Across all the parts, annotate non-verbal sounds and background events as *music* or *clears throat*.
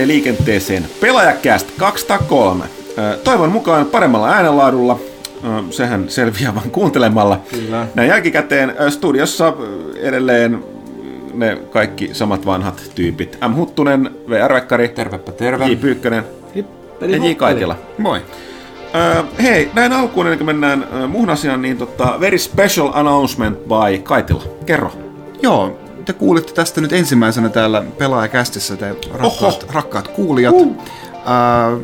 Lähtee liikenteeseen Pelaajakäst 203. Toivon mukaan paremmalla äänenlaadulla, sehän selviää vain kuuntelemalla. Kyllä. Näin jälkikäteen studiossa edelleen ne kaikki samat vanhat tyypit. M. Huttunen, VR Vekkari, Tervepä terve. J. Pyykkönen ja J. Kaitila. Moi. Hei, näin alkuun ennen kuin mennään ö, muuhun asiaan, niin tota, very special announcement by Kaitila. Kerro. Joo, te kuulitte tästä nyt ensimmäisenä täällä pelaajakästissä, te rakkaat, Oho. rakkaat kuulijat. Uh. Uh,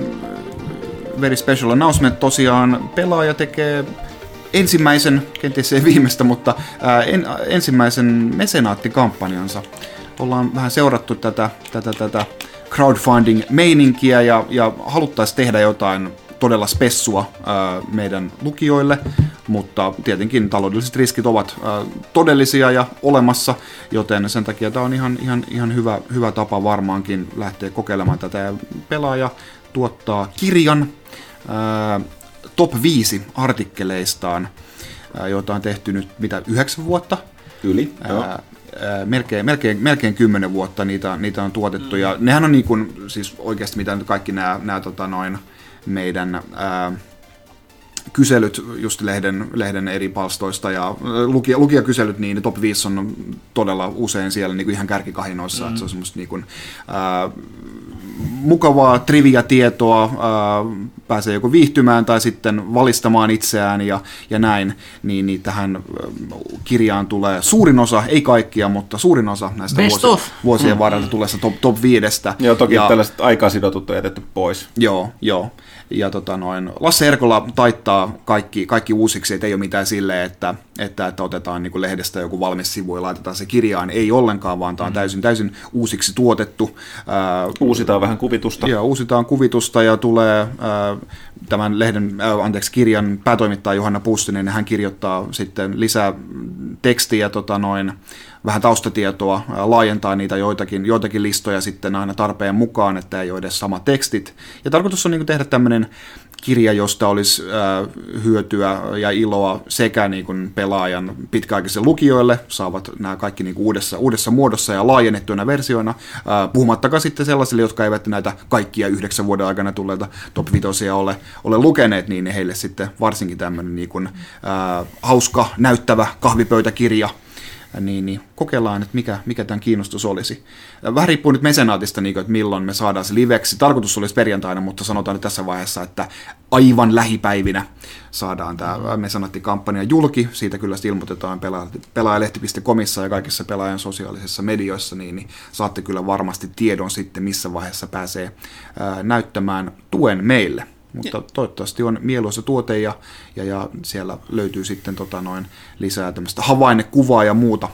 very special announcement tosiaan, pelaaja tekee ensimmäisen, kenties ei viimeistä, mutta uh, en, ensimmäisen mesenaattikampanjansa. Ollaan vähän seurattu tätä, tätä, tätä crowdfunding-meininkiä ja, ja haluttaisiin tehdä jotain todella spessua meidän lukijoille, mutta tietenkin taloudelliset riskit ovat todellisia ja olemassa, joten sen takia tämä on ihan, ihan, ihan hyvä, hyvä tapa varmaankin lähteä kokeilemaan tätä. Ja pelaaja tuottaa kirjan top 5 artikkeleistaan, joita on tehty nyt mitä yhdeksän vuotta Yli. Joo. melkein, melkein, melkein 10 vuotta niitä, niitä on tuotettu. Ja nehän on niin kuin, siis oikeasti mitä nyt kaikki nämä, nämä tota noin, meidän ää, kyselyt just lehden, lehden eri palstoista ja lukija, lukijakyselyt, niin top 5 on todella usein siellä niin kuin ihan kärkikahinoissa, mm. että se on semmoista niin kuin, ää, mukavaa trivia-tietoa, ää, pääsee joko viihtymään tai sitten valistamaan itseään ja, ja näin, niin, niin tähän kirjaan tulee suurin osa, ei kaikkia, mutta suurin osa näistä Best vuosi, of. vuosien varrella tulleesta top, top viidestä. Joo, toki ja, tällaiset aikasidotut on jätetty pois. Joo, joo. Ja tota noin, Lasse Erkola taittaa kaikki, kaikki uusiksi, että ei ole mitään silleen, että, että, että otetaan niin kuin lehdestä joku valmis sivu ja laitetaan se kirjaan. Ei ollenkaan, vaan tämä on täysin, täysin uusiksi tuotettu. Ää, Uusitaan vähän kuvitusta. ja uusitaan kuvitusta ja tulee ää, tämän lehden, ää, anteeksi, kirjan päätoimittaja Johanna Pussinen, hän kirjoittaa sitten lisää tekstiä, tota noin, vähän taustatietoa, laajentaa niitä joitakin, joitakin listoja sitten aina tarpeen mukaan, että ei ole edes samat tekstit. Ja tarkoitus on niin tehdä tämmöinen kirja, josta olisi hyötyä ja iloa sekä niin kuin pelaajan pitkäaikaisille lukijoille, saavat nämä kaikki niin kuin uudessa, uudessa muodossa ja laajennettuina versioina, puhumattakaan sitten sellaisille, jotka eivät näitä kaikkia yhdeksän vuoden aikana tulleita top 5 ole, ole lukeneet, niin heille sitten varsinkin tämmöinen niin kuin, ää, hauska, näyttävä kahvipöytäkirja, niin, niin kokeillaan, että mikä, mikä tämän kiinnostus olisi. Vähän riippuu nyt mesenaatista, niin kuin, että milloin me saadaan se liveksi. Tarkoitus olisi perjantaina, mutta sanotaan nyt tässä vaiheessa, että aivan lähipäivinä saadaan tämä mm-hmm. mesenaattikampanja julki. Siitä kyllä ilmoitetaan pelaajalehti.comissa ja kaikissa pelaajan sosiaalisissa medioissa, niin, niin saatte kyllä varmasti tiedon sitten, missä vaiheessa pääsee ää, näyttämään tuen meille. Mutta toivottavasti on mieluisa tuote ja, ja, ja siellä löytyy sitten tota noin lisää tämmöistä havainnekuvaa ja muuta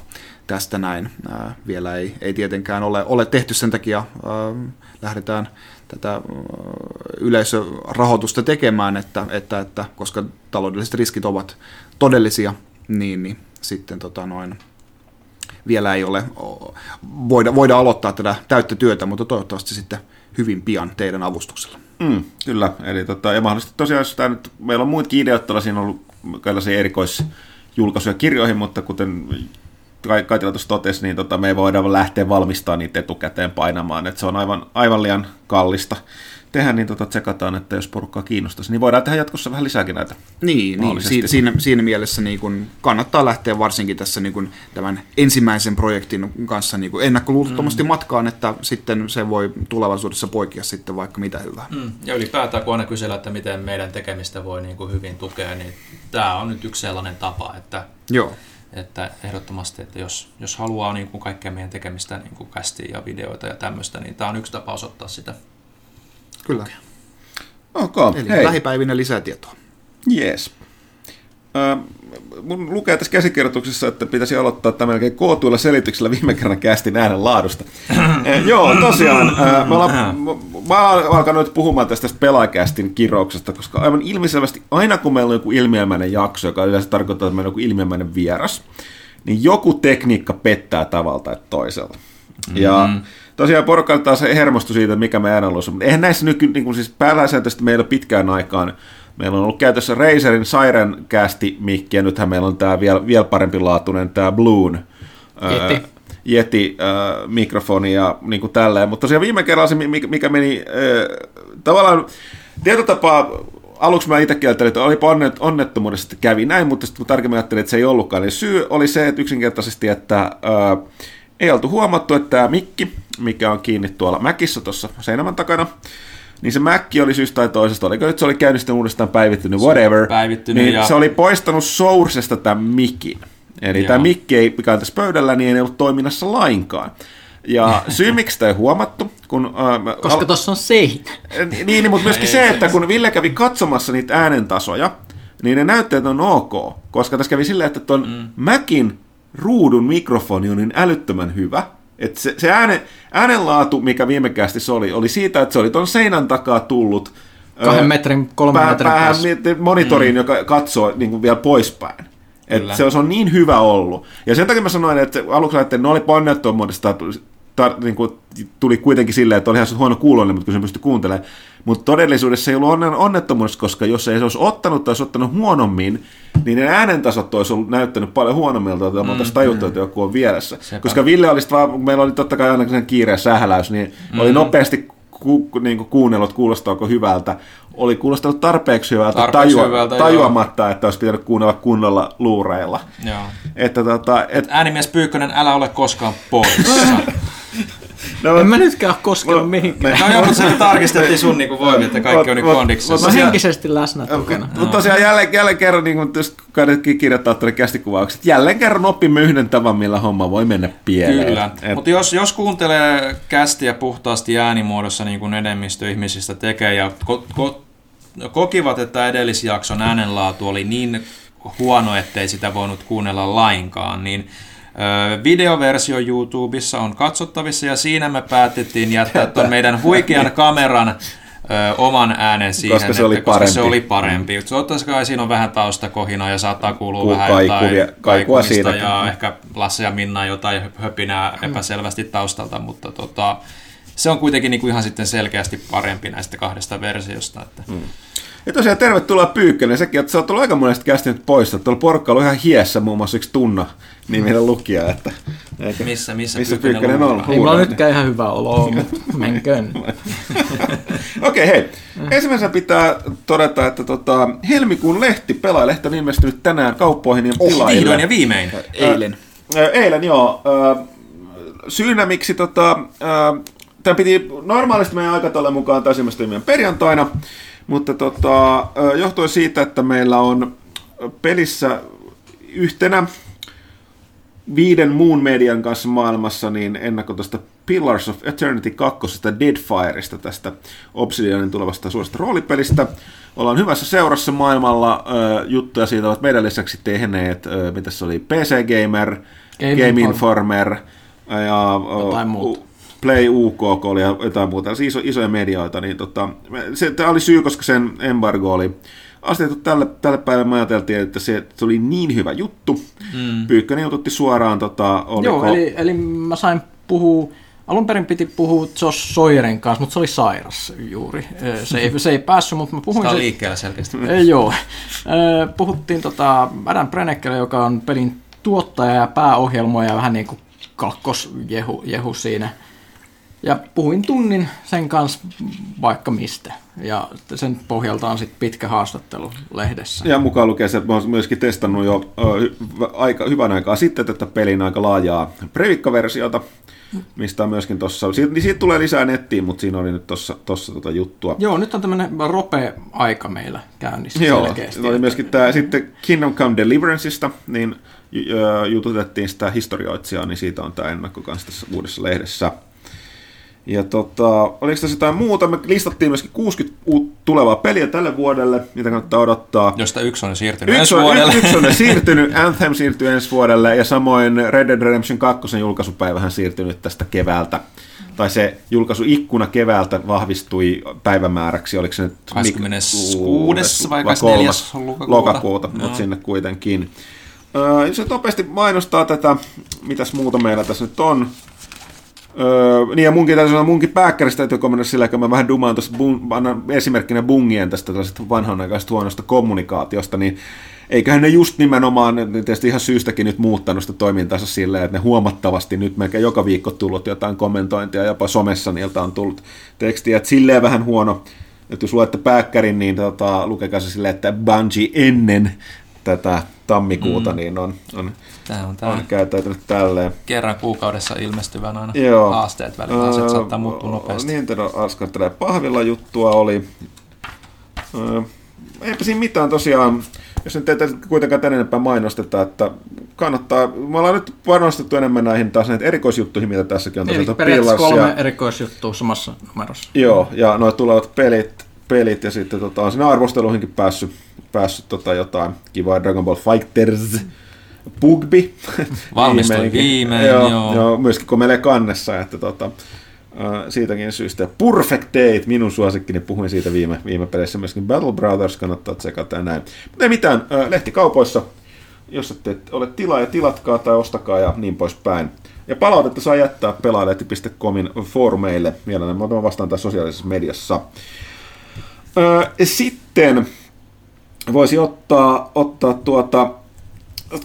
tästä näin. Ää, vielä ei, ei tietenkään ole, ole tehty sen takia, ää, lähdetään tätä yleisörahoitusta tekemään, että, että, että koska taloudelliset riskit ovat todellisia, niin, niin sitten tota noin, vielä ei ole, voida, voida aloittaa tätä täyttä työtä, mutta toivottavasti sitten hyvin pian teidän avustuksella. Mm, kyllä, eli tota, ja mahdollisesti tosiaan, jos tää nyt, meillä on muitakin ideoita, tällaisia on ollut tällaisia erikoisjulkaisuja kirjoihin, mutta kuten Kai- Kaitila tuossa totesi, niin tota, me ei voida lähteä valmistamaan niitä etukäteen painamaan, että se on aivan, aivan liian kallista tehdä, niin tota, tsekataan, että jos porukkaa kiinnostaisi, niin voidaan tehdä jatkossa vähän lisääkin näitä. Niin, niin Mahdollisesti. si- siinä, siinä mielessä niin kun kannattaa lähteä varsinkin tässä niin kun tämän ensimmäisen projektin kanssa niin kun ennakkoluulottomasti mm. matkaan, että sitten se voi tulevaisuudessa poikia sitten vaikka mitä hyvää. Mm. Ja ylipäätään, kun aina kysellään, että miten meidän tekemistä voi niin kuin hyvin tukea, niin tämä on nyt yksi sellainen tapa, että, Joo, että ehdottomasti, että jos, jos haluaa niin kuin kaikkea meidän tekemistä, niin kuin kästiä ja videoita ja tämmöistä, niin tämä on yksi tapa osoittaa sitä. Kyllä. Ok, Eli hei. lähipäivinä lisää tietoa. Yes. Ö, mun lukee tässä käsikirjoituksessa, että pitäisi aloittaa tämä melkein kootuilla selityksellä viime kerran kästin äänen laadusta. Eh, joo, tosiaan. Mä oon alkanut nyt puhumaan tästä pelaakästin kirouksesta, koska aivan ilmiselvästi aina kun meillä on joku ilmiömäinen jakso, joka yleensä tarkoittaa, että meillä on joku ilmiömäinen vieras, niin joku tekniikka pettää tavalla tai toisella. Ja tosiaan porukka taas hermostui siitä, mikä me äänenluus on. Mutta eihän näissä nyt niin kuin siis pääsääntöisesti meillä pitkään aikaan Meillä on ollut käytössä Razerin Siren Casti mikki, ja nythän meillä on tämä vielä, vielä parempi laatuinen, tämä Bloon. Yeti. Yeti-mikrofoni ja niin kuin tälleen. Mutta tosiaan viime kerralla se, mikä, meni äh, tavallaan tietyllä tapaa aluksi mä itsekin ajattelin, että olipa onnet, onnettomuudessa, että kävi näin, mutta sitten tarkemmin ajattelin, että se ei ollutkaan. Niin syy oli se, että yksinkertaisesti, että ää, ei oltu huomattu, että tämä mikki, mikä on kiinni tuolla mäkissä tuossa seinämän takana, niin se mäkki oli syystä tai toisesta, oliko nyt se oli käynnistänyt uudestaan päivittynyt, whatever, päivittynyt niin ja- se oli poistanut Sourcesta tämän mikin. Eli Joo. tämä mikki, ei, mikä on tässä pöydällä, niin ei ollut toiminnassa lainkaan. Ja *laughs* syy, miksi sitä ei huomattu, kun... Mä- Koska tuossa on seinä. niin, niin, mutta myöskin *laughs* se, että kun Ville kävi katsomassa niitä äänentasoja, niin ne näytteet on ok, koska tässä kävi silleen, että tuon mm. Macin ruudun mikrofoni on niin älyttömän hyvä, että se, se äänen, äänenlaatu, mikä viime kästissä oli, oli siitä, että se oli tuon seinän takaa tullut Kahden metrin, kolmen metrin päähän päässä. niin, monitoriin, mm. joka katsoo niin kuin vielä poispäin. Et se, se on niin hyvä ollut. Ja sen takia mä sanoin, että aluksi ajattelin, että ne oli ponnettomuudesta, tar, niin kuin, tuli kuitenkin silleen, että oli ihan huono kuulonen, mutta kun se pystyi kuuntelemaan. Mutta todellisuudessa ei ollut onnen, onnettomuudesta, koska jos ei se olisi ottanut tai olisi ottanut huonommin, niin ne äänentasot olisi ollut näyttänyt paljon huonommilta, että me oltaisiin tajuttu, että joku on vieressä. Sepä. Koska Ville olisi vaan, kun meillä oli totta kai aina sen kiire ja sähläys, niin oli nopeasti ku, niin kuin kuunnellut, kuulostaako hyvältä. Oli kuulostanut tarpeeksi hyvältä, Tarpeeksi tajua, hyvältä, tajuamatta, että olisi pitänyt kuunnella kunnolla luureilla. Joo. Että tota, et, Äänimies Pyykkönen, älä ole koskaan poissa. *laughs* no, En mä nytkään ole koskenut mihinkään. No joo, mutta se tarkistettiin sun niinku voimia, että kaikki on niinku kondiksessa. Mä henkisesti läsnä tukena. Mutta tosiaan jälleen, jälleen kerran, niin kuin kaikki kirjoittaa tuonne kästikuvaukset, jälleen kerran opimme yhden tavan, millä homma voi mennä pieleen. Kyllä, Et, mutta jos, jos kuuntelee kästiä puhtaasti äänimuodossa, niin kuin enemmistö ihmisistä tekee, ja ko, ko, kokivat, että edellisjakson äänenlaatu oli niin huono, ettei sitä voinut kuunnella lainkaan, niin videoversio YouTubessa on katsottavissa, ja siinä me päätettiin jättää tuon meidän huikean *laughs* kameran ö, oman äänen siihen, Koska se oli että, koska se parempi. oli parempi. Toivottavasti kai siinä on vähän taustakohinaa ja saattaa kuulua Ku- vähän kaikuvia- jotain kaikua siitäkin. ja ehkä Lasse ja Minna jotain höpinää epäselvästi taustalta, mutta tota, se on kuitenkin niinku ihan sitten selkeästi parempi näistä kahdesta versiosta. Että. Mm. ja tosiaan tervetuloa Pyykkönen, sekin, että sä oot ollut aika monesti kästinyt pois, että tuolla porukka on ihan hiessä muun muassa yksi tunna niminen lukija, että eikä, Missä, missä, missä Pyykkönen Pyykkönen on? Ei mulla nytkään ihan hyvä olo, *laughs* mutta menköön. *laughs* Okei, hei. Ensimmäisenä pitää todeta, että tota, helmikuun lehti, pelaajalehti on ilmestynyt tänään kauppoihin ja tilaajille. Vihdoin ja viimein. Eilen. Eilen, joo. Syynä, miksi tota, tämä piti normaalisti meidän aikataulun mukaan ilmestyä meidän perjantaina, mutta tota, johtuen siitä, että meillä on pelissä yhtenä viiden muun median kanssa maailmassa niin ennakko tuosta Pillars of Eternity 2. Deadfireista, tästä Obsidianin tulevasta suuresta roolipelistä. Ollaan hyvässä seurassa maailmalla. Ö, juttuja siitä ovat meidän lisäksi tehneet, ö, mitä se oli, PC Gamer, Game Game, Informer. Informer ja. U- Play UK oli ja jotain muuta, siis iso, isoja medioita, niin tota, se, tämä oli syy, koska sen embargo oli asetettu tälle, tälle päivälle. Me ajateltiin, että se, se oli niin hyvä juttu. Mm. Pyykkönen jututti suoraan, tota, oliko, Joo, eli, eli mä sain puhua, alun perin piti puhua Josh Sawyeren kanssa, mutta se oli sairas juuri. Se ei, se ei päässyt, mutta mä puhuin on se, liikkeellä selkeästi. Ei, joo. Puhuttiin tota Adam Brenneckelle, joka on pelin tuottaja ja pääohjelmoija ja vähän niin kuin kakkosjehu jehu siinä. Ja puhuin tunnin sen kanssa vaikka mistä. Ja sen pohjalta on sitten pitkä haastattelu lehdessä. Ja mukaan lukee se, että mä oon myöskin testannut jo aika, hyvän aikaa sitten tätä pelin aika laajaa previkkaversiota, mistä on myöskin tuossa, siitä, niin siitä tulee lisää nettiin, mutta siinä oli nyt tuossa tossa tota juttua. Joo, nyt on tämmöinen rope-aika meillä käynnissä Joo, selkeästi. oli myöskin tämä sitten Kingdom Come Deliveranceista, niin jututettiin sitä historioitsijaa, niin siitä on tämä ennakko kanssa tässä uudessa lehdessä. Ja tota, oliko tässä jotain muuta? Me listattiin myöskin 60 uut tulevaa peliä tälle vuodelle, mitä kannattaa odottaa. Josta yksi on siirtynyt Yksi ensi on, vuodelle. y- yksi on *laughs* siirtynyt, Anthem siirtyy ensi vuodelle, ja samoin Red Dead Redemption 2 julkaisupäivähän siirtynyt tästä keväältä. Tai se julkaisuikkuna keväältä vahvistui päivämääräksi, oliko se nyt... 26. vai kolmas 24. lokakuuta. lokakuuta Joo. mutta sinne kuitenkin. Öö, se nopeasti mainostaa tätä, mitäs muuta meillä tässä nyt on. Öö, niin ja munkin täytyy sanoa, munkin pääkkäristä täytyy kommentoida sillä, kun mä vähän dumaan tuosta, bun, annan esimerkkinä bungien tästä tällaisesta vanhanaikaisesta huonosta kommunikaatiosta, niin eiköhän ne just nimenomaan, tietysti ihan syystäkin nyt muuttanut sitä toimintaansa silleen, että ne huomattavasti nyt melkein joka viikko tullut jotain kommentointia, jopa somessa niiltä on tullut tekstiä, että silleen vähän huono, että jos luette pääkkärin, niin tota, lukekaa se silleen, että Bungie ennen tätä tammikuuta, mm. niin on, on, Tämä on tämä on käyttäytynyt tälleen. kerran kuukaudessa ilmestyvän aina Joo. haasteet välillä. Asiat saattaa muuttua nopeasti. Nintendo askartelee pahvilla juttua oli. Öö, eipä siinä mitään tosiaan, jos nyt ei kuitenkaan tänne enempää mainosteta, että kannattaa, me ollaan nyt panostettu enemmän näihin taas näitä erikoisjuttuihin, mitä tässäkin on. Eli periaatteessa Pillars kolme ja, erikoisjuttua samassa numerossa. Joo, ja noin tulevat pelit, pelit ja sitten tota, on siinä arvosteluihinkin päässyt, päässyt tota, jotain kivaa Dragon Ball Fighters, Bugby. *laughs* Valmistui Viimeinkin. viimein, joo, joo. joo. myöskin komelee kannessa, että tota, siitäkin syystä. Perfect Date, minun suosikkini, puhuin siitä viime, viime peleissä myöskin Battle Brothers, kannattaa tsekata ja näin. Mutta ei mitään, lehtikaupoissa, jos ette ole tilaa ja tilatkaa tai ostakaa ja niin poispäin. Ja palautetta saa jättää pelaajalehti.comin foorumeille, mielellään mä otan vastaan tässä sosiaalisessa mediassa. Sitten voisi ottaa, ottaa tuota,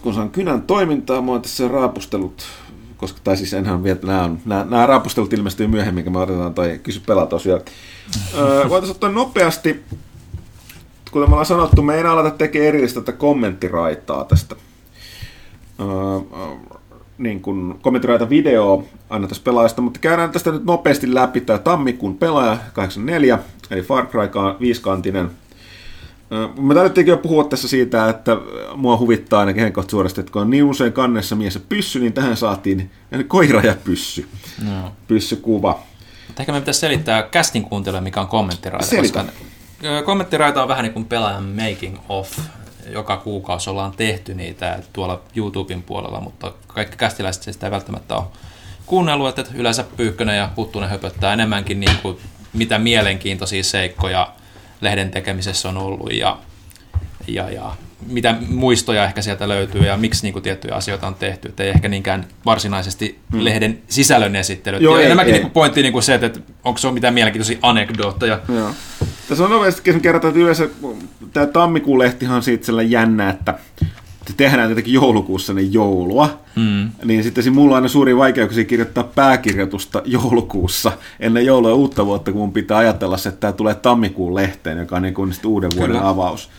kun saan kynän toimintaa, mä oon tässä raapustelut, koska, tai siis enhän vielä, nämä, on, nämä, nämä raapustelut ilmestyy myöhemmin, kun me otetaan toi kysy pelaa tosiaan. Öö, voitaisiin ottaa nopeasti, kuten me ollaan sanottu, me ei enää aleta tekemään erillistä tätä kommenttiraitaa tästä. Öö, niin kuin kommentoida videoa aina tästä pelaajasta, mutta käydään tästä nyt nopeasti läpi tämä tammikuun pelaaja 84, eli Far Cry 5-kantinen. Mä tarvittiin jo puhua tässä siitä, että mua huvittaa ainakin henkot suorasti, että kun on niin usein kannessa mies ja pyssy, niin tähän saatiin koira ja pyssy. Joo. Pyssykuva. Mutta ehkä me pitäisi selittää kästin kuuntelijoille, mikä on kommenttiraita. Selitä. Koska kommenttiraita on vähän niin kuin pelaajan making of. Joka kuukausi ollaan tehty niitä tuolla YouTuben puolella, mutta kaikki kästiläiset sitä ei välttämättä ole kuunnellut, että yleensä Pyykkönen ja Puttunen höpöttää enemmänkin niin kuin, mitä mielenkiintoisia seikkoja lehden tekemisessä on ollut ja, ja, ja mitä muistoja ehkä sieltä löytyy ja miksi niin kuin, tiettyjä asioita on tehty. Että ei ehkä niinkään varsinaisesti mm. lehden sisällön esittelyt. Joo, ja ei, enemmänkin ei. Niin pointti niin kuin se, että onko se on mitään mielenkiintoisia anekdootteja. Joo. Tässä on nopeasti kerrotaan, että yleensä tämä tammikuun lehtihan on siitä jännä, että tehdään tietenkin joulukuussa niin joulua, Mm. niin sitten siinä mulla on aina suuri vaikeuksia kirjoittaa pääkirjoitusta joulukuussa ennen joulua ja uutta vuotta, kun mun pitää ajatella se, että tämä tulee tammikuun lehteen, joka on niin kuin uuden vuoden Kyllä. avaus.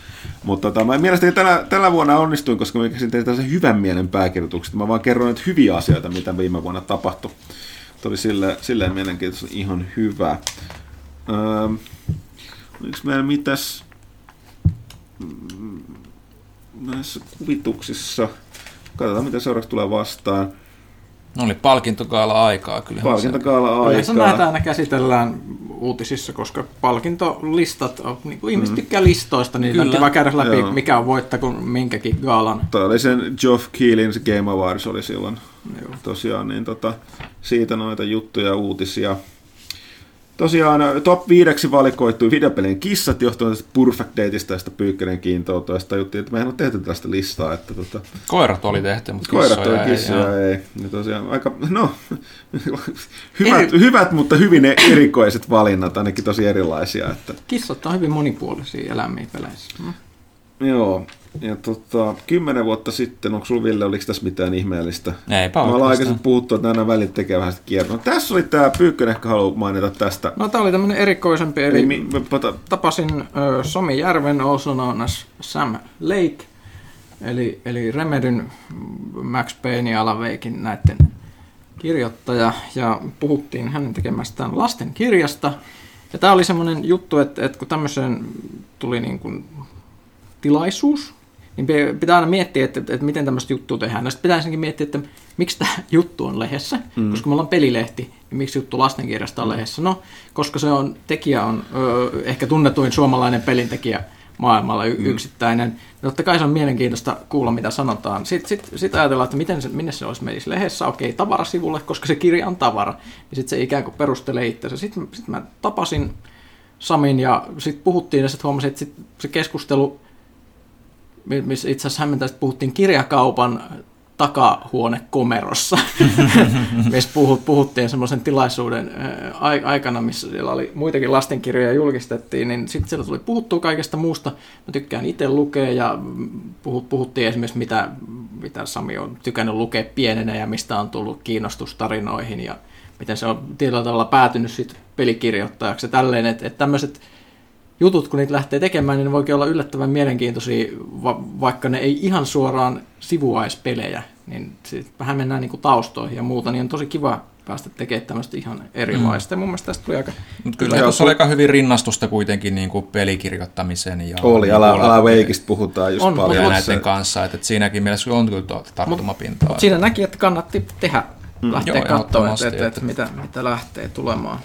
Mutta tota, mä mielestäni tänä, tällä vuonna onnistuin, koska mä käsin tein tällaisen hyvän mielen pääkirjoitukset. Mä vaan kerroin nyt hyviä asioita, mitä viime vuonna tapahtui. Tämä oli silleen, silleen mielenkiintoista ihan hyvä. Öö, oliko meillä mitäs mm, näissä kuvituksissa? Katsotaan, mitä seuraavaksi tulee vastaan. No oli palkintokaala aikaa kyllä. Palkintokaala Yleensä aikaa. näitä aina käsitellään uutisissa, koska palkintolistat, on, niin kuin ihmiset tykkää listoista, niin Kyllä. on kiva käydä läpi, Joo. mikä on voittanut minkäkin gaalan. Tämä oli sen Geoff Keelin se Game Awards oli silloin Joo. tosiaan, niin tota, siitä noita juttuja ja uutisia. Tosiaan top 5 valikoitui videopelien kissat johtuen tästä Perfect Dateista ja Pyykkönen kiintoutui. Ja sitä juttiin, että mehän on tehty tästä listaa, että tota, Koirat oli tehty, mutta koirat kissoja on ei, kissoja joo. ei. Ja tosiaan aika, no, *laughs* hyvät, hyvät, mutta hyvin erikoiset valinnat, ainakin tosi erilaisia. Että, Kissat on hyvin monipuolisia eläimiä peleissä. Mm. joo, ja tota, kymmenen vuotta sitten, onko sulla Ville, oliko tässä mitään ihmeellistä? Eipä Me ollaan oikeastaan. aikaisemmin puhuttu, että nämä välit tekee vähän kiertoa. Tässä oli tämä Pyykkönen, ehkä haluaa mainita tästä. No tää oli tämmönen erikoisempi, eli mi, mi, pata, tapasin ö, Somi Järven, also known as Sam Lake, eli, eli Remedyn Max Payne ja Alan Wakein näiden kirjoittaja, ja puhuttiin hänen tekemästään lasten kirjasta. Ja tämä oli semmoinen juttu, että, että kun tämmöiseen tuli niin kuin tilaisuus, niin pitää aina miettiä, että, että, miten tämmöistä juttua tehdään. No sitten pitää ensinnäkin miettiä, että miksi tämä *laughs* juttu on lehdessä, mm. koska me ollaan pelilehti, niin miksi juttu lastenkirjasta on lehdessä? No, koska se on, tekijä on ö, ehkä tunnetuin suomalainen pelintekijä maailmalla y- yksittäinen. Ja totta kai se on mielenkiintoista kuulla, mitä sanotaan. Sitten sit, sit ajatellaan, että miten se, minne se olisi menisi lehdessä. Okei, tavarasivulle, koska se kirja on tavara. Ja sitten se ikään kuin perustelee itsensä. Sitten sit mä tapasin Samin ja sitten puhuttiin ja sitten huomasin, että sit se keskustelu, missä itse asiassa hämmentävästi puhuttiin kirjakaupan takahuonekomerossa, *laughs* missä puhut, puhuttiin semmoisen tilaisuuden aikana, missä siellä oli muitakin lastenkirjoja julkistettiin, niin sitten siellä tuli puhuttua kaikesta muusta. Mä tykkään itse lukea ja puhut, puhuttiin esimerkiksi, mitä, mitä Sami on tykännyt lukea pienenä ja mistä on tullut kiinnostus tarinoihin ja miten se on tietyllä tavalla päätynyt sitten pelikirjoittajaksi ja tälleen, että, että tämmöiset jutut, kun niitä lähtee tekemään, niin ne voikin olla yllättävän mielenkiintoisia, va- vaikka ne ei ihan suoraan sivuaispelejä, niin vähän mennään niin kuin taustoihin ja muuta, niin on tosi kiva päästä tekemään tämmöistä ihan erilaista. Mm. mun mielestä tästä tuli aika... Mut kyllä tuossa oli aika hyvin rinnastusta kuitenkin niin kuin pelikirjoittamisen ja... Oli, ala, ala Veikistä puhutaan just on, paljon. Ja näiden kanssa, että, että siinäkin mielessä on kyllä tarttumapintaa. Mutta siinä näki, että kannatti tehdä, mm. lähteä katsomaan, että, että, että, mitä, mitä lähtee tulemaan.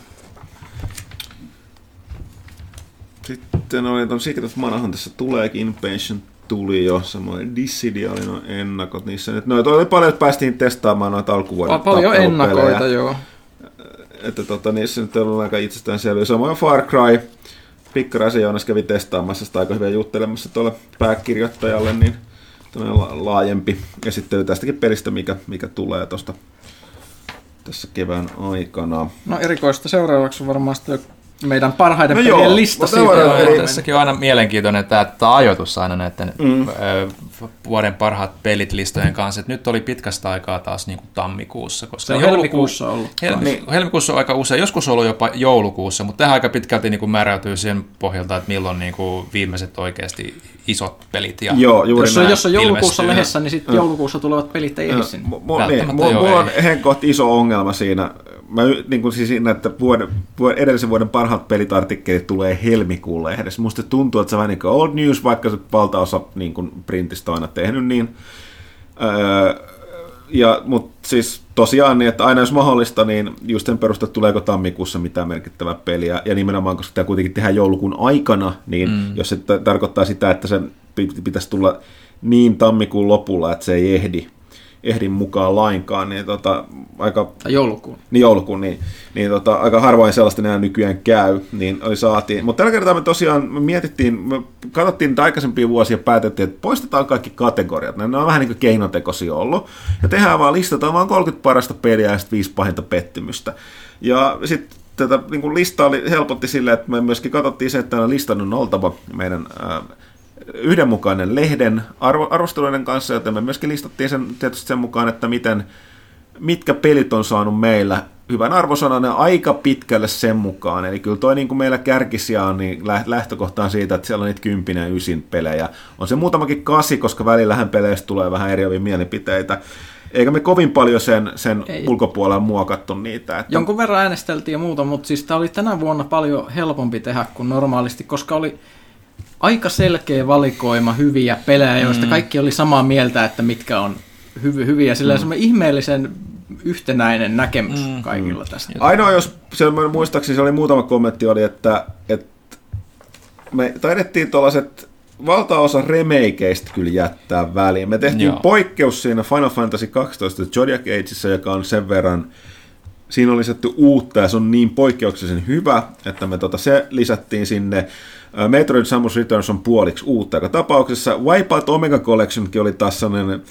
Sitten oli tuon Secret of Manahan tässä tuleekin, Inpatient tuli jo, samoin Dissidia oli noin ennakot niissä. Nyt noita oli paljon, että päästiin testaamaan noita alkuvuoden Paljon ennakoita, joo. Että tota, niissä nyt on aika itsestäänselviä. Samoin Far Cry, Pikkaraisen Joonas kävi testaamassa sitä aika hyvin juttelemassa tuolle pääkirjoittajalle, niin laajempi esittely tästäkin pelistä, mikä, mikä tulee tuosta tässä kevään aikana. No erikoista seuraavaksi varmaan meidän parhaiden no pelien joo, lista. Tässäkin on aina mielenkiintoinen tämä, tämä ajoitus aina näiden mm. vuoden parhaat pelit listojen kanssa. Et nyt oli pitkästä aikaa taas niin kuin tammikuussa. Koska se on helmikuussa ollut. Helmi, niin. helmikuussa on aika usein, joskus on ollut jopa joulukuussa, mutta tähän aika pitkälti niin kuin määräytyy sen pohjalta, että milloin niin kuin viimeiset oikeasti isot pelit. Ja joo, juuri jos, on, jos on joulukuussa ilmestyy. lehdessä, niin sitten joulukuussa tulevat pelit ei ehdi sinne. Niin, mulla on henkkohti *laughs* iso ongelma siinä mä niin kuin siis siinä, että vuoden, vuoden, edellisen vuoden parhaat pelitartikkelit tulee helmikuun lehdessä. Musta tuntuu, että se vähän niin kuin old news, vaikka se valtaosa niin kuin printistä on aina tehnyt niin. Öö, ja, mutta siis tosiaan niin, että aina jos mahdollista, niin just sen perusteella, tuleeko tammikuussa mitään merkittävää peliä. Ja nimenomaan, koska tämä kuitenkin tehdään joulukuun aikana, niin mm. jos se t- tarkoittaa sitä, että se pitäisi tulla niin tammikuun lopulla, että se ei ehdi, ehdin mukaan lainkaan, niin tota, aika... Tai joulukuun. Niin joulukuun, niin, niin tota, aika harvoin sellaista enää nykyään käy, niin oli saatiin. Mutta tällä kertaa me tosiaan me mietittiin, me katsottiin niitä aikaisempia vuosia ja päätettiin, että poistetaan kaikki kategoriat. Ne on vähän niin kuin keinotekoisia ollut. Ja tehdään vaan, listataan vaan 30 parasta peliä ja sitten viisi pahinta pettymystä. Ja sitten tätä niin listaa oli, helpotti silleen, että me myöskin katsottiin se, että listan on oltava meidän ää, yhdenmukainen lehden arvo, arvosteluiden kanssa, joten me myöskin listattiin sen tietysti sen mukaan, että miten, mitkä pelit on saanut meillä hyvän arvosanan ja aika pitkälle sen mukaan. Eli kyllä toi niin kuin meillä kärkisiä on, niin lähtökohtaan siitä, että siellä on niitä kympinen ja ysin pelejä. On se muutamakin kasi, koska välillähän peleistä tulee vähän eriäviä mielipiteitä. Eikä me kovin paljon sen, sen ulkopuolella muokattu niitä. Että... Jonkun verran äänesteltiin ja muuta, mutta siis tämä oli tänä vuonna paljon helpompi tehdä kuin normaalisti, koska oli aika selkeä valikoima hyviä pelejä, joista mm. kaikki oli samaa mieltä, että mitkä on hyviä. hyviä. Sillä mm. ihmeellisen yhtenäinen näkemys mm. kaikilla tästä. Ainoa, jos se, muistaakseni se oli muutama kommentti, oli, että, että me taidettiin tuollaiset valtaosa remakeista kyllä jättää väliin. Me tehtiin Joo. poikkeus siinä Final Fantasy 12 Zodiac Ageissa, joka on sen verran siinä oli lisätty uutta ja se on niin poikkeuksellisen hyvä, että me tota, se lisättiin sinne. Metroid Samus Returns on puoliksi uutta joka tapauksessa. Wipeout Omega Collectionkin oli taas sellainen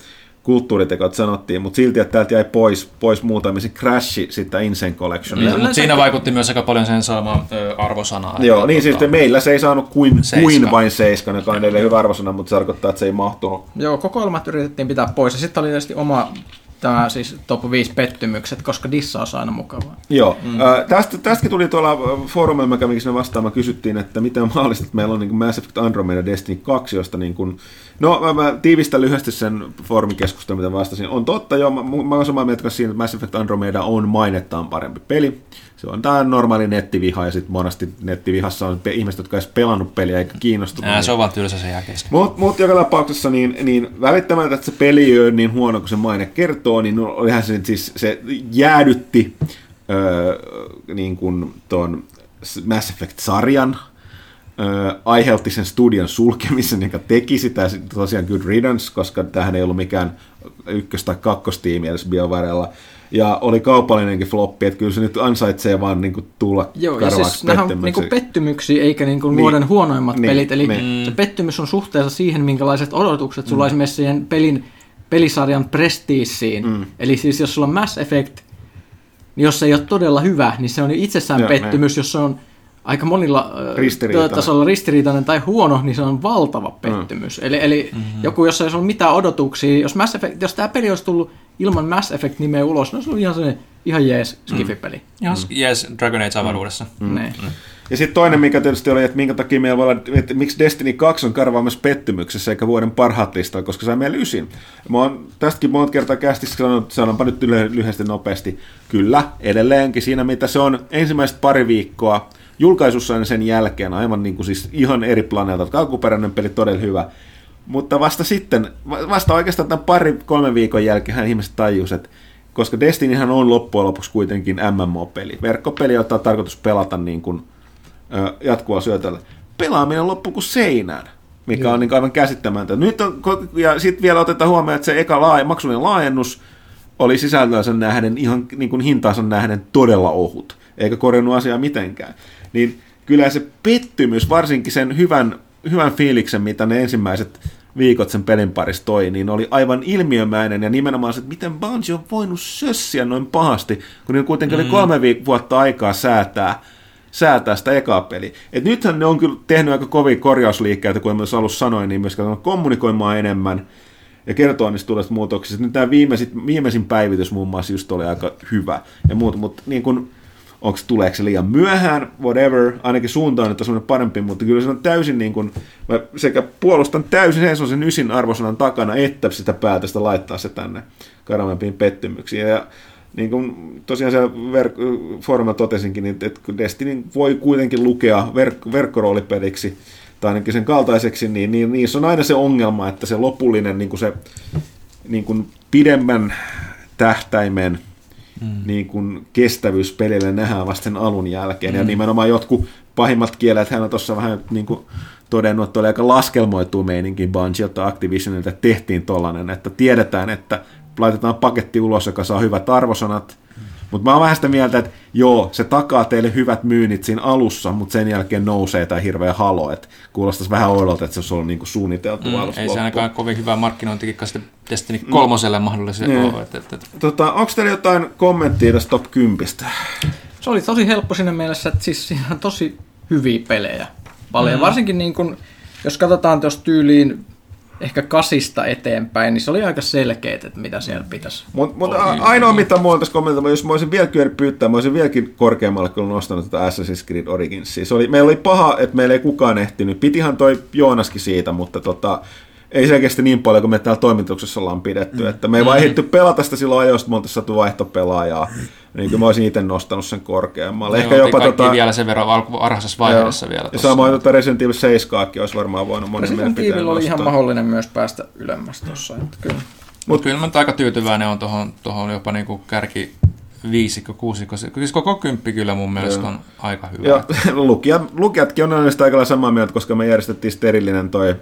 kulttuuriteko, että sanottiin, mutta silti, että täältä jäi pois, pois muutamia, se crashi sitten Insane Collection. Ja, mutta siinä vaikutti myös aika paljon sen saamaan arvosanaa. Joo, niin siis tota, meillä se ei saanut kuin, kuin vain seiskan, joka on edelleen hyvä arvosana, mutta se tarkoittaa, että se ei mahtunut. Joo, kokoelmat yritettiin pitää pois, ja sitten oli tietysti oma tämä siis top 5 pettymykset, koska dissa on aina mukavaa. Joo. Mm. Äh, tästä, tästäkin tuli tuolla foorumilla, mä kävin sinne vastaan, mä kysyttiin, että mahdollista, että meillä on niin kuin Mass Effect Andromeda Destiny 2, josta niin kuin, no mä, mä tiivistän lyhyesti sen foorumikeskustelun, mitä vastasin. On totta, joo, mä, mä olen samaa mieltä siinä, että Mass Effect Andromeda on mainettaan parempi peli. Se on tämä normaali nettiviha, ja sitten monesti nettivihassa on ihmiset, jotka eivät pelannut peliä eikä kiinnostunut. Ää, se on vaan tylsä se jää Mutta mut joka tapauksessa niin, niin välittämättä, että se peli ei ole niin huono kuin se maine kertoo, niin olihan se, siis, se jäädytti öö, niin kuin ton Mass Effect-sarjan, öö, aiheutti sen studion sulkemisen, joka teki sitä tosiaan Good Riddance, koska tähän ei ollut mikään ykkös- tai kakkostiimi edes BioWarella ja oli kaupallinenkin floppi, että kyllä se nyt ansaitsee vaan niin kuin tulla Joo, ja siis nämä on niin kuin pettymyksiä eikä niin kuin niin. vuoden huonoimmat niin, pelit, eli niin. se pettymys on suhteessa siihen, minkälaiset odotukset sulla mm. esimerkiksi siihen pelin pelisarjan prestiisiin. Mm. Eli siis jos sulla on Mass Effect, niin jos se ei ole todella hyvä, niin se on jo itsessään Joo, pettymys. Jos se on aika monilla Ristiriitainen. tasolla ristiriitainen tai huono, niin se on valtava pettymys. Mm. Eli, eli mm-hmm. joku, jos ei ole mitään odotuksia, jos, Mass Effect, jos tämä peli olisi tullut ilman Mass Effect-nimeä ulos, no se on ihan se ihan jees skifipeli. Ihan mm. yes, Dragon Age avaruudessa. Mm. Ne. Ja sitten toinen, mikä tietysti oli, että minkä takia meillä voi olla, että miksi Destiny 2 on karvaamassa pettymyksessä eikä vuoden parhaat listalla, koska sai meillä ysin. Mä oon tästäkin monta kertaa kästissä sanonut, sanonpa nyt lyhy- lyhyesti nopeasti, kyllä, edelleenkin siinä, mitä se on ensimmäiset pari viikkoa, julkaisussa sen jälkeen, aivan niin kuin siis ihan eri planeetalta, alkuperäinen peli todella hyvä, mutta vasta sitten, va- vasta oikeastaan tämän pari, kolme viikon jälkeen hän ihmiset tajus, että koska Destinyhän on loppujen lopuksi kuitenkin MMO-peli, verkkopeli, jota on tarkoitus pelata niin kuin, ö, jatkuvaa syötöllä. Pelaaminen loppuu kuin seinään, mikä on niin aivan käsittämätöntä. Nyt on, ja sitten vielä otetaan huomioon, että se eka laaja, maksullinen laajennus oli sisältöönsä nähden, ihan niin kuin hintaansa nähden todella ohut, eikä korjannut asiaa mitenkään. Niin kyllä se pettymys, varsinkin sen hyvän, hyvän fiiliksen, mitä ne ensimmäiset viikot sen pelin parissa toi, niin oli aivan ilmiömäinen ja nimenomaan se, että miten Bungie on voinut sössiä noin pahasti, kun niillä kuitenkin oli kolme viik- vuotta aikaa säätää, säätää sitä ekaa peliä. Et nythän ne on kyllä tehnyt aika kovia korjausliikkeitä, kuten myös alussa sanoin, niin myös kommunikoimaan enemmän ja kertoa niistä tulevista muutoksista. Nyt tämä viimeisin, viimeisin päivitys muun muassa just oli aika hyvä ja muut, mutta niin kuin, onko tuleeko se liian myöhään, whatever, ainakin suuntaan, että se on parempi, mutta kyllä se on täysin niin kuin, mä sekä puolustan täysin sen sen ysin arvosanan takana, että sitä päätöstä laittaa se tänne karamempiin pettymyksiin. Ja niin kuin tosiaan se verk- foorumilla totesinkin, niin että kun Destiny voi kuitenkin lukea verk- verkkoroolipeliksi, tai ainakin sen kaltaiseksi, niin, niin niissä on aina se ongelma, että se lopullinen niin kuin se niin kuin pidemmän tähtäimen mm. niin kuin kestävyys pelille nähdään vasta sen alun jälkeen. Mm. Ja nimenomaan jotkut pahimmat kielet, hän on tuossa vähän niin kuin todennut, että oli aika laskelmoitu meininkin Bungielta Activisionilta, tehtiin tollanen, että tiedetään, että laitetaan paketti ulos, joka saa hyvät arvosanat, mutta mä oon vähän sitä mieltä, että joo, se takaa teille hyvät myynnit siinä alussa, mutta sen jälkeen nousee tämä hirveä halo, että kuulostaisi vähän oudolta, että se olisi ollut niinku suunniteltu Mm, alusta ei se ainakaan kovin hyvää markkinointikin sitten Destiny kolmoselle mahdollisesti Niin. ole. Et, et, et. Tota, onko teillä jotain kommenttia tästä top 10? Se oli tosi helppo siinä mielessä, että siis siinä on tosi hyviä pelejä. Paljon. Mm. Varsinkin niin kun, jos katsotaan tuossa tyyliin ehkä kasista eteenpäin, niin se oli aika selkeät, että mitä siellä pitäisi. Mutta mut a- ainoa, mitä mua on tässä kommentoimaan, jos mä olisin vielä kyennyt pyytää, mä olisin vieläkin korkeammalle kyllä nostanut tätä Assassin's Creed Originsia. Se oli, meillä oli paha, että meillä ei kukaan ehtinyt. Pitihan toi Joonaskin siitä, mutta tota, ei selkeästi niin paljon kuin me täällä toimituksessa ollaan pidetty. Että me ei vaan ehditty pelata sitä silloin ajoista, me oltaisiin saatu vaihtopelaajaa. Niin kyllä mä olisin itse nostanut sen korkeammalle. Ehkä Joo, jopa kaikki tota, vielä sen verran alku- varhaisessa vaiheessa vielä. ja tossa. samoin tota Resident Evil 7 olisi varmaan voinut monen Resident Evil oli ihan mahdollinen myös päästä ylemmäs tuossa. Että kyllä. Mutta kyllä mä nyt aika tyytyväinen on tuohon, tuohon jopa niinku kärki viisikko, kuusikko. Siis koko kymppi kyllä mun mielestä on aika hyvä. Ja *laughs* lukijat, lukijatkin on näistä aika samaa mieltä, koska me järjestettiin sterillinen toi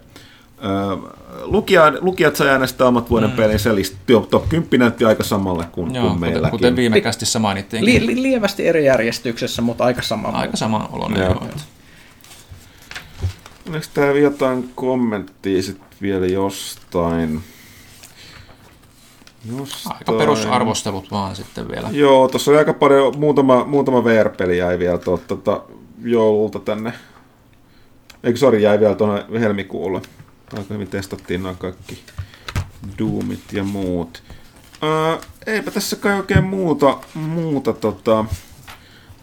lukijat, lukijat sai äänestää omat vuoden mm. pelinsä, eli top, top 10 näytti aika samalle kuin, Joo, kuin kuten, meilläkin. kuten viime kästissä mainittiin. Li- li- lievästi eri järjestyksessä, mutta aika sama. Aika sama oloinen. Joo. Onko täällä jotain kommenttia sitten vielä jostain? jostain? Aika perusarvostelut vaan sitten vielä. Joo, tuossa oli aika paljon, muutama, muutama VR-peli jäi vielä tuolta tota, joululta tänne. Eikö sori, jäi vielä tuonne helmikuulle. Aika hyvin testattiin nämä kaikki Doomit ja muut. Ää, eipä tässä kai oikein muuta, muuta tota,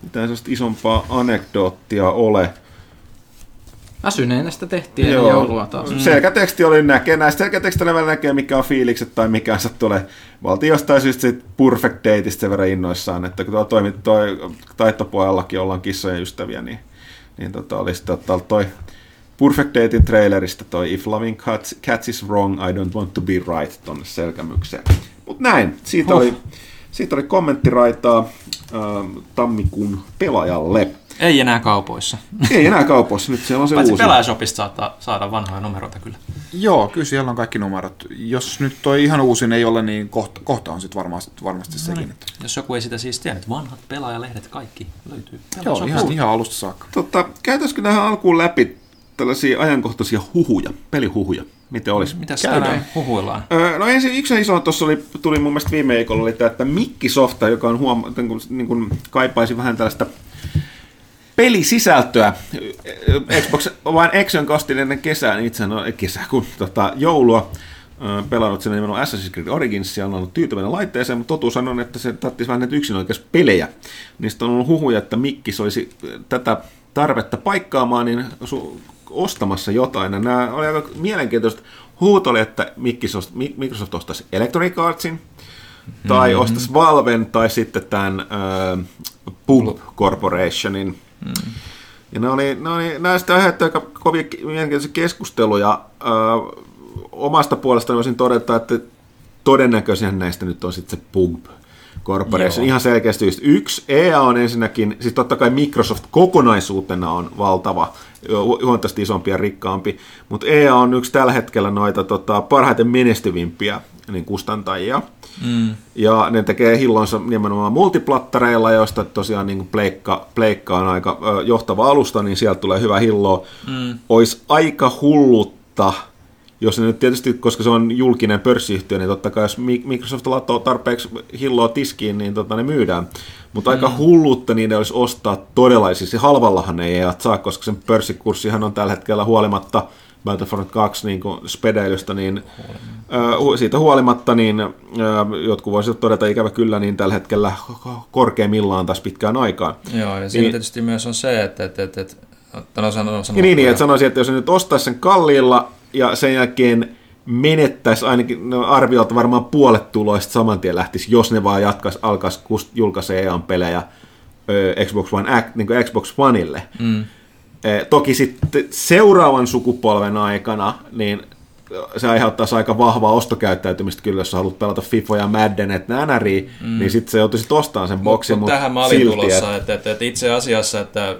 mitään isompaa anekdoottia ole. Väsyneenä sitä tehtiin ennen joulua taas. Mm. Selkäteksti oli näkee, näistä selkätekstillä välillä näkee, mikä on fiilikset tai mikä se tulee. Valtiin jostain syystä sit Perfect Dateista sen verran innoissaan, että kun tuo toimit toi taittopojallakin ollaan kissojen ystäviä, niin, niin tota, oli sitten ottaa toi Perfect Datein trailerista toi If loving cats, cats is wrong, I don't want to be right tonne selkämykseen. Mut näin, siitä, oli, siitä oli kommenttiraitaa ähm, tammikuun pelaajalle. Ei enää kaupoissa. Ei enää kaupoissa, nyt siellä on se Paitsi uusi. pelaajashopista saattaa saada vanhoja numeroita kyllä. Joo, kyllä siellä on kaikki numerot. Jos nyt toi ihan uusin ei ole, niin kohta, kohta on sitten varmasti, varmasti sekin. Että. Jos joku ei sitä siis tiennyt, vanhat pelaajalehdet kaikki löytyy. Joo, ihan, ihan alusta saakka. Tota, käytäisikö tähän alkuun läpi tällaisia ajankohtaisia huhuja, pelihuhuja? miten olisi. Mitäs Käydään. tänään huhuillaan? Öö, No ensin yksi iso tuossa oli, tuli mun mielestä viime viikolla, oli tämä, että Microsoft, joka on huoma, niin kuin, niin kuin kaipaisi vähän tällaista pelisisältöä. Xbox One X on kostin ennen kesää, niin itse on kesä, kun tota, joulua pelannut sen nimenomaan Assassin's Creed Origins ja on ollut tyytyväinen laitteeseen, mutta totuus on, että se tarvitsisi vähän näitä yksinoikeus pelejä. Niistä on ollut huhuja, että Mikkis olisi tätä tarvetta paikkaamaan, niin su- ostamassa jotain. Ja nämä oli aika mielenkiintoista. Huut oli, että Microsoft, Mi- Microsoft ostaisi Electronic Artsin, tai Mm-hmm. ostaisi Valven, tai sitten tämän äh, Pulp Corporationin. Mm. Ja ne oli, ne oli näistä aiheutti aika kovia ki- mielenkiintoisia keskusteluja. Äh, omasta puolestani voisin todeta, että todennäköisesti näistä nyt on sitten se Pulp Corporation. Joo. Ihan selkeästi just yksi. EA on ensinnäkin, siis totta kai Microsoft kokonaisuutena on valtava, hu- huomattavasti isompi ja rikkaampi, mutta EA on yksi tällä hetkellä noita tota, parhaiten menestyvimpiä niin kustantajia. Mm. Ja ne tekee hillonsa nimenomaan multiplattareilla, joista tosiaan niin kuin pleikka, pleikka on aika ö, johtava alusta, niin sieltä tulee hyvä hillo. Mm. Olisi aika hullutta, jos ne nyt tietysti, koska se on julkinen pörssiyhtiö, niin totta kai jos Mi- Microsoft latoo tarpeeksi hilloa tiskiin, niin tota, ne myydään. Mutta aika hullutta niiden olisi ostaa todella, siis halvallahan ne ei saa, koska sen pörssikurssihan on tällä hetkellä huolimatta Battlefront 2 niin kuin spedeilystä, niin ö, siitä huolimatta, niin ö, jotkut voisivat todeta ikävä kyllä, niin tällä hetkellä korkeimmillaan taas pitkään aikaan. Joo, ja siinä Niin- tietysti myös on se, että, että, että, että no, sano, sano, Ja niin, niin, että sanoisin, että jos nyt ostaisi sen kalliilla ja sen jälkeen menettäisi ainakin no arviolta varmaan puolet tuloista saman tien lähtisi, jos ne vaan jatkaisi, alkaisi julkaisee EAN pelejä ö, Xbox One, niin kuin Xbox Oneille. Mm. Eh, Toki sitten seuraavan sukupolven aikana, niin se aiheuttaisi aika vahvaa ostokäyttäytymistä kyllä, jos haluat pelata FIFA ja Madden, että NRI, mm. niin sitten se joutuisi ostamaan sen boksin, Mutta mutta tähän mä olin silti, tulossa, että, että, että itse asiassa, että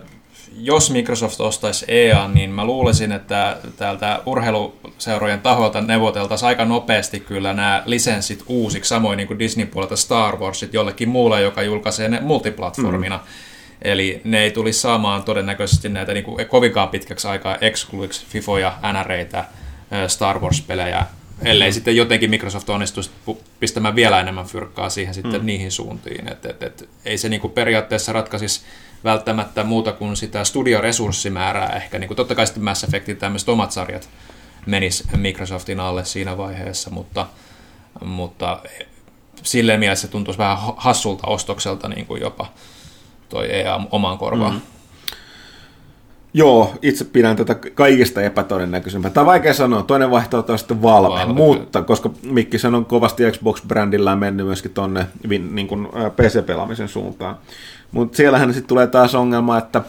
jos Microsoft ostaisi EA, niin mä luulisin, että täältä urheiluseurojen taholta neuvoteltaisiin aika nopeasti kyllä nämä lisenssit uusiksi, samoin niin kuin Disney puolelta Star Warsit jollekin muulle, joka julkaisee ne multiplatformina. Mm. Eli ne ei tulisi saamaan todennäköisesti näitä niin kuin kovinkaan pitkäksi aikaa excluiksi FIFOja, NREitä, Star Wars-pelejä, ellei sitten jotenkin Microsoft onnistuisi pistämään vielä enemmän fyrkkaa siihen sitten mm. niihin suuntiin. Et, et, et, ei se niinku periaatteessa ratkaisisi välttämättä muuta kuin sitä studioresurssimäärää ehkä. Niinku totta kai sitten Mass Effectin tämmöiset omat sarjat menis Microsoftin alle siinä vaiheessa, mutta, mutta silleen mielessä se tuntuisi vähän hassulta ostokselta niin kuin jopa toi EA omaan korvaan. Mm. Joo, itse pidän tätä kaikista epätodennäköisempää. Tämä on vaikea sanoa. Toinen vaihtoehto on sitten Valve, Valve, mutta koska Mikkisen on kovasti Xbox-brändillään mennyt myöskin tuonne niin kuin, PC-pelaamisen suuntaan. Mutta siellähän sitten tulee taas ongelma, että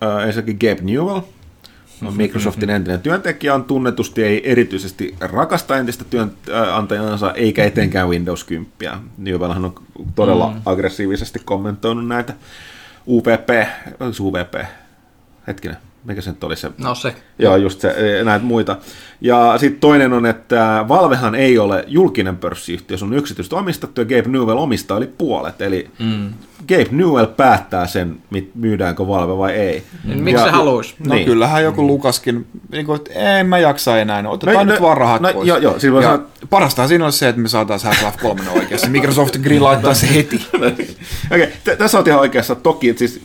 ää, ensinnäkin Gabe Newell, on Microsoftin entinen työntekijä, on tunnetusti ei erityisesti rakasta entistä työnantajansa, eikä etenkään Windows 10. Newellhan on todella mm. aggressiivisesti kommentoinut näitä se UVP, hetkinen, mikä se nyt oli se? No se. Joo, just se, e, näitä muita. Ja sitten toinen on, että Valvehan ei ole julkinen pörssiyhtiö, se on yksityistä omistettu ja Gabe Newell omistaa yli puolet. Eli mm. Gabe Newell päättää sen, mit- myydäänkö Valve vai ei. Niin miksi se haluaisi? No niin. kyllähän joku Lukaskin, niin kuin, että en mä jaksa enää, no, otetaan No, nyt no, vaan rahat no, pois. joo, joo, silloin ja saat- Parastahan siinä olisi se, että me saataisiin Half-Life 3 oikeassa. *laughs* Microsoft grillaittaa se heti. *laughs* Okei, okay, tässä on ihan oikeassa. Toki, että siis,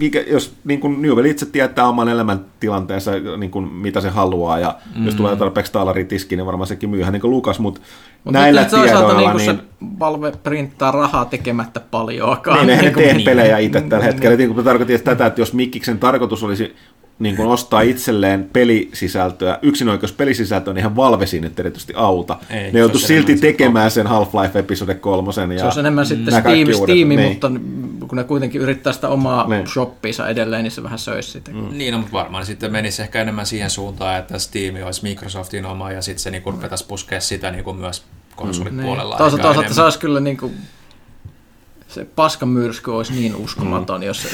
mikä, jos niin kuin Newell itse tietää oman elämäntilanteensa, niin kuin, mitä se haluaa, ja mm. jos tulee tarpeeksi talaritiski, niin varmaan sekin myyhän niin kuin Lukas, mutta Mutta näillä nyt toisaalta tiedoilla, niin, niin, se Valve printtaa rahaa tekemättä paljoakaan. niin eihän ne kuin- tee pelejä itse tällä Niin. hetkellä. Niin kuin tarkoitin tätä, että jos Mikkiksen tarkoitus olisi niin kuin ostaa itselleen pelisisältöä, yksinoikeus pelisisältöä, niin ihan Valve siinä nyt erityisesti auta. Ei, ne olisi silti tekemään sen Half-Life Episode 3. Ja Se olisi enemmän sitten nämä kaikki Steam, Steam niin. mutta kun ne kuitenkin yrittää sitä omaa Niin. shoppiinsa edelleen, niin se vähän söisi sitä. Mm. Niin, no, mutta varmaan sitten menisi ehkä enemmän siihen suuntaan, että Steam olisi Microsoftin oma ja sitten se niin vetäisi puskea sitä niin kuin myös konsolipuolella. Niin. Toisaalta, toisaalta se olisi kyllä niin kuin, se paskamyrsky olisi niin uskomaton, mm. jos,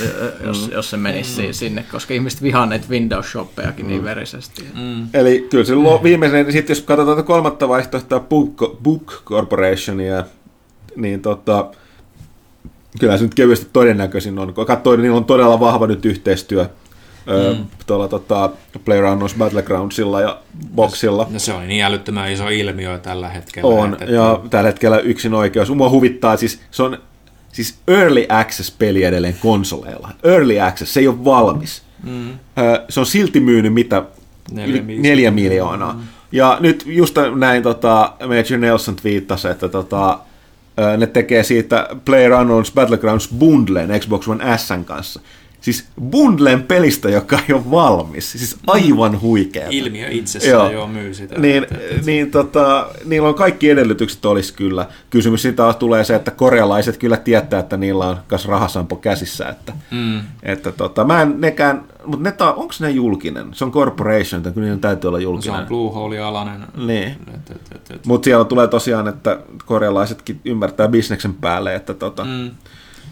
jos, jos se menisi mm. sinne, koska ihmiset vihaa näitä Windows-shoppejakin mm. niin verisesti. Mm. Eli kyllä se lo- viimeisen, sitten jos katsotaan tätä kolmatta vaihtoehtoa, Book, Book Corporationia, niin tota, kyllä se nyt kevyesti todennäköisin on. Kun katsoo, niin niillä on todella vahva nyt yhteistyö mm. tuolla tota, PlayerUnknown's Battlegroundsilla ja Boxilla. No se on niin älyttömän iso ilmiö tällä hetkellä. On, että, ja tällä hetkellä yksin oikeus. Mua huvittaa, siis se on siis Early Access-peli edelleen konsoleilla. Early Access, se ei ole valmis. Mm. Se on silti myynyt mitä? Neljä, neljä miljoonaa. Mm. Ja nyt just näin tota, Major Nelson twiittasi, että tota, ne tekee siitä PlayerUnknown's Battlegrounds bundlen Xbox One S kanssa. Siis bundlen pelistä, joka ei ole valmis. Siis aivan huikea. Ilmiö itsessään joo. jo myy sitä. Niin, niin tota, niillä on kaikki edellytykset olisi kyllä. Kysymys siitä tulee se, että korealaiset kyllä tietää, että niillä on kas rahasampo käsissä. Että, mm. että tota, mä en nekään, mutta ne ta, onko ne julkinen? Se on corporation, että kyllä niiden täytyy olla julkinen. Se on Bluehole-alainen. Niin. Mutta siellä tulee tosiaan, että korealaisetkin ymmärtää bisneksen päälle, että tota, mm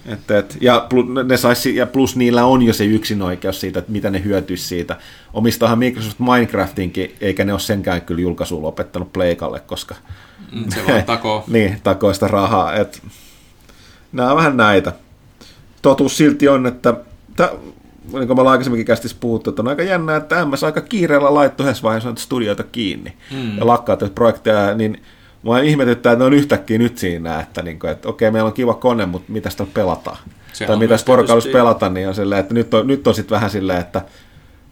et, et, ja, ne saisi, ja plus niillä on jo se yksinoikeus siitä, että mitä ne hyötyisi siitä. Omistahan Microsoft Minecraftinkin, eikä ne ole senkään kyllä julkaisuun lopettanut Pleikalle, koska... Mm, se vaan takoo. *laughs* niin, takoo sitä rahaa. Et, nämä on vähän näitä. Totuus silti on, että t- niin kuin me ollaan aikaisemminkin kästissä puhuttu, että on aika jännä, että MS aika kiireellä laittoi yhdessä vaiheessa studioita kiinni mm. ja lakkautettu projekteja, niin Mua ihmetyttää, että ne on yhtäkkiä nyt siinä, että, niin kuin, että okei, meillä on kiva kone, mutta mitä sitä pelataan? Se tai mitä porukalla pelata, niin on silleen, että nyt on, nyt on sitten vähän silleen, että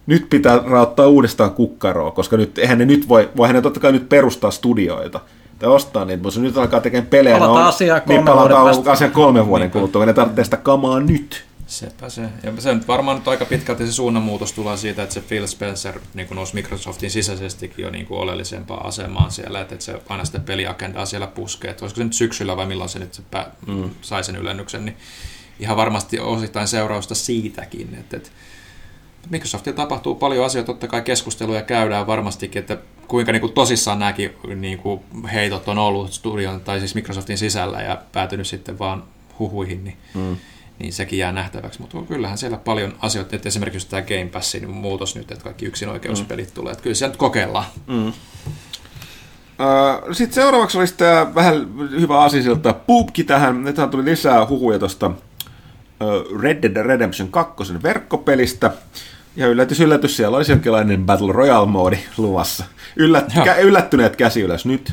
nyt pitää raottaa uudestaan kukkaroa, koska nyt, eihän ne nyt voi, voihan ne totta kai nyt perustaa studioita, tai ostaa niitä, mutta nyt alkaa tekemään pelejä, palataan on, asiaa niin palataan asiaan kolmen vuoden kuluttua, ne tarvitsee sitä kamaa nyt. Sepä se. Ja se nyt varmaan nyt aika pitkälti se suunnanmuutos tulee siitä, että se Phil Spencer niin nousi Microsoftin sisäisestikin jo niin kuin oleellisempaan asemaan siellä, että, se aina sitä peliagendaa siellä puskee. Että olisiko se nyt syksyllä vai milloin se nyt se pää, mm. sai sen ylennyksen, niin ihan varmasti osittain seurausta siitäkin. Että, että Microsoftilla tapahtuu paljon asioita, totta kai keskusteluja käydään varmastikin, että kuinka niin kuin tosissaan nämäkin niin kuin heitot on ollut studion tai siis Microsoftin sisällä ja päätynyt sitten vaan huhuihin, niin mm niin sekin jää nähtäväksi. Mutta kyllähän siellä paljon asioita, että esimerkiksi tämä Game Passin muutos nyt, että kaikki yksinoikeuspelit mm. tulee, että kyllä siellä nyt kokeillaan. Mm. Sitten seuraavaksi olisi tämä vähän hyvä asia pubki tähän. Nythän tuli lisää huhuja tuosta Red Dead Redemption 2 verkkopelistä. Ja yllätys, yllätys, siellä olisi jonkinlainen Battle Royale-moodi luvassa. Yllät, kä, yllättyneet käsi ylös nyt.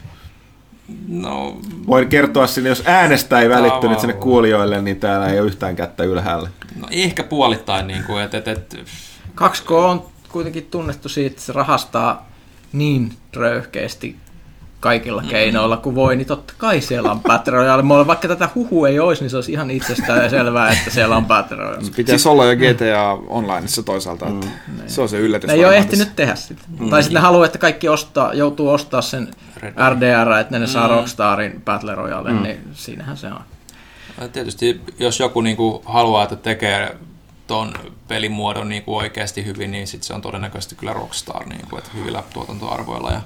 No, Voin kertoa sinne, jos äänestä ei välittynyt sinne kuulijoille, niin täällä ei ole yhtään kättä ylhäällä. No ehkä puolittain, niin kuin, että... Et, et... 2K on kuitenkin tunnettu siitä, että se rahastaa niin röyhkeästi kaikilla keinoilla kuin voi, niin totta kai siellä on Battle Royale. Vaikka tätä huhu ei olisi, niin se olisi ihan itsestään selvää, että siellä on Battle Royale. Pitäisi siis, olla jo GTA Onlineissa toisaalta, että mm. se on se yllätys. Ne ei ole ehtinyt tässä. tehdä sitä. Mm. Tai sitten ne haluaa, että kaikki ostaa, joutuu ostaa sen RDR, että ne saa mm. Rockstarin Battle Royale, mm. niin siinähän se on. Tietysti jos joku niin kuin haluaa, että tekee ton pelimuodon niin kuin oikeasti hyvin, niin sit se on todennäköisesti kyllä Rockstar niin kuin, että hyvillä tuotantoarvoilla ja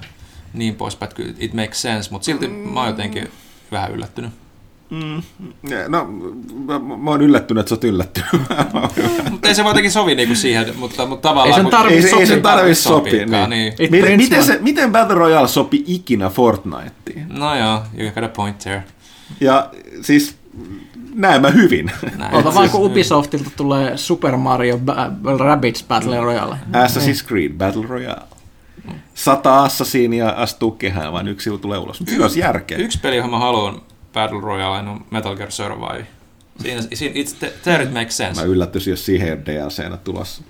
niin poispäin, että it makes sense, mutta silti mm. mä oon jotenkin vähän yllättynyt. Mm. No, mä, mä oon yllättynyt, että sä oot yllättynyt. *laughs* mutta ei se jotenkin sovi niinku siihen, mutta, mutta tavallaan... Ei sen tarvitse sopia. Ei sen tarvitse sopia. Niin. niin. Miten, miten, se, miten Battle Royale sopi ikinä Fortniteen? No joo, you got a point there. Ja siis näin mä hyvin. Näin. Ota vaan kun Ubisoftilta tulee Super Mario ba- Rabbids Battle Royale. Assassin's Creed Battle Royale sata assasiinia astuu kehään, vaan yksi tulee ulos. Myös järkeä. Yksi peli, johon mä haluan Battle Royale on Metal Gear Survive. Siinä, siinä it's, there it makes sense. Mä yllättyisin, jos siihen DLCnä tulossa.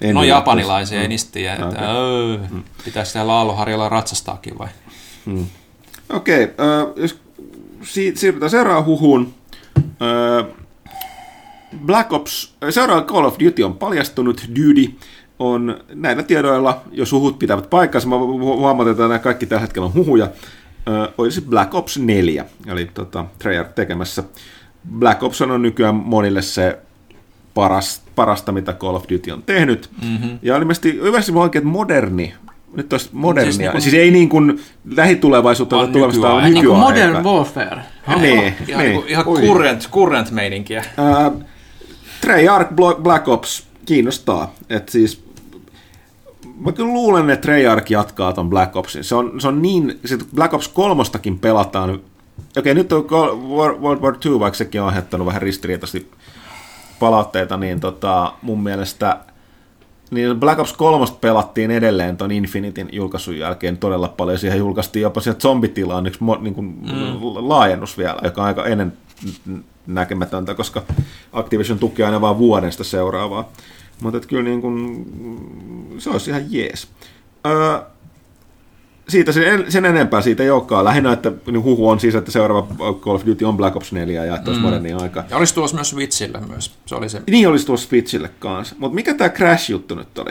En no japanilaisia, mm. ei niistä tiedä, okay. että öö, mm. pitäisi siellä Laaloharjalla ratsastaakin vai? Mm. Okei, okay, uh, jos siirrytään seuraavaan huhuun. Uh, Black Ops, seuraava Call of Duty on paljastunut, Duty, on näillä tiedoilla, jos huhut pitävät paikkansa, mä huomaan, että nämä kaikki tällä hetkellä on huhuja, olisi Black Ops 4, eli tota, Treyarch tekemässä. Black Ops on nykyään monille se paras, parasta, mitä Call of Duty on tehnyt. Mm-hmm. Ja ilmeisesti hyvästi oikein moderni nyt olisi modernia. Siis, niin kuin, siis ei niin kuin lähitulevaisuutta, vaan tulevasta nykyaikaa. Niin kuin modern warfare. Niin, ihan, niin. ihan current, current meininkiä. Uh, Treyarch Black Ops kiinnostaa. että siis mä kyllä luulen, että Treyarch jatkaa ton Black Opsin. Se on, se on niin, se Black Ops kolmostakin pelataan. Okei, nyt on World War II, vaikka sekin on aiheuttanut vähän ristiriitaisesti palautteita, niin tota, mun mielestä niin Black Ops 3 pelattiin edelleen ton Infinityn julkaisun jälkeen todella paljon. Siihen julkaistiin jopa sieltä zombitilaan yksi mo, niin kuin mm. laajennus vielä, joka on aika ennen näkemätöntä, koska Activision tuki aina vain vuoden sitä seuraavaa. Mutta kyllä niin kuin, se olisi ihan jees. Öö, siitä sen, sen enempää siitä ei olekaan. Lähinnä, että niin huhu on siis, että seuraava Call of Duty on Black Ops 4 ja että olisi mm. moderni aika. Ja olisi tulossa myös Switchille myös. Se oli se. Niin olisi tuossa Switchille kanssa. Mutta mikä tämä Crash-juttu nyt oli?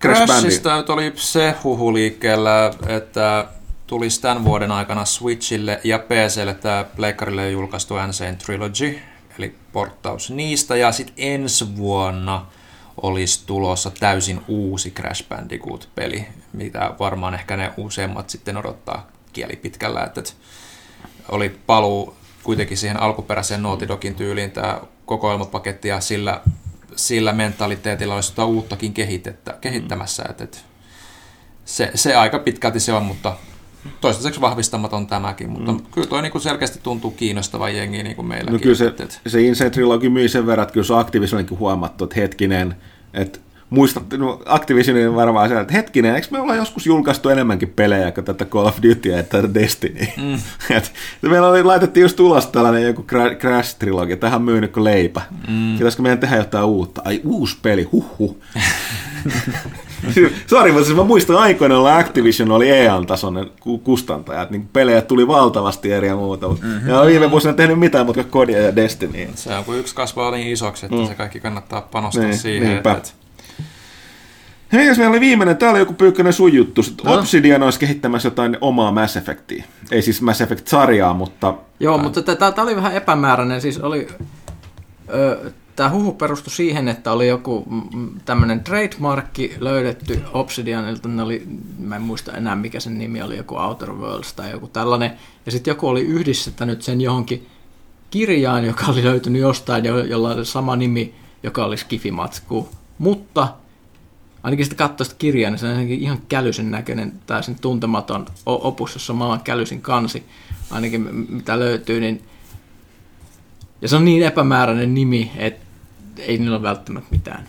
Crash Crashista nyt oli se huhu liikkeellä, että tulisi tämän vuoden aikana Switchille ja PClle tämä Pleikkarille julkaistu Insane Trilogy, eli porttaus niistä, ja sitten ensi vuonna olisi tulossa täysin uusi Crash Bandicoot-peli, mitä varmaan ehkä ne useimmat sitten odottaa kieli pitkällä, että oli paluu kuitenkin siihen alkuperäiseen Naughty Dogin tyyliin tämä kokoelmapaketti ja sillä, sillä mentaliteetilla olisi sitä uuttakin kehitettä, kehittämässä, että se, se aika pitkälti se on, mutta toistaiseksi vahvistamaton tämäkin, mutta mm. kyllä toi niinku selkeästi tuntuu kiinnostavan jengiä niin kuin meilläkin. No kyllä se, se Insane Trilogy myi sen verran, että kyllä se on Activisioninkin huomattu, että hetkinen, että muistat, no Activisionin varmaan se, että hetkinen, eikö me olla joskus julkaistu enemmänkin pelejä kuin tätä Call of Duty ja tätä Destiny? Mm. *laughs* Et, meillä oli, laitettiin just ulos tällainen joku Crash-trilogia, tähän myynyt kuin leipä. Mm. Pitäisikö meidän tehdä jotain uutta? Ai, uusi peli, huhhuh. *laughs* Sori, mutta siis mä muistan aikoina, että Activision oli EA-tasoinen kustantaja, että niin pelejä tuli valtavasti eri ja muuta. Mm-hmm. Ja viime vuosina tehnyt mitään mutta Kodia ja Destiny. Se on, kun yksi kasvaa niin isoksi, että mm. se kaikki kannattaa panostaa niin, siihen. Niinpä. Että, Hei, jos meillä oli viimeinen, täällä joku pyykkönen sun juttu. No. Obsidian olisi kehittämässä jotain omaa Mass Effectia. Ei siis Mass Effect-sarjaa, mutta... Joo, mutta tämä oli vähän epämääräinen. Siis oli... Ö, Tämä huhu perustui siihen, että oli joku tämmöinen trademarkki löydetty Obsidianilta, ne oli, mä en muista enää mikä sen nimi oli, joku Outer Worlds tai joku tällainen, ja sitten joku oli yhdistettänyt sen johonkin kirjaan, joka oli löytynyt jostain, jolla oli sama nimi, joka oli Skifimatsku, mutta ainakin sitä katsoi sitä kirjaa, niin se on ihan kälysen näköinen, tai sen tuntematon opus, jossa on maailman kälysin kansi, ainakin mitä löytyy, niin ja se on niin epämääräinen nimi, että ei niillä ole välttämättä mitään,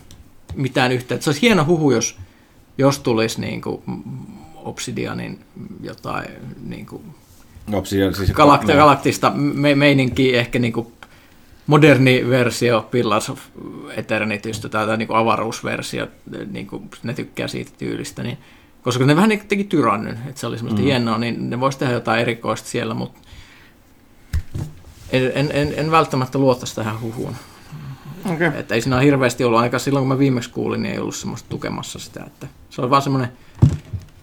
mitään yhteyttä. Se olisi hieno huhu, jos, jos tulisi niin kuin Obsidianin jotain niin kuin Obsidian, siis galakti- galaktista me- meininkiä, ehkä niin kuin moderni versio Pillars of Eternitystä tai niin kuin avaruusversio, niin kuin ne tykkää siitä tyylistä, niin, koska ne vähän teki tyrannyn, että se oli semmoista mm. hienoa, niin ne voisi tehdä jotain erikoista siellä, mutta en, en, en, en välttämättä luottaisi tähän huhuun. Okay. Että ei siinä ole hirveästi ollut, ainakaan silloin kun mä viimeksi kuulin, niin ei ollut semmoista tukemassa sitä. Että se on vaan semmoinen,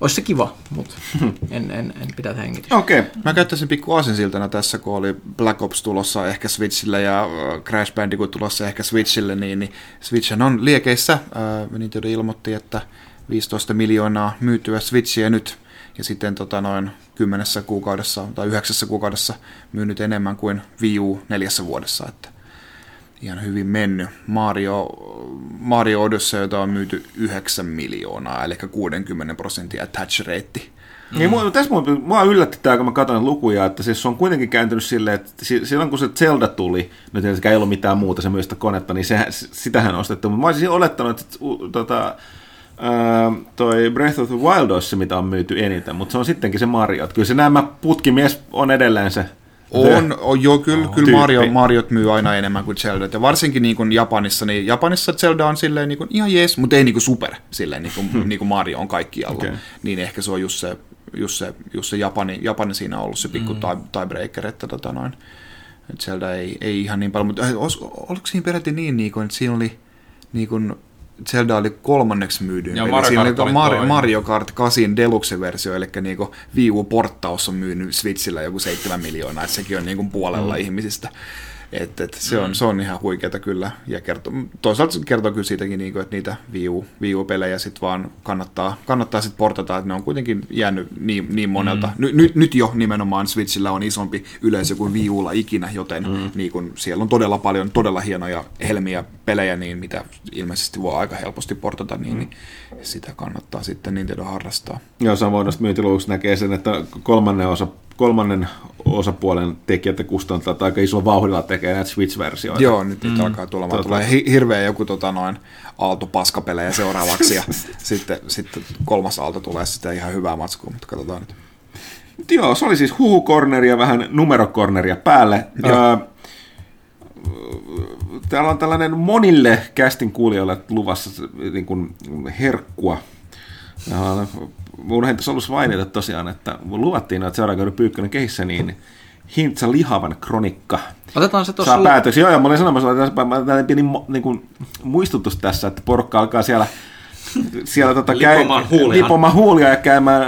olisi se kiva, mutta *laughs* en, en, en pidä hengitystä. Okei. Okay. Mä käyttäisin pikku aasinsiltana tässä, kun oli Black Ops tulossa ehkä Switchille ja äh, Crash Bandicoot tulossa ehkä Switchille, niin, niin Switch on liekeissä. Äh, Nintendo ilmoitti, että 15 miljoonaa myytyä Switchiä nyt ja sitten tota, noin kymmenessä kuukaudessa tai yhdeksässä kuukaudessa myynyt enemmän kuin Wii U neljässä vuodessa. Että ihan hyvin mennyt. Mario, Mario Odyssey, jota on myyty 9 miljoonaa, eli 60 prosenttia attach rate. Mm. Niin, mua, tässä mua, mua yllätti tämä, kun mä katsoin lukuja, että siis se on kuitenkin kääntynyt silleen, että silloin kun se Zelda tuli, nyt ei ollut mitään muuta, se myös konetta, niin se, sitähän on ostettu. Mutta mä olisin olettanut, että tota, toi Breath of the Wild olisi se, mitä on myyty eniten, mutta se on sittenkin se Mario. Kyllä se nämä putkimies on edelleen se on, on joo, kyllä, oh, kyllä Mario, Mariot myy aina enemmän kuin Zelda. Ja varsinkin niin kuin Japanissa, niin Japanissa Zelda on silleen niin kuin ihan jees, mutta ei niin kuin super, silleen niin kuin, hmm. niin kuin Mario on kaikkialla. Okay. Niin ehkä se on just se, just se, just se Japani, Japani siinä on ollut se pikku mm. tiebreaker, että tota noin, Zelda ei, ei ihan niin paljon, mutta äh, oliko siinä peräti niin, niin kuin, että siinä oli niin kuin, Zelda oli kolmanneksi myydyin. Ja Mario, Kart oli Mario, Mario Kart 8 Deluxe-versio, eli niinku Wii U-porttaus on myynyt Switchillä joku 7 miljoonaa, että sekin on niinku puolella mm. ihmisistä. Et, et se, on, mm. se on ihan huikeeta kyllä. Ja kertoo, toisaalta se kertoo kyllä siitäkin, niin kuin, että niitä Wii, U, Wii U-pelejä sit vaan kannattaa, kannattaa sit portata, että ne on kuitenkin jäänyt niin, niin monelta. Mm. Ny, nyt, nyt jo nimenomaan Switchillä on isompi yleisö kuin Wii Ulla ikinä, joten mm. niin kun, siellä on todella paljon todella hienoja helmiä pelejä, niin mitä ilmeisesti voi aika helposti portata, niin, mm. niin sitä kannattaa sitten Nintendo harrastaa. Joo, samoin noista myyntiluvuista näkee sen, että kolmannen osa kolmannen osapuolen tekijät ja kustantajat aika isolla vauhdilla tekee näitä Switch-versioita. Joo, nyt mm. alkaa tulemaan. Tota. Tulee hi- hirveä joku tota, noin aalto-paskapelejä seuraavaksi ja *laughs* sitten, sitten kolmas aalto tulee sitten ihan hyvää matskua, mutta katsotaan nyt. Joo, se oli siis huhukorneria, vähän numerokorneria päälle. Öö, täällä on tällainen monille kästin kuulijoille luvassa niin kuin herkkua. Mun tässä ollut mainita tosiaan, että luvattiin, että seuraavan Pyykkönen kehissä, niin Hintsa lihavan kronikka. Otetaan se tuossa... Saa päätöksiä. Joo, ja mä olin sanomassa, että mä pieni niin kuin, muistutus tässä, että porukka alkaa siellä siellä tota, käy, lipomaan, huulia. lipomaan huulia ja käymään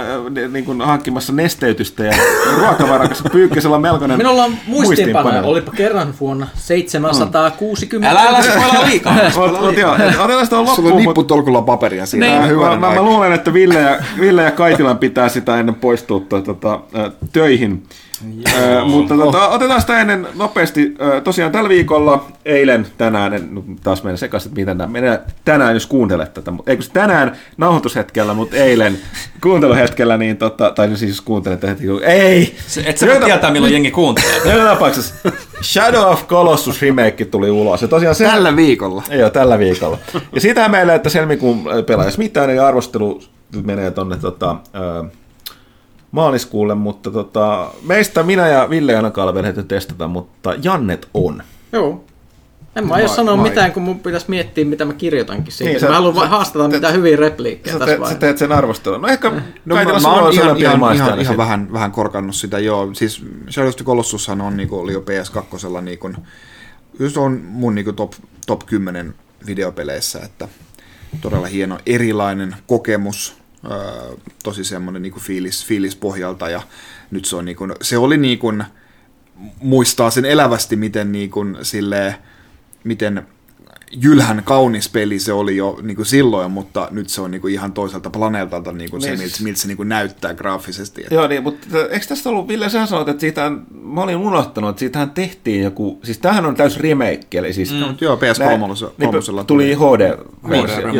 niin kuin, hankkimassa nesteytystä ja *laughs* ruokavaraa, koska Pyykkäsellä on melkoinen Minulla on muistiinpanoja, olipa kerran vuonna 760. Älä älä spoilaa liikaa. *laughs* Otetaan sitä loppuun. Sulla on nipputolkulla paperia siinä. Niin, hyvä, mä, mä, luulen, että Ville ja, Ville ja Kaitilan pitää sitä ennen poistua tota, töihin. Ö, mutta tota, otetaan sitä ennen nopeasti. Ö, tosiaan tällä viikolla, eilen, tänään, en no, taas menen sekaisin, että miten menee tänään, jos kuuntelet tätä. Eikö tänään nauhoitushetkellä, mutta eilen kuunteluhetkellä, niin tota, tai siis kuuntelet heti, ei! Se, et sä voi tietää, milloin jengi kuuntelee. *laughs* Joka tapauksessa Shadow of Colossus remake tuli ulos. Ja tosiaan se, tällä viikolla. Joo, tällä viikolla. Ja sitä meillä, että helmikuun pelaajas mitään, eli arvostelu menee tonne tota, maaliskuulle, mutta tota, meistä minä ja Ville ja Anna vielä testata, mutta Jannet on. Joo. En mä aio sanoa mitään, kun mun pitäisi miettiä, mitä mä kirjoitankin siitä. Niin, sä, mä haluan vain haastata mitään hyviä repliikkejä tässä vaiheessa. Sä teet sen arvostelun. No ehkä no, mä, mä oon ihan, ihan, ihan, ihan vähän, vähän korkannut sitä, joo. Siis Shadow of the Colossushan on niin oli jo PS2, niin kuin, se on mun niin kuin top, top 10 videopeleissä, että todella hieno erilainen kokemus tosi semmoinen niin fiilis, fiilis pohjalta ja nyt se on niin kuin, se oli niin kuin, muistaa sen elävästi, miten niin kuin, silleen, miten jylhän kaunis peli se oli jo niin kuin silloin, mutta nyt se on niin kuin ihan toiselta planeetalta niin kuin niin. se, miltä, miltä se niin kuin näyttää graafisesti. Että. Joo, niin, mutta eikö tästä ollut, Ville, sä sanoit, että siitä, mä olin unohtanut, että siitähän tehtiin joku, siis tämähän on täys remake, eli siis... Mm. No, joo, PS3 niin, tuli HD. HD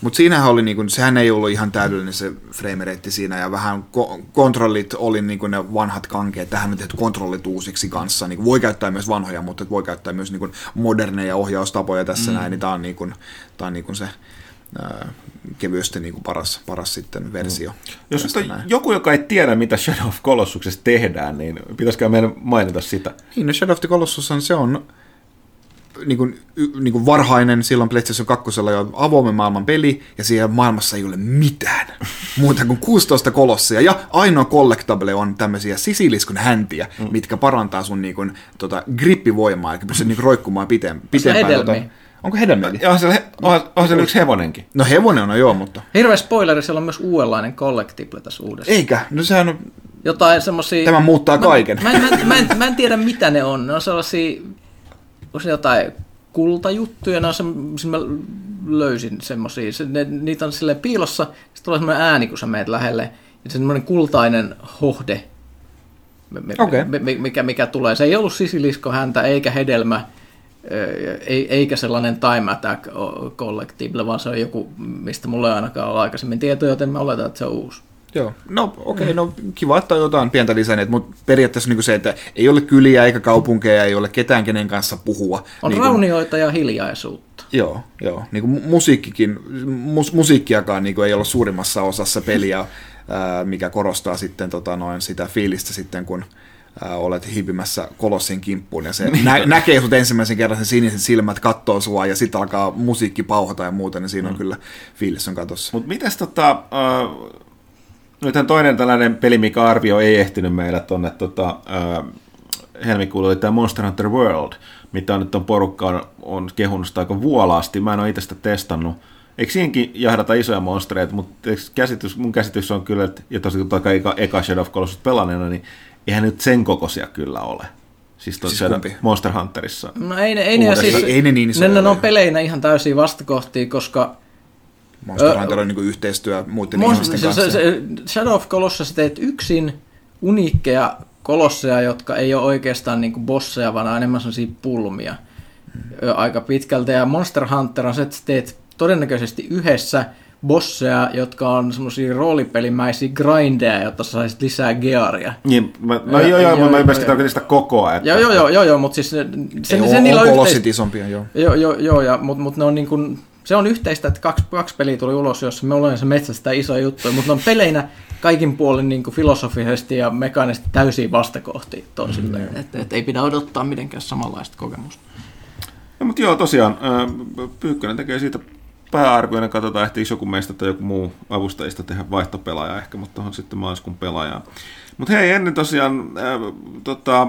Mutta siinähän oli, niin kuin, sehän ei ollut ihan täydellinen se frame siinä, ja vähän ko- kontrollit oli niin kuin ne vanhat kankeet, tähän on tehty kontrollit uusiksi kanssa, niin voi käyttää myös vanhoja, mutta voi käyttää myös niin kuin moderneja ohjaustapoja tässä tässä mm. näin, niin tämä on, niin kuin, tämä on niin kuin se ää, kevyesti niin kuin paras, paras sitten versio. Mm. Jos on joku, joka ei tiedä, mitä Shadow of Colossuksessa tehdään, niin pitäisikö meidän mainita sitä? Niin, no Shadow of the Colossus on, se on niin kuin, niin kuin varhainen silloin PlayStation 2 jo avoimen maailman peli, ja siellä maailmassa ei ole mitään *laughs* muuta kuin 16 kolossia, ja ainoa collectable on tämmöisiä sisiliskun häntiä, mm. mitkä parantaa sun niin kuin, tota, grippivoimaa, eli pystyt niin kuin, roikkumaan pitem- pitempään. Tota, Onko hedelmiä? Joo, se, on, on se yksi hevonenkin. No hevonen on jo, mutta... Hirveä spoileri, siellä on myös uudenlainen collectible tässä uudessa. Eikä, no sehän on... Jotain semmosia... Tämä muuttaa kaiken. Mä, mä, mä, mä, en, mä en tiedä mitä ne on. Ne on sellaisia... Onko se jotain kultajuttuja? Ne on se, mä löysin semmosia. Se, ne, niitä on silleen piilossa, sitten tulee semmoinen ääni, kun sä meet lähelle. Ja semmoinen kultainen hohde, okay. mikä, mikä tulee. Se ei ollut sisilisko häntä eikä hedelmä, eikä sellainen time attack collectible, vaan se on joku, mistä mulla ei ainakaan ole aikaisemmin tietoa, joten mä oletan, että se on uusi. Joo, no okei, okay, no kiva, että on jotain pientä lisänneet, mutta periaatteessa niin se, että ei ole kyliä eikä kaupunkeja, ei ole ketään kenen kanssa puhua. On niin raunioita ja hiljaisuutta. Joo, joo. Niin kuin musiikkikin, mus, musiikkiakaan niin kuin ei ole suurimmassa osassa peliä, mikä korostaa sitten tota, noin sitä fiilistä sitten, kun äh, olet hiipimässä kolossin kimppuun ja se niin. nä- näkee sut ensimmäisen kerran sen siniset silmät, kattoo sua ja sitten alkaa musiikki pauhata ja muuta, niin siinä on mm. kyllä fiilis on katossa. Mutta mitäs tota, äh, nythän toinen tällainen peli, mikä arvio ei ehtinyt meillä tuonne tota, äh, helmikuulle, oli tämä Monster Hunter World, mitä nyt on porukka on, on kehunut aika vuolaasti. Mä en ole itse sitä testannut. Eikö siinäkin jahdata isoja monstereita, mutta käsitys, mun käsitys on kyllä, että ja tosiaan eka, eka Shadow of Colossus pelanneena, niin eihän nyt sen kokoisia kyllä ole. Siis, siis Monster Hunterissa. No ei, ei, ne, siis, ei, ne niin isoja. Ne, ne on peleinä ihan täysin vastakohtia, koska... Monster Hunter on niin yhteistyö muiden Monster, ihmisten kanssa. Se, se, Shadow of Colossus teet yksin uniikkeja kolosseja, jotka ei ole oikeastaan niin kuin bosseja, vaan enemmän sellaisia pulmia hmm. aika pitkältä. Ja Monster Hunter on se, että teet todennäköisesti yhdessä, bosseja, jotka on semmoisia roolipelimäisiä grindeja, jotta sä saisit lisää gearia. Niin, mä, no Joo, joo, joo, joo, mä myöskin joo. tarkoitin sitä kokoa. Että, Joo, joo, joo, joo, joo mutta siis se, se, Ei, se, on, niillä on on yhteistä. isompia, joo. Joo, joo, joo ja, mutta mut ne on niin kuin, se on yhteistä, että kaksi, kaksi peliä tuli ulos, jossa me ollaan se metsästä iso juttu, mutta ne on peleinä kaikin puolin niin kuin filosofisesti ja mekaanisesti täysin vastakohtia toisilleen. Mm, että et ei pidä odottaa mitenkään samanlaista kokemusta. No, mutta joo, tosiaan, Pyykkönen tekee siitä pääarvioina, katsotaan ehtiikö joku meistä tai joku muu avustajista tehdä vaihtopelaaja ehkä, mutta tuohon sitten maaliskuun pelaajaa. Mutta hei, ennen tosiaan, ää, tota,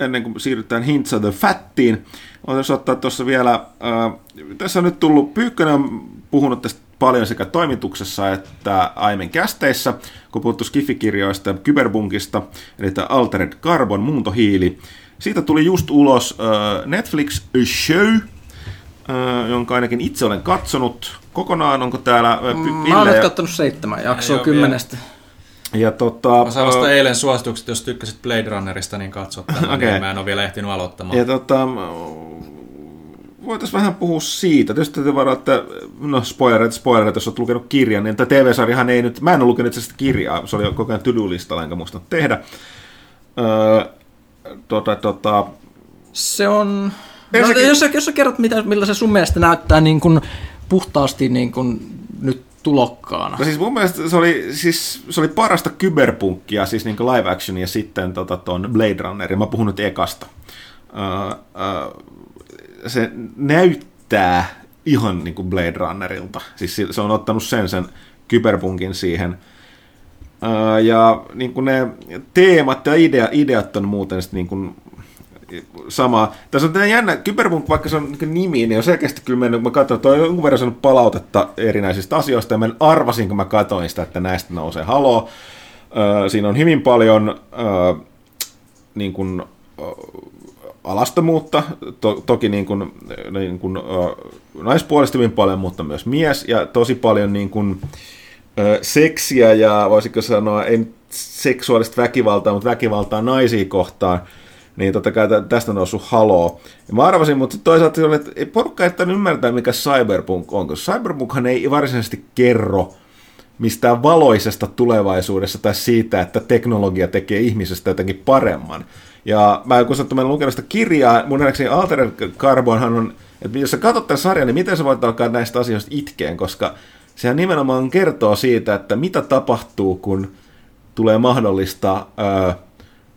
ennen kuin siirrytään Hints of the Fattiin, voitaisiin ottaa tuossa vielä, ää, tässä on nyt tullut, Pyykkönen on puhunut tästä paljon sekä toimituksessa että aiemmin kästeissä, kun puhuttu Skifikirjoista Kyberbunkista, eli tämä Altered Carbon, muuntohiili. Siitä tuli just ulos äh, Netflix Show, äh, jonka ainakin itse olen katsonut kokonaan. Onko täällä äh, Py- Mä Ville nyt ja, kattonut seitsemän jaksoa kymmenestä. ja tota, Mä saan vasta äh, eilen suositukset, jos tykkäsit Blade Runnerista, niin katso tämän. *laughs* Okei. okay. Mä en ole vielä ehtinyt aloittamaan. Ja tota, voitaisiin vähän puhua siitä. Tietysti te varaa, että no spoilerit, spoilerit, jos olet lukenut kirjan, niin tämä TV-sarjahan ei nyt, mä en ole lukenut itse asiassa kirjaa, se oli koko ajan to-do-listalla, enkä muistanut tehdä. Öö, tota, tota, Se on... No, Ensinnäkin- jos, sä, jos sä kerrot, mitä, millä se sun mielestä näyttää niin kuin puhtaasti niin kuin nyt tulokkaana. No siis mun mielestä se oli, siis, se oli parasta kyberpunkkia, siis niin live action ja sitten tota, ton Blade Runnerin. Mä puhun nyt ekasta. Uh, uh, se näyttää ihan niin kuin Blade Runnerilta. Siis se- se on ottanut sen sen kyberpunkin siihen. Uh, ja niin kuin ne teemat ja idea, ideat on muuten sitten niin kuin sama. Tässä on tämä jännä, Cyberpunk, vaikka se on niin nimi, niin on selkeästi kyllä mennyt, mä katsoin, että on jonkun verran saanut palautetta erinäisistä asioista, ja mä arvasin, kun mä katsoin sitä, että näistä nousee halo. Öö, siinä on hyvin paljon öö, niin kuin, alastomuutta, to, toki niin kuin, niin kuin, naispuolista hyvin paljon, mutta myös mies, ja tosi paljon niin kuin, seksiä ja voisiko sanoa, nyt seksuaalista väkivaltaa, mutta väkivaltaa naisia kohtaan, niin totta kai tä- tästä on noussut haloo. Ja mä arvasin, mutta toisaalta oli, että ei porukka ei ymmärtää, mikä cyberpunk on, koska cyberpunkhan ei varsinaisesti kerro mistään valoisesta tulevaisuudessa tai siitä, että teknologia tekee ihmisestä jotenkin paremman. Ja mä kun mä en lukenut sitä kirjaa, mun nähdäkseni Altered Carbonhan on, että jos sä katsot tämän sarjan, niin miten sä voit alkaa näistä asioista itkeen, koska sehän nimenomaan kertoo siitä, että mitä tapahtuu, kun tulee mahdollista ää,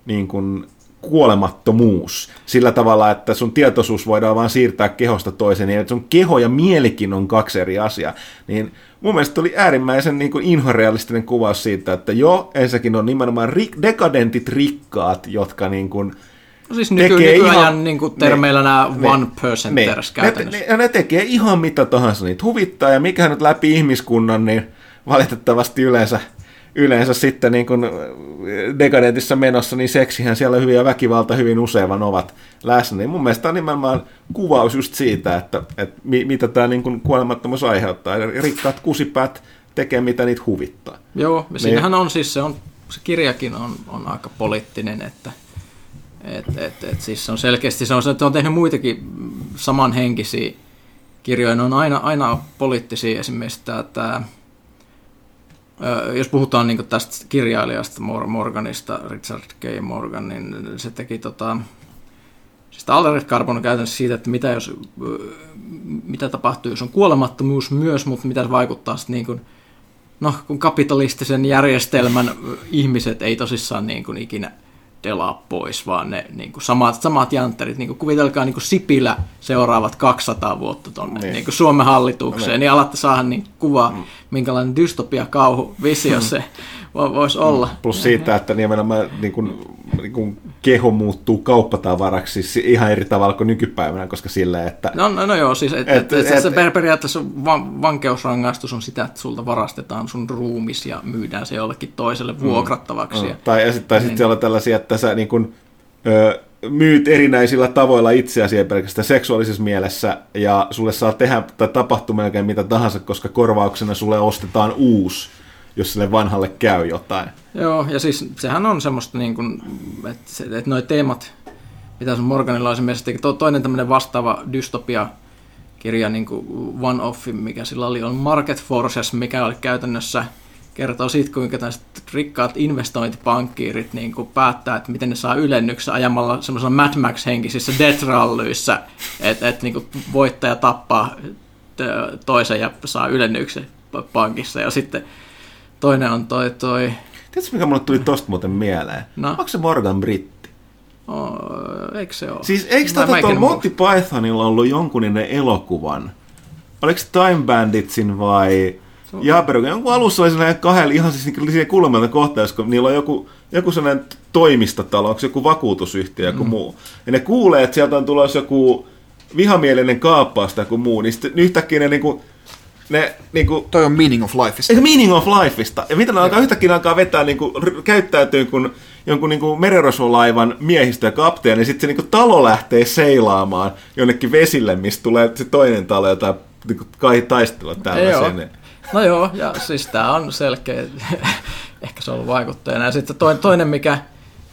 niin kuin kuolemattomuus sillä tavalla, että sun tietoisuus voidaan vaan siirtää kehosta toiseen, niin että sun keho ja mielikin on kaksi eri asiaa. Niin mun mielestä oli äärimmäisen niin kuin inhorealistinen kuvaus siitä, että jo ensinnäkin on nimenomaan rik- dekadentit rikkaat, jotka niin kuin, No siis nyky, tekee nykyajan ihan- niin kuin termeillä nämä ne- one percenters ne, käytännössä. ne, ne, ne tekee ihan mitä tahansa, niitä huvittaa, ja mikähän nyt läpi ihmiskunnan, niin valitettavasti yleensä, yleensä sitten niin kuin dekadentissa menossa, niin seksihän siellä hyvin ja väkivalta hyvin usein vaan ovat läsnä. Niin mun mielestä on nimenomaan kuvaus just siitä, että, että mi, mitä tämä niin kuin kuolemattomuus aiheuttaa. Ja rikkaat kusipäät tekee mitä niitä huvittaa. Joo, Niin. siinähän on siis se, on, se kirjakin on, on aika poliittinen, että et, et, et, siis se on selkeästi, se on, se, että on tehnyt muitakin samanhenkisiä kirjoja, ne on aina, aina poliittisia, esimerkiksi tämä, tämä jos puhutaan niin tästä kirjailijasta Mor- Morganista, Richard K. Morgan, niin se teki tota, siis Altered Carbon on käytännössä siitä, että mitä, jos, mitä tapahtuu, jos on kuolemattomuus myös, mutta mitä se vaikuttaa sitten niin kuin, no, kun kapitalistisen järjestelmän ihmiset ei tosissaan niin kuin ikinä delaa pois, vaan ne niin kuin samat, samat jantterit, niin kuin kuvitelkaa niin kuin Sipilä seuraavat 200 vuotta tuonne Niin. niin. niin Suomen hallitukseen, Niin. niin alatte saada niin kuvaa, mm. minkälainen dystopia kauhu visio se vo- voisi olla. Plus siitä, että nimenomaan niin kuin, niin kuin keho muuttuu kauppatavaraksi siis ihan eri tavalla kuin nykypäivänä, koska silleen, että No, no, no joo, siis et, Et- et, et, se per- periaatteessa van, vankeusrangaistus on sitä, että sulta varastetaan sun ruumis ja myydään se jollekin toiselle vuokrattavaksi. Mm. Ja, Tai, ja sit- tai sitten Niin. siellä on tällaisia, että sä niin kun, ö, myyt erinäisillä tavoilla itseäsi ei pelkästään seksuaalisessa mielessä, ja sulle saa tehdä tai tapahtua melkein mitä tahansa, koska korvauksena sulle ostetaan uusi, jos sille vanhalle käy jotain. Joo, ja siis sehän on semmoista, niin kuin, että, että noi teemat, mitä sun Morganilla on esimerkiksi, to, toinen tämmöinen vastaava dystopia kirja niin kuin One Off, mikä sillä oli, on Market Forces, mikä oli käytännössä kertoo siitä, kuinka rikkaat investointipankkiirit niin kuin päättää, että miten ne saa ylennyksen ajamalla semmoisella Mad Max-henkisissä death rallyissä, että et, niin voittaja tappaa toisen ja saa ylennyksen pankissa. Ja sitten toinen on toi, toi Tiedätkö, mikä mulle tuli tosta muuten mieleen? No. Onko se Morgan Britti? Oh, eikö se ole? Siis eikö en tuolla Monty Pythonilla ollut jonkuninen elokuvan? Oliko se Time Banditsin vai Jaaperu? Jonkun alussa oli sellainen kahdella ihan siis niinku siinä kulmalta kohtaus, kun niillä on joku, joku sellainen toimistotalo, onko se joku vakuutusyhtiö, joku mm. muu. Ja ne kuulee, että sieltä on tulossa joku vihamielinen kaappaus tai joku muu, niin sitten yhtäkkiä ne niinku, ne niinku, Toi on meaning of life. Eikö meaning of lifeista? Ja miten ne alkaa yhtäkkiä alkaa vetää, niinku, r- käyttäytyy kun jonkun niinku merenrosvolaivan miehistö ja kapteeni, niin sitten se niinku talo lähtee seilaamaan jonnekin vesille, mistä tulee se toinen talo, jota niinku, kai taistella tällaisen. No joo, ja siis tämä on selkeä, *laughs* ehkä se on ollut vaikuttajana. Ja sitten toinen, toinen mikä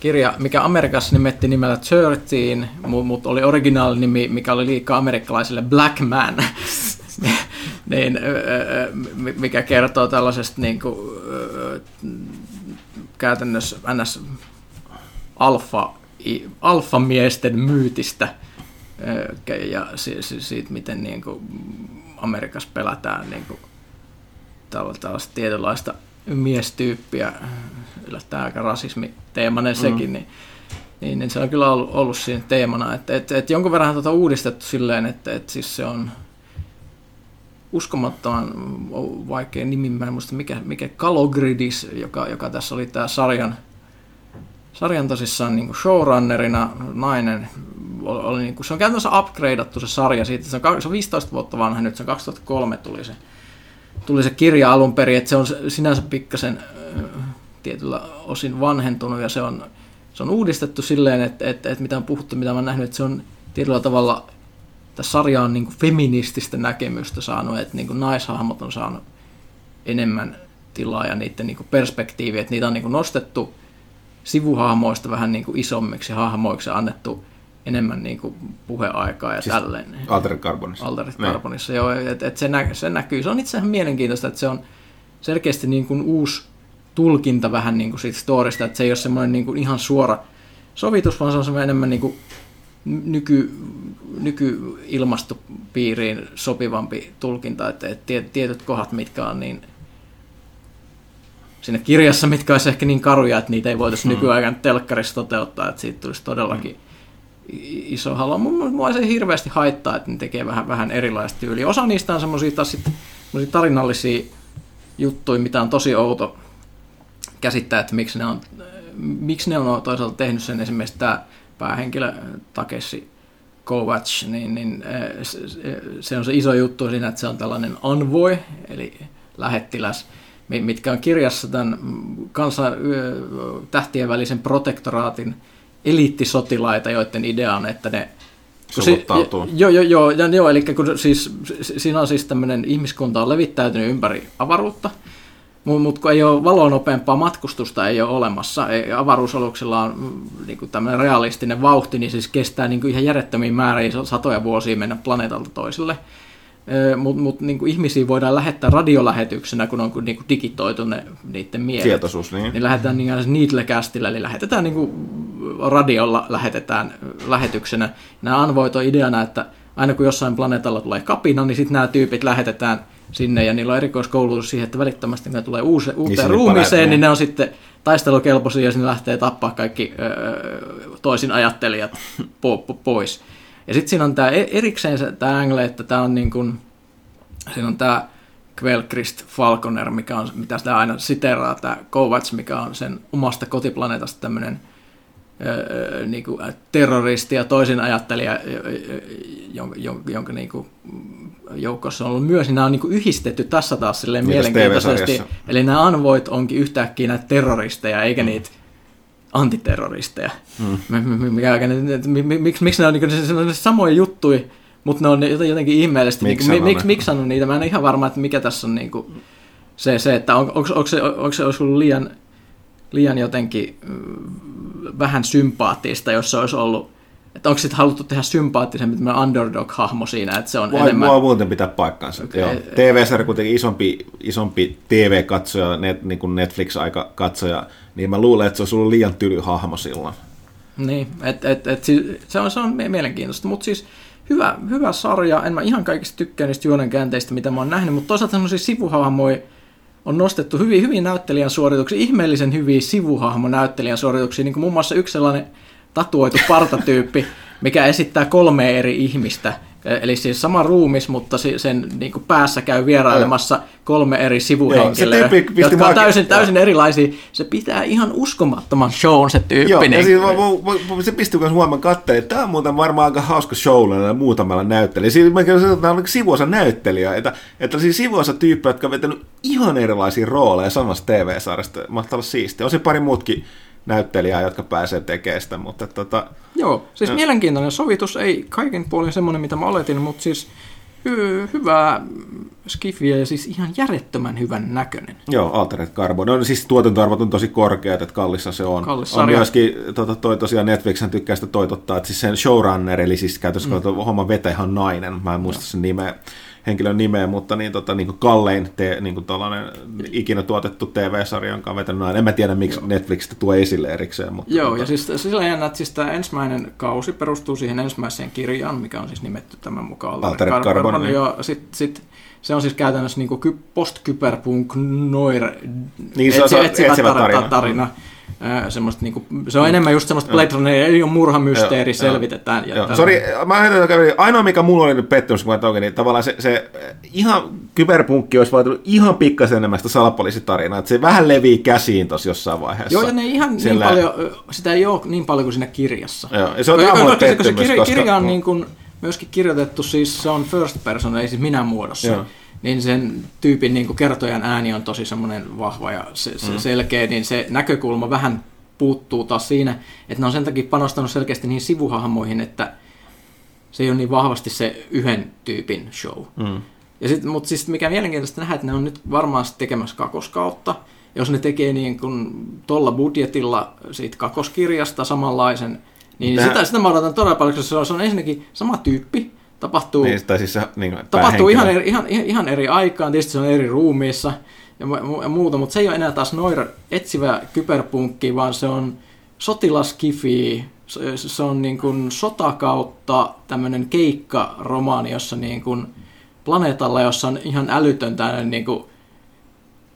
kirja, mikä Amerikassa nimettiin nimellä 13, mutta mut oli originaali nimi, mikä oli liikaa amerikkalaisille Black Man, *laughs* *laughs* niin, mikä kertoo tällaisesta niin kuin, käytännössä ns. alfa, alfamiesten myytistä ja si- si- siitä, miten niin kuin Amerikassa pelätään niin kuin tällaista tietynlaista miestyyppiä, yllättäen aika rasismiteemainen sekin, niin, niin, niin se on kyllä ollut, ollut siinä teemana, että et, et jonkun verran tuota uudistettu silleen, että et siis se on uskomattoman vaikea nimi, mä en muista mikä, mikä Kalogridis, joka, joka tässä oli tämä sarjan, sarjan tosissaan niin showrunnerina nainen, oli, niin kuin, se on käytännössä upgradeattu se sarja siitä, se on, se on 15 vuotta vanha nyt, se on 2003 tuli se, tuli se kirja alun perin, että se on sinänsä pikkasen ö, tietyllä osin vanhentunut ja se on, se on uudistettu silleen, että, että, että mitä on puhuttu, mitä mä oon nähnyt, että se on tietyllä tavalla, tässä sarja on niin feminististä näkemystä saanut, että niin naishahmot on saanut enemmän tilaa ja niiden niin perspektiiviä, että niitä on niin nostettu sivuhahmoista vähän niin isommiksi hahmoiksi ja annettu enemmän niin kuin puheaikaa ja Siis tälleen. Altered Carbonissa. Altered Niin. Carbonissa, joo, että et se, nä, se näkyy. Se on itse asiassa mielenkiintoista, että se on selkeästi niin kuin uusi tulkinta vähän niin kuin siitä storista, että se ei ole semmoinen niin kuin ihan suora sovitus, vaan se on semmoinen enemmän niin kuin nyky, nykyilmastopiiriin sopivampi tulkinta, että, että tie- tietyt kohdat, mitkä on niin siinä kirjassa, mitkä olisi ehkä niin karuja, että niitä ei voitaisiin hmm. nykyaikana telkkarissa toteuttaa, että siitä tulisi todellakin hmm. iso halu. Mun, mua se hirveästi haittaa, että ne tekee vähän, vähän erilaista tyyliä. Osa niistä on semmoisia taas sit, semmosia tarinallisia juttuja, mitä on tosi outo käsittää, että miksi ne on, miksi ne on toisaalta tehnyt sen. Esimerkiksi tämä päähenkilö Takeshi Kovacs, niin, niin eh, se- se- on se iso juttu siinä, että se on tällainen envoy, eli lähettiläs, mi- mitkä on kirjassa tämän kansan, yö, tähtien välisen protektoraatin eliittisotilaita, joiden idea on, että ne si-. Joo, joo, joo, joo eli kun siis, si- siinä on siis tämmöinen ihmiskunta on levittäytynyt ympäri avaruutta, mutta mut kun ei ole valonopeampaa matkustusta ei ole olemassa, ei, avaruusaluksilla on mm, niin tämmöinen realistinen vauhti, niin siis kestää niin kuin ihan järjettömiä määriä satoja vuosia mennä planeetalta toiselle. Mutta mut, niin ihmisiä voidaan lähettää radiolähetyksenä, kun on niin kuin digitoitu ne, niiden mielet. Tietoisuus, niin. Niin lähdetään niin Needlecastilla, eli lähetetään niin kuin radiolla lähetetään lähetyksenä. Nämä anvoit on ideana, että aina kun jossain planeetalla tulee kapina, niin sitten nämä tyypit lähetetään sinne ja niillä on erikoiskoulutus siihen, että välittömästi ne tulee uusi, uuteen sinne ruumiiseen, paneet, niin ne on sitten taistelukelpoisia ja sinne lähtee tappaa kaikki öö, toisin ajattelijat po, po, pois. Ja sitten siinä on tämä erikseen se, tämä angle, että tämä on niin kuin, siinä on tämä Kvelkrist Falconer, mikä on, mitä sitä aina siteraa, tämä Kovacs, mikä on sen omasta kotiplaneetasta tämmöinen niin kuin terroristi ja toisin ajattelija, jonka, jonka, niin kuin, joukossa on ollut myös, niin nämä on niin kuin yhdistetty tässä taas silleen mielenkiintoisesti. Eli nämä anvoit onkin yhtäkkiä näitä terroristeja, eikä Mm. niitä antiterroristeja. Mm. Miksi, miksi ne on, niin samoja juttuja, mutta ne on joten- jotenkin ihmeellisesti, Miksi miksi niin, miksi sanon niitä, mä en ole ihan varma, että mikä tässä on niin kuin, se, se, että on, onko, onko, se, onko se ollut liian, liian jotenkin mm, vähän sympaattista, jos se olisi ollut että onko sitten haluttu tehdä sympaattisempi tämmöinen underdog-hahmo siinä, että se on Voi, enemmän... Voi muuten pitää paikkansa. Okei. Okay. TV-sarja kuitenkin isompi, isompi TV-katsoja, net, niin kuin Netflix-aika katsoja, niin mä luulen, että se olisi ollut liian tyly hahmo silloin. Niin, et, et, et, se, on, se on mie- mielenkiintoista, mutta siis hyvä, hyvä sarja, en mä ihan kaikista tykkää niistä juonen käänteistä, mitä mä oon nähnyt, mutta toisaalta semmoisia sivuhahmoja on nostettu hyvin, hyvin näyttelijän suorituksia, ihmeellisen hyviä sivuhahmo näyttelijän suorituksia, niin kuin muun muassa yksi sellainen tatuoitu partatyyppi, mikä esittää kolme eri ihmistä. Eli siis sama ruumis, mutta sen niin kuin päässä käy vierailemassa kolme eri sivuhenkilöä, Joo, se tyyppi jotka on täysin, täysin erilaisia. Se pitää ihan uskomattoman shown se tyyppi. Joo, ja niin- siis, mä, mä, se pisti myös huomaan kattelee, että tämä on muuten varmaan aika hauska show muutamalla näyttelijä. Siis mä kyllä että on sivuosa näyttelijä, että, että siis sivuosa tyyppejä, jotka on vetänyt ihan erilaisia rooleja samassa TV-sarjasta. Mahtaa olla siistiä. On se pari muutkin näyttelijää, jotka pääsee tekemään sitä, mutta tota, Joo, siis Joo. mielenkiintoinen sovitus, ei kaiken puolin semmoinen, mitä mä oletin, mutta siis hy- hyvää skifiä ja siis ihan järjettömän hyvän näköinen. Joo, Altered Carbon. No siis tuotantoarvot on tosi korkeat, että kallissa se on. Kallis on myöskin, tota, toi tosiaan Netflixhän tykkää sitä toitottaa, että siis sen showrunner, eli siis käytössä mm. homma vetä ihan nainen, mä en muista sen nimeä, henkilön nimeä, mutta niin, tota, niin kuin kallein te, niin kuin ikinä tuotettu TV-sarja, jonka on vetänyt nainen. En mä tiedä, miksi Netflix sitä tuo esille erikseen. Mutta, Joo, tota, ja siis sillä jännä, että siis tämä ensimmäinen kausi perustuu siihen ensimmäiseen kirjaan, mikä on siis nimetty tämän mukaan. Altered Carbon, niin. Ja sit, sit, se on siis käytännössä niin kuin post-kyberpunk noir Niin, se on- etsivä tar- tarina. tarina. Ää, semmoista niinku, se on enemmän just semmoista Blade Runner, ei ole murhamysteeri, Joo, selvitetään. Ja Joo, tällainen. sori, mä heitän tämän kävelin. Ainoa, mikä mulla oli nyt pettymys, kun mä toki, niin tavallaan se, se eh, ihan kyberpunkki olisi vaatinut ihan pikkasen enemmän sitä salapoliisitarinaa, että se vähän levii käsiin tuossa jossain vaiheessa. Joo, ja ne ihan niin Sillä- paljon, ö, sitä ei ole niin paljon kuin siinä kirjassa. Joo, ja se on tämä mulle koska se- pettymys, kirja, koska- kirja on mm. niin kuin myöskin kirjoitettu, siis se on first person, ei siis minä muodossa. Joo. Niin sen tyypin niin kuin kertojan ääni on tosi semmoinen vahva ja se, se Mm. selkeä, niin se näkökulma vähän puuttuu taas siinä, että ne on sen takia panostanut selkeästi niihin sivuhahmoihin, että se ei ole niin vahvasti se yhden tyypin show. Mm. Ja sit, mutta siis mikä mielenkiintoista nähdä, että ne on nyt varmaan tekemässä kakoskautta. Jos ne tekee niin kuin tuolla budjetilla siitä kakoskirjasta samanlaisen, niin Tää- sitä, sitä mä odotan todella paljon, koska se on, se on ensinnäkin sama tyyppi, tapahtuu, Niin, tai siis se, niin kuin, tapahtuu ihan eri, ihan, ihan- eri aikaan, tietysti se on eri ruumiissa ja, mu- ja muuta, mutta se ei ole enää taas noira etsivä kyberpunkki, vaan se on sotilaskifi, se, se on niin kuin sotakautta tämmöinen keikkaromaani, jossa niin kuin planeetalla, jossa on ihan älytön tämmöinen niin kuin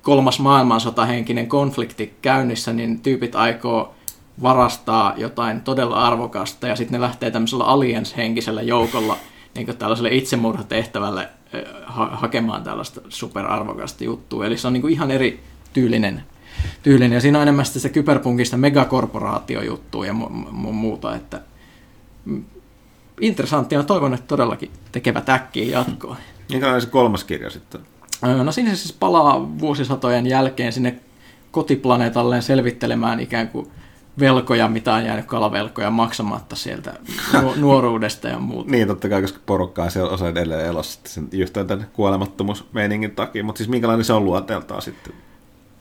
kolmas maailmansotahenkinen konflikti käynnissä, niin tyypit aikoo varastaa jotain todella arvokasta ja sitten ne lähtee tämmöisellä aliens-henkisellä joukolla niin kuin tällaiselle itsemurhatehtävälle eh, ha- hakemaan tällaista superarvokasta juttua. Eli se on niin kuin ihan eri tyylinen, tyylinen. Ja siinä on enemmän se kyberpunkista megakorporaatiojuttua ja mu- mu- muuta. Että interessanttia. Toivon, että todellakin tekevät äkkiä jatkoa. Minkälainen se kolmas kirja sitten? No siinä se siis palaa vuosisatojen jälkeen sinne kotiplaneetalleen selvittelemään ikään kuin velkoja, mitä on jäänyt kalavelkoja maksamatta sieltä nu- *laughs* nuoruudesta ja muuta. Niin, totta kai, koska porukkaa siellä osa edelleen elossa sen yhtään tämän kuolemattomuusmeiningin takia, mutta siis minkälainen se on luonteeltaan sitten?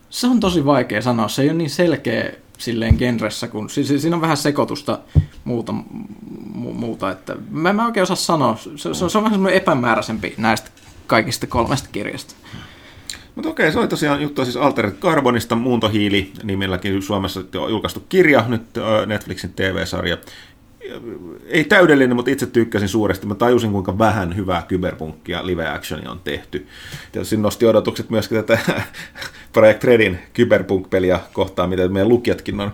Se on tosi vaikea sanoa. Se ei ole niin selkeä silleen genressä, kun siis siinä on vähän sekoitusta muuta, mu- muuta että mä, mä en oikein osaa sanoa. Se, se, on, se on vähän semmoinen epämääräisempi näistä kaikista kolmesta kirjasta. Mutta okei, se oli tosiaan juttu siis Altered Carbonista, Muuntohiili nimilläkin Suomessa on julkaistu kirja, nyt Netflixin TV-sarja. Ei täydellinen, mutta itse tykkäsin suuresti. Mä tajusin, kuinka vähän hyvää kyberpunkkia live actionia on tehty. Tietysti nosti odotukset myöskin tätä *laughs* Project Redin kyberpunk-peliä kohtaan, mitä meidän lukijatkin on,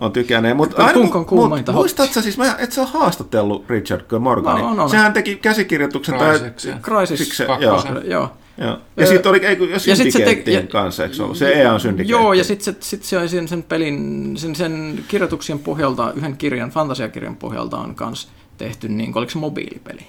on tykänneet. Mut, Kyberpunk on kuumainta mut, muistatko siis, mä, et sä ole haastatellut Richard. Morganin? No, on, on. Sehän teki käsikirjoituksen. Siksi- kakkosen, joo. joo. Joo. Ja sitten oli, eikö, ja ja sit se teki- kanssa, eikö se ollut? Se EA on Syndicate. Joo, ja sitten se, sit se, sen, sen pelin, sen, sen kirjoituksien pohjalta, yhden kirjan, fantasiakirjan pohjalta on myös tehty, niin kuin, oliko se mobiilipeli?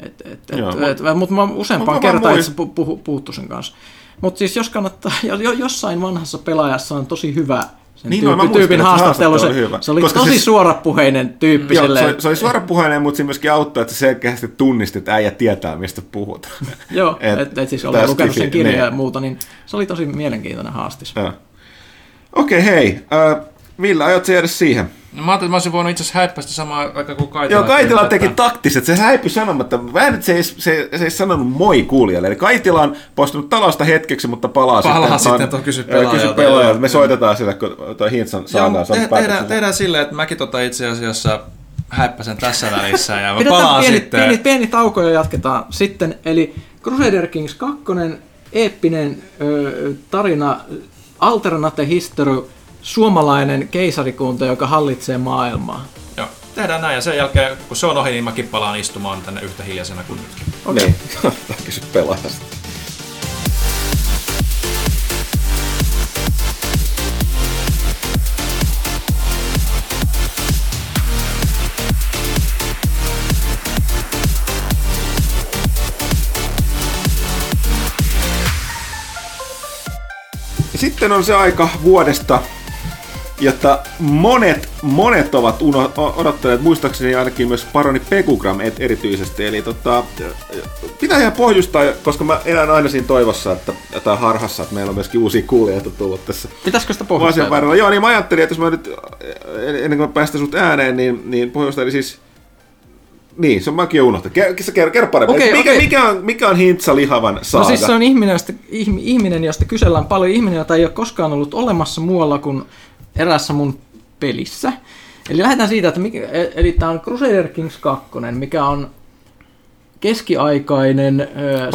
Et, et, et, Joo, et, mutta mä useampaan vaan kertaan itse pu, puhu, puhuttu sen kanssa. Mutta siis jos kannattaa, jo, jo- jossain vanhassa pelaajassa on tosi hyvä sen Niin mä tyyppi, muistan, tyypin se haastattelu. Se, oli hyvä. se oli Koska tosi siis- suorapuheinen tyyppi. Joo, se, silleen, oli, se oli suorapuheinen, mutta siinä myöskin auttaa, että se selkeästi tunnisti, että äijä tietää, mistä puhutaan. *laughs* Joo, Et- että et siis tää olen lukenut sen kirjan niin. ja muuta, niin se oli tosi mielenkiintoinen haastis. Okei, hei. Äh, Ville, aiot sä jäädä siihen? No, mä ajattelin, että mä olisin voinut itse asiassa häippäistä samaan aikaan kuin Kaitila. Joo, Kaitila teki tätä. taktiset, se häipyi sanomatta. Vähän nyt se ei, se, se ei sanonut moi kuulijalle. Eli Kaitila on poistunut talosta hetkeksi, mutta palaa, Palaa sitten. sitten, tuon kysy Joo, pelaajalta, Kysy pelaajalta. joo. Me soitetaan sille, kun tuo Hintsan Joo, saadaan. te, tehdään, tehdään silleen, että mäkin tota itse asiassa häppäsen tässä välissä ja mä Pidetään palaan pieni, sitten. pieni, pieni tauko ja jatketaan sitten. Eli Crusader Kings 2, eeppinen ö, tarina, alternate history, suomalainen keisarikunta, joka hallitsee maailmaa. Joo, tehdään näin ja sen jälkeen, kun se on ohi, niin mäkin palaan istumaan tänne yhtä hiljaisena kuin nytkin. Okei. Niin. *laughs* Kysy pelaajasta. Sitten on se aika vuodesta, jotta monet, monet ovat uno, odottaneet, muistaakseni ainakin myös paroni Pekugram et, erityisesti. Eli tota, pitää ihan pohjustaa, koska mä elän aina siinä toivossa, että, tai harhassa, että meillä on myöskin uusia kuulijoita tullut tässä Pitäisikö sitä pohjustaa? Joo, niin mä ajattelin, että jos mä nyt, ennen kuin mä päästän sut ääneen, niin, niin pohjustaa, eli siis niin, se on mäkin unohtanut. Kerro, kerro, kerro paremmin. Okei, mikä, okei. mikä, on, mikä on Hintsa lihavan saaga? No siis se on ihminen josta, ihm- ihminen, josta kysellään paljon. Ihminen, jota ei ole koskaan ollut olemassa muualla kuin erässä mun pelissä. Eli lähdetään siitä, että mikä, e- eli tämä on Crusader Kings 2, mikä on keskiaikainen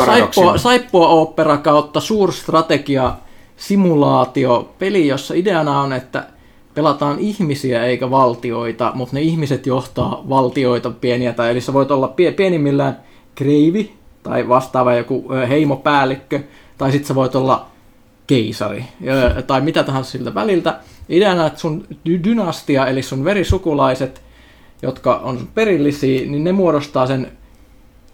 saippua, saippua opera kautta suurstrategia simulaatio peli, jossa ideana on, että pelataan ihmisiä eikä valtioita, mutta ne ihmiset johtaa valtioita pieniä, tai eli sä voit olla pie- pienimmillään kreivi tai vastaava joku heimopäällikkö, tai sitten sä voit olla keisari, tai mitä tahansa siltä väliltä. Ideana, että sun dy- dynastia, eli sun verisukulaiset, jotka on perillisiä, niin ne muodostaa sen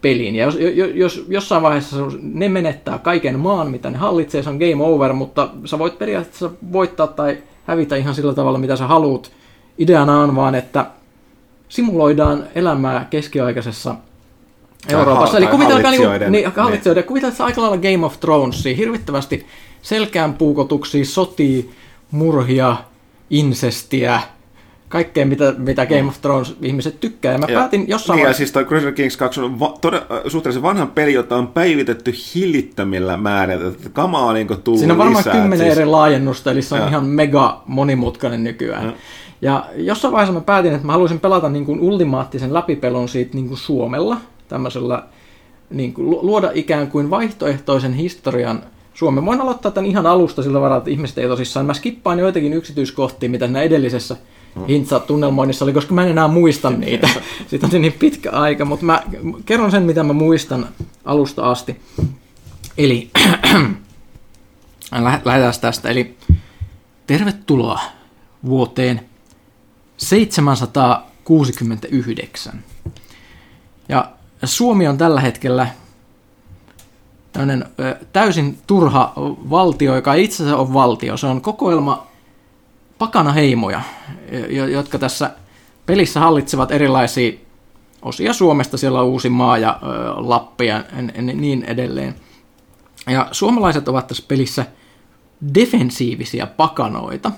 pelin. Ja jos, jos, jos jossain vaiheessa sun- ne menettää kaiken maan, mitä ne hallitsee, se on game over, mutta sä voit periaatteessa voittaa tai hävitä ihan sillä tavalla, mitä sä haluat. Ideana on vaan, että simuloidaan elämää keskiaikaisessa Euroopassa. Eli kuvitelkaa niinku, hallitsijoiden- niin, hallitsijoiden, kuvitelkaa aika lailla Game of Thronesia, hirvittävästi selkään puukotuksia, sotia, murhia, insestiä, kaikkea mitä, mitä Game of Thrones ihmiset tykkää. Ja mä Ja- päätin jossain niin, ja vaiheessa... siis toi Crusader Kings 2 on va- todella, äh, suhteellisen vanhan peli, jota on päivitetty hillittömillä määrillä. Että Kamaa on niin tullut Siinä on varmaan lisää. kymmenen siis, eri laajennusta, eli se on Joo. ihan mega monimutkainen nykyään. Joo. Ja jossain vaiheessa mä päätin, että mä haluaisin pelata niin kuin ultimaattisen läpipelun siitä niin kuin Suomella, tämmöisellä, niin kuin, lu- luoda ikään kuin vaihtoehtoisen historian Suomen. Voin aloittaa tämän ihan alusta sillä varalla, että ihmiset ei tosissaan. Mä skippaan joitakin yksityiskohtia, mitä siinä edellisessä Hintsa-tunnelmoinnissa oli, koska mä en enää muista niitä. *laughs* *laughs* Siitä on niin pitkä aika, mutta mä kerron sen, mitä mä muistan alusta asti. Eli *clears throat* Läh- lähdetään tästä. Eli tervetuloa vuoteen 769. Ja Suomi on tällä hetkellä tämmöinen täysin turha valtio, joka itse asiassa ole valtio. Se on kokoelma pakanaheimoja, jo- jotka tässä pelissä hallitsevat erilaisia osia Suomesta. Siellä on Uusimaa ja Lappi ja niin edelleen. Ja suomalaiset ovat tässä pelissä defensiivisiä pakanoita,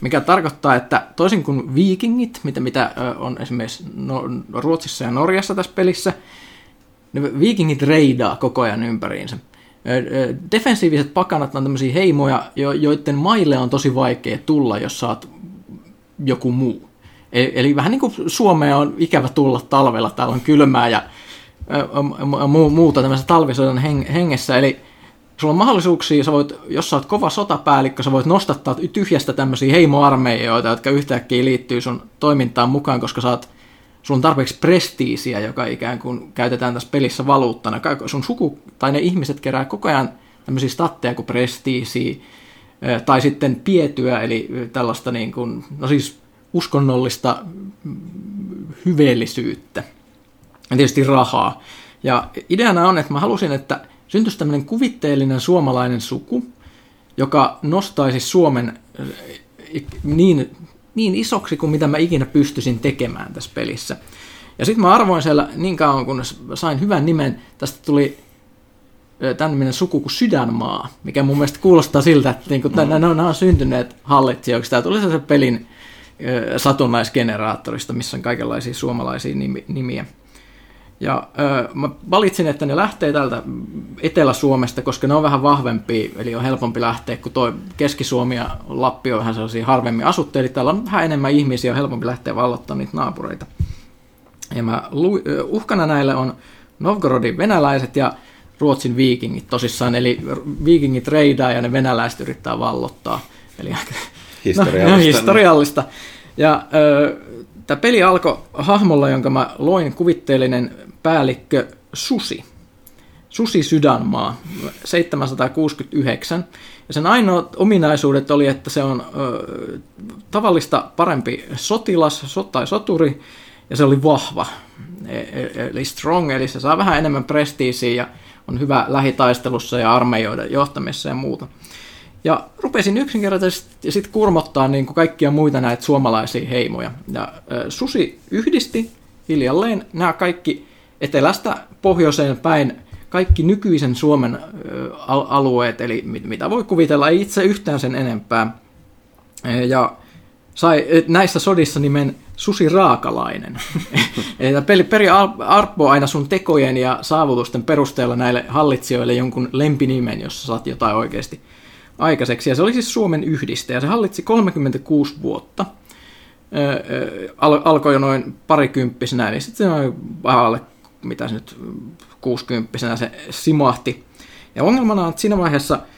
mikä tarkoittaa, että toisin kuin viikingit, mitä, mitä on esimerkiksi no, Ruotsissa ja Norjassa tässä pelissä, viikingit reidaa koko ajan ympäriinsä. Defensiiviset pakanat on tämmöisiä heimoja, jo- joiden maille on tosi vaikea tulla, jos oot joku muu. E- Eli vähän niin kuin Suomeen on ikävä tulla talvella, täällä on kylmää ja muuta tämmöisen talvisodan heng- hengessä. Eli sulla on mahdollisuuksia, sä voit, jos sä oot kova sotapäällikkö, sä voit nostattaa tyhjästä tämmöisiä heimoarmeijoita, jotka yhtäkkiä liittyy sun toimintaan mukaan, koska sä oot, sulla on tarpeeksi prestiisiä, joka ikään kuin käytetään tässä pelissä valuuttana. Sun suku tai ne ihmiset kerää koko ajan tämmöisiä statteja kuin prestiisiä, tai sitten pietyä, eli tällaista niin kuin, no siis uskonnollista hyveellisyyttä ja tietysti rahaa. Ja ideana on, että mä halusin, että syntyisi tämmöinen kuvitteellinen suomalainen suku, joka nostaisi Suomen niin, niin isoksi kuin mitä mä ikinä pystyisin tekemään tässä pelissä. Ja sitten mä arvoin siellä niin kauan, kunnes sain hyvän nimen. Tästä tuli tämmöinen suku kuin Sydänmaa, mikä mun mielestä kuulostaa siltä, että niinku, mm. nämä, nämä on syntyneet hallitsijoiksi. Tämä tuli se pelin satunnaisgeneraattorista, missä on kaikenlaisia suomalaisia nimiä. Ja ö, mä valitsin, että ne lähtee täältä Etelä-Suomesta, koska ne on vähän vahvempia, eli on helpompi lähteä, kun tuo Keski-Suomi ja Lappi on vähän sellaisia harvemmin asuttuja, eli täällä on vähän enemmän ihmisiä, on helpompi lähteä vallottamaan niitä naapureita. Ja mä, uhkana näille on Novgorodin venäläiset ja Ruotsin viikingit tosissaan, eli viikingit reidaa ja ne venäläiset yrittää vallottaa. Eli *laughs* historiallista. No, historiallista. Ja ö, tämä peli alkoi hahmolla, jonka mä loin kuvitteellinen päällikkö Susi. Susi Sydänmaa, 769. Ja sen ainoat ominaisuudet oli, että se on ö, tavallista parempi sotilas sot, tai soturi, ja se oli vahva, e, e, eli strong, eli se saa vähän enemmän prestiisiä ja on hyvä lähitaistelussa ja armeijoiden johtamisessa ja muuta. Ja rupesin yksinkertaisesti sitten kurmottaa niin kuin kaikkia muita näitä suomalaisia heimoja. Ja Susi yhdisti hiljalleen nämä kaikki etelästä pohjoiseen päin kaikki nykyisen Suomen alueet, eli mitä voi kuvitella, ei itse yhtään sen enempää. Ja sai näissä sodissa nimen Susi Raakalainen. *laughs* Eli peli peri arpoo aina sun tekojen ja saavutusten perusteella näille hallitsijoille jonkun lempinimen, jos saat jotain oikeasti aikaiseksi. Ja se oli siis Suomen yhdistä ja se hallitsi 36 vuotta. Al- alkoi jo noin parikymppisenä, eli sitten se noin alle, mitä se nyt, 60 se simahti. Ja ongelmana on, että siinä vaiheessa –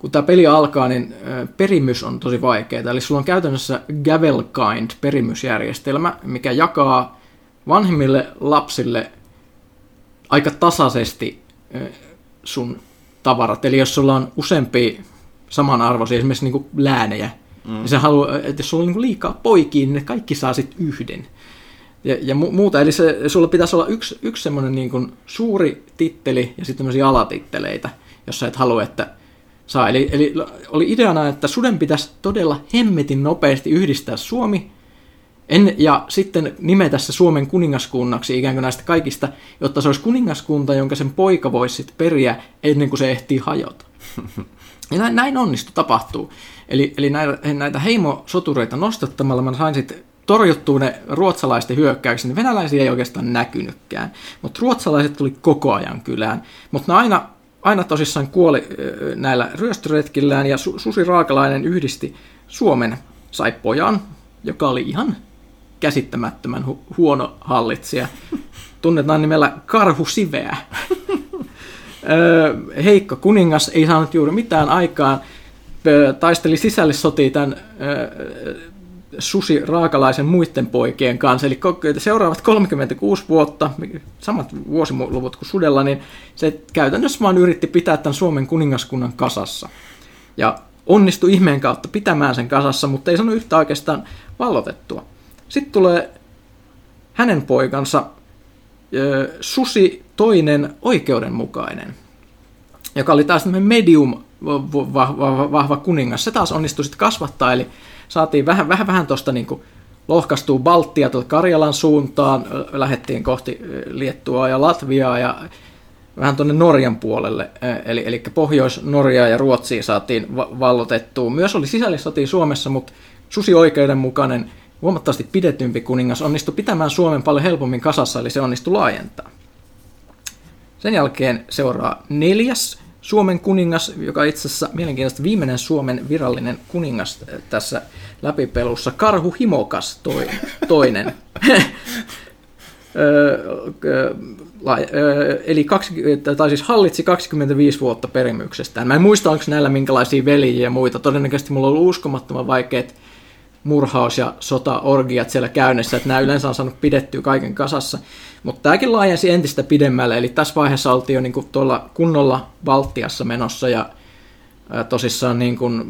kun tämä peli alkaa, niin perimys on tosi vaikeaa. Eli sulla on käytännössä Gavelkind perimysjärjestelmä, mikä jakaa vanhemmille lapsille aika tasaisesti sun tavarat. Eli jos sulla on useampia samanarvoisia, esimerkiksi niin läänejä, mm. niin se haluaa, että jos sulla on niin liikaa poikia, niin ne kaikki saa sitten yhden. Ja, ja mu- muuta, eli se, sulla pitäisi olla yksi, yksi semmoinen niin suuri titteli ja sitten tämmöisiä alatitteleitä, jos sä et halua, että saa. Eli, eli oli ideana, että suden pitäisi todella hemmetin nopeasti yhdistää Suomi en, ja sitten nimetä se Suomen kuningaskunnaksi ikään kuin näistä kaikista, jotta se olisi kuningaskunta, jonka sen poika voisi sitten periä ennen kuin se ehtii hajota. Ja näin, onnistu, tapahtuu. Eli, eli näitä, heimosotureita nostattamalla mä sain sitten torjuttua ne ruotsalaisten hyökkäykset. Niin venäläisiä ei oikeastaan näkynytkään, mutta ruotsalaiset tuli koko ajan kylään. Mutta ne aina aina tosissaan kuoli näillä ryöstöretkillään ja Susi Raakalainen yhdisti Suomen, sai pojan, joka oli ihan käsittämättömän hu- huono hallitsija. Tunnetaan nimellä Karhu Siveä. Heikko kuningas ei saanut juuri mitään aikaan, taisteli sisälle tämän Susi Raakalaisen muiden poikien kanssa, eli seuraavat 36 vuotta, samat vuosiluvut kuin Sudella, niin se käytännössä vaan yritti pitää tämän Suomen kuningaskunnan kasassa. Ja onnistui ihmeen kautta pitämään sen kasassa, mutta ei saanut yhtä oikeastaan vallotettua. Sitten tulee hänen poikansa Susi toinen oikeudenmukainen, joka oli taas medium vahva, vahva kuningas. Se taas onnistui sitten kasvattaa, eli saatiin vähän, vähän, vähän tuosta niin lohkaistua Baltia tuolta Karjalan suuntaan, lähdettiin kohti Liettua ja Latviaa ja vähän tuonne Norjan puolelle, eli, eli Pohjois-Norjaa ja Ruotsia saatiin vallotettua. Myös oli sisällissotia Suomessa, mutta susi oikeudenmukainen, huomattavasti pidetympi kuningas onnistui pitämään Suomen paljon helpommin kasassa, eli se onnistui laajentaa. Sen jälkeen seuraa neljäs Suomen kuningas, joka itse asiassa mielenkiintoista viimeinen Suomen virallinen kuningas tässä läpipelussa, Karhu Himokas toi, toinen. *laughs* eli kaksi, tai siis hallitsi 25 vuotta perimyksestään. Mä en muista, onko näillä minkälaisia veljiä ja muita. Todennäköisesti mulla on ollut uskomattoman vaikeat murhaus- ja sotaorgiat siellä käynnissä, että nämä yleensä on saanut pidettyä kaiken kasassa. Mutta tämäkin laajensi entistä pidemmälle, eli tässä vaiheessa oltiin jo niin tuolla kunnolla Baltiassa menossa ja tosissaan niin kuin,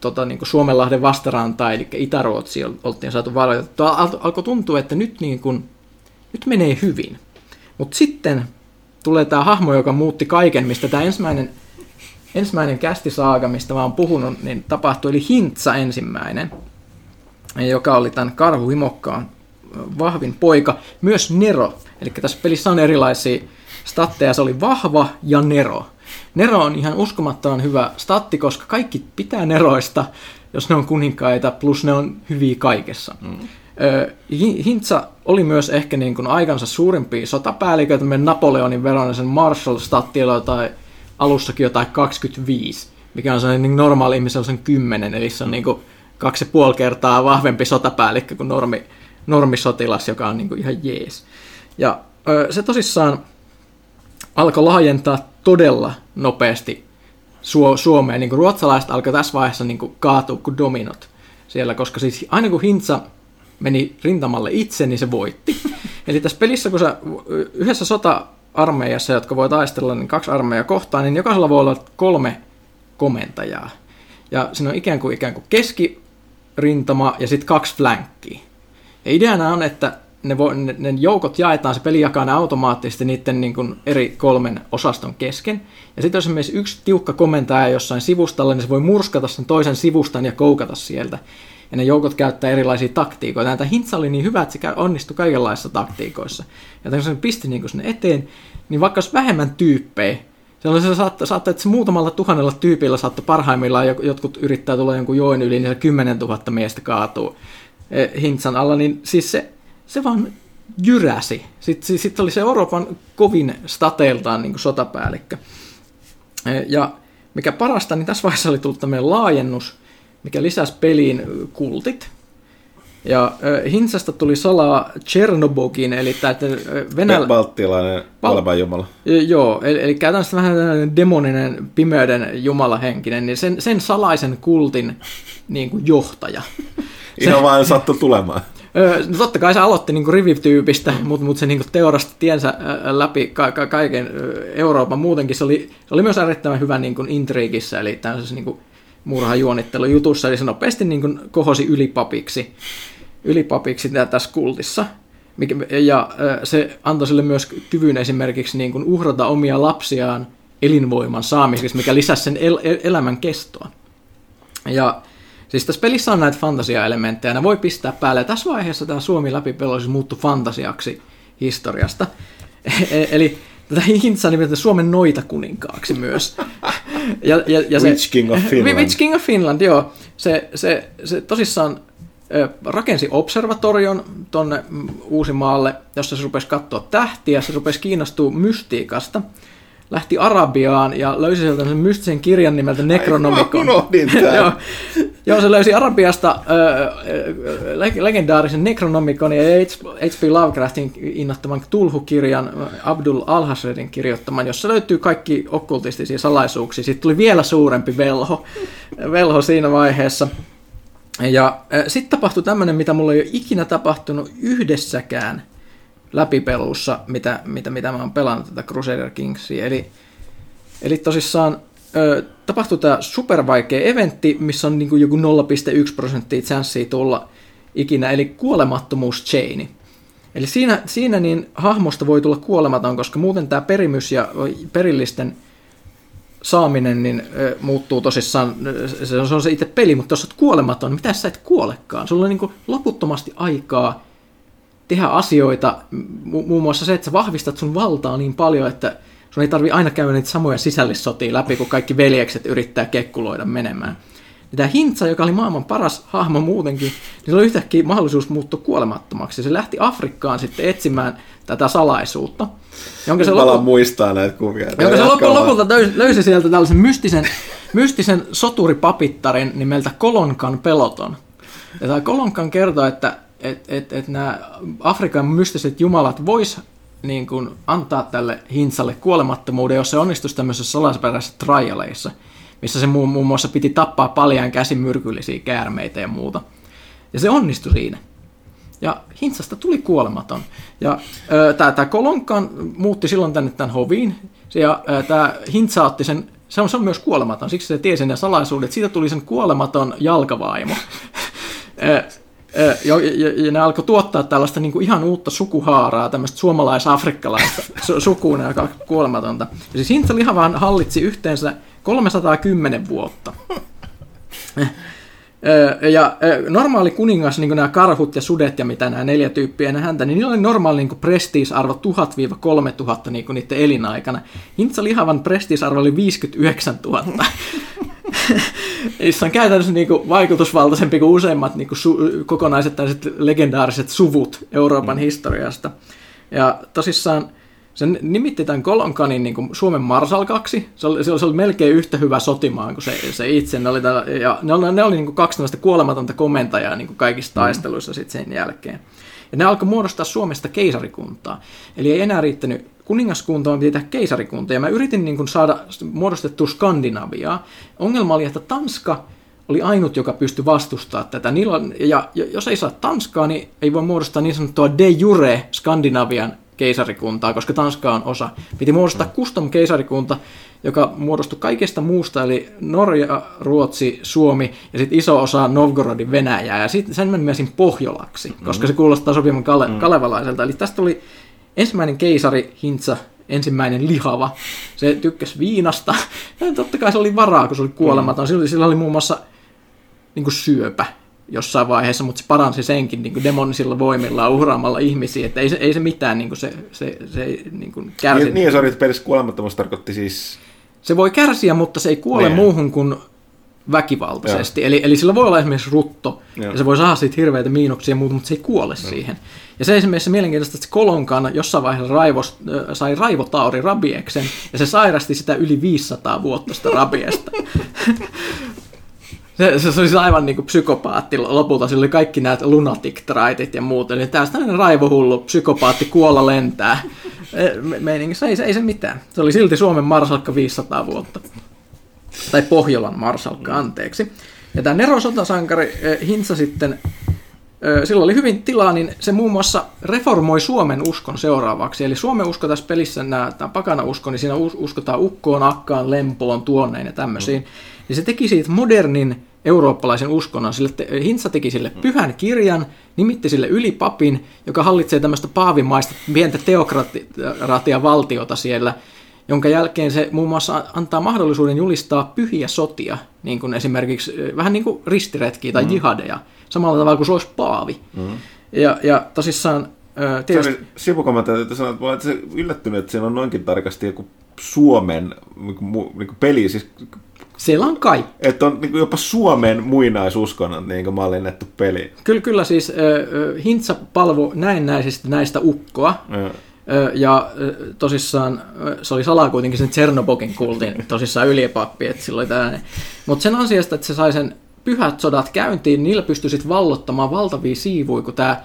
tota, niin kuin Suomenlahden vastaranta, eli Itä-Ruotsi oltiin saatu valioitettua. Al- alkoi tuntua, että nyt, niin kuin, nyt menee hyvin. Mutta sitten tulee tämä hahmo, joka muutti kaiken, mistä tämä ensimmäinen, ensimmäinen kästisaaga, mistä mä oon puhunut, niin tapahtui, eli Hintsa ensimmäinen, joka oli tämän Karhu Himokkaan vahvin poika, myös Nero. Eli tässä pelissä on erilaisia statteja, se oli vahva ja Nero. Nero on ihan uskomattoman hyvä statti, koska kaikki pitää Neroista. jos ne on kuninkaita, plus ne on hyviä kaikessa. Mm. Hintsa oli myös ehkä niin kuin aikansa suurimpia sotapäälliköitä, Napoleonin veronen Marshall statilla tai alussakin jotain 25, mikä on sellainen niin normaali ihmisen sen 10, eli se on niin kuin kaksi ja puoli kertaa vahvempi sotapäällikkö kuin normi, normisotilas, joka on niin kuin ihan jees. Ja se tosissaan alkoi laajentaa todella nopeasti Suomeen. Niin kuin ruotsalaiset alkoi tässä vaiheessa niin kuin kaatua kuin dominot siellä, koska siis aina kun Hintsa meni rintamalle itse, niin se voitti. *laughs* Eli tässä pelissä, kun sä yhdessä sota-armeijassa, jotka voi taistella, niin kaksi armeijaa kohtaan, niin jokaisella voi olla kolme komentajaa. Ja siinä on ikään kuin, ikään kuin keskirintama ja sitten kaksi flankkiä. Ja ideana on, että ne, vo, ne, ne joukot jaetaan, se peli jakaa ne automaattisesti niiden niin kuin eri kolmen osaston kesken. Ja sitten jos esimerkiksi yksi tiukka komentaja jossain sivustalla, niin se voi murskata sen toisen sivustan ja koukata sieltä. Ja ne joukot käyttää erilaisia taktiikoita. Tämä hintsa oli niin hyvä, että se onnistui kaikenlaisissa taktiikoissa. Ja kun se pisti niin sinne eteen, niin vaikka olisi vähemmän tyyppejä, se saattaa, saattaa, että muutamalla tuhannella tyypillä saattoi parhaimmillaan jotkut yrittää tulla jonkun joen yli, niin se 10 000 miestä kaatuu eh, hintsan alla, niin siis se se vaan jyräsi. Sitten sit oli se Euroopan kovin stateeltaan niin sotapäällikkö. E, ja mikä parasta, niin tässä vaiheessa oli tullut tämmöinen laajennus, mikä lisäsi peliin kultit. Ja äh, Hinsasta tuli salaa Chernobogin, eli tämä Venäjä... Baltialainen Bal- jumala. Joo, eli, eli käytännössä vähän demoninen, pimeyden jumalahenkinen, niin sen, sen salaisen kultin niin kuin johtaja. *laughs* Ihan se, vaan sattui tulemaan. No totta kai se aloitti niin rivityypistä, mutta mut se niin teurasti tiensä läpi ka- ka- kaiken Euroopan muutenkin. Se oli, se oli myös erittäin hyvä niin intriigissä, eli tämmöisessä niin murhajuonittelujutussa, eli se nopeasti niin kohosi ylipapiksi, ylipapiksi tässä kultissa. Ja se antoi sille myös kyvyn esimerkiksi niin kuin uhrata omia lapsiaan elinvoiman saamiseksi, mikä lisäsi sen el- elämän kestoa. Ja Siis tässä pelissä on näitä fantasia-elementtejä, ne voi pistää päälle. Tässä vaiheessa tämä Suomi läpi siis muuttui fantasiaksi historiasta. *laughs* E-, eli tätä Hintsa nimeltä Suomen noita kuninkaaksi myös. *laughs* ja, ja, ja se, Witch King of *laughs* Finland. Witch King of Finland, joo. Se, se, se tosissaan rakensi observatorion tonne Uusimaalle, jossa se rupesi katsoa tähtiä, se rupesi kiinnostua mystiikasta – lähti Arabiaan ja löysi sieltä sen mystisen kirjan nimeltä Necronomicon. Ai, *laughs* joo, joo, se löysi Arabiasta äh, legendaarisen Necronomicon ja H.P. Lovecraftin innoittaman Tulhu-kirjan Abdul Alhasredin kirjoittaman, jossa löytyy kaikki okkultistisia salaisuuksia. Sitten tuli vielä suurempi velho, velho siinä vaiheessa. Ja äh, sitten tapahtui tämmöinen, mitä mulla ei ole ikinä tapahtunut yhdessäkään – läpipelussa, mitä, mitä, mitä mä oon pelannut tätä Crusader Kingsia. Eli, eli tosissaan ö, tapahtui tämä supervaikea eventti, missä on niin kuin joku 0,1 prosenttia chanssiä tulla ikinä, eli kuolemattomuus chaini. Eli siinä, siinä niin hahmosta voi tulla kuolematon, koska muuten tämä perimys ja perillisten saaminen niin muuttuu tosissaan, se on, se itse peli, mutta jos olet kuolematon, niin mitä sä et kuolekaan? Sulla on niin loputtomasti aikaa tehdä asioita, muun muassa se, että sä vahvistat sun valtaa niin paljon, että sun ei tarvi aina käydä niitä samoja sisällissotia läpi, kun kaikki veljekset yrittää kekkuloida menemään. Ja tämä Hintsa, joka oli maailman paras hahmo muutenkin, niin se oli yhtäkkiä mahdollisuus muuttua kuolemattomaksi. Se lähti Afrikkaan sitten etsimään tätä salaisuutta. Jonka se lopu... muistaa näitä kuvia. Jonka se lopulta, lopulta löysi sieltä tällaisen mystisen, mystisen soturipapittarin nimeltä Kolonkan peloton. Ja tämä Kolonkan kertoo, että että et, et nämä Afrikan mystiset jumalat vois niin kuin antaa tälle Hintsalle kuolemattomuuden, jos se onnistuisi tämmöisessä salaisperäisissä trialeissa, missä se muun, muun muassa piti tappaa paljon käsin myrkyllisiä käärmeitä ja muuta. Ja se onnistui siinä. Ja Hintsasta tuli kuolematon. Ja tämä Kolonkan muutti silloin tänne tämän hoviin. Ja tämä Hintsa otti sen, se on, se on myös kuolematon, siksi se tiesi ne salaisuudet. Siitä tuli sen kuolematon jalkavaimo. *laughs* Ja, ja, ja ne alkoi tuottaa tällaista niin kuin ihan uutta sukuhaaraa, tämmöistä suomalais-afrikkalaista sukua, joka kuolematonta. Ja siis Hintsa Lihavan hallitsi yhteensä 310 vuotta. *laughs* Ja normaali kuningas, niin kuin nämä karhut ja sudet ja mitä nämä neljä tyyppiä ennen häntä, niin niillä oli normaali niin prestiisarvo 1000-3000 niin niiden elinaikana. Hintsa Lihavan prestiisarvo oli 59 000. Niissä on käytännössä niinku vaikutusvaltaisempi kuin useimmat niinku su- kokonaiset tällaiset legendaariset suvut Euroopan mm. historiasta. Ja tosissaan se nimitti tämän Kolonkanin niin kuin Suomen marsalkaksi. Se oli, se oli melkein yhtä hyvä sotimaan kuin se, se itse. Ne oli, tällä, ja ne oli, ne oli niin kuin kaksi kuolematonta komentajaa niin kuin kaikissa mm. taisteluissa sit sen jälkeen. Ja ne alkoi muodostaa Suomesta keisarikuntaa. Eli ei enää riittänyt kuningaskunta, vaan piti tehdä keisarikunta. Ja mä yritin niin kuin saada muodostettua Skandinaviaa. Ongelma oli, että Tanska oli ainut, joka pystyi vastustamaan tätä. Niillä, ja, ja jos ei saa Tanskaa, niin ei voi muodostaa niin sanottua de jure Skandinavian keisarikuntaa, koska Tanska on osa. Piti muodostaa mm. custom keisarikunta, joka muodostui kaikesta muusta, eli Norja, Ruotsi, Suomi ja sitten iso osa Novgorodin Venäjää. Ja sitten sen mä nimesin Pohjolaksi, mm. koska se kuulostaa sopivan kale- mm. kalevalaiselta. Eli tästä tuli ensimmäinen keisari Hintsa, ensimmäinen lihava. Se tykkäsi viinasta. Ja *laughs* totta kai se oli varaa, kun se oli kuolematon. Mm. Sillä, sillä oli muun muassa niin syöpä jossain vaiheessa, mutta se paransi senkin niin kuin demonisilla voimilla uhraamalla ihmisiä, että ei se, ei se mitään niin kuin se, se, se niin kuin kärsi. Niin, niin sori, että pelissä kuolemattomuus tarkoitti siis... Se voi kärsiä, mutta se ei kuole niin. muuhun kuin väkivaltaisesti. Eli, eli sillä voi olla esimerkiksi rutto, Joo. ja se voi saada siitä hirveitä miinuksia ja muuta, mutta se ei kuole Joo. siihen. Ja se esimerkiksi mielenkiintoista, että se Kolonkan jossain vaiheessa raivos, sai raivotauri rabieksen, ja se sairasti sitä yli 500 vuotta sitä rabiesta. *laughs* Se, se, se olisi aivan niin kuin psykopaatti lopulta, sillä oli kaikki nämä lunatic traitit ja muut, eli tästä tämmöinen raivohullu psykopaatti kuolla lentää. E, se ei, se ei se mitään. Se oli silti Suomen marsalkka 500 vuotta. Tai Pohjolan marsalkka, anteeksi. Ja tämä Nero sotasankari e, Hintsa sitten, e, sillä oli hyvin tilaa, niin se muun muassa reformoi Suomen uskon seuraavaksi. Eli Suomen usko tässä pelissä, tämä pakana usko, niin siinä uskotaan ukkoon, akkaan, lempoon, tuonneen ja tämmöisiin. Mm. Niin se teki siitä modernin eurooppalaisen uskonnon. Sille te, Hintsa teki sille pyhän kirjan, nimitti sille ylipapin, joka hallitsee tämmöistä paavimaista pientä teokratia-valtiota siellä, jonka jälkeen se muun muassa antaa mahdollisuuden julistaa pyhiä sotia, niin kuin esimerkiksi vähän niin kuin ristiretkiä tai mm. jihadeja, samalla tavalla kuin se olisi paavi. Mm. Ja, ja tosissaan Tietysti... Sivukommentti, että sanoit, että se yllättynyt, että siellä on noinkin tarkasti joku Suomen niin kuin, niin kuin peli, siis siellä on kaikki. Että on niin jopa Suomen muinaisuskonnon niin mallinnettu peli. Kyllä, kyllä siis äh, Hintsa palvo näennäisesti näistä ukkoa. Ja. Ja tosissaan se oli salaa kuitenkin sen Tsernobokin kultin tosissaan yliepappi, että sillä oli tällainen. Mutta sen ansiosta, että se sai sen pyhät sodat käyntiin, niillä pystyi sitten vallottamaan valtavia siivuja, kun tämä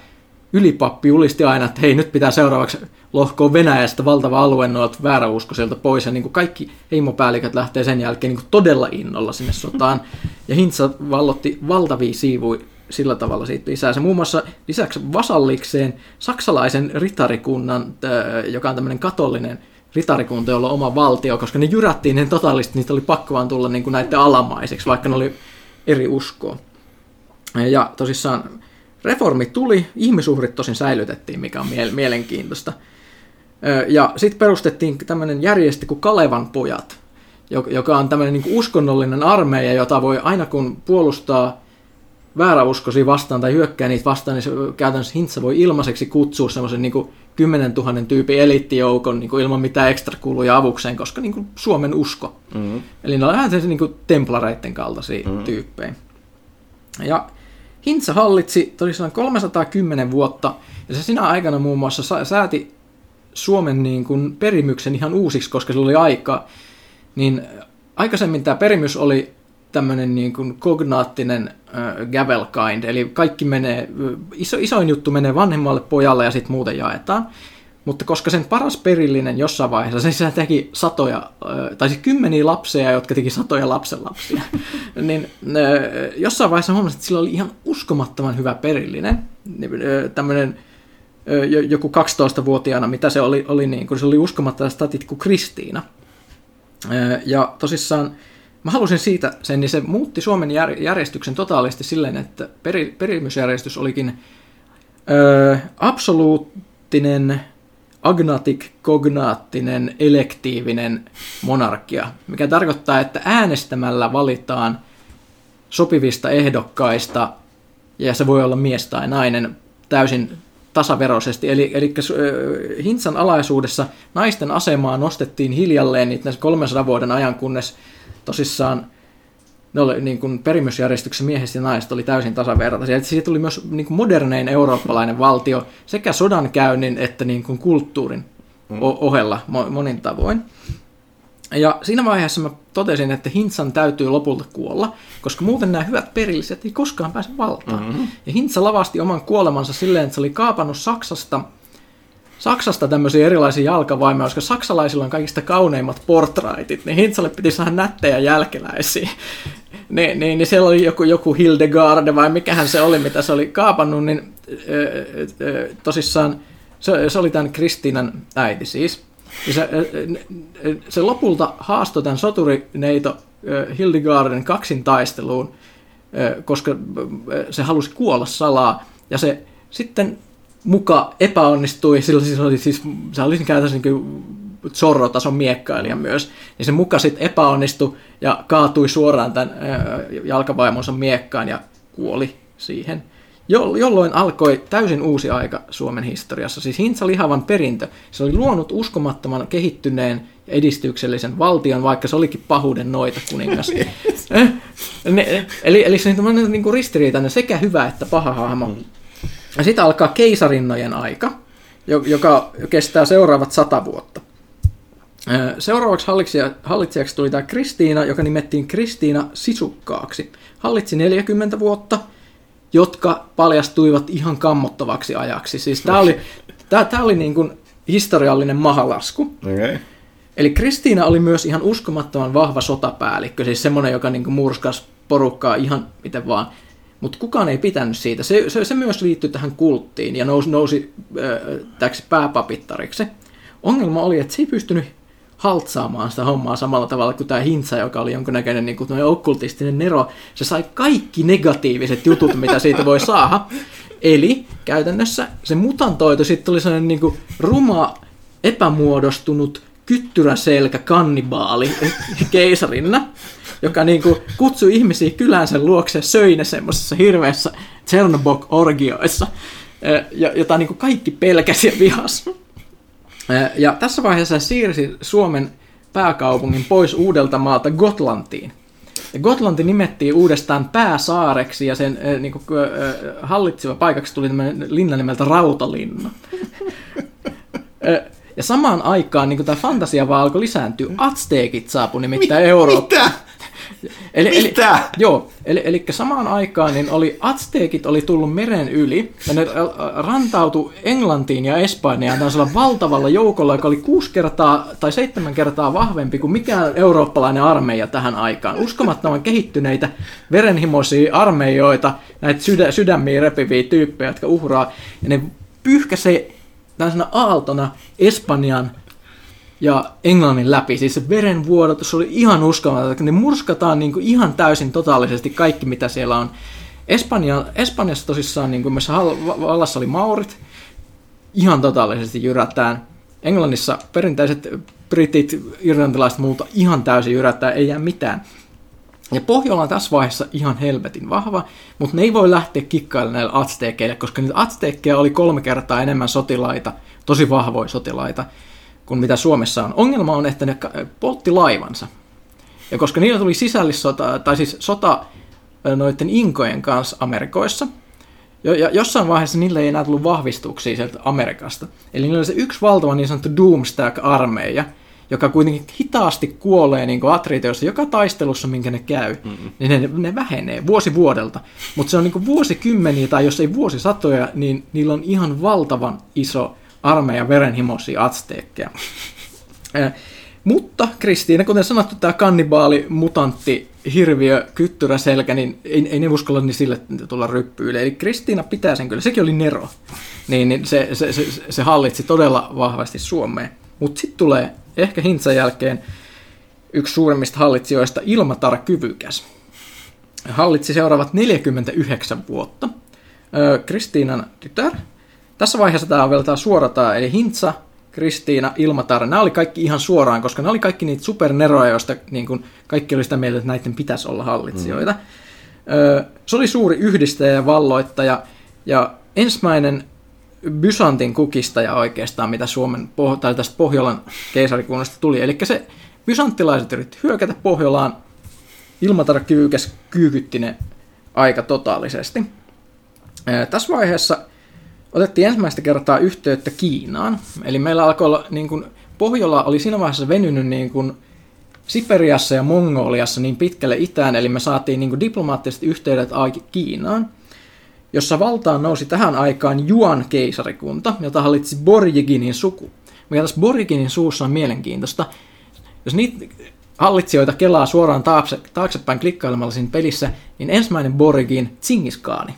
ylipappi julisti aina, että hei nyt pitää seuraavaksi lohkoa Venäjästä valtava alue noilta vääräuskoisilta pois, ja niin kuin kaikki heimopäälliköt lähtee sen jälkeen niin kuin todella innolla sinne sotaan, ja Hintsa vallotti valtavia siivuja sillä tavalla siitä lisää. Se muun muassa lisäksi vasallikseen saksalaisen ritarikunnan, joka on tämmöinen katollinen ritarikunta, jolla on oma valtio, koska ne jyrättiin ne totaalisesti, niitä oli pakko vaan tulla niin kuin näiden alamaiseksi, vaikka ne oli eri uskoa. Ja tosissaan reformi tuli, ihmisuhrit tosin säilytettiin, mikä on mielenkiintoista. Ja sitten perustettiin tämmöinen järjestö kuin Kalevan pojat, joka on tämmöinen niin uskonnollinen armeija, jota voi aina kun puolustaa vääräuskoisia vastaan tai hyökkää niitä vastaan, niin se käytännössä Hintsa voi ilmaiseksi kutsua semmoisen niin 10 000 tyypin eliittijoukon niin ilman mitään ekstra kuluja avukseen, koska niin kuin Suomen usko. Mm-hmm. Eli ne on vähän niin kuin templareiden kaltaisia mm-hmm. tyyppejä. Ja Hintsa hallitsi tosiaan 310 vuotta, ja se sinä aikana muun muassa sääti Suomen niin kuin perimyksen ihan uusiksi, koska se oli aika. Niin aikaisemmin tämä perimys oli tämmöinen niin kuin kognaattinen äh, gavel kind, eli kaikki menee, iso, isoin juttu menee vanhemmalle pojalle ja sitten muuten jaetaan. Mutta koska sen paras perillinen jossain vaiheessa, se teki satoja, tai siis kymmeniä lapsia, jotka teki satoja lapsenlapsia, *laughs* niin jossain vaiheessa huomasin, että sillä oli ihan uskomattoman hyvä perillinen. Tämmöinen joku 12-vuotiaana, mitä se oli, oli niin kun se oli uskomattoman statit kuin Kristiina. Ja tosissaan mä halusin siitä sen, niin se muutti Suomen järjestyksen totaalisti silleen, että peri, perimysjärjestys olikin ö, absoluuttinen agnatic, kognaattinen, elektiivinen monarkia, mikä tarkoittaa, että äänestämällä valitaan sopivista ehdokkaista, ja se voi olla mies tai nainen täysin tasaveroisesti. Eli, eli Hintsan alaisuudessa naisten asemaa nostettiin hiljalleen niitä 300 vuoden ajan, kunnes tosissaan ne oli niin kuin perimysjärjestyksen miehet ja naiset oli täysin tasavertaisia. Siitä tuli myös niin kuin modernein eurooppalainen valtio sekä sodankäynnin että niin kuin kulttuurin ohella monin tavoin. Ja siinä vaiheessa mä totesin, että Hintsan täytyy lopulta kuolla, koska muuten nämä hyvät perilliset ei koskaan pääse valtaan. Mm-hmm. Ja Hintsa lavasti oman kuolemansa silleen, että se oli kaapannut Saksasta Saksasta tämmöisiä erilaisia jalkavaimeja, koska saksalaisilla on kaikista kauneimmat portraitit, niin Hintsalle piti saada nättejä jälkeläisiä. *laughs* Niin, niin, niin siellä oli joku, joku Hildegard vai mikähän se oli, mitä se oli kaapannut, niin tosissaan se, se oli tämän Kristiinan äiti siis. Ja se, se lopulta haastoi tämän soturineito Hildegarden kaksin taisteluun, koska se halusi kuolla salaa. Ja se sitten muka epäonnistui, silloin siis oli, siis, se oli käytännössä niin Zorro-tason miekkailija myös, niin se muka sitten epäonnistui ja kaatui suoraan tämän jalkavaimonsa miekkaan ja kuoli siihen jolloin alkoi täysin uusi aika Suomen historiassa. Siis Hintsa Lihavan perintö, se oli luonut uskomattoman kehittyneen ja edistyksellisen valtion, vaikka se olikin pahuuden noita kuningas. *laughs* Eh, ne, eli, eli se on niin kuin ristiriitainen sekä hyvä että paha hahmo. Mm. Ja sitten alkaa keisarinnojen aika, joka kestää seuraavat sata vuotta. Eh, seuraavaksi hallitsijaksi tuli tämä Kristiina, joka nimettiin Kristiina Sisukkaaksi. Hallitsi 40 vuotta – jotka paljastuivat ihan kammottavaksi ajaksi. Siis tämä oli, tää, tää oli niin kuin historiallinen mahalasku. Okay. Eli Kristiina oli myös ihan uskomattoman vahva sotapäällikkö, siis semmoinen, joka niin kuin murskas porukkaa ihan miten vaan. Mutta kukaan ei pitänyt siitä. Se, se, se myös liittyi tähän kulttiin ja nousi, nousi äh, täksi pääpapittariksi. Ongelma oli, että se ei pystynyt haltsaamaan sitä hommaa samalla tavalla kuin tämä Hintsa, joka oli jonkunnäköinen niin kuin okkultistinen nero. Se sai kaikki negatiiviset jutut, mitä siitä voi saada. Eli käytännössä se mutantoitu sitten tuli sellainen niin kuin ruma, epämuodostunut kyttyräselkä kannibaali keisarinna, joka niin kuin kutsui ihmisiä kylänsä luokse ja söi ne semmoisessa hirveässä Chernobog-orgioissa, jota niin kuin kaikki pelkäsi ja vihas. Ja tässä vaiheessa siirsi Suomen pääkaupungin pois uudelta maalta Gotlantiin. Ja Gotlanti nimettiin uudestaan pääsaareksi ja sen äh, niin kuin, äh, hallitseva paikaksi tuli tämmöinen linna nimeltä Rautalinna. ja samaan aikaan niin tämä fantasia vaan alkoi lisääntyä. Azteekit saapui nimittäin Eurooppaan. Mitä? Eli, Mitä? Eli, joo, eli, eli samaan aikaan niin oli Azteekit oli tullut meren yli ja ne rantautu Englantiin ja Espanjaan tällaisella valtavalla joukolla, joka oli kuusi kertaa tai seitsemän kertaa vahvempi kuin mikään eurooppalainen armeija tähän aikaan. Uskomattoman kehittyneitä verenhimoisia armeijoita, näitä sydä, sydämiä repiviä tyyppejä, jotka uhraa, ja ne pyyhkäsee tällaisena aaltona Espanjan ja Englannin läpi. Siis se verenvuodatus oli ihan uskomaton. Ne murskataan niin kuin ihan täysin totaalisesti kaikki, mitä siellä on. Espanja, Espanjassa tosissaan, niin kuin missä vallassa oli maurit, ihan totaalisesti jyrätään. Englannissa perinteiset britit, irlantilaiset muuta ihan täysin jyrättää, ei jää mitään. Ja Pohjola on tässä vaiheessa ihan helvetin vahva, mutta ne ei voi lähteä kikkailemaan näille atsteekeille, koska niitä atsteekkeja oli kolme kertaa enemmän sotilaita, tosi vahvoja sotilaita kuin mitä Suomessa on. Ongelma on, että ne poltti laivansa. Ja koska niillä tuli sisällissota, tai siis sota noiden inkojen kanssa Amerikoissa, ja jossain vaiheessa niille ei enää tullut vahvistuksia sieltä Amerikasta. Eli niillä oli se yksi valtava niin sanottu Doomstack-armeija, joka kuitenkin hitaasti kuolee niin atritioissa joka taistelussa, minkä ne käy, mm-hmm. niin ne, ne vähenee vuosi vuodelta. Mutta se on niin vuosikymmeniä tai jos ei vuosisatoja, niin niillä on ihan valtavan iso armeijan verenhimoisia atsteekkeja. *laughs* Mutta Kristiina, kuten sanottu, tämä kannibaali, mutantti, hirviö, kyttyräselkä, niin ei, ei ne uskalla niin sille tulla ryppyille. Eli Kristiina pitää sen kyllä, sekin oli Nero. Niin, niin se, se, se, se hallitsi todella vahvasti Suomeen. Mutta sitten tulee ehkä Hintsan jälkeen yksi suurimmista hallitsijoista, Ilmatar Kyvykäs. Hallitsi seuraavat 49 vuotta. Kristiinan tytär, tässä vaiheessa tämä on vielä tämä suorataan, eli Hintsa, Kristiina, Ilmatar, nämä oli kaikki ihan suoraan, koska nämä oli kaikki niitä superneroja, joista niin kuin, kaikki oli sitä mieltä, että näiden pitäisi olla hallitsijoita. Mm. se oli suuri yhdistäjä ja valloittaja, ja ensimmäinen Byzantin kukistaja oikeastaan, mitä Suomen, tai tästä Pohjolan keisarikunnasta tuli. Eli se bysanttilaiset yritti hyökätä Pohjolaan, Ilmatar Kyykäs kyykytti ne aika totaalisesti. Tässä vaiheessa otettiin ensimmäistä kertaa yhteyttä Kiinaan. Eli meillä alkoi olla, niin kuin, Pohjola oli siinä vaiheessa venynyt niin kuin, Siperiassa ja Mongoliassa niin pitkälle itään, eli me saatiin niin kuin, diplomaattiset yhteydet Kiinaan, jossa valtaan nousi tähän aikaan Juan keisarikunta, jota hallitsi Borjiginin suku. Mikä tässä Borjiginin suussa on mielenkiintoista, jos niitä hallitsijoita kelaa suoraan taakse, taaksepäin klikkailemalla siinä pelissä, niin ensimmäinen Borjigin Tsingiskaani.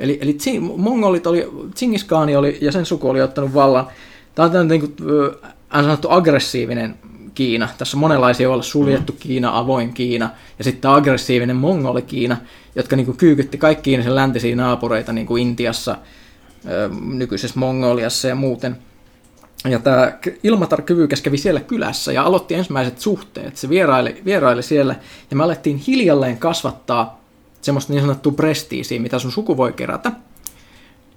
Eli, eli mongolit oli, Tsingiskaani oli ja sen suku oli ottanut vallan. Tämä on tämmöinen niin kuin, äh, sanottu aggressiivinen Kiina. Tässä on monenlaisia olla suljettu mm. Kiina, avoin Kiina ja sitten aggressiivinen mongoli Kiina, jotka niin kuin kyykytti kaikkiin sen läntisiä naapureita niin kuin Intiassa, nykyisessä Mongoliassa ja muuten. Ja tämä Ilmatar Kyvykäs kävi siellä kylässä ja aloitti ensimmäiset suhteet. Se vieraili, vieraili siellä ja me alettiin hiljalleen kasvattaa semmoista niin sanottua prestiisiä, mitä sun suku voi kerätä.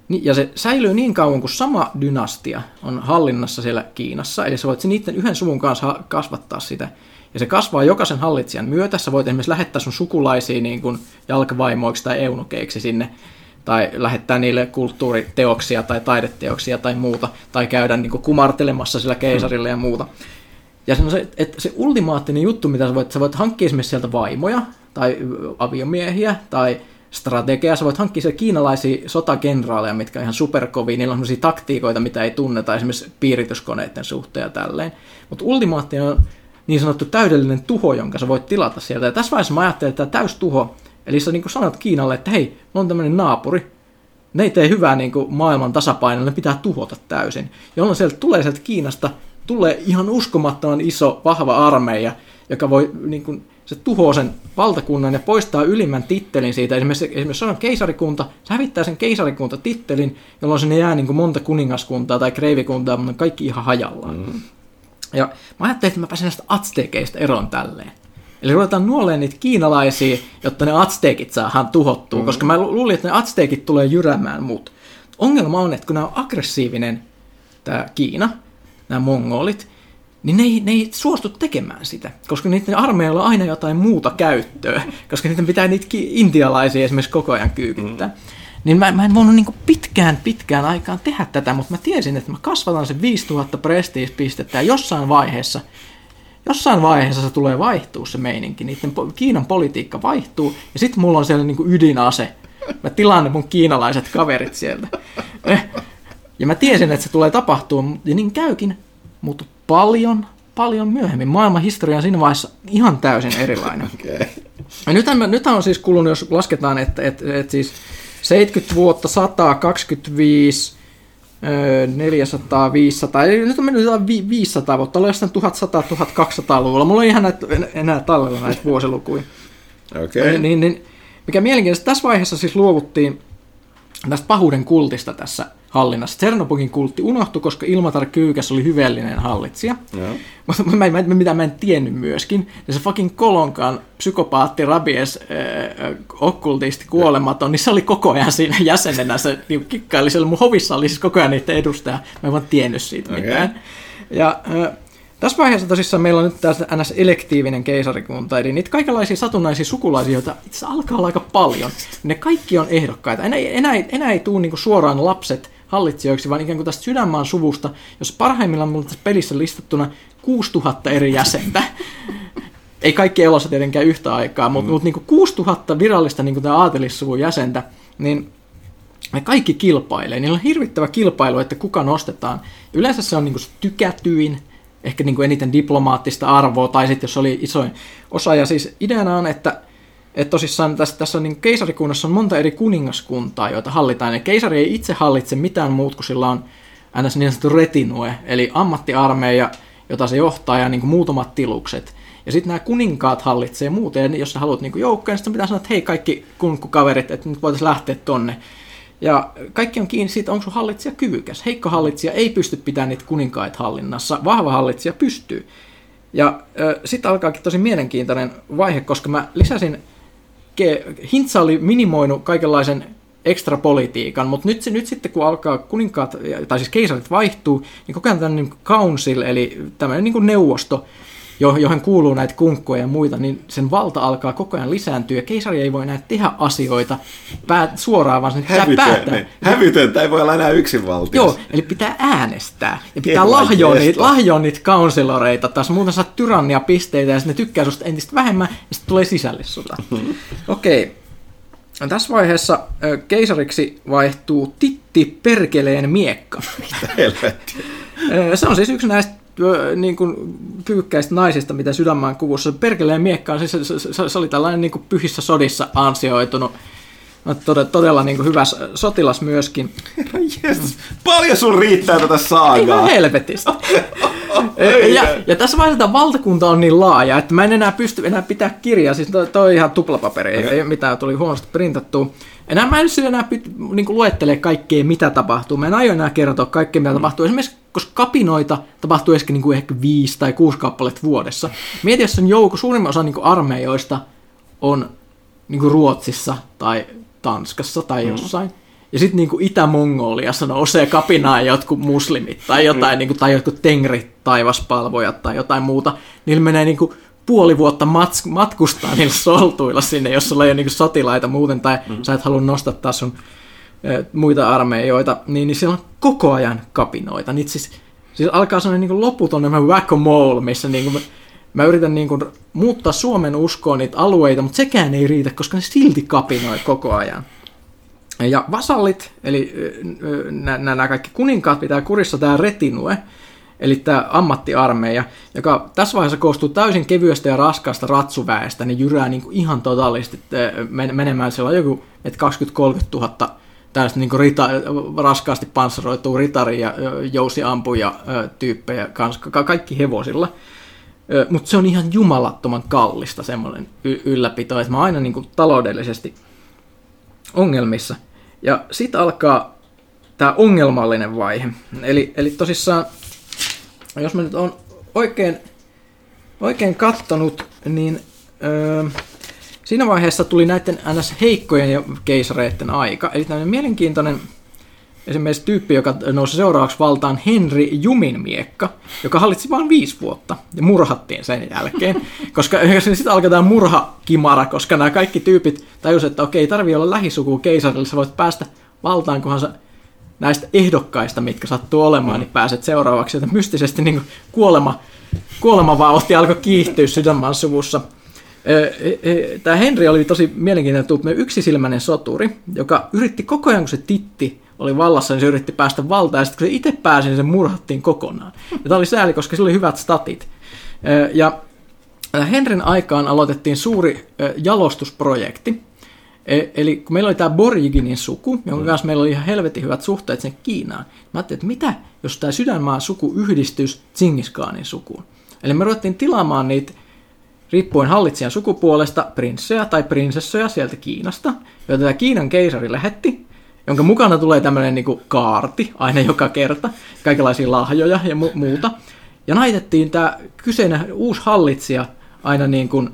Ja se säilyy niin kauan kuin sama dynastia on hallinnassa siellä Kiinassa, eli sä voit niiden yhden suvun kanssa kasvattaa sitä. Ja se kasvaa jokaisen hallitsijan myötä. Sä voit esimerkiksi lähettää sun sukulaisia niin kuin jalkavaimoiksi tai eunukeiksi sinne, tai lähettää niille kulttuuriteoksia tai taideteoksia tai muuta, tai käydä niin kuin kumartelemassa sillä keisarille ja muuta. Ja se, että se ultimaattinen juttu, mitä sä voit, sä voit hankkia esimerkiksi sieltä vaimoja, tai aviomiehiä, tai strategiaa. Sä voit hankkia siellä kiinalaisia sotagenraaleja, mitkä on ihan superkovia. Niillä on sellaisia taktiikoita, mitä ei tunneta, esimerkiksi piirityskoneiden suhteen ja tälleen. Mutta ultimaattinen on niin sanottu täydellinen tuho, jonka sä voit tilata sieltä. Ja tässä vaiheessa mä ajattelin, että tämä tuho, eli sä niin sanot Kiinalle, että hei, on tämmöinen naapuri, ne ei tee hyvää niin kuin maailman tasapainoa, ne pitää tuhota täysin. Jolloin sieltä tulee sieltä Kiinasta, tulee ihan uskomattoman iso, vahva armeija, joka voi niin kuin, se tuhoaa sen valtakunnan ja poistaa ylimmän tittelin siitä. Esimerkiksi, esimerkiksi on keisarikunta, se hävittää sen keisarikunta-tittelin, jolloin sinne jää niin kuin monta kuningaskuntaa tai kreivikuntaa, mutta kaikki ihan hajallaan. Mm. Ja mä ajattelin, että mä pääsen näistä atstekeista eroon tälleen. Eli ruvetaan nuoleen niitä kiinalaisia, jotta ne atsteekit saadaan tuhottua, mm. koska mä luulin, että ne atsteekit tulee jyräämään mut. Ongelma on, että kun nämä on aggressiivinen, tämä Kiina, nämä mongolit, niin ne ei, ne ei suostu tekemään sitä, koska niiden armeijalla on aina jotain muuta käyttöä, koska niiden pitää niitä intialaisia esimerkiksi koko ajan kyykyttää. Mm. Niin mä, mä en voinut niin pitkään, pitkään aikaan tehdä tätä, mutta mä tiesin, että mä kasvatan sen 5000 prestiispistettä ja jossain vaiheessa, jossain vaiheessa se tulee vaihtuu se meininki. Niiden Kiinan politiikka vaihtuu ja sitten mulla on siellä niin ydinase. Mä tilaan ne mun kiinalaiset kaverit sieltä. Ja mä tiesin, että se tulee tapahtua, ja niin käykin, mutta paljon, paljon myöhemmin. Maailman historia on siinä vaiheessa ihan täysin erilainen. *laughs* okay. Ja nythän, nythän on siis kulunut, jos lasketaan, että, että, että siis 70 vuotta, 125, 400, 500, eli nyt on mennyt 500 vuotta, oli jostain 1100-1200-luvulla. Mulla ei ihan näitä, enää tallella näitä vuosilukuja. Okay. Niin, niin, mikä mielenkiintoista, tässä vaiheessa siis luovuttiin tästä pahuuden kultista tässä hallinnassa. Tsernobogin kultti unohtui, koska Ilmatar Kyykäs oli hyvällinen hallitsija. Mutta mä, mä, mitä mä en tiennyt myöskin, niin se fucking Kolonkaan psykopaatti, rabies, äh, okkultisti, kuolematon, niin se oli koko ajan siinä jäsenenä. Se niin kikkaili siellä mun hovissa, oli siis koko ajan niiden edustaja. Mä en vaan tiennyt siitä okay. mitään. Ja äh, tässä vaiheessa tosissaan meillä on nyt tässä ns. elektiivinen keisarikunta, eli niitä kaikenlaisia satunnaisia sukulaisia, joita itse alkaa olla aika paljon. Ne kaikki on ehdokkaita. Enää, enää, enää ei tule niinku suoraan lapset hallitsijoiksi, vaan ikään kuin tästä sydänmaan suvusta, jos parhaimmillaan on tässä pelissä listattuna 6000 eri jäsentä. *laughs* ei kaikki elossa tietenkään yhtä aikaa, mutta, mm. mutta niin 6000 virallista niin tämä aatelissuvun jäsentä, niin ne kaikki kilpailee. Niillä on hirvittävä kilpailu, että kuka nostetaan. Yleensä se on niin kuin tykätyin, ehkä niin kuin eniten diplomaattista arvoa, tai sitten jos oli isoin osa. Ja siis ideana on, että, että tosissaan tässä, tässä on niin keisarikunnassa on monta eri kuningaskuntaa, joita hallitaan. Ja keisari ei itse hallitse mitään muut, kun sillä on aina niin sanottu retinue, eli ammattiarmeija, jota se johtaa, ja niin kuin muutamat tilukset. Ja sitten nämä kuninkaat hallitsee muuten, ja jos sä haluat niin joukkoja, niin sitten pitää sanoa, että hei kaikki kunkkukaverit, että nyt voitaisiin lähteä tonne. Ja kaikki on kiinni siitä, onko sun hallitsija kyvykäs. Heikko hallitsija ei pysty pitämään niitä kuninkaita hallinnassa, vahva hallitsija pystyy. Ja sitten alkaakin tosi mielenkiintoinen vaihe, koska mä lisäsin, Hintsa oli minimoinut kaikenlaisen ekstra politiikan, mutta nyt, nyt sitten kun alkaa kuninkaat, tai siis keisarit vaihtuu, niin koko ajan tämmöinen council, eli tämmöinen niin neuvosto, johon kuuluu näitä kunkkoja ja muita, niin sen valta alkaa koko ajan lisääntyä ja keisari ei voi enää tehdä asioita päät, suoraan, vaan sen pitää päättää. Niin. Hävytöntä ei voi olla enää yksinvaltias. Joo, eli pitää äänestää ja pitää lahjoa niitä, lahjoa niitä counseloreita, taas muuten saa tyrannia pisteitä ja sitten ne tykkää susta entistä vähemmän ja sitten tulee sisällissota. Okei. Okay. Tässä vaiheessa keisariksi vaihtuu Titti Perkeleen miekka. Mitä helvettiä? Se on siis yksi näistä niin kuin kyykkäistä naisista, mitä sydänmaan kuvussa. Perkeleen miekka siis se, se, se, oli tällainen niin kuin pyhissä sodissa ansioitunut. No, todella, todella niin kuin hyvä sotilas myöskin. Herra paljon sun riittää tätä saagaa. Ei helvetistä. *laughs* ja, ja, tässä vaiheessa tämä valtakunta on niin laaja, että mä en enää pysty enää pitää kirjaa. Siis toi, toi ihan tuplapaperi, ei, ei mitään, tuli huonosti printattua. Enää mä en enää pit, niin kuin luettele kaikkea, mitä tapahtuu. Mä en aio enää kertoa kaikkea, mitä mm. tapahtuu. Esimerkiksi, koska kapinoita tapahtuu ehkä, niin kuin ehkä viisi tai kuusi kappaletta vuodessa. Mieti, jos on joukko, suurimman osa niin kuin armeijoista on niin kuin Ruotsissa tai Tanskassa tai mm. jossain. Ja sitten niinku Itä-Mongoliassa nousee kapinaa jotkut muslimit tai jotain, mm. niinku, tai jotkut tengrit taivaspalvojat tai jotain muuta. Niillä menee niinku puoli vuotta mats- matkustaa niillä soltuilla sinne, jos sulla ei ole niinku sotilaita muuten tai mm. sä et halua nostattaa sun e, muita armeijoita, niin, niin siellä on koko ajan kapinoita. Niitä siis, siis alkaa sellainen niinku loputon nämä whack-a-mole, missä niinku mä, yritän niinku muuttaa Suomen uskoon niitä alueita, mutta sekään ei riitä, koska ne silti kapinoi koko ajan. Ja vasallit, eli nämä kaikki kuninkaat pitää kurissa tämä retinue, eli tämä ammattiarmeija, joka tässä vaiheessa koostuu täysin kevyestä ja raskaasta ratsuväestä, niin jyrää niin kuin ihan totaalisesti menemään. Siellä joku 20-30 000 tällaista niin rita, raskaasti panssaroituu ritari- ja jousiampuja tyyppejä, kanssa, kaikki hevosilla. Mutta se on ihan jumalattoman kallista semmoinen ylläpito, että mä aina niin kuin taloudellisesti ongelmissa – ja sitten alkaa tämä ongelmallinen vaihe. Eli, eli tosissaan, jos mä nyt on oikein, oikein kattonut, niin öö, siinä vaiheessa tuli näiden ns. heikkojen ja keisareiden aika. Eli tämmöinen mielenkiintoinen esimerkiksi tyyppi, joka nousi seuraavaksi valtaan Henry Jumin miekka, joka hallitsi vain viisi vuotta ja murhattiin sen jälkeen, *laughs* koska *laughs* sitten alkoi tämä murhakimara, koska nämä kaikki tyypit tajusivat, että okei, tarvii olla lähisuku keisarille, sä voit päästä valtaan, kunhan sä näistä ehdokkaista, mitkä sattuu olemaan, niin pääset seuraavaksi. Että mystisesti niin kuolema, kuolemavauhti alkoi kiihtyä sydänmaan suvussa. Tämä Henri oli tosi mielenkiintoinen tyyppi, yksisilmäinen soturi, joka yritti koko ajan, kun se titti oli vallassa, niin se yritti päästä valtaan, ja sitten kun se itse pääsi, niin se murhattiin kokonaan. Ja tämä oli sääli, koska sillä oli hyvät statit. Ja Henrin aikaan aloitettiin suuri jalostusprojekti, e, Eli kun meillä oli tämä Borjiginin suku, jonka mm. kanssa meillä oli ihan helvetin hyvät suhteet sen Kiinaan, mä ajattelin, että mitä jos tämä sydänmaan suku yhdistyisi Tsingiskaanin sukuun. Eli me ruvettiin tilaamaan niitä riippuen hallitsijan sukupuolesta prinssejä tai prinsessoja sieltä Kiinasta, joita tämä Kiinan keisari lähetti, jonka mukana tulee tämmöinen niin kaarti aina joka kerta, kaikenlaisia lahjoja ja mu- muuta. Ja naitettiin tämä kyseinen uusi hallitsija aina niin kuin,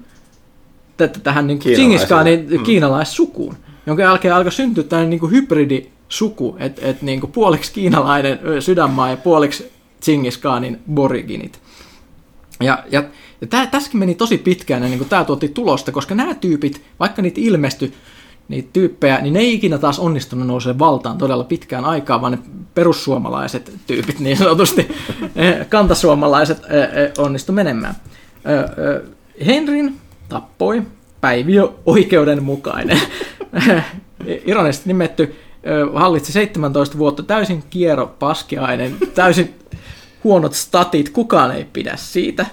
t- tähän niin Tsingiskaanin mm. kiinalaissukuun, jonka jälkeen alkoi syntyä tämmöinen niin hybridisuku, että et niin puoliksi kiinalainen sydänmaa ja puoliksi Tsingiskaanin boriginit. Ja, ja, ja tää, tässäkin meni tosi pitkään ennen kuin tämä tuotti tulosta, koska nämä tyypit, vaikka niitä ilmestyi niitä tyyppejä, niin ne ei ikinä taas onnistunut nousemaan valtaan todella pitkään aikaa, vaan ne perussuomalaiset tyypit niin sanotusti, *laughs* eh, kantasuomalaiset eh, eh, onnistu menemään. Henrin tappoi Päiviö oikeudenmukainen. Ironisesti nimetty hallitsi 17 vuotta täysin kiero paskiainen, täysin huonot statit, kukaan ei pidä siitä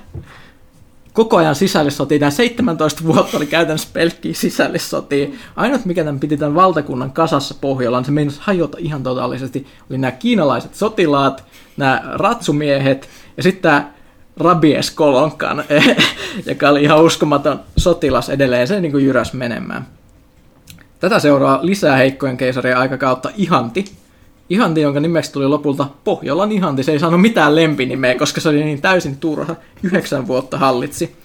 koko ajan sisällissotia. Nämä 17 vuotta oli käytännössä pelkkiä sisällissotia. Ainut, mikä tämän piti tämän valtakunnan kasassa Pohjolaan, se meinasi hajota ihan totaalisesti, oli nämä kiinalaiset sotilaat, nämä ratsumiehet ja sitten tämä Rabies Kolonkan, *laughs* joka oli ihan uskomaton sotilas edelleen, se niin jyräs menemään. Tätä seuraa lisää heikkojen keisarien aikakautta Ihanti, Ihanti, jonka nimeksi tuli lopulta Pohjolan Ihanti. Se ei saanut mitään lempinimeä, koska se oli niin täysin turha. Yhdeksän vuotta hallitsi.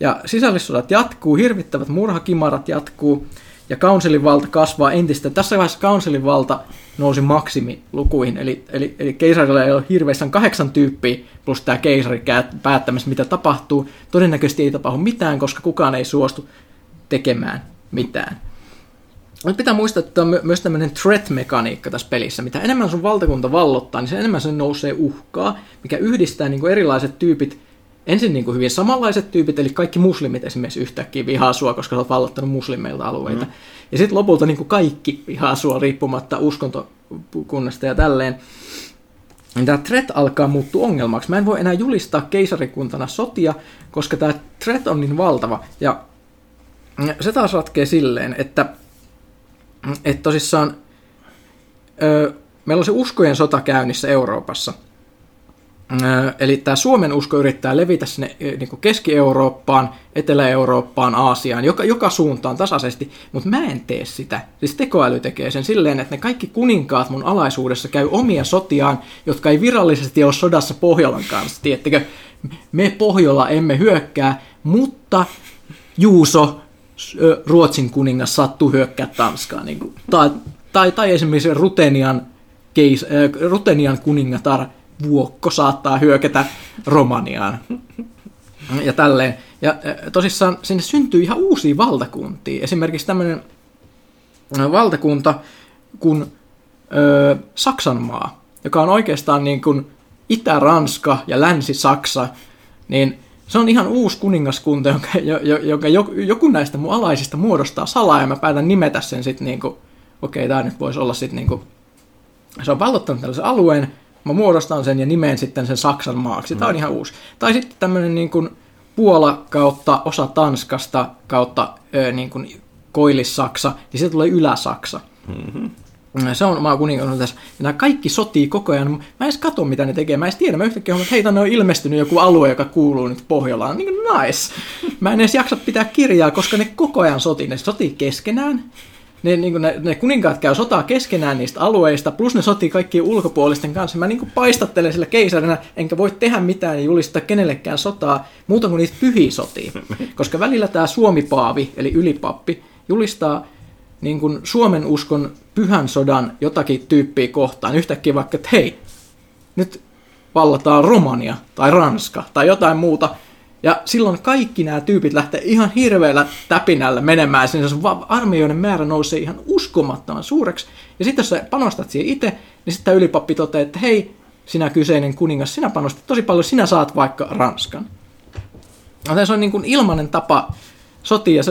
Ja sisällissodat jatkuu, hirvittävät murhakimarat jatkuu. ja kaunselin valta kasvaa entistä. Tässä vaiheessa kaunselin valta nousi maksimilukuihin, eli, eli, eli keisarilla ei ole hirveästi kahdeksan tyyppiä, plus tämä keisari päättämässä, mitä tapahtuu. Todennäköisesti ei tapahdu mitään, koska kukaan ei suostu tekemään mitään. Nyt pitää muistaa, että on myös tämmöinen threat-mekaniikka tässä pelissä. Mitä enemmän sun valtakunta vallottaa, niin sen enemmän se nousee uhkaa, mikä yhdistää niin kuin erilaiset tyypit ensin niin kuin hyvin samanlaiset tyypit, eli kaikki muslimit esimerkiksi yhtäkkiä vihaa sua, koska sä oot vallottanut muslimeilta alueita. Mm. Ja sitten lopulta niin kuin kaikki vihaa sua riippumatta uskontokunnasta ja tälleen. Tämä threat alkaa muuttua ongelmaksi. Mä en voi enää julistaa keisarikuntana sotia, koska tämä threat on niin valtava. Ja se taas ratkee silleen, että, että tosissaan ö, meillä on se uskojen sota käynnissä Euroopassa – Eli tämä Suomen usko yrittää levitä sinne niin Keski-Eurooppaan, Etelä-Eurooppaan, Aasiaan, joka, joka suuntaan tasaisesti, mutta mä en tee sitä. Siis tekoäly tekee sen silleen, että ne kaikki kuninkaat mun alaisuudessa käy omia sotiaan, jotka ei virallisesti ole sodassa Pohjolan kanssa. Tiettekö, me Pohjola emme hyökkää, mutta Juuso, Ruotsin kuningas, sattuu hyökkää Tanskaan. Niin kuin, tai, tai, tai esimerkiksi Rutenian, keis, Rutenian kuningatar vuokko saattaa hyökätä Romaniaan. Ja tälleen. Ja tosissaan sinne syntyy ihan uusia valtakuntia. Esimerkiksi tämmöinen valtakunta kuin ö, Saksanmaa, joka on oikeastaan niin kuin Itä-Ranska ja Länsi-Saksa, niin se on ihan uusi kuningaskunta, jonka, jonka joku näistä mun alaisista muodostaa salaa, ja mä päätän nimetä sen sitten niin kuin, okei, okay, tämä nyt voisi olla sitten niin kuin, se on vallottanut tällaisen alueen, mä muodostan sen ja nimeen sitten sen Saksan maaksi. Tämä on mm. ihan uusi. Tai sitten tämmöinen niin kuin Puola kautta osa Tanskasta kautta ö, niin kuin Koillis-Saksa, niin se tulee Ylä-Saksa. Mm-hmm. Se on maa kuningas tässä. Ja nämä kaikki sotii koko ajan. Mä en edes katso, mitä ne tekee. Mä en edes tiedä. Mä yhtäkkiä huomaan, että hei, on ilmestynyt joku alue, joka kuuluu nyt Pohjolaan. Niin nice. Mä en edes jaksa pitää kirjaa, koska ne koko ajan sotii. Ne sotii keskenään ne, niin ne, ne kuninkaat käy sotaa keskenään niistä alueista, plus ne sotii kaikkien ulkopuolisten kanssa. Mä niin paistattelen sillä keisarina, enkä voi tehdä mitään ja julistaa kenellekään sotaa, muuta kuin niitä pyhiä sotia. Koska välillä tämä Suomipaavi, eli ylipappi, julistaa niin kuin Suomen uskon pyhän sodan jotakin tyyppiä kohtaan. Yhtäkkiä vaikka, että hei, nyt vallataan Romania tai Ranska tai jotain muuta – ja silloin kaikki nämä tyypit lähtee ihan hirveällä täpinällä menemään, sinne se armeijoiden määrä nousee ihan uskomattoman suureksi. Ja sitten jos sä panostat siihen itse, niin sitten ylipappi toteaa, että hei, sinä kyseinen kuningas, sinä panostat tosi paljon, sinä saat vaikka Ranskan. Joten se on niin kuin ilmainen tapa sotia,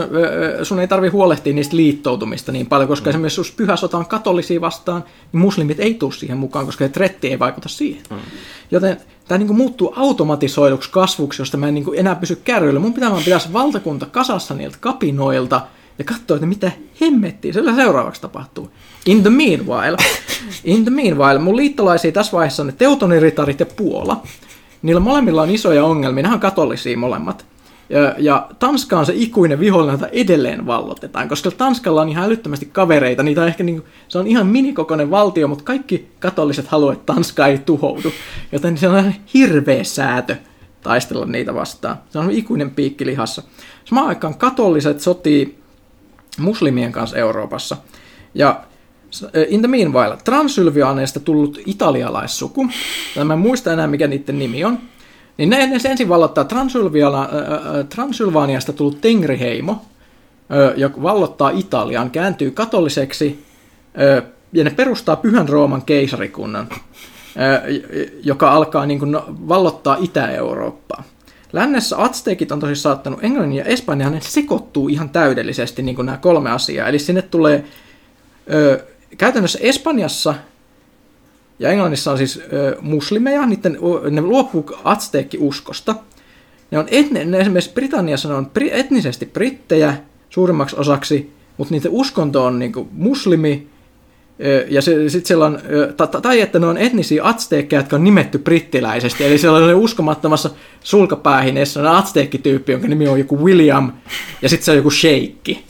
sun ei tarvi huolehtia niistä liittoutumista niin paljon, koska mm. esimerkiksi jos pyhä sota on katolisia vastaan, niin muslimit ei tule siihen mukaan, koska tretti ei vaikuta siihen. Mm. Joten tämä niin muuttuu automatisoiduksi kasvuksi, josta mä en niin enää pysy kärryillä. Mun pitää vaan pitää valtakunta kasassa niiltä kapinoilta ja katsoa, että mitä hemmettiä sillä seuraavaksi tapahtuu. In the meanwhile, *laughs* in the meanwhile, mun liittolaisia tässä vaiheessa on ne teutoniritarit ja Puola. Niillä molemmilla on isoja ongelmia, ne on katolisia molemmat. Ja, ja Tanska on se ikuinen vihollinen, jota edelleen vallotetaan, koska Tanskalla on ihan älyttömästi kavereita. Niitä on ehkä niin, se on ihan minikokoinen valtio, mutta kaikki katoliset haluavat, että Tanska ei tuhoudu. Joten se on hirveä säätö taistella niitä vastaan. Se on ikuinen piikki lihassa. Samaan aikaan katoliset sotii muslimien kanssa Euroopassa. Ja in the meanwhile, Transylvianeista tullut italialaissuku, mä en muista enää mikä niiden nimi on, niin ne, ne ensin vallottaa Transylvaniasta tullut Tengriheimo, joka vallottaa Italian, kääntyy katoliseksi ja ne perustaa Pyhän Rooman keisarikunnan, joka alkaa niin kuin no, vallottaa Itä-Eurooppaa. Lännessä Aztekit on tosi saattanut Englannin ja Espanjan, ne sekoittuu ihan täydellisesti niin kuin nämä kolme asiaa. Eli sinne tulee käytännössä Espanjassa ja Englannissa on siis ö, muslimeja, niiden, ne luopuu Azteekki-uskosta. Ne on etne, ne esimerkiksi Britanniassa ne on pri, etnisesti brittejä suurimmaksi osaksi, mutta niiden uskonto on niinku muslimi, ja se, sit siellä on, tai että ne on etnisiä atsteekkeja, jotka on nimetty brittiläisesti. Eli siellä on uskomattomassa sulkapäähineessä on atsteekkityyppi, jonka nimi on joku William, ja sitten se on joku sheikki.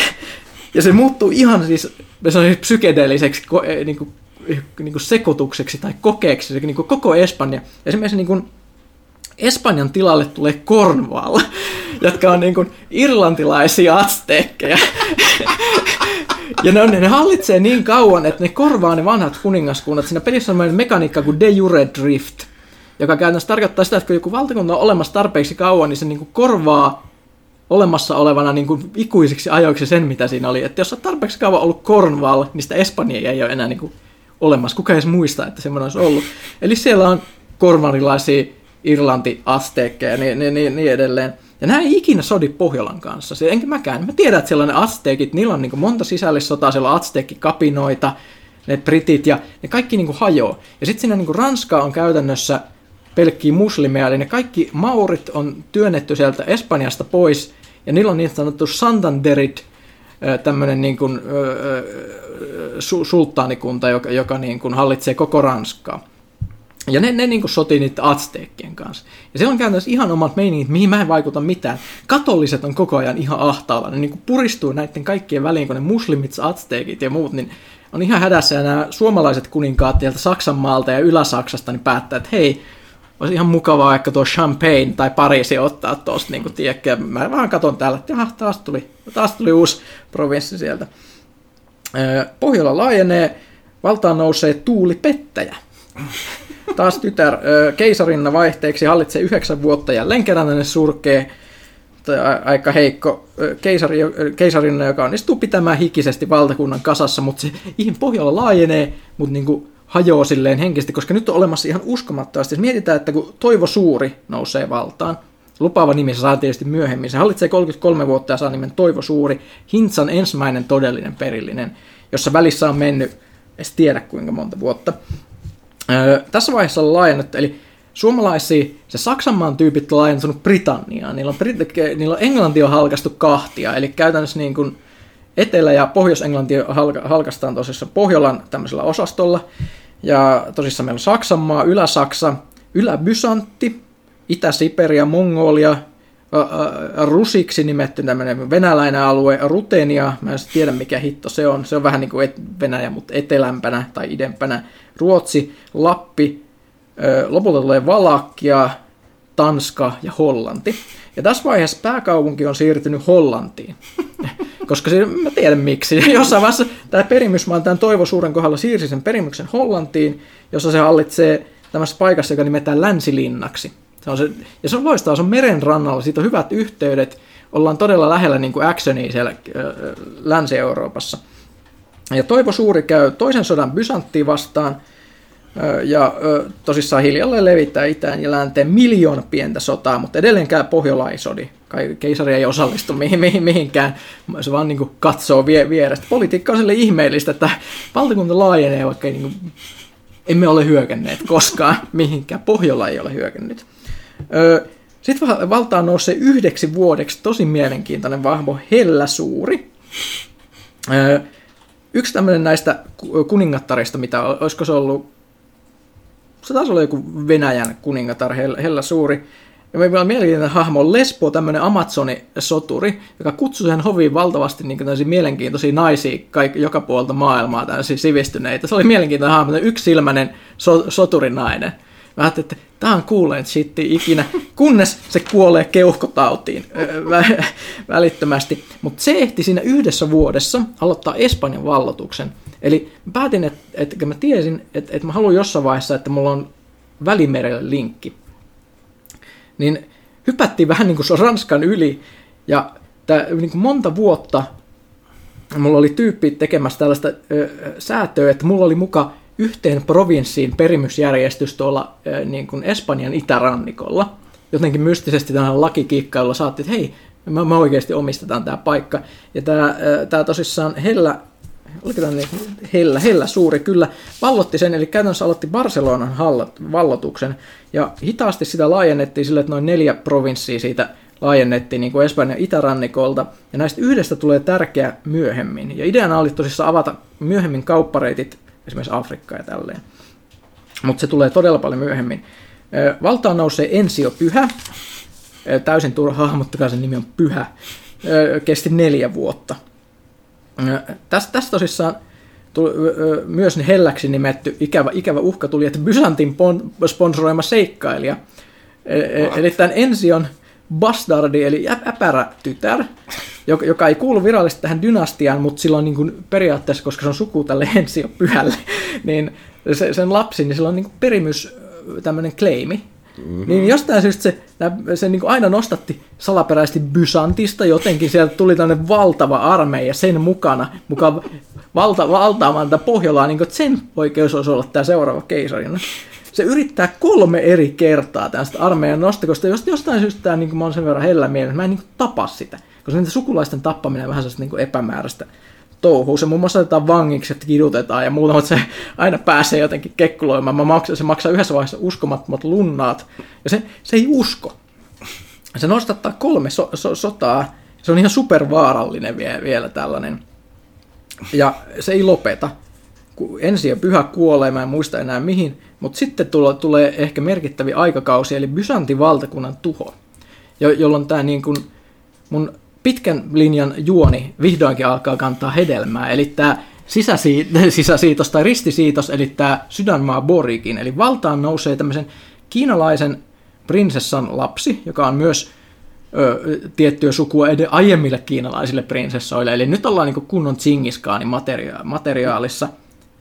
*laughs* ja se muuttuu ihan siis, se on siis psykedeliseksi niin kuin niin kuin sekoitukseksi tai kokeeksi niin kuin koko Espanja. Esimerkiksi niin kuin Espanjan tilalle tulee Cornwall, *laughs* jotka on niin kuin irlantilaisia azteekkeja. *laughs* Ja ne, on, ne hallitsee niin kauan, että ne korvaa ne vanhat kuningaskunnat. Siinä pelissä on mekaniikka kuin de jure drift, joka käytännössä tarkoittaa sitä, että kun joku valtakunta on olemassa tarpeeksi kauan, niin se niin kuin korvaa olemassa olevana niin kuin ikuisiksi ajoiksi sen, mitä siinä oli. Että jos on tarpeeksi kauan ollut Cornwall, niin sitä Espanjaa ei ole enää niin kuin olemassa. Kuka edes muista, että semmoinen olisi ollut. Eli siellä on korvanilaisia Irlanti, Azteekkeja ja niin, niin, niin, niin edelleen. Ja nämä ei ikinä sodi Pohjolan kanssa. Se, enkä mäkään. Mä tiedän, että siellä on ne Azteekit, niillä on niin monta sisällissotaa, siellä on Azteekkikapinoita, ne britit ja ne kaikki niin hajoaa. Ja sitten siinä niin Ranska on käytännössä pelkkiä muslimeja, eli ne kaikki maurit on työnnetty sieltä Espanjasta pois, ja niillä on niin sanottu Santanderit, tämmöinen niin kuin, su, sulttaanikunta, joka, joka niin kuin hallitsee koko Ranskaa. Ja ne, ne niin sotii niiden Azteekkien kanssa. Ja siellä on käytännössä ihan omat meiningit, mihin mä en vaikuta mitään. Katoliset on koko ajan ihan ahtaalla. Ne niin puristuu näiden kaikkien väliin, kun ne muslimit, Azteekit ja muut, niin on ihan hädässä. Ja nämä suomalaiset kuninkaat sieltä Saksan maalta ja Ylä-Saksasta niin päättää, että hei, olisi ihan mukavaa ehkä tuo Champagne tai Pariisi ottaa tuosta, niin kuin tiedätkö, mä vaan katson täällä, että jaha, taas tuli, taas tuli uusi provinssi sieltä. Pohjola laajenee, valtaan nousee Tuuli Pettäjä. Taas tytär keisarinna vaihteeksi hallitsee yhdeksän vuotta, jälleen kerran ne surkee, aika heikko keisari, keisarinna, joka onnistuu pitämään hikisesti valtakunnan kasassa, mutta se ihan Pohjola laajenee, mutta niin kuin hajoaa silleen henkisesti, koska nyt on olemassa ihan uskomattomasti. Mietitään, että kun Toivo Suuri nousee valtaan, lupaava nimi se saa tietysti myöhemmin, se hallitsee 33 vuotta ja saa nimen Toivo Suuri, Hintsan ensimmäinen todellinen perillinen, jossa välissä on mennyt, en tiedä kuinka monta vuotta. Öö, tässä vaiheessa on laajennettu, eli suomalaisia, se Saksanmaan tyypit on laajentunut Britanniaan, niillä on, Brit- niillä on Englanti on halkastu kahtia, eli käytännössä niin kuin Etelä- ja Pohjois-Englanti halkastaan tosissaan Pohjolan tämmöisellä osastolla, ja tosissaan meillä on Saksanmaa, Ylä-Saksa, Ylä-Bysantti, Itä-Siperia, Mongolia, Rusiksi nimetty tämmöinen venäläinen alue, Rutenia, mä en tiedä mikä hitto se on, se on vähän niin kuin Venäjä, mutta etelämpänä tai idempänä, Ruotsi, Lappi, lopulta tulee Valakia, Tanska ja Hollanti. Ja tässä vaiheessa pääkaupunki on siirtynyt Hollantiin. *laughs* Koska se, mä tiedän miksi. *laughs* Jossain vaiheessa tämä perimys, mä tämän Toivo Suuren kohdalla siirsi sen perimyksen Hollantiin, jossa se hallitsee tämmöisessä paikassa, joka nimetään Länsilinnaksi. Se on se, ja se on loistavaa, se on meren rannalla, siitä on hyvät yhteydet, ollaan todella lähellä niin kuin actionia siellä Länsi-Euroopassa. Ja Toivo Suuri käy toisen sodan Bysanttiin vastaan, ja tosissaan hiljalleen levittää itään ja länteen miljoona pientä sotaa, mutta edelleenkään Pohjola sodi. Keisari ei osallistu mihin, mihin, mihinkään, se vaan niin kuin katsoo vie, vierestä. Politiikka on sille ihmeellistä, että valtakunta laajenee, vaikka ei niin kuin, emme ole hyökänneet koskaan mihinkään. Pohjola ei ole hyökännyt. Sitten valtaan nousee yhdeksi vuodeksi tosi mielenkiintoinen vahvo Hellä Suuri. Yksi tämmöinen näistä kuningattarista, mitä olisiko se ollut, se taisi olla joku Venäjän kuningatar Hellä Suuri, ja meillä on mielenkiintoinen hahmo Lesbo, tämmöinen Amazoni-soturi, joka kutsui sen hoviin valtavasti niin mielenkiintoisia naisia kaik- joka puolta maailmaa, tämmöisiä sivistyneitä. Se oli mielenkiintoinen hahmo, yksi silmäinen so- soturinainen. Mä ajattelin, että tämä on kuuleen shitti ikinä, kunnes se kuolee keuhkotautiin vä- välittömästi. Mutta se ehti siinä yhdessä vuodessa aloittaa Espanjan vallotuksen. Eli mä päätin, että, että mä tiesin, että, että mä haluan jossain vaiheessa, että mulla on välimerelle linkki niin hypättiin vähän niin kuin se Ranskan yli, ja tää, niin kuin monta vuotta mulla oli tyyppi tekemässä tällaista ö, säätöä, että mulla oli muka yhteen provinssiin perimysjärjestys tuolla niin kuin Espanjan itärannikolla. Jotenkin mystisesti tähän lakikiikkailulla saatiin, että hei, me, me oikeasti omistetaan tämä paikka. Ja tämä, tämä tosissaan Hellä oliko tämä niin hellä, hellä suuri, kyllä, vallotti sen, eli käytännössä aloitti Barcelonan vallotuksen, ja hitaasti sitä laajennettiin sille, että noin neljä provinssia siitä laajennettiin niin kuin Espanjan itärannikolta, ja näistä yhdestä tulee tärkeä myöhemmin. Ja ideana oli tosissaan avata myöhemmin kauppareitit esimerkiksi Afrikkaan ja tälleen. Mutta se tulee todella paljon myöhemmin. Valtaan nousee Ensio Pyhä, täysin turha hahmottakaa sen nimi on Pyhä, kesti neljä vuotta. Tästä, tästä tosissaan tuli, myös helläksi nimetty ikävä, ikävä uhka tuli, että Byzantin sponsoroima seikkailija. E, eli tämän Ension bastardi, eli äpärä tytär, joka, joka ei kuulu virallisesti tähän dynastiaan, mutta sillä on niin kuin periaatteessa, koska se on suku tälle *laughs* Ensio pyhälle, niin se, sen lapsi, niin sillä on niin kuin perimys tämmöinen kleimi. Mm-hmm. Niin jostain syystä se, se niin kuin aina nostatti salaperäisesti Bysantista, jotenkin sieltä tuli tämmöinen valtava armeija sen mukana, mukaan valta, valtaamaan tätä Pohjolaa, niin kuin, että sen oikeus olisi olla tämä seuraava keisarina. Se yrittää kolme eri kertaa tästä armeijan nosta, koska jos jostain syystä tämä, niin kuin mä olen sen verran hellä mielessä, mä en niin kuin, tapa sitä, koska niitä sukulaisten tappaminen on vähän sellaista niin epämääräistä touhuu. Se muun muassa otetaan vangiksi, että kidutetaan ja muuta, mutta se aina pääsee jotenkin kekkuloimaan. Mä maksan, se maksaa yhdessä vaiheessa uskomattomat lunnaat. Ja se, se ei usko. Se nostattaa kolme so, so, sotaa. Se on ihan supervaarallinen vielä, vielä tällainen. Ja se ei lopeta. Ensi ja pyhä kuolee, mä en muista enää mihin, mutta sitten tulee, tulee ehkä merkittäviä aikakausi, eli Byzantin valtakunnan tuho, jo, jolloin tämä niin kuin mun pitkän linjan juoni vihdoinkin alkaa kantaa hedelmää, eli tämä sisäsi, *laughs* sisäsiitos tai ristisiitos, eli tämä sydänmaa Borikin, eli valtaan nousee tämmöisen kiinalaisen prinsessan lapsi, joka on myös ö, tiettyä sukua ed- aiemmille kiinalaisille prinsessoille, eli nyt ollaan niin kunnon Tsingiskaanin materia- materiaalissa,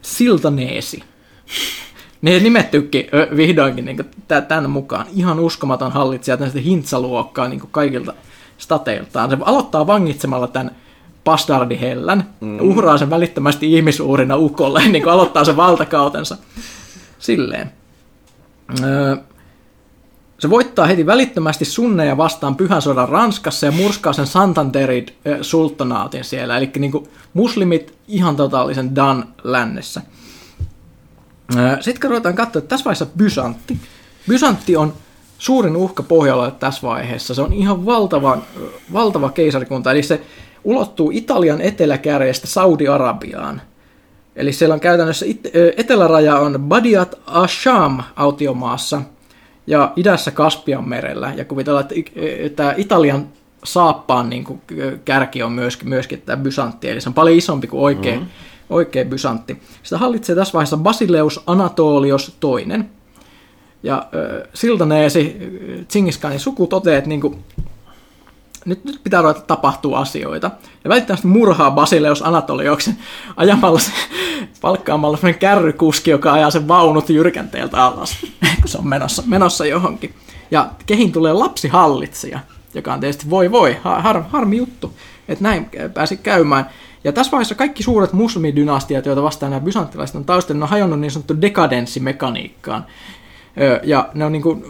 Siltaneesi. Ne nimettykin ö, vihdoinkin niin tämän mukaan. Ihan uskomaton hallitsija, tämmöistä hintsaluokkaa niin kaikilta stateiltaan. Se aloittaa vangitsemalla tämän bastardihellän, mm. uhraa sen välittömästi ihmisuurina ukolle, *laughs* niin kuin aloittaa sen valtakautensa. Silleen. Öö, se voittaa heti välittömästi sunneja vastaan pyhän sodan Ranskassa ja murskaa sen Santanderin sultanaatin siellä, eli niin kuin muslimit ihan totaalisen Dan lännessä. Sitten kun ruvetaan katsoa, että tässä vaiheessa Byzantti. Byzantti on suurin uhka Pohjalla tässä vaiheessa. Se on ihan valtava, valtava keisarikunta, eli se ulottuu Italian eteläkärjestä Saudi-Arabiaan. Eli siellä on käytännössä it- eteläraja on Badiat Asham autiomaassa ja idässä Kaspian merellä. Ja kuvitellaan, että Italian saappaan niin kuin kärki on myöskin, myöskin tämä Byzantti, eli se on paljon isompi kuin oikea, mm-hmm. oikea Byzantti. Sitä hallitsee tässä vaiheessa Basileus Anatolios toinen. Ja äh, Siltaneesi, Tsingiskanin suku toteaa, että niin kuin, nyt, nyt pitää ruveta tapahtua asioita. Ja välttämättä murhaa Basileus Anatolioksen ajamalla se, palkkaamalla sellainen kärrykuski, joka ajaa sen vaunut jyrkänteeltä alas, kun se on menossa, menossa johonkin. Ja kehin tulee lapsihallitsija, joka on tietysti voi voi, har, harmi juttu, että näin pääsi käymään. Ja tässä vaiheessa kaikki suuret muslimidynastiat, joita vastaan nämä bysanttilaiset on taustalla, on hajonnut niin sanottu dekadenssimekaniikkaan. Ja ne on niin kuin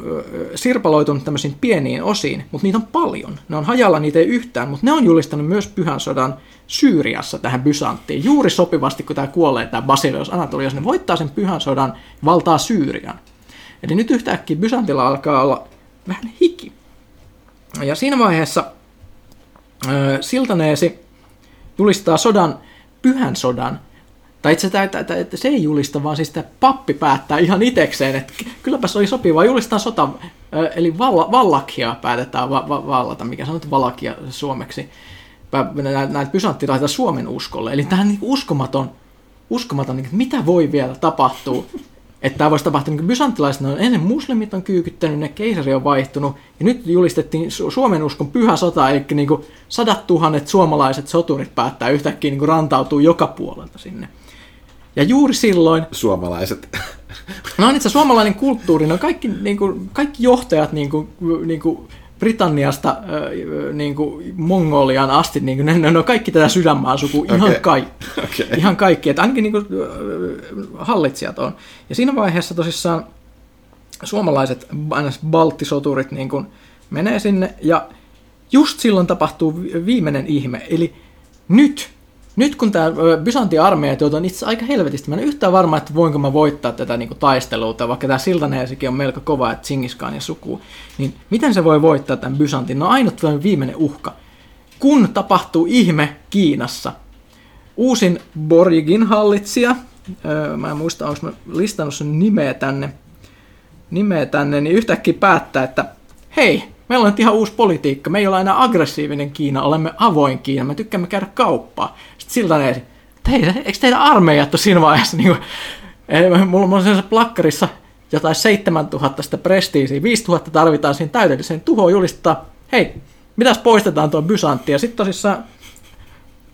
sirpaloitunut tämmöisiin pieniin osiin, mutta niitä on paljon. Ne on hajalla, niitä ei yhtään, mutta ne on julistanut myös pyhän sodan Syyriassa tähän Bysanttiin. Juuri sopivasti, kun tämä kuolee, tämä Basilios Anatolios, ne voittaa sen pyhän sodan, valtaa Syyrian. Eli nyt yhtäkkiä Bysantilla alkaa olla vähän hiki. Ja siinä vaiheessa Siltaneesi julistaa sodan, pyhän sodan, tai itse asiassa että se ei julista, vaan siis tämä pappi päättää ihan itekseen, että kylläpä se oli sopivaa, julistaa sota, eli valla, vallakia päätetään va, va, vallata, mikä sanot valakia suomeksi. Näitä pysanttilaita Suomen uskolle. Eli tämä on niin uskomaton, uskomaton, niin mitä voi vielä tapahtua. Että tämä voisi tapahtua, niin bysanttilaiset on ennen muslimit on kyykyttänyt, ne keisari on vaihtunut, ja nyt julistettiin Suomen uskon pyhä sota, eli niin kuin sadat tuhannet suomalaiset soturit päättää yhtäkkiä niin rantautuu joka puolelta sinne. Ja juuri silloin... Suomalaiset. No on itse suomalainen kulttuuri, no kaikki, niin kuin, kaikki johtajat niin kuin, niin kuin Britanniasta niin kuin Mongolian asti, niin kuin, ne, ne on kaikki tätä sydänmaasuku, ihan okay. kaikki. Okay. Ihan kaikki, että ainakin niin kuin, hallitsijat on. Ja siinä vaiheessa tosissaan suomalaiset balttisoturit niin kuin, menee sinne, ja just silloin tapahtuu viimeinen ihme, eli nyt nyt kun tämä Byzantin armeija on itse aika helvetisti, mä en yhtään varma, että voinko mä voittaa tätä niin taistelua, vaikka tämä Siltaneesikin on melko kova, että Singiskaan ja suku, niin miten se voi voittaa tämän Byzantin? No ainut viimeinen uhka. Kun tapahtuu ihme Kiinassa, uusin Borjigin hallitsija, mä en muista, onko mä listannut sen nimeä tänne, nimeä tänne, niin yhtäkkiä päättää, että hei, Meillä on ihan uusi politiikka. Me ei olla enää aggressiivinen Kiina, olemme avoin Kiina. Me tykkäämme käydä kauppaa. Sitten siltä ne, hei, eikö teidän armeijat ole siinä vaiheessa? Niin kuin, mulla on sen plakkarissa jotain 7000 sitä prestiisiä, 5000 tarvitaan siihen täydelliseen tuhoon julistaa. hei, mitäs poistetaan tuo Byzantti? Ja sitten tosissaan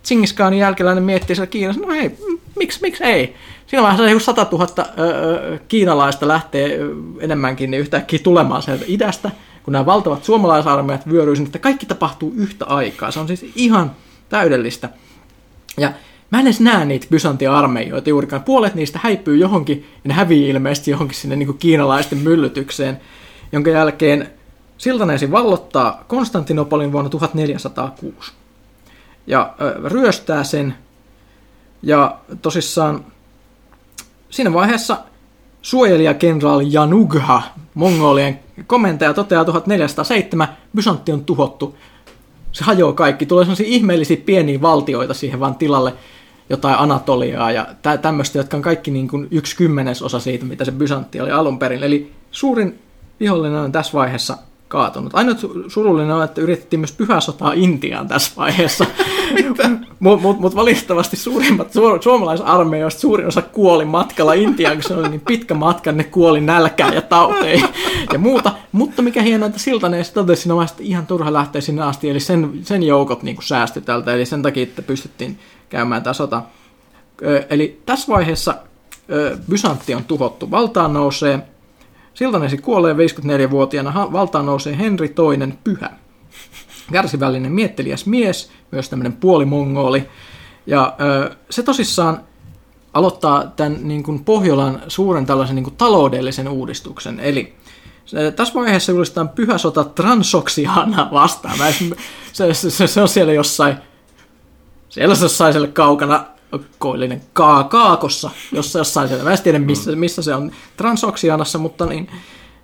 Tsingis Khanin jälkeläinen miettii siellä Kiinassa, no hei, miksi, miksi ei? Siinä vaiheessa joku 100 000 ö, kiinalaista lähtee enemmänkin niin yhtäkkiä tulemaan sieltä idästä, kun nämä valtavat suomalaisarmeijat vyöryy sinne, että kaikki tapahtuu yhtä aikaa. Se on siis ihan täydellistä. Ja mä en edes näe niitä Byzantin armeijoita juurikaan. Puolet niistä häipyy johonkin, ja ne hävii ilmeisesti johonkin sinne niin kuin kiinalaisten myllytykseen, jonka jälkeen Siltaneesi vallottaa Konstantinopolin vuonna 1406 ja ryöstää sen. Ja tosissaan siinä vaiheessa suojelijakenraali Janugha, mongolien komentaja, toteaa 1407, Bysantti on tuhottu. Se hajoaa kaikki. Tulee sellaisia ihmeellisiä pieniä valtioita siihen vaan tilalle, jotain Anatoliaa ja tä- tämmöistä, jotka on kaikki niin kuin yksi kymmenesosa siitä, mitä se Bysantti oli alun perin. Eli suurin vihollinen on tässä vaiheessa kaatunut. Ainoa surullinen on, että yritettiin myös pyhää sotaa Intiaan tässä vaiheessa. *laughs* Mutta mut, mut valitettavasti suurimmat su- suomalaisarmeijoista suurin osa kuoli matkalla Intiaan, kun se oli niin pitkä matka, ne kuoli nälkään ja tauteen ja muuta. Mutta mikä hienoa, että Siltanen totesi siinä vaiheessa, että ihan turha lähteä sinne asti, eli sen, sen joukot niin säästyi tältä, eli sen takia, että pystyttiin käymään tämä sota. Eli tässä vaiheessa Bysantti on tuhottu, valtaan nousee Siltanesi kuolee 54-vuotiaana, valtaan nousee Henri II pyhä. Kärsivällinen mietteliäs mies, myös tämmöinen puolimongoli. Ja ö, se tosissaan aloittaa tämän niin kuin Pohjolan suuren tällaisen niin kuin taloudellisen uudistuksen. Eli tässä vaiheessa julistetaan pyhä sota Transoksiana vastaan. Se, se, se, on siellä jossain, siellä jossain siellä kaukana koillinen kaa, kaakossa, jossa jossain siellä. Mä en tiedä, missä, mm. missä se on Transoksianassa, mutta niin,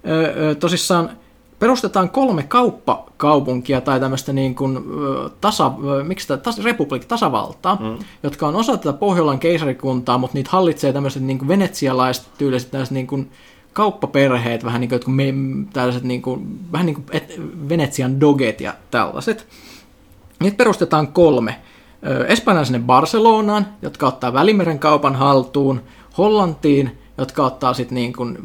ö, tosissaan perustetaan kolme kauppakaupunkia tai tämmöistä niin kuin, tasa, miksi tämä, tas, republik, tasavaltaa, mm. jotka on osa tätä Pohjolan keisarikuntaa, mutta niitä hallitsee tämmöiset niin venetsialaiset tyyliset tällaiset niin kuin, kauppaperheet, vähän niin kuin, me, tällaiset niin kuin, vähän niin kuin et, Venetsian doget ja tällaiset. Niitä perustetaan kolme. Espanjaan sinne Barcelonaan, jotka ottaa Välimeren kaupan haltuun, Hollantiin, jotka ottaa sitten niin kuin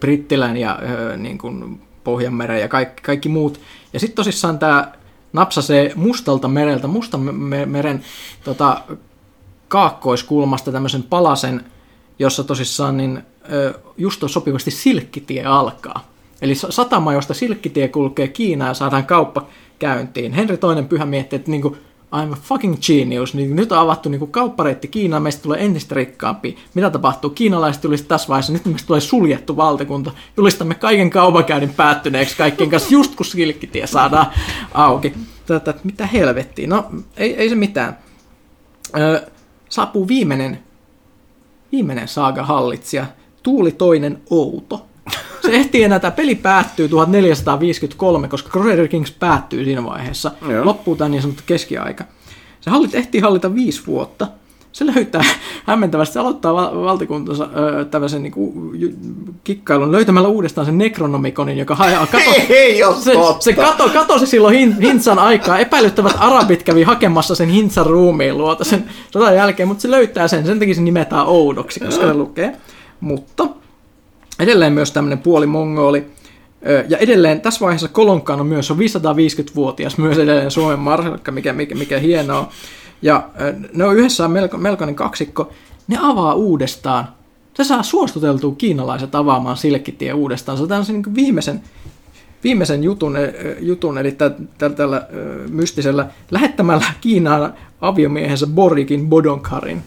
Brittilän ja niin kuin Pohjanmeren ja kaikki, kaikki muut. Ja sitten tosissaan tämä napsasee mustalta mereltä, mustan meren tota, kaakkoiskulmasta tämmöisen palasen, jossa tosissaan niin, just on sopivasti silkkitie alkaa. Eli satama, josta silkkitie kulkee Kiinaan ja saadaan kauppa käyntiin. Henri toinen pyhä miettii, että niin kuin, I'm a fucking genius. Niin nyt on avattu niin kauppareitti Kiinaan, meistä tulee entistä rikkaampi. Mitä tapahtuu? Kiinalaiset tulisi tässä vaiheessa, nyt meistä tulee suljettu valtakunta. Julistamme kaiken kaupankäynnin päättyneeksi kaikkien kanssa, just kun silkkitie saadaan auki. Tätä, mitä helvettiä? No, ei, ei se mitään. Öö, saapuu viimeinen, viimeinen saaga-hallitsija, Tuuli toinen Outo. Se *laughs* ehtii enää, tämä peli päättyy 1453, koska Crusader Kings päättyy siinä vaiheessa. Joo. Loppuu tämä niin sanottu keskiaika. Se hallit, ehtii hallita viisi vuotta. Se löytää *laughs* hämmentävästi, se aloittaa val- valtakuntansa öö, tämmöisen niinku, kikkailun löytämällä uudestaan sen Necronomikonin, joka hajaa, kato, *laughs* ei, se, se kato, katosi silloin hin, Hintsan aikaa. Epäilyttävät arabit kävi hakemassa sen Hintsan ruumiin luota sen sodan jälkeen, mutta se löytää sen, sen takia se nimetään oudoksi, koska se lukee. Mutta Edelleen myös tämmöinen puoli mongoli. Ja edelleen tässä vaiheessa Kolonkaan on myös on 550-vuotias, myös edelleen Suomen marsalkka, mikä, mikä, mikä hienoa. Ja ne on yhdessä melko, melkoinen kaksikko. Ne avaa uudestaan. Se saa suostuteltua kiinalaiset avaamaan Silkkitie uudestaan. Se on tämmöisen niin viimeisen, viimeisen jutun, jutun eli tällä, tällä mystisellä lähettämällä Kiinaan aviomiehensä Borikin Bodonkarin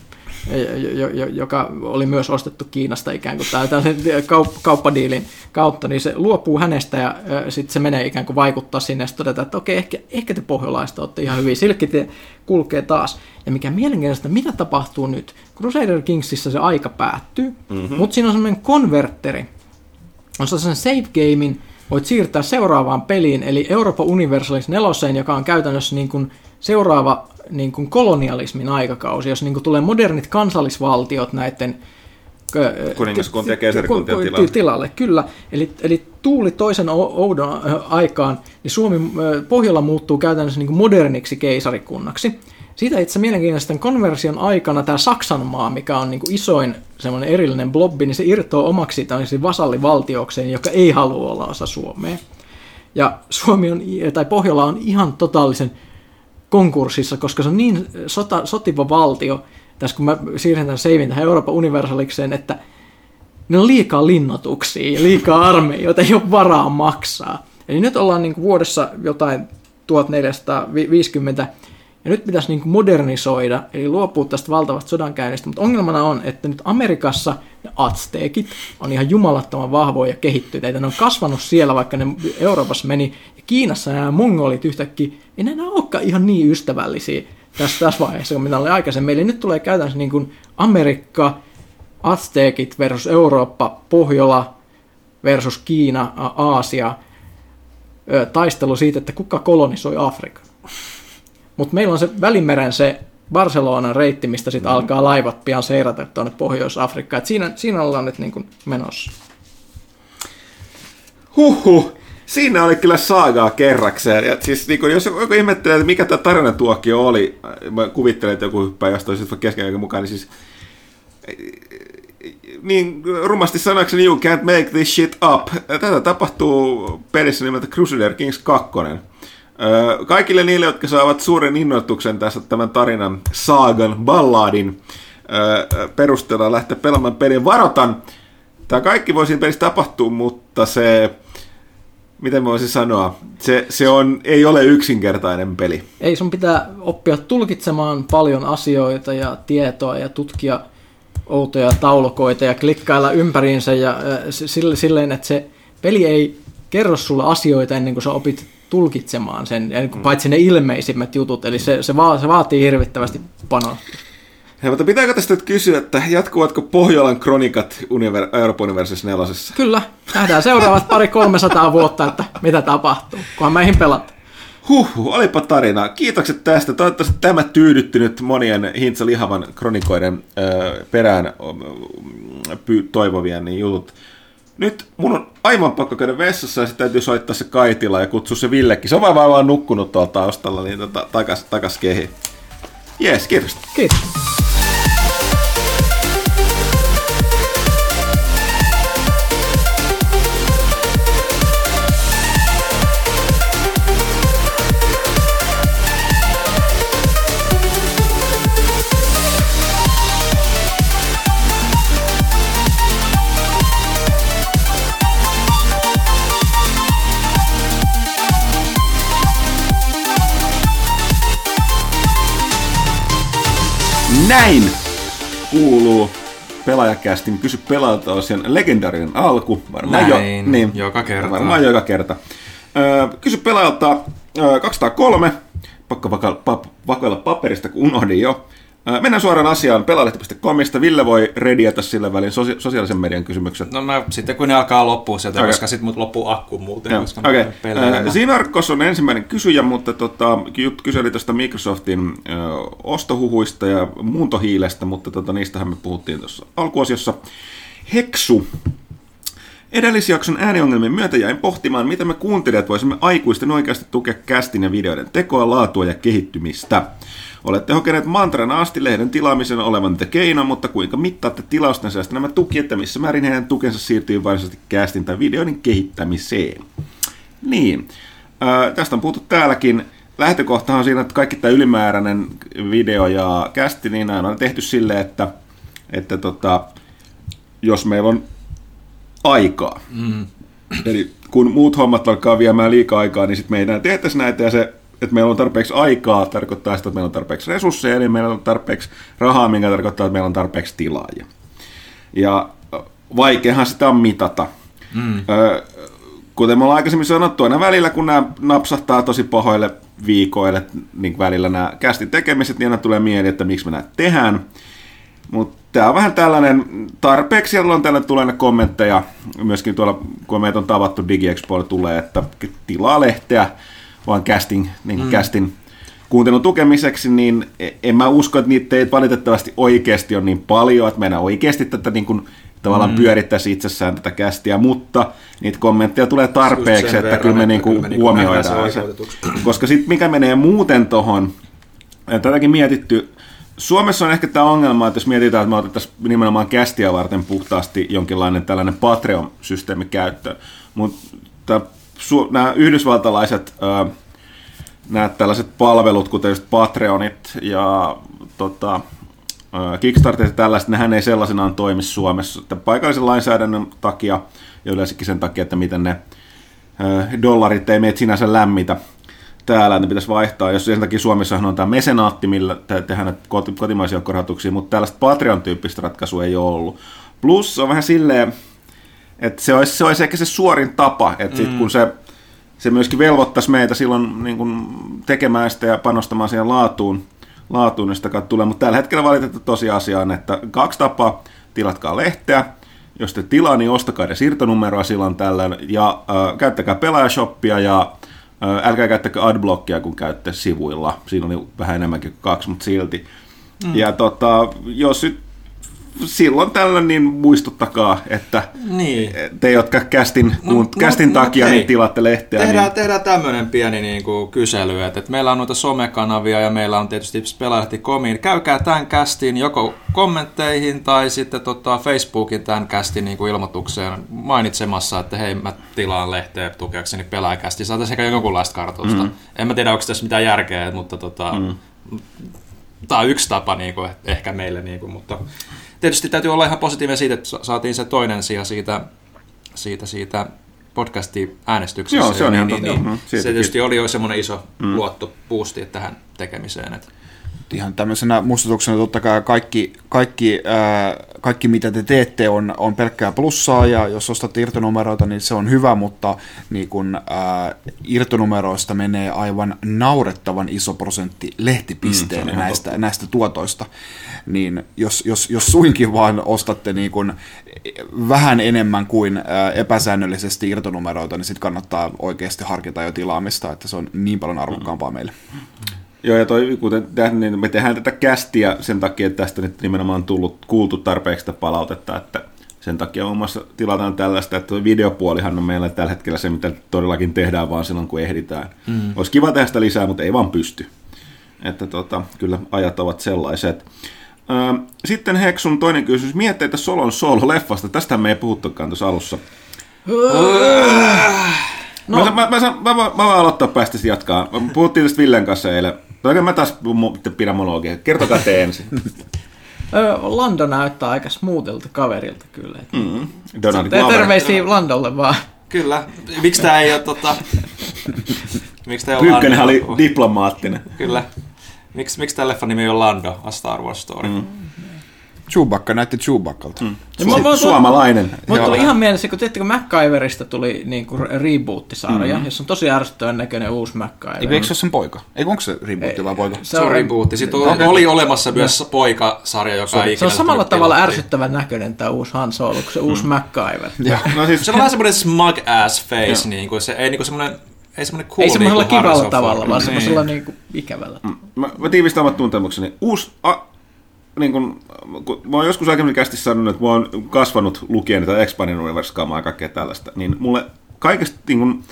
joka oli myös ostettu Kiinasta ikään kuin tällaisen kauppadiilin kautta, niin se luopuu hänestä ja sitten se menee ikään kuin vaikuttaa sinne ja todetaan, että okei, ehkä, ehkä te pohjolaista olette ihan hyvin. Silkkitie kulkee taas. Ja mikä mielenkiintoista, mitä tapahtuu nyt? Crusader Kingsissa se aika päättyy, mm-hmm. mutta siinä on semmoinen konverteri, on sellaisen save gamein, voit siirtää seuraavaan peliin, eli Euroopan Universalis 4, joka on käytännössä niin kuin seuraava niin kuin kolonialismin aikakausi, jos niin kuin tulee modernit kansallisvaltiot näiden kuningaskuntien ja keisarikuntien tilalle. tilalle. Kyllä, eli, eli tuuli toisen oudon aikaan, niin Suomi, Pohjola muuttuu käytännössä niin kuin moderniksi keisarikunnaksi. Siitä itse mielenkiintoista konversion aikana tämä Saksan maa, mikä on niin kuin isoin semmoinen erillinen blobbi, niin se irtoaa omaksi vasallivaltiokseen, joka ei halua olla osa Suomea. Ja Suomi on, tai Pohjola on ihan totaalisen konkurssissa, koska se on niin sota, sotiva valtio, tässä kun mä siirrän tämän seivin tähän Euroopan universalikseen, että ne on liikaa linnoituksia ja liikaa armeijoita, ei ole varaa maksaa. Eli nyt ollaan niin kuin vuodessa jotain 1450, ja nyt pitäisi niin modernisoida, eli luopua tästä valtavasta sodankäynnistä, mutta ongelmana on, että nyt Amerikassa ne Aztekit on ihan jumalattoman vahvoja ja kehittyneitä. Ne on kasvanut siellä, vaikka ne Euroopassa meni, ja Kiinassa nämä mongolit yhtäkkiä, ei ne enää olekaan ihan niin ystävällisiä tässä, tässä vaiheessa, kun mitä oli aikaisemmin. Eli nyt tulee käytännössä niin kuin Amerikka, Aztekit versus Eurooppa, Pohjola versus Kiina, Aasia, taistelu siitä, että kuka kolonisoi Afrikan. Mutta meillä on se Välimeren se Barcelonan reitti, mistä sitten mm. alkaa laivat pian seirata tuonne Pohjois-Afrikkaan. siinä, siinä ollaan nyt niin kuin menossa. Huhhuh. Siinä oli kyllä saagaa kerrakseen. Ja siis niin kun, jos joku ihmettelee, että mikä tämä tarinatuokio oli, mä kuvittelen, että joku hyppää jostain sitten kesken mukaan, niin siis niin rumasti sanoakseni you can't make this shit up. Tätä tapahtuu pelissä nimeltä Crusader Kings 2. Kaikille niille, jotka saavat suuren innoituksen tässä tämän tarinan saagan, balladin perusteella lähteä pelaamaan pelin, varotan. Tämä kaikki voi siinä pelissä tapahtua, mutta se miten voisin sanoa, se, se on, ei ole yksinkertainen peli. Ei, sun pitää oppia tulkitsemaan paljon asioita ja tietoa ja tutkia outoja taulukoita ja klikkailla ympäriinsä ja sille, silleen, että se peli ei kerro sulle asioita ennen kuin sä opit tulkitsemaan sen, mm. paitsi ne ilmeisimmät jutut, eli se, se, va, se vaatii hirvittävästi panostusta. Hei, mutta pitääkö tästä nyt kysyä, että jatkuvatko Pohjolan kronikat Univer- Euroopan Universus nelosessa? Kyllä. Nähdään seuraavat pari 300 vuotta, että mitä tapahtuu, kunhan meihin pelat. Huh, olipa tarina. Kiitokset tästä. Toivottavasti tämä tyydyttynyt monien Hintsa Lihavan kronikoiden perään ö, py- toivovien niin jutut. Nyt mun on aivan pakko käydä vessassa ja sitten täytyy soittaa se Kaitila ja kutsua se Villekin. Se on vaan, vaan nukkunut tuolla taustalla, niin tota, takas, takas kehi. Jees, kiitos. Kiitos. Näin kuuluu pelaajakästin Kysy pelaajalta osien legendaarinen alku. Varmaan Näin, jo, niin, joka kerta. Varmaan joka kerta. Öö, kysy pelaajalta öö, 203. Pakko vakoilla paperista, kun unohdin jo. Mennään suoraan asiaan pelaalehti.comista. Ville voi rediata sillä välin sosia- sosiaalisen median kysymykset. No mä, sitten kun ne alkaa loppua sieltä, okay. koska sitten mut loppuu akku muuten. Joo. Koska okay. äh, Sinarkos on ensimmäinen kysyjä, mutta tota, kyseli tästä Microsoftin äh, ostohuhuista ja muuntohiilestä, mutta tota, niistähän me puhuttiin tuossa alkuosiossa. Heksu Edellisjakson ääniongelmien myötä jäin pohtimaan, mitä me kuuntelijat voisimme aikuisten oikeasti tukea kästin ja videoiden tekoa, laatua ja kehittymistä. Olette hokeneet mantrana asti lehden tilaamisen olevan te keino, mutta kuinka mittaatte tilausten sijasta nämä tuki, että missä määrin heidän tukensa siirtyy varsinaisesti kästin tai videoiden kehittämiseen? Niin, äh, tästä on puhuttu täälläkin. Lähtökohtahan on siinä, että kaikki tämä ylimääräinen video ja kästi, niin näin on tehty silleen, että, että tota, jos meillä on aikaa. Mm. Eli kun muut hommat alkaa viemään liikaa aikaa, niin sitten me ei enää tehtäisi näitä ja se että meillä on tarpeeksi aikaa, tarkoittaa sitä, että meillä on tarpeeksi resursseja, niin meillä on tarpeeksi rahaa, mikä tarkoittaa, että meillä on tarpeeksi tilaajia. Ja vaikeahan sitä on mitata. Mm. kuten me ollaan aikaisemmin sanottu, aina välillä, kun nämä napsahtaa tosi pahoille viikoille, niin välillä nämä kästin tekemiset, niin aina tulee mieli, että miksi me näitä tehdään. Mutta tämä on vähän tällainen, tarpeeksi on tällainen tulee kommentteja, myöskin tuolla, kun meitä on tavattu DigiExpoilla tulee, että tilaa lehteä, vaan casting, niin mm. casting kuuntelun tukemiseksi, niin en mä usko, että niitä ei valitettavasti oikeasti on niin paljon, että meidän oikeasti tätä niin kuin, tavallaan mm. pyörittäisi itsessään tätä kästiä, mutta niitä kommentteja tulee tarpeeksi, että verran, kyllä me, niin kuin niinku huomioidaan se. Koska sitten mikä menee muuten tuohon, tätäkin mietitty, Suomessa on ehkä tämä ongelma, että jos mietitään, että me otettaisiin nimenomaan kästiä varten puhtaasti jonkinlainen tällainen Patreon-systeemi käyttöön, mutta nämä yhdysvaltalaiset nämä tällaiset palvelut, kuten just Patreonit ja tota, Kickstarterit ja tällaiset, nehän ei sellaisenaan toimi Suomessa. Että paikallisen lainsäädännön takia ja yleensäkin sen takia, että miten ne dollarit ei meitä sinänsä lämmitä täällä, että ne pitäisi vaihtaa. Jos sen takia Suomessahan on tämä mesenaatti, millä te- tehdään näitä koti- kotimaisia korhautuksia, mutta tällaista Patreon-tyyppistä ratkaisua ei ole ollut. Plus on vähän silleen, että se olisi, se olisi ehkä se suorin tapa, että sit kun se, se myöskin velvoittaisi meitä silloin niin kuin tekemään sitä ja panostamaan siihen laatuun, laatuun sitä kautta tulee. Mutta tällä hetkellä valitettavasti tosiasia on, että kaksi tapaa, tilatkaa lehteä, jos te tilaa, niin ostakaa edes siirtonumeroa silloin tällöin, ja äh, käyttäkää pelaajashoppia, ja älkää käyttäkää adblockia, kun käytte sivuilla. Siinä oli vähän enemmänkin kuin kaksi, mutta silti. Mm. Ja tota, jos nyt silloin tällöin, niin muistuttakaa, että Niin. te, jotka kästin, No, no, no, kästin no, takia hei. niin tilatte lehteä, Tehdään, niin tehdään tämmöinen pieni niin kuin kysely, että, että meillä on noita somekanavia ja meillä on tietysti Pelaajalehti.comin. Käykää tämän kästin joko kommentteihin tai sitten tota Facebookin tämän kästin niin kuin ilmoitukseen mainitsemassa, että hei mä tilaan lehteä tukeakseni pelaajakästi. Saataisiin ehkä jonkunlaista kartoitusta. Mm. En mä tiedä, onko tässä mitään järkeä, mutta tota, mm. tämä on yksi tapa niin kuin, ehkä meille, niin kuin, mutta tietysti täytyy olla ihan positiivinen siitä, että sa- saatiin se toinen sija siitä, siitä, siitä podcasti-äänestyksessä. Joo, se on ihan niin, totta. niin, niin, siitäkin. se tietysti oli jo semmoinen iso mm. luotto boosti tähän tekemiseen. Että. ihan tämmöisenä muistutuksena totta kai kaikki, kaikki, ää, kaikki mitä te teette on, on pelkkää plussaa ja jos ostatte irtonumeroita, niin se on hyvä, mutta niin kun, ää, irtonumeroista menee aivan naurettavan iso prosentti lehtipisteelle Mm, mm, näistä, näistä tuotoista. Niin jos, jos, jos suinkin vaan ostatte niin kun vähän enemmän kuin ää, epäsäännöllisesti irtonumeroita, niin sitten kannattaa oikeasti harkita jo tilaamista, että se on niin paljon arvokkaampaa meille. Joo, ja toi, kuten niin me tehdään tätä kästiä sen takia, että tästä nyt nimenomaan on tullut, kuultu tarpeeksi sitä palautetta, että sen takia muun muassa tilataan tällaista, että videopuolihan on meillä tällä hetkellä se, mitä todellakin tehdään vaan silloin, kun ehditään. Mm. Olisi kiva tehdä sitä lisää, mutta ei vaan pysty. Että tota, kyllä ajat ovat sellaiset. Sitten Heksun toinen kysymys. Mietteitä Solon Solo-leffasta. Tästä me ei puhuttukaan tuossa alussa. No. Mä, mä, mä, mä, mä, mä, voin aloittaa päästä jatkaa. Puhuttiin tästä Villen kanssa eilen. Mä taas mu- pidän monologia. Kertokaa te ensin. *laughs* Lando näyttää aika smoothelta kaverilta kyllä. Mm. Mm. Donald Glover. terveisiä Landolle vaan. Kyllä. Miksi tämä ei ole tota... Miksi tämä ei ole Pyykkönenhän oli Lando? diplomaattinen. Kyllä. Miksi, miksi tämä leffan nimi on Lando, A Star Wars Story? Mm. Chewbacca näytti Chewbacalta. Mm. Mä- mä- Suomalainen. Mutta tuli ihan mielessä, kun tiedättekö MacGyverista tuli niinku reboot-sarja, mm. jossa on tosi ärsyttävän näköinen uusi MacGyver. Eikö, eikö se ole sen poika? Eikö onko se rebootti vai poika? Se Se on on, rebootti. Sitten oli, oli olemassa myös poikasarja, joka ei se on samalla tavalla pilottiin. ärsyttävän näköinen tämä uusi Han Solo, kuin se uusi MacGyver. *laughs* No siis, Se on vähän semmoinen smug ass face, niin kuin se ei niin kuin semmoinen ei semmoinen cool Ei semmoisella niin kuin kivalla tavalla, vaan Niin. semmoisella niinku ikävällä. mä, mä tiivistän omat tuntemukseni. Uusi, a, niin kun, kun mä oon joskus aikaisemmin kästi sanonut, että mä oon kasvanut lukien tätä Expanded Universe-kaamaa ja kaikkea tällaista, niin mulle kaikesta niin kun,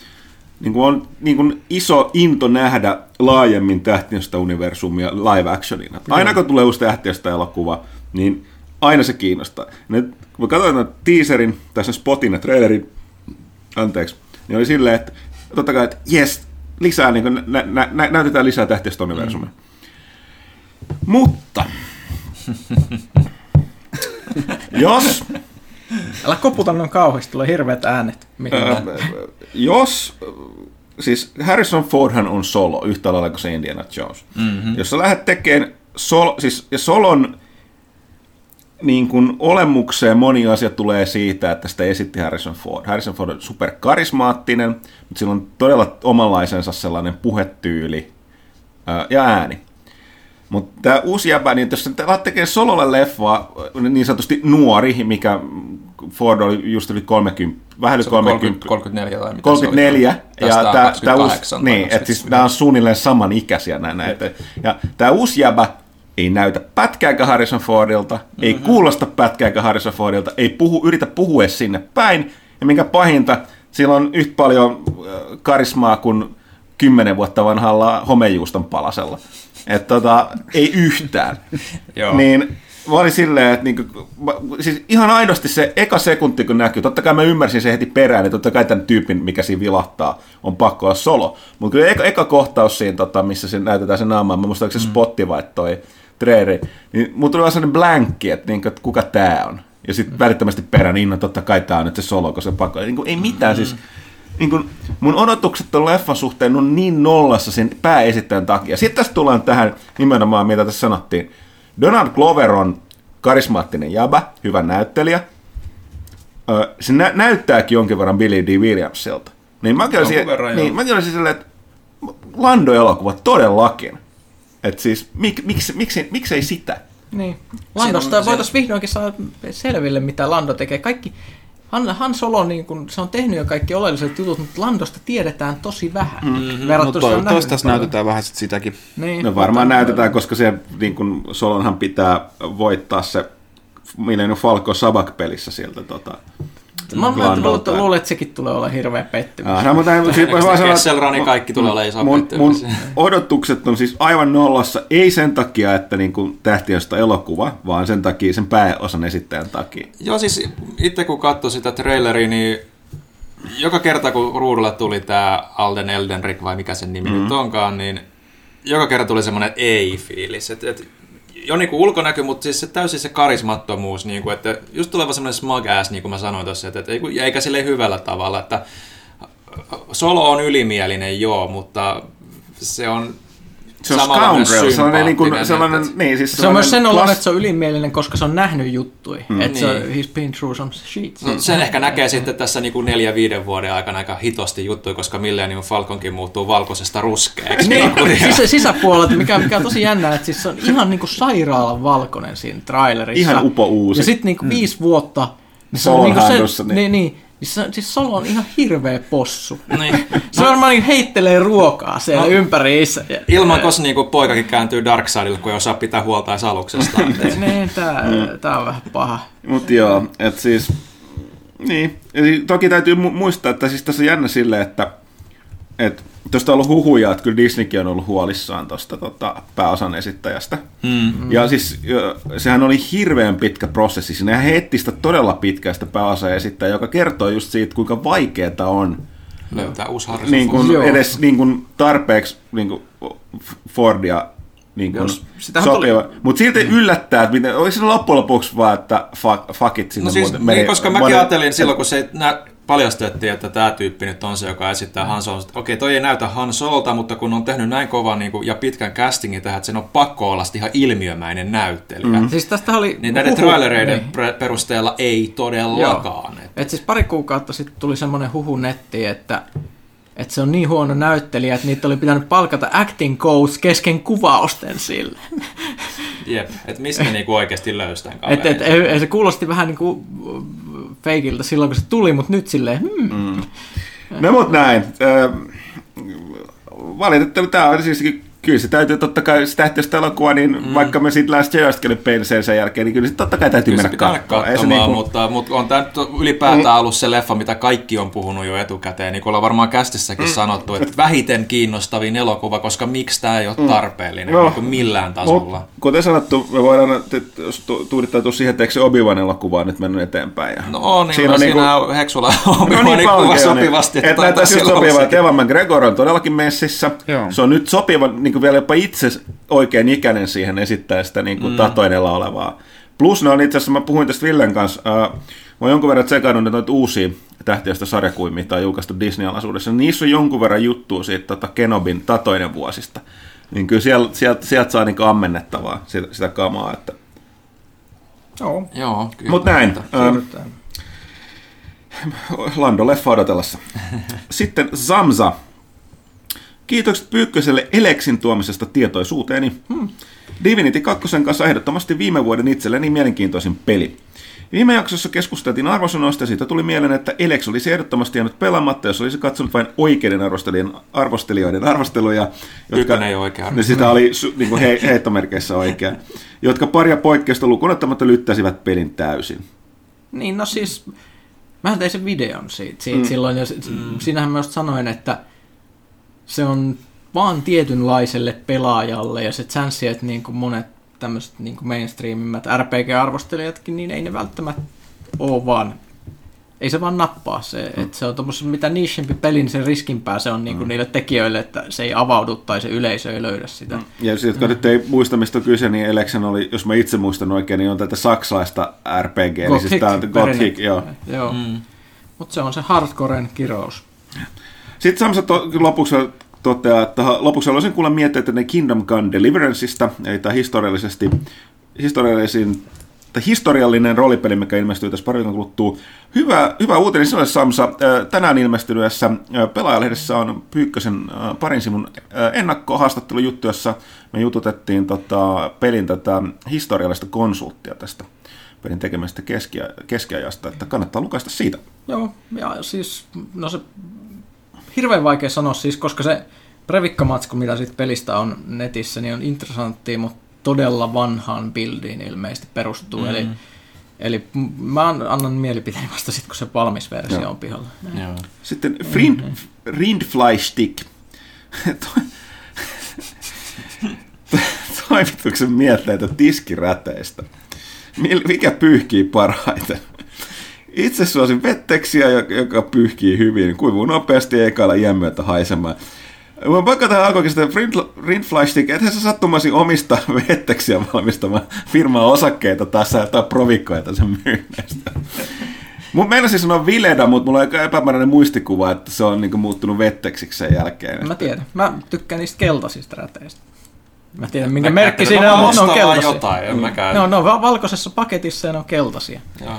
niin kun on niin kun iso into nähdä laajemmin tähtiöstä universumia live actionina. Aina kun tulee uusi tähtiöstä elokuva, niin aina se kiinnostaa. Nyt, kun mä katsoin tämän teaserin, tai sen spotin ja trailerin, anteeksi, niin oli silleen, että totta kai, että jes, lisää, niin kuin, nä, nä, nä, näytetään lisää tähtiöstä universumia. Mutta, *laughs* jos, Älä koputa noin kauheasti, tulee hirveät äänet. Jos, siis Harrison Fordhan on solo, yhtä lailla kuin se Indiana Jones. Mm-hmm. Jos sä lähdet tekemään, sol, siis, ja solon niin kuin olemukseen moni asia tulee siitä, että sitä esitti Harrison Ford. Harrison Ford on superkarismaattinen, mutta sillä on todella omanlaisensa sellainen puhetyyli ää, ja ääni. Mutta tämä uusi jäbä, niin jos alat tekemään sololle leffaa, niin sanotusti nuori, mikä Ford oli just yli 30, vähän yli Se on 30, 34 tai mitä 34. se oli. On tää- 28 tai niin, että siis 29. nämä on suunnilleen samanikäisiä nää, näitä. Ja tämä uusi jäbä ei näytä pätkääkään Harrison Fordilta, mm-hmm. ei kuulosta pätkääkään Harrison Fordilta, ei puhu, yritä puhua sinne päin. Ja minkä pahinta, sillä on yhtä paljon karismaa kuin kymmenen vuotta vanhalla homejuuston palasella. Että tota, ei yhtään. *laughs* Joo. niin mä olin silleen, että niinku, mä, siis ihan aidosti se eka sekunti kun näkyy, totta kai mä ymmärsin se heti perään, että totta kai tämän tyypin, mikä siinä vilahtaa, on pakko olla solo. Mutta kyllä eka, eka kohtaus siinä, tota, missä se näytetään se naama, mä muistan, se mm. spotti vai toi treeri, niin mulla tuli sellainen blankki, että, niinku, että kuka tää on. Ja sitten välittömästi perään, niin no totta kai tää on nyt se solo, koska se pakko. Niin ei mitään mm. siis niin kun, mun odotukset on leffan suhteen on niin nollassa sen pääesittäjän takia. Sitten tässä tullaan tähän nimenomaan, mitä tässä sanottiin. Donald Glover on karismaattinen jäbä, hyvä näyttelijä. se nä- näyttääkin jonkin verran Billy D. Williamsilta. Niin mä olisin, niin, mä olisin silleen, että Lando-elokuva todellakin. Että siis, mik, miksi, miksi, miksei sitä? Niin. Landosta voitaisiin vihdoinkin saada selville, mitä Lando tekee. Kaikki, Han, Han Solo, niin kun, se on tehnyt jo kaikki oleelliset jutut, mutta Landosta tiedetään tosi vähän. Mm-hmm. Verrattuna no toivottavasti tässä näytetään vähän sit sitäkin. Niin, no varmaan näytetään, koska se, niin kun Solonhan pitää voittaa se Millennium Falco Sabak-pelissä sieltä tota, Mä, mä luulen, että sekin tulee olla hirveä pettymys. Ah, no, mutta siis vaan sanoa, että kaikki tulee olla iso mun, mun odotukset on siis aivan nollassa, ei sen takia, että niin kuin tähtiöstä elokuva, vaan sen takia, sen pääosan esittäjän takia. Joo, siis itse kun katsoin sitä traileria, niin joka kerta kun ruudulle tuli tämä Alden Eldenrik, vai mikä sen nimi mm-hmm. nyt onkaan, niin joka kerta tuli semmoinen ei-fiilis. Että et, jo niin kuin ulkonäkö, mutta siis se täysin se karismattomuus, niin kuin, että just tuleva semmoinen smug ass, niin kuin mä sanoin tuossa, että, että eikä sille hyvällä tavalla, että Solo on ylimielinen, joo, mutta se on se on scoundrel, sellainen, niin kuin, sellainen, että, niin, siis se on myös sen oloinen, että se on ylimielinen, koska se on nähnyt juttui. Mm. Että niin. se, he's been through some shit. No, sen ehkä näkee sitten tässä niin kuin neljä viiden vuoden aikana aika hitosti juttui, koska Millennium Falconkin muuttuu valkoisesta ruskeaksi. niin, *laughs* Sisä, sisäpuolelta, mikä, mikä on tosi jännä, että siis se on ihan niin kuin sairaalan valkoinen siinä trailerissa. Ihan upo uusi. Ja sitten niin kuin mm. viisi vuotta, niin se on niin kuin se, niin. niin, niin Siis, siis Solo on ihan hirveä possu. Niin. se varmaan niin heittelee ruokaa siellä no, ympäriinsä. Ilman, koska niin poikakin kääntyy Darksidelle, kun ei osaa pitää huolta edes aluksesta. *laughs* niin, tää, mm. tää on vähän paha. Mutta joo, että siis... Niin, Eli toki täytyy muistaa, että siis tässä on jännä silleen, että, että tuosta on ollut huhuja, että kyllä Disneykin on ollut huolissaan tuosta tota, pääosan esittäjästä. Mm. Ja siis sehän oli hirveän pitkä prosessi. Siinä he etti sitä todella pitkästä pääosan esittäjää, joka kertoo just siitä, kuinka vaikeaa on löytää uusi niin kuin edes niin kuin tarpeeksi niin kuin Fordia niin kuin sopiva. Mutta silti yllättää, että miten, oliko se loppujen lopuksi vaan, että fuck, fuck it sinne no siis, meni, niin, koska mäkin ajattelin silloin, kun se nä, paljastettiin, että tämä tyyppi nyt on se, joka esittää Han Solo. Okei, toi ei näytä Han Sololta, mutta kun on tehnyt näin kovan niin kuin, ja pitkän castingin tähän, että sen on pakko olla ihan ilmiömäinen näyttelijä. Mm. Siis tästä oli niin näiden trailereiden niin. perusteella ei todellakaan. Joo. Et siis pari kuukautta sitten tuli semmoinen huhu nettiin, että että se on niin huono näyttelijä, että niitä oli pitänyt palkata acting coach kesken kuvausten sille. Jep, että mistä niinku oikeasti löystään et, et, et, Se kuulosti vähän niin kuin feikiltä silloin, kun se tuli, mutta nyt silleen, hmm. Mm. No mut näin. Valitettavasti tämä on siis kyllä se täytyy totta kai, sitä tähtiöstä elokuva, niin mm. vaikka me sitten Last Jedistakin penseen sen jälkeen, niin kyllä se totta kai täytyy kyllä mennä katsomaan. Niin kuin... mutta, mutta on tämä nyt ylipäätään mm. ollut se leffa, mitä kaikki on puhunut jo etukäteen, niin kuin ollaan varmaan kästissäkin mm. sanottu, että vähiten kiinnostavin elokuva, koska miksi tämä ei ole mm. tarpeellinen mm. no. niin millään tasolla. Mut, kuten sanottu, me voidaan tuudittautua siihen, että eikö se Obi-Wan elokuva nyt mennyt eteenpäin. Ja no on, niin siinä on, siinä on niin Heksula Obi-Wanin no niin, kuva sopivasti. Että näyttää just sopivaa, että Evan McGregor on todellakin messissä. Joo. Se on nyt sopiva niin kuin vielä jopa itse oikein ikäinen siihen esittää sitä niin kuin mm. tatoinella olevaa. Plus ne on itse asiassa, mä puhuin tästä Villen kanssa, äh, mä oon jonkun verran tsekannut noita uusia tähtiöstä sarjakuja, mitä on julkaistu Disney-alaisuudessa. Niissä on jonkun verran juttua siitä tota Kenobin tatoinen vuosista. Niin kyllä sieltä, sieltä, sieltä saa niin ammennettavaa sitä, sitä kamaa. Että... Joo. Joo Mutta näin. Äh, Lando-leffa odotellessa. *laughs* Sitten Zamza Kiitokset Pyykköselle Eleksin tuomisesta tietoisuuteeni. Hmm. Divinity 2 kanssa ehdottomasti viime vuoden itselleni mielenkiintoisin peli. Viime jaksossa keskusteltiin arvosanoista ja siitä tuli mieleen, että Elex olisi ehdottomasti jäänyt pelaamatta, jos olisi katsonut vain oikeiden arvostelijoiden, arvostelijoiden arvosteluja. Jotka, ei oikea. Ne sitä oli niin kuin he, heittomerkeissä oikea. *laughs* Jotka paria poikkeusta lukunottamatta lyttäisivät pelin täysin. Niin, no siis, mä tein sen videon siitä, siitä mm. silloin, ja mm. siinähän mä just sanoin, että se on vaan tietynlaiselle pelaajalle ja se chanssi, että niin kuin monet tämmöiset niin mainstreamimmat RPG-arvostelijatkin, niin ei ne välttämättä ole vaan ei se vaan nappaa se, mm. että se on tuommoisen mitä nichempi peli, niin sen riskimpää se on niin kuin mm. niille tekijöille, että se ei avaudu tai se yleisö ei löydä sitä. Mm. Ja jos jotka mm. nyt ei muista, mistä on kyse, niin Election oli, jos mä itse muistan oikein, niin on tätä saksalaista RPG, eli siis tämä on Gothic, joo. joo. Mm. Mutta se on se hardcoren kirous. *laughs* Sitten Samsa to, lopuksi toteaa, että lopuksi haluaisin kuulla miettiä, että ne Kingdom Come Deliveranceista, eli tämä historiallisesti, historiallisin historiallinen roolipeli, mikä ilmestyy tässä pari kuluttua. Hyvä, hyvä uutinen sinulle, Samsa. Tänään ilmestyneessä pelaajalehdessä on Pyykkösen parin sivun ennakkohaastattelujuttu, jossa me jututettiin tota, pelin tätä historiallista konsulttia tästä pelin tekemästä keski- keskiajasta, että kannattaa lukaista siitä. Joo, ja siis, no se hirveän vaikea sanoa siis, koska se previkkamatsko, mitä siitä pelistä on netissä, niin on interessantti, mutta todella vanhaan buildiin ilmeisesti perustuu. Mm. Eli, eli mä annan mielipiteen vasta sitten, kun se valmis versio Joo. on pihalla. Joo. Sitten Frind, mm-hmm. Rindfly Stick. Toimituksen mietteitä tiskiräteistä. Mikä pyyhkii parhaiten? Itse suosin vetteksiä, joka pyyhkii hyvin, kuivuu nopeasti eikä ala iän myötä haisemaan. Mä pakko tähän alkoikin sitä Printflashtik, ethän sä sattumasi omista *laughs* vetteksiä valmistamaan firmaa osakkeita tässä tai provikkoja tässä myynneistä. Mun meinasin sanoa Vileda, mutta mulla on aika epämääräinen muistikuva, että se on niinku muuttunut vetteksiksi sen jälkeen. Mä tiedän. Mä tykkään niistä keltaisista räteistä. Mä tiedän, minkä merkki siinä on, ne on keltaisia. jotain, en mäkään. Ne on, ne on valkoisessa paketissa ja ne on keltaisia. Joo.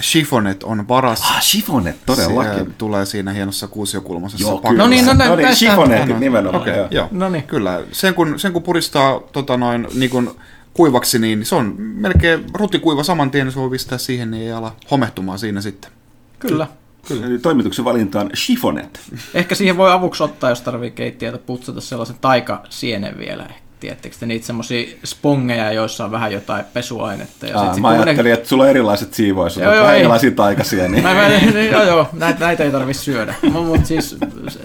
Chifonet on paras. Ah, Chifonet, todellakin. Se tulee siinä hienossa kuusiokulmaisessa Joo, kyllä. No niin, no, no, niin, Chifonetin nimenomaan. Okay, joo. No niin. Kyllä. Sen kun, sen kun puristaa tota noin, niin kun kuivaksi, niin se on melkein rutikuiva saman tien, niin se voi pistää siihen, niin ei ala homehtumaan siinä sitten. Kyllä. Kyllä. Eli toimituksen valinta on chifonet. Ehkä siihen voi avuksi ottaa, jos tarvii keittiötä, putsata sellaisen taikasienen vielä Tiedättekö te niitä semmoisia spongeja, joissa on vähän jotain pesuainetta. Ja Aa, sit, mä ajattelin, ne... että sulla on erilaiset siivoissa, joo, joo, vähän erilaisia taikaisia. Niin... Mä, mä, niin, joo, joo, näitä, näitä ei tarvitse syödä, mutta siis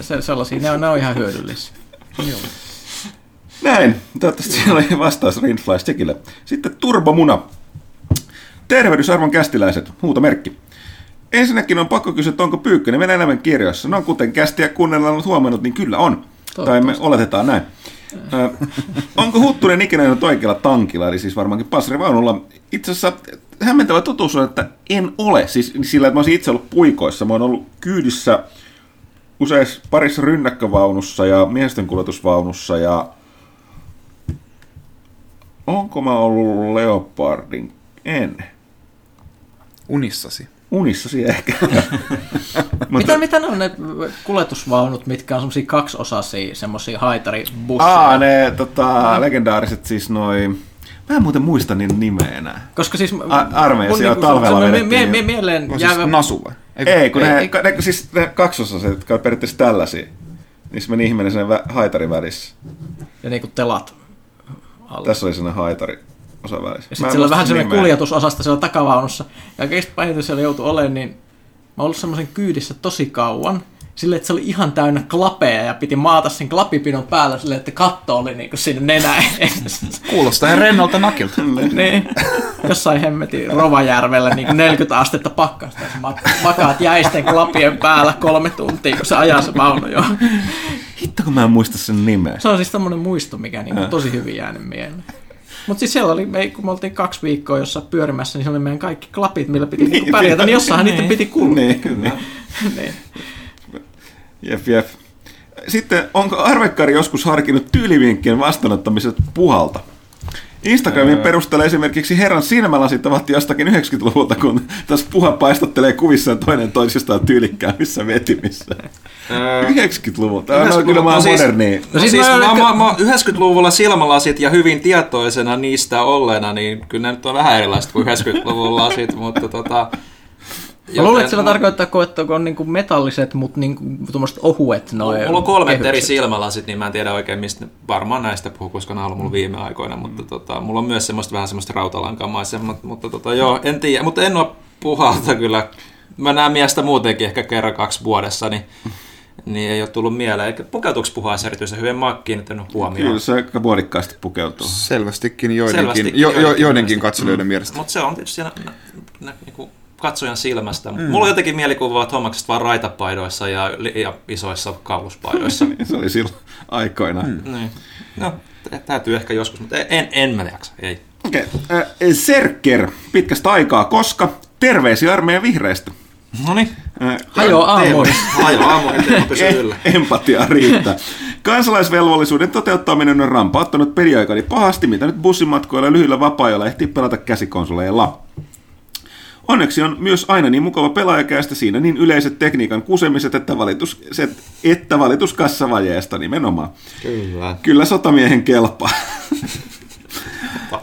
se, sellaisia, ne on, ne on ihan hyödyllisiä. Joo. Näin, toivottavasti siellä oli vastaus Rindfly Stickille. Sitten turbomuna. Tervehdys arvon kästiläiset, huutomerkki. Ensinnäkin on pakko kysyä, että onko Pyykkönen Venäjän elämän kirjoissa. No kuten kästiä kuunnellaan huomannut, niin kyllä on. Tai me oletetaan näin onko Huttunen ikinä ollut oikealla tankilla, eli siis varmaankin passarivaunulla? Itse asiassa hämmentävä totuus on, että en ole. Siis sillä, että mä olisin itse ollut puikoissa. Mä oon ollut kyydissä useissa parissa rynnäkkövaunussa ja miesten kuljetusvaunussa ja onko mä ollut Leopardin? En. Unissasi. Unissasi ehkä. *laughs* mitä, mitä ne on ne kuljetusvaunut, mitkä on semmoisia kaksiosaisia, semmoisia haitaribusseja? Aa, ne tota, legendaariset siis noin... Mä en muuten muista niiden nimeä enää. Koska siis... A- armeijassa niinku talvella vedettiin. Mie- mie- mieleen no, jäävä... Siis nasu vai? Ei, ei kun ei, ne, ei. ne, siis ne kaksosaiset, jotka on periaatteessa tällaisia. Niissä meni ihminen sen haitarin välissä. Ja niinku telat alla. Tässä oli sellainen haitari osa välissä. Ja sitten siellä on vähän sellainen kuljetusosasta siellä takavaunussa. Ja oikeasti pahiten siellä joutui olemaan, niin mä oon ollut semmoisen kyydissä tosi kauan. Silleen, että se oli ihan täynnä klapeja ja piti maata sen klapipidon päällä silleen, että katto oli niin kuin siinä nenä *laughs* Kuulostaa ihan rennolta nakilta. *laughs* niin. Jossain hemmetin Rovajärvellä niin 40 astetta pakkasta. Makaat jäisten klapien päällä kolme tuntia, kun se ajaa se vaunu jo. Hitto, kun mä en muista sen nimeä. Se on siis tämmöinen muisto, mikä niin tosi hyvin jäänyt mieleen. Mutta siis siellä oli, me, kun me oltiin kaksi viikkoa jossa pyörimässä, niin se oli meidän kaikki klapit, millä piti niin, pärjätä, niin jossain niin. niitä piti kulkea. Niin, niin. niin. Jep, jep. Sitten onko Arvekkari joskus harkinnut tyylivinkkien vastaanottamiset puhalta? Instagramin perusteella esimerkiksi herran silmälasit ovat jostakin 90-luvulta, kun tässä puha paistattelee kuvissaan toinen toisistaan tyylikkäämissä vetimissä. 90-luvulta? Tämä on kyllä vaan siis, moderni. No siis, siis mä, mä, mä, 90-luvulla silmälasit ja hyvin tietoisena niistä olleena, niin kyllä ne nyt on vähän erilaiset kuin 90-luvun lasit, mutta tota, Mä luulen, että sillä tarkoittaa, että on niinku metalliset, mutta niinku ohuet noin Mulla on kolmet kehykset. eri silmälasit, niin mä en tiedä oikein, mistä varmaan näistä puhuu, koska nämä on ollut mulla viime aikoina, mutta mm. tota, mulla on myös semmoista vähän semmoista rautalankamaista, mutta tota, joo, en tiedä, mutta en ole puhalta kyllä. Mä näen miestä muutenkin ehkä kerran kaksi vuodessa, niin niin ei ole tullut mieleen. Eikä pukeutuuko puhas erityisen hyvin? Mä oon kiinnittänyt huomioon. Kyllä se aika muodikkaasti pukeutuu. Selvästikin joidenkin, Selvästikin jo, jo, joidenkin katselijoiden mielestä. Mutta se on tietysti siinä nä, nä, niinku katsojan silmästä. Mm. Mulla on jotenkin mielikuva, että hommakset vaan raitapaidoissa ja, ja isoissa kauluspaidoissa. *laughs* Se oli silloin aikoinaan. Mm. niin. No, tä- täytyy ehkä joskus, mutta en, en mä jaksa, ei. Okei. Okay. Äh, Serker, pitkästä aikaa, koska terveisiä armeijan vihreistä. No niin. Hajo aamuin. Hajo aamuin. Empatia riittää. Kansalaisvelvollisuuden toteuttaminen on rampauttanut peliaikani pahasti, mitä nyt bussimatkoilla ja lyhyillä vapaa-ajalla ehtii pelata käsikonsoleilla. Onneksi on myös aina niin mukava pelaajakäistä siinä niin yleiset tekniikan kusemiset, että, valitus, se, että valitus kassavajeesta nimenomaan. Kyllä. Kyllä sotamiehen kelpaa.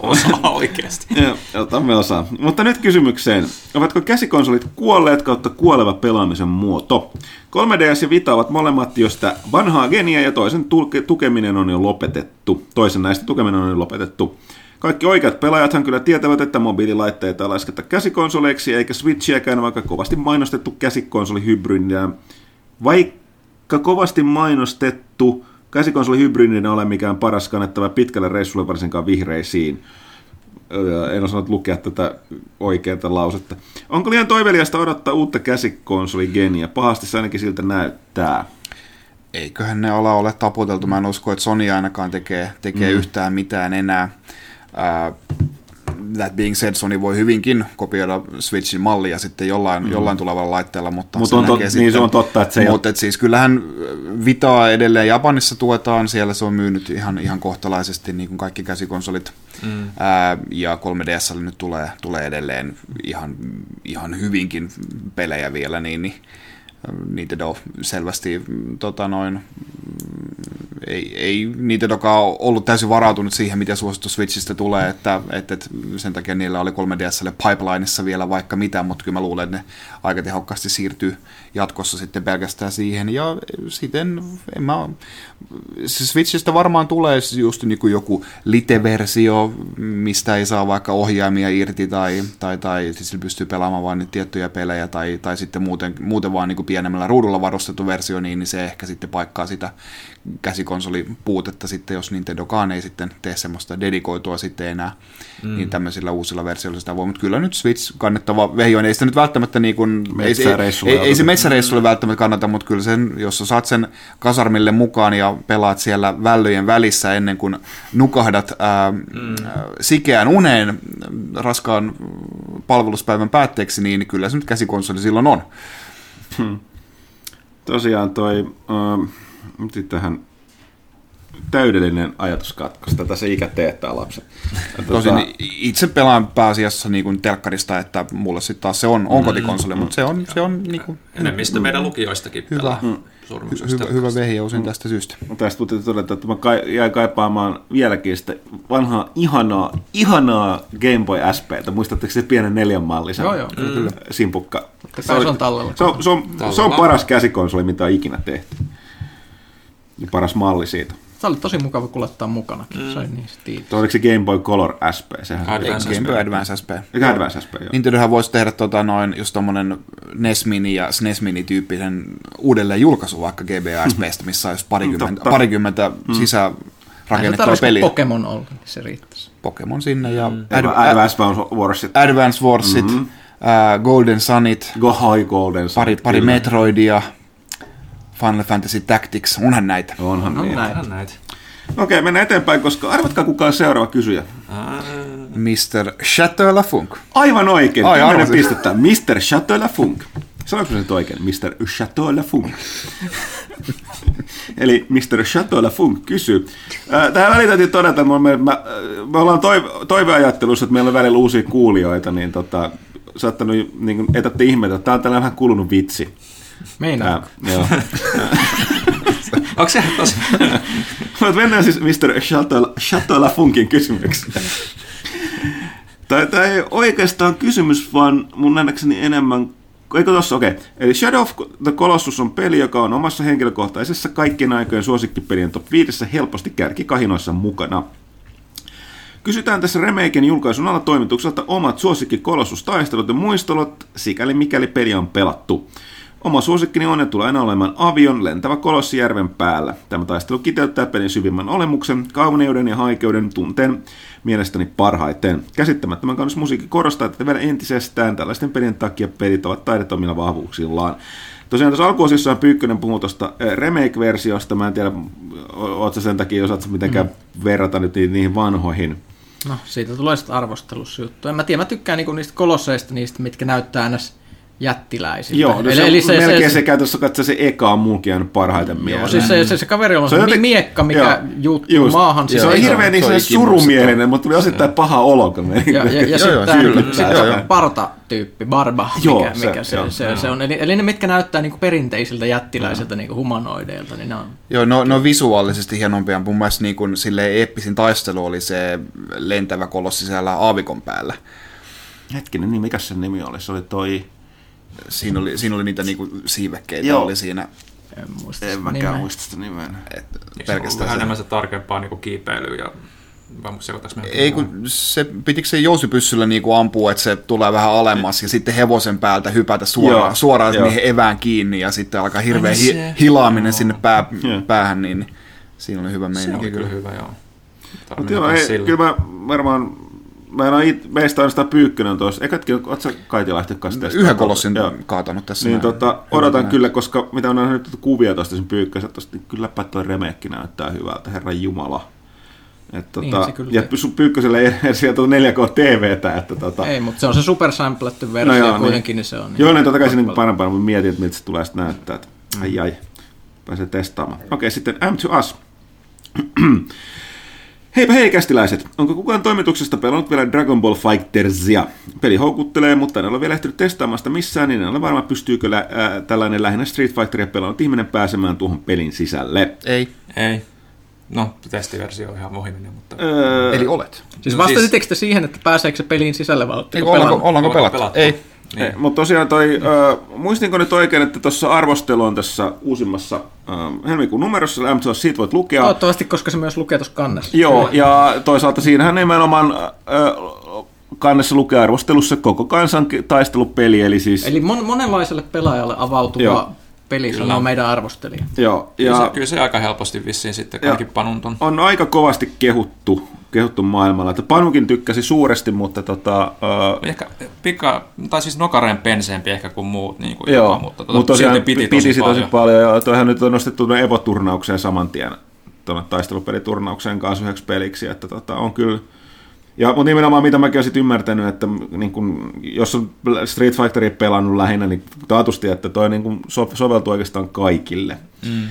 Osaa oikeasti. Joo, otamme osaa. Mutta nyt kysymykseen. Ovatko käsikonsolit kuolleet kautta kuoleva pelaamisen muoto? 3DS ja Vita ovat molemmat jo sitä vanhaa geniä ja toisen tulke- tukeminen on jo lopetettu. Toisen näistä tukeminen on jo lopetettu. Kaikki oikeat pelaajathan kyllä tietävät, että mobiililaitteita ei lasketa käsikonsoleiksi, eikä Switchiäkään, vaikka kovasti mainostettu käsikonsolihybridinä. Vaikka kovasti mainostettu käsikonsolihybridinä ole mikään paras kannettava pitkälle reissulle, varsinkaan vihreisiin. En osannut lukea tätä oikeaa lausetta. Onko liian toiveliasta odottaa uutta käsikonsoligeniä? Pahasti se ainakin siltä näyttää. Eiköhän ne ala ole taputeltu. Mä en usko, että Sony ainakaan tekee, tekee mm. yhtään mitään enää. Uh, that being said, Sony voi hyvinkin kopioida Switchin mallia sitten jollain, mm. jollain tulevalla laitteella, mutta Mut se on tot- näkee niin se on totta, että se ei Mutta et siis kyllähän Vitaa edelleen Japanissa tuetaan, siellä se on myynyt ihan, ihan kohtalaisesti niin kuin kaikki käsikonsolit. Mm. Ää, ja 3DS nyt tulee, tulee edelleen ihan, ihan hyvinkin pelejä vielä, niin, niin Nintendo selvästi mm, tota noin, ei, ei Nintendokaan ollut täysin varautunut siihen, mitä suosittu Switchistä tulee, että, että, että sen takia niillä oli 3DSlle pipelineissa vielä vaikka mitä, mutta kyllä mä luulen, että ne aika tehokkaasti siirtyy jatkossa sitten pelkästään siihen, ja siten en mä, se Switchistä varmaan tulee just niin kuin joku lite-versio, mistä ei saa vaikka ohjaimia irti, tai, tai, tai siis pystyy pelaamaan vain niitä tiettyjä pelejä, tai, tai sitten muuten, muuten vaan niin kuin pienemmällä ruudulla varustettu versio, niin, niin se ehkä sitten paikkaa sitä käsikonsolipuutetta sitten, jos Nintendokaan ei sitten tee semmoista dedikoitua sitten enää, mm. niin tämmöisillä uusilla versioilla sitä voi, mutta kyllä nyt Switch kannettava vehjo, ei sitä nyt välttämättä niin kuin, ei, ei, ei, ei, se metsäreissulle välttämättä kannata, mutta kyllä sen, jos sä saat sen kasarmille mukaan ja pelaat siellä vällöjen välissä ennen kuin nukahdat ää, mm. sikeään uneen raskaan palveluspäivän päätteeksi, niin kyllä se nyt käsikonsoli silloin on. Tosiaan toi, nyt tähän täydellinen ajatuskatkos, tätä se ikä teettää lapset. Ja Tosin tota, itse pelaan pääasiassa niin kuin telkkarista, että mulle sitten taas se on, on kotikonsoli, mutta se on, se on niin kuin, Enemmistö meidän lukijoistakin Hyvä. pelaa Mm. hyvä, hyvä vehjousin tästä syystä. Tästä tuli todeta, että mä kai, jäin kaipaamaan vieläkin sitä vanhaa, ihanaa, ihanaa Game Boy SPtä. Muistatteko se pienen neljän mallisen Joo, joo, kyllä, kyllä. simpukka? Se on tallella. Se on, se, on, se on paras käsikonsoli, mitä on ikinä tehty. Ja paras malli siitä. Se oli tosi mukava kuljettaa mukanakin. Mm. Se oli niin. Tuo oliko se Game Boy Color SP? Sehän se Advance Game Boy Advance SP. Eikä Advance SP, joo. Nintendohan voisi tehdä tota noin, just tommonen NES Mini ja SNES Mini tyyppisen uudelleen julkaisu vaikka GBASPstä, missä olisi parikymmentä, Totta. parikymmentä sisään Ei se rakennettua peliä. Pokemon olla, niin se riittäisi. Pokemon sinne ja Ad- Ad- Advance Warsit. Advance Warsit, mm-hmm. uh, Golden Sunit, Go High Golden. pari, pari Kyllä. Metroidia, Final Fantasy Tactics, onhan näitä. Onhan On niin. näin. Onhan näitä. Okei, mennään eteenpäin, koska arvatkaa kuka on seuraava kysyjä. Mr. Chateau Lafunk. Aivan oikein. Ai, Kymmenen pistettä. Mr. Chateau Lafunk. Sanoinko se nyt oikein? Mr. Chateau Lafunk. *laughs* Eli Mr. Chateau Lafunk kysyy. Tähän väliin täytyy todeta, että me, me, me ollaan toive, toiveajattelussa, että meillä on välillä uusia kuulijoita, niin tota, saattanut, niin kuin, tarvitse ihmetä. Tämä on tällainen vähän kulunut vitsi. Meinaa. Joo. *laughs* Onko se tosi? *laughs* Mutta mennään siis Mr. Chateau, Lafunkin kysymykseen. Tämä, ei oikeastaan kysymys, vaan mun nähdäkseni enemmän... Eikö tossa, okei. Okay. Eli Shadow of the Colossus on peli, joka on omassa henkilökohtaisessa kaikkien aikojen suosikkipelien top 5 helposti kärkikahinoissa mukana. Kysytään tässä remaken julkaisun alla toimitukselta omat suosikki Colossus-taistelut ja muistelut, sikäli mikäli peli on pelattu. Oma suosikkini on ja tulee aina olemaan Avion lentävä kolossi järven päällä. Tämä taistelu kiteyttää pelin syvimmän olemuksen, kauneuden ja haikeuden tunteen mielestäni parhaiten. Käsittämättömän kaunis musiikki korostaa että vielä entisestään tällaisten pelien takia pelit ovat taidetomilla vahvuuksillaan. Tosiaan tässä alkuosissa Pyykkönen puhuu tuosta eh, remake-versiosta. Mä en tiedä, ootko sen takia osaat mitenkään mm. verrata nyt niihin vanhoihin. No, siitä tulee sitten arvostelussa juttu. En mä tiedä, mä tykkään niinku niistä kolosseista, niistä, mitkä näyttää ns jättiläisiltä. Joo, no eli, se, eli se, melkein se, se, se käytössä katsoa se eka on jäänyt parhaiten mieleen. Joo, siis se, se, se kaveri on se, se miekka, mikä joo, juuttuu just, maahan. Se, se on hirveän niin se surumielinen, mutta tuli osittain paha olo, kun me... Ja, ja, ja sitten tämä parta-tyyppi, barba, mikä, se, mikä se, se, se on. Eli, eli ne, mitkä näyttää niin perinteisiltä jättiläisiltä niin humanoideilta, niin ne on... Joo, no, no visuaalisesti hienompia. Mun mielestä niin kuin, silleen eeppisin taistelu oli se lentävä kolossi siellä aavikon päällä. Hetkinen, niin mikä sen nimi oli? Se oli toi siinä oli, siinä oli niitä niinku siivekkeitä Joo. oli siinä. En, muista en mäkään nimeä. muista sitä nimeä. Et niin pelkästään se enemmän se tarkempaa niinku kiipeilyä ja ei, kun se, pitikö se jousipyssyllä niinku ampua, että se tulee vähän alemmas ja sitten hevosen päältä hypätä suoraan, joo, suoraan joo. niihin evään kiinni ja sitten alkaa hirveä hi, hilaaminen joo. sinne pää, päähän, niin siinä oli hyvä meininki. Se oli kyllä hyvä, joo. Mutta joo, ei, kyllä mä varmaan mä en ole meistä aina sitä Pyykkönen tuossa. Ekatkin, ootko sä Kaitilahti kanssa Yhden kolossin kaatanut tässä. Niin tota, odotan näin. kyllä, koska mitä on nähnyt kuvia tuosta sen Pyykkösen, niin kylläpä toi remeekki näyttää hyvältä, herran jumala. Et, tota, niin, ja Pyykkösellä ei edes *laughs* sieltä 4K TVtä. Että, tota... Ei, mutta se on se supersampletty versio no joo, kuitenkin, niin, niin se on. Niin joo, niin totta kai se niin parempaa, mutta mietin, että miltä se tulee sitten näyttää. Että, ai ai, pääsee testaamaan. Okei, okay, sitten M to Us. *clears throat* Heipä hei kästiläiset, onko kukaan toimituksesta pelannut vielä Dragon Ball Fightersia? Peli houkuttelee, mutta en ole vielä ehtinyt testaamaan sitä missään, niin en ole varma pystyykö lä- äh, tällainen lähinnä Street Fighteria pelannut ihminen pääsemään tuohon pelin sisälle. Ei. Ei. No, testiversio on ihan ohiminen, mutta... Öö, Eli olet. Siis vastasitteko siis... te siihen, että pääseekö se peliin sisälle vai ollaanko, ollaanko, ollaanko pelattu? pelattu? Ei. Niin. Eh, mutta tosiaan toi, äh, muistinko nyt oikein, että tuossa arvostelu on tässä uusimmassa äh, helmikuun numerossa, M2 siitä voit lukea. Toivottavasti, koska se myös lukee tuossa kannessa. Joo, ja toisaalta siinähän nimenomaan äh, kannessa lukee arvostelussa koko kansan taistelupeli, eli siis... Eli mon- monenlaiselle pelaajalle avautuva Joo peli, kyllä. sanoo meidän arvostelija. Joo, ja kyllä, se, kyllä se aika helposti vissiin sitten kaikki panut on. On aika kovasti kehuttu, kehuttu maailmalla. Että Panukin tykkäsi suuresti, mutta tota... Uh... Ehkä pika, tai siis nokareen penseempi ehkä kuin muut. Niin kuin joo, jopa, mutta, tota, mutta tosiaan piti, tosi, piti paljon. tosi paljon. Ja toihan nyt on nostettu Evo-turnaukseen saman tien tuonne taistelupeliturnaukseen kanssa yhdeksi peliksi, että tota, on kyllä ja, mutta nimenomaan mitä mäkin olisin ymmärtänyt, että niin kun, jos on Street Fighteria pelannut lähinnä, niin taatusti, että toi niin kun so, soveltuu oikeastaan kaikille. Mm.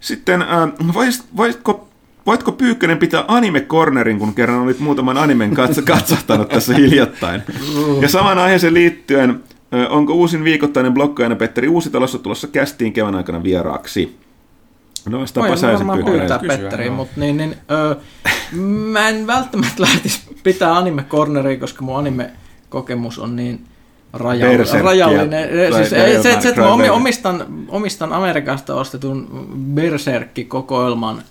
Sitten äh, vois, voisitko, voitko Pyykkönen pitää anime-cornerin, kun kerran olit muutaman animen katso, katsahtanut tässä hiljattain? Ja saman aiheeseen liittyen, äh, onko uusin viikoittainen blokkaajana Petteri Uusitalossa tulossa kästiin kevään aikana vieraaksi? No, sitä Voin varmaan pyytää Petteri, mutta niin, niin, öö, mä en välttämättä lähtisi pitää anime-corneria, koska mun anime-kokemus on niin rajallinen. rajallinen. Siis, se, se, se, että mä omistan, omistan Amerikasta ostetun Berserkki-kokoelman,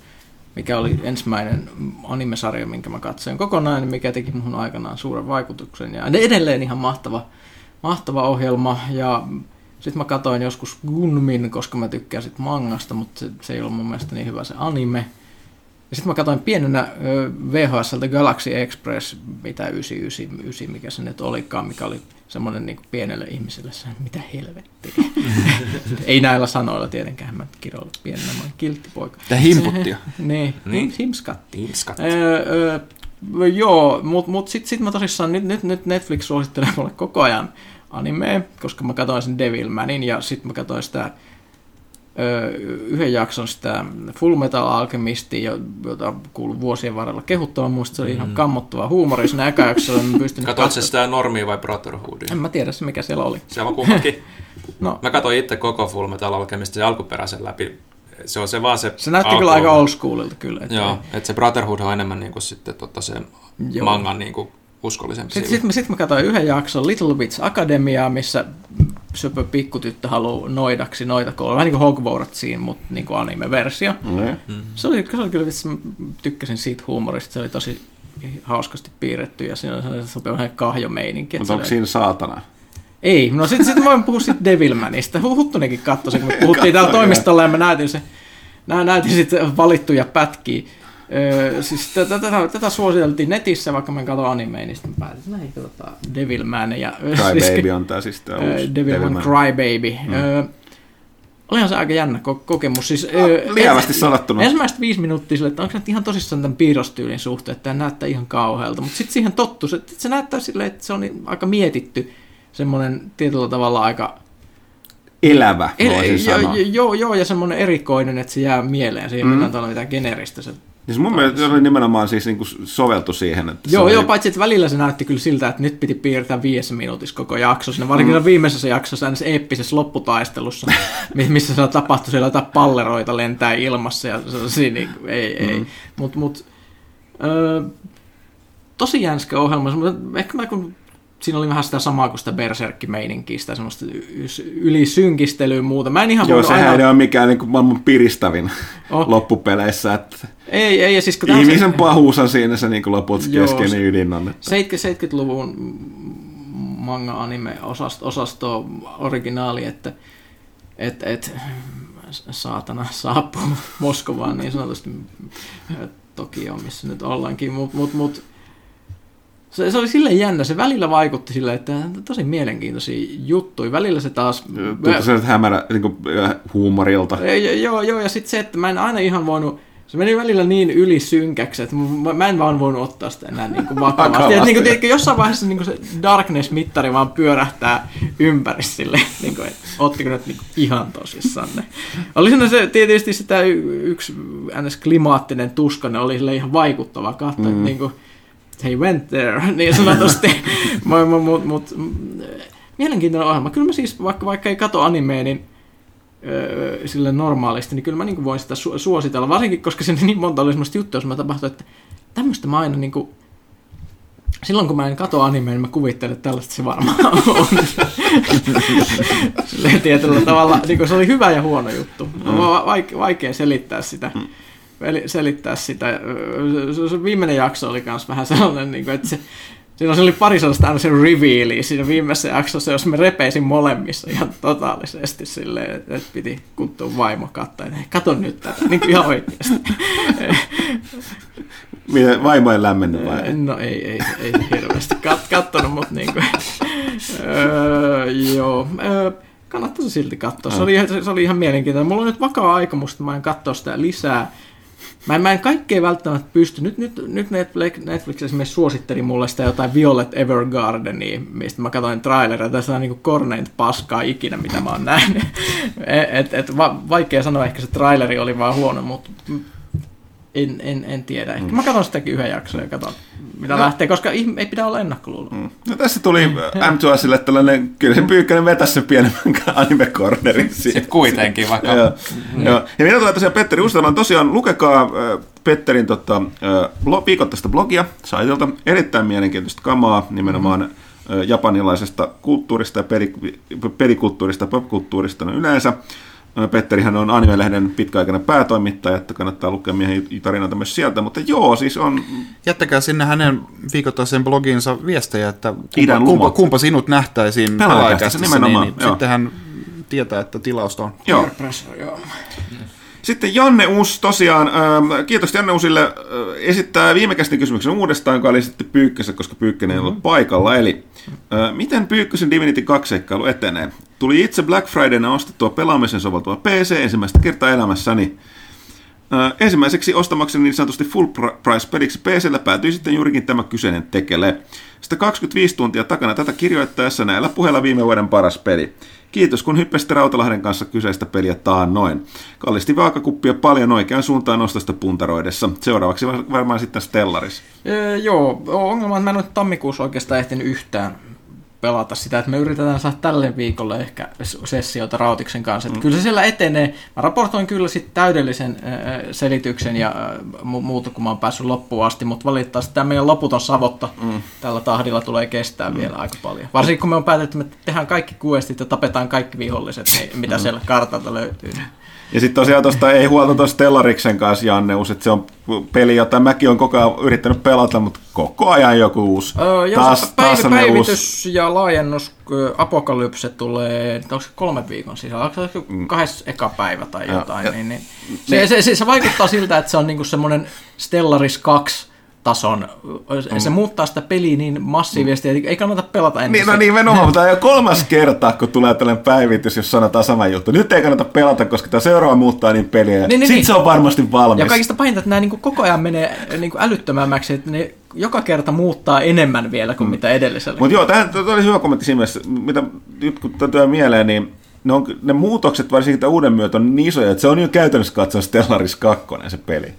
mikä oli ensimmäinen animesarja, minkä mä katsoin kokonaan, mikä teki muhun aikanaan suuren vaikutuksen. Ja edelleen ihan mahtava, mahtava ohjelma. Ja sitten mä katsoin joskus Gunmin, koska mä tykkään sit mangasta, mutta se, se ei ollut mun mielestä niin hyvä se anime. Ja sitten mä katsoin pienenä VHSltä Galaxy Express, mitä 999, mikä se nyt olikaan, mikä oli semmoinen niin pienelle ihmiselle, se, mitä helvettiä. *laughs* ei näillä sanoilla tietenkään, mä kiroilu pienenä, mä kilttipoika. Tämä himputtia. *laughs* niin, niin. himskatti. himskatti. Öö, öö, joo, mutta mut sitten sit mä tosissaan, nyt, nyt, nyt Netflix suosittelee mulle koko ajan animea, koska mä katsoin sen Devilmanin ja sitten mä katsoin sitä ö, yhden jakson sitä Full Metal Alchemistia, jota kuuluu vuosien varrella kehuttavan. Muista se oli ihan mm. kammottava huumori siinä eka jaksolla. Katoit se sitä normia vai Brotherhoodia? En mä tiedä se, mikä siellä oli. Siellä on kummakin. *laughs* no. Mä katsoin itse koko Full Metal Alchemista se alkuperäisen läpi. Se on se vaan se Se näytti kyllä aika old schoolilta kyllä. Että Joo, että se Brotherhood on enemmän niin kuin sitten tota se Joo. mangan niin kuin uskollisempi. Sitten sit, sit mä katsoin yhden jakson Little Bits Academia, missä söpö pikkutyttö haluaa noidaksi noita kouluja. Vähän niin kuin Hogwartsiin, mutta niin kuin anime-versio. Mm. Se, oli, se oli kyllä, vitsi, tykkäsin siitä huumorista. Se oli tosi hauskasti piirretty ja siinä oli sellainen sopiva vähän kahjomeininki. Mutta onko siinä saatana? Ei, no sitten sit mä voin puhua siitä Devilmanista. Huttunenkin katsoi sen, kun me puhuttiin täällä toimistolla ja mä näytin, se, nä, näytin sitten valittuja pätkiä. Öö, siis tätä, tätä, tätä, suositeltiin netissä, vaikka mä katson animea, niin sitten mä päätin, näin katsotaan Devilman. Ja, Cry *laughs* siis, Baby on tää siis tää uusi Devilman, Devilman. Cry Baby. Mm. Öö, olihan se aika jännä kokemus. Siis, no, lievästi sanottuna. Ensimmäistä viisi minuuttia sille, että onko se ihan tosissaan tämän piirrostyylin suhteen, että tämä näyttää ihan kauhealta. Mutta sitten siihen tottu, että se näyttää silleen, että se on aika mietitty, semmoinen tietyllä tavalla aika... Elävä, voisin jo, Joo, joo, ja semmoinen erikoinen, että se jää mieleen. Siihen mm. ei mitään generistä. Se Siis mun mielestä se oli nimenomaan siis niinku soveltu siihen. Että joo, se joo, oli... paitsi että välillä se näytti kyllä siltä, että nyt piti piirtää viidessä minuutissa koko jakso. Siinä varsinkin mm. viimeisessä jaksossa, aina eeppisessä lopputaistelussa, *laughs* missä se tapahtui siellä jotain palleroita lentää ilmassa ja se, niin, ei, mm. ei. Mut, mut, ö, tosi jänskä ohjelma. Ehkä mä kun siinä oli vähän sitä samaa kuin sitä berserkki-meininkiä, sitä semmoista ylisynkistelyä muuta. Mä en ihan Joo, sehän aina... ei ole mikään niin kuin maailman piristävin oh. loppupeleissä. Että ei, ei, ja siis kun ihmisen se... pahuus on siinä se niin loput keskeinen ydin on. Että... 70-luvun manga-anime-osasto osasto, originaali, että et, et, saatana saapuu *laughs* Moskovaan niin sanotusti Tokioon, missä nyt ollaankin, mutta mut, mut, se, se oli sille jännä, se välillä vaikutti sille, että tosi mielenkiintoisia juttuja. Välillä se taas... Tuntuu se hämärä niin kuin, huumorilta. Joo, joo, ja sitten se, että mä en aina ihan voinut se meni välillä niin yli synkäksi, että mä en vaan voinut ottaa sitä enää niin kuin vakavasti. *laughs* vakavasti. Että, niin kuin, tiedätkö, jossain vaiheessa niin kuin se darkness-mittari vaan pyörähtää ympäri sille, *laughs* niin kuin, että ottiko nyt niin kuin ihan tosissanne. Oli siinä se, tietysti sitä yksi ns. klimaattinen tuska, oli sille ihan vaikuttava katsoa, mm. niin kuin, he went there, *laughs* niin sanotusti. Mutta mut, mut, mielenkiintoinen ohjelma. Kyllä mä siis, vaikka, vaikka ei kato animea, niin sille normaalisti, niin kyllä mä niin voin sitä su- suositella. Varsinkin, koska siinä niin monta oli semmoista juttua, jos mä tapahtui, että tämmöistä mä aina niin kuin, silloin kun mä en kato animea, niin mä kuvittelen, että tällaista se varmaan *laughs* on. Silleen tietyllä tavalla, niin se oli hyvä ja huono juttu. Mm. Vaikea, vaikea selittää sitä. Selittää sitä. Se viimeinen jakso oli myös vähän sellainen, niin kuin, että se, Siinä oli pari sellaista aina se reveali siinä viimeisessä jaksossa, jos me repeisin molemmissa ihan totaalisesti silleen, että, että piti kuttua vaimo katsoa, että kato nyt tätä, niin kuin ihan oikeasti. *laughs* Miten vaimo ei lämmennyt vai? No ei, ei, ei hirveästi kat, kattonut, mutta niin kuin, öö, joo. Öö, kannattaisi silti katsoa. Se oli, se oli ihan mielenkiintoinen. Mulla on nyt vakaa aikomus, että mä en katsoa sitä lisää. Mä en, mä en kaikkea välttämättä pysty. Nyt, nyt, nyt Netflix, Netflix esimerkiksi suositteli mulle sitä jotain Violet Evergardenia, mistä mä katsoin traileria. Tässä on niin korneinta paskaa ikinä, mitä mä oon nähnyt. *laughs* et, et, va, vaikea sanoa, ehkä se traileri oli vaan huono, mutta en, en, en tiedä. Ehkä mm. mä katson sitäkin yhden jakson ja katson, mitä no. lähtee, koska ei pidä olla ennakkoluulo. Mm. No tässä tuli M2Sille tällainen, kyllä se Pyykkänen vetäisi sen pienemmän anime-cornerin Sitten kuitenkin vaikka. Joo. Mm. Joo. Ja mitä tulee tosiaan Petteri Ustelman, tosiaan lukekaa äh, Petterin tota, äh, viikoittaista blogia saitilta. Erittäin mielenkiintoista kamaa nimenomaan mm. japanilaisesta kulttuurista ja perikulttuurista ja popkulttuurista no yleensä. Petterihän on Anime-lehden pitkäaikainen päätoimittaja, että kannattaa lukea miehen tarinoita myös sieltä, mutta joo, siis on... Jättäkää sinne hänen viikoittaisen blogiinsa viestejä, että kumpa, kumpa, kumpa sinut nähtäisiin pelaajakästissä, niin, niin sitten hän tietää, että tilausta on. Joo. joo. Sitten Janne Uus tosiaan, äh, kiitos Janne Uusille, äh, esittää viimekästi kysymyksen uudestaan, joka oli sitten Pyykkösen, koska Pyykkönen ei ollut mm-hmm. paikalla. Eli äh, miten Pyykkösen Divinity 2 seikkailu etenee? Tuli itse Black Fridayna ostettua pelaamisen soveltuva PC ensimmäistä kertaa elämässäni. Äh, ensimmäiseksi ostamakseni niin sanotusti full price peliksi PCllä päätyi sitten juurikin tämä kyseinen tekele. Sitä 25 tuntia takana tätä kirjoittaessa näillä puheilla viime vuoden paras peli. Kiitos, kun hyppäsitte Rautalahden kanssa kyseistä peliä noin. Kallisti vaakakuppia paljon oikean suuntaan nostosta puntaroidessa. Seuraavaksi varmaan sitten Stellaris. Ee, joo, ongelma on, että mä en ole tammikuussa oikeastaan ehtinyt yhtään pelata sitä, että me yritetään saada tälle viikolle ehkä sessioita Rautiksen kanssa. Mm. Kyllä se siellä etenee. Mä raportoin kyllä sitten täydellisen äh, selityksen ja äh, muuta, kun mä oon päässyt loppuun asti, mutta valitettavasti tämä meidän loputon savotta mm. tällä tahdilla tulee kestää mm. vielä aika paljon. Varsinkin kun me on päätetty, että me tehdään kaikki questit ja tapetaan kaikki viholliset, niin mitä mm. siellä kartalta löytyy. Ja sitten tosiaan tuosta ei huolta tuosta Stellariksen kanssa, Janneus, että se on peli, jota mäkin olen koko ajan yrittänyt pelata, mutta koko ajan joku uusi. Öö, jos taas, taas päivitys uusi... ja laajennus Apokalypse tulee, onko se kolme viikon sisällä, onko se mm. kahdessa eka päivä tai jotain, ja, niin, niin, se, niin. Se, se, se, vaikuttaa siltä, että se on niinku semmoinen Stellaris 2 tason. Mm. Se muuttaa sitä peliä niin massiivisesti, että ei kannata pelata ennen. Niin, no nimenomaan, *laughs* mutta tämä on kolmas kerta, kun tulee tällainen päivitys, jos sanotaan sama juttu. Nyt ei kannata pelata, koska tämä seuraava muuttaa niin peliä. Niin, niin, sitten niin. se on varmasti valmis. Ja kaikista pahinta, että nämä niin koko ajan menee niin älyttömämmäksi, että ne joka kerta muuttaa enemmän vielä kuin mm. mitä edellisellä. Mutta joo, tähän oli hyvä kommentti siinä mielessä, mitä nyt kun tulee mieleen, niin ne, on, ne muutokset varsinkin tämän uuden myötä on niin isoja, että se on jo käytännössä katsoa Stellaris 2 se peli.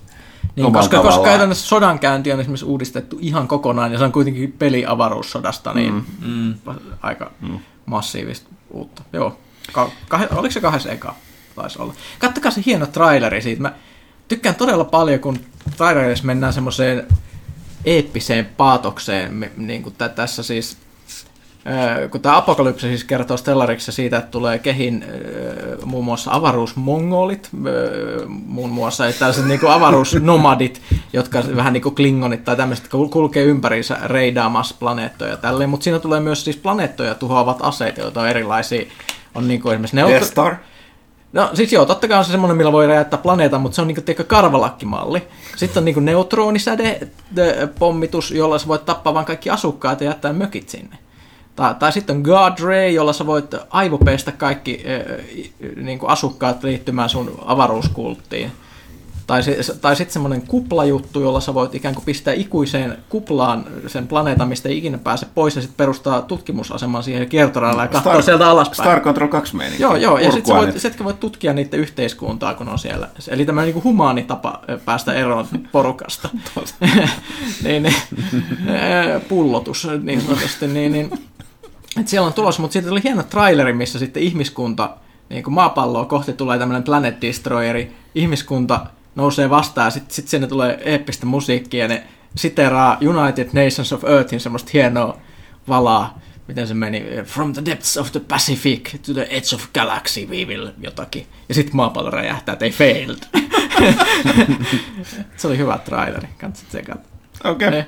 Niin, koska, koska käytännössä sodankäynti on esimerkiksi uudistettu ihan kokonaan, ja se on kuitenkin peli avaruussodasta, niin mm. Mm, aika mm. massiivista uutta. Joo, Ka- kah- oliko se kahdessa eka? Taisi olla. Kattokaa se hieno traileri siitä. Mä tykkään todella paljon, kun trailerissa mennään semmoiseen eeppiseen paatokseen, niin kuin tässä siis kun tämä Apokalypse siis kertoo Stellariksi siitä, että tulee kehin muun muassa avaruusmongolit, muun muassa, että tällaiset niin kuin avaruusnomadit, jotka vähän niin kuin klingonit tai tämmöiset, kulkee ympäriinsä reidaamassa planeettoja tälleen, mutta siinä tulee myös siis planeettoja tuhoavat aseet, joita on erilaisia, on niin kuin esimerkiksi Death Star? No siis joo, totta kai on se semmoinen, millä voi räjäyttää planeetan, mutta se on niinku tiedätkö, karvalakkimalli. Sitten on niinku neutronisäde pommitus, jolla sä voit tappaa vain kaikki asukkaat ja jättää mökit sinne. Tai, tai sitten on God Ray, jolla sä voit aivopestä kaikki niin kuin asukkaat liittymään sun avaruuskulttiin. Tai, tai sitten semmoinen kuplajuttu, jolla sä voit ikään kuin pistää ikuiseen kuplaan sen planeetan, mistä ei ikinä pääse pois, ja sitten perustaa tutkimusaseman siihen kiertoradalla ja katsoa Star, sieltä alaspäin. Star Control 2 meininki. Joo, joo, ja sitten voit, sit voit tutkia niiden yhteiskuntaa, kun on siellä. Eli tämä niin humaani tapa päästä eroon porukasta. *laughs* *laughs* niin, niin, pullotus niin sanotusti. Niin, niin, et siellä on tulos, mutta siitä oli hieno traileri, missä sitten ihmiskunta, niin kuin maapalloa kohti tulee tämmöinen Planet Destroyeri, ihmiskunta nousee vastaan ja sitten sit sinne tulee eeppistä musiikkia ja ne siteraa United Nations of Earthin semmoista hienoa valaa, miten se meni, from the depths of the Pacific to the edge of galaxy we will jotakin. Ja sitten maapallo räjähtää, ei failed. *laughs* se oli hyvä traileri, kannattaa tsekata. Okei, okay.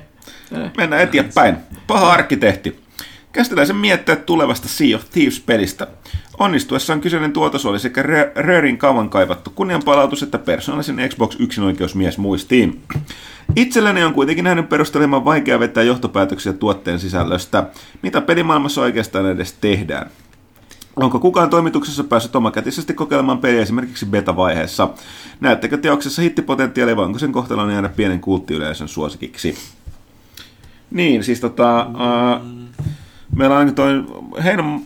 mennään eteenpäin. Paha arkkitehti. Kästiläisen miettiä tulevasta Sea of Thieves-pelistä. Onnistuessaan kyseinen tuotos oli sekä Rörin kauan kaivattu kunnianpalautus että persoonallisen Xbox yksinoikeusmies muistiin. Itselleni on kuitenkin nähnyt perustelemaan vaikea vetää johtopäätöksiä tuotteen sisällöstä. Mitä pelimaailmassa oikeastaan edes tehdään? Onko kukaan toimituksessa päässyt omakätisesti kokeilemaan peliä esimerkiksi beta-vaiheessa? Näettekö teoksessa hittipotentiaalia vai onko sen kohtalon jäädä pienen kulttiyleisön suosikiksi? Niin, siis tota... Uh, meillä on toi Heino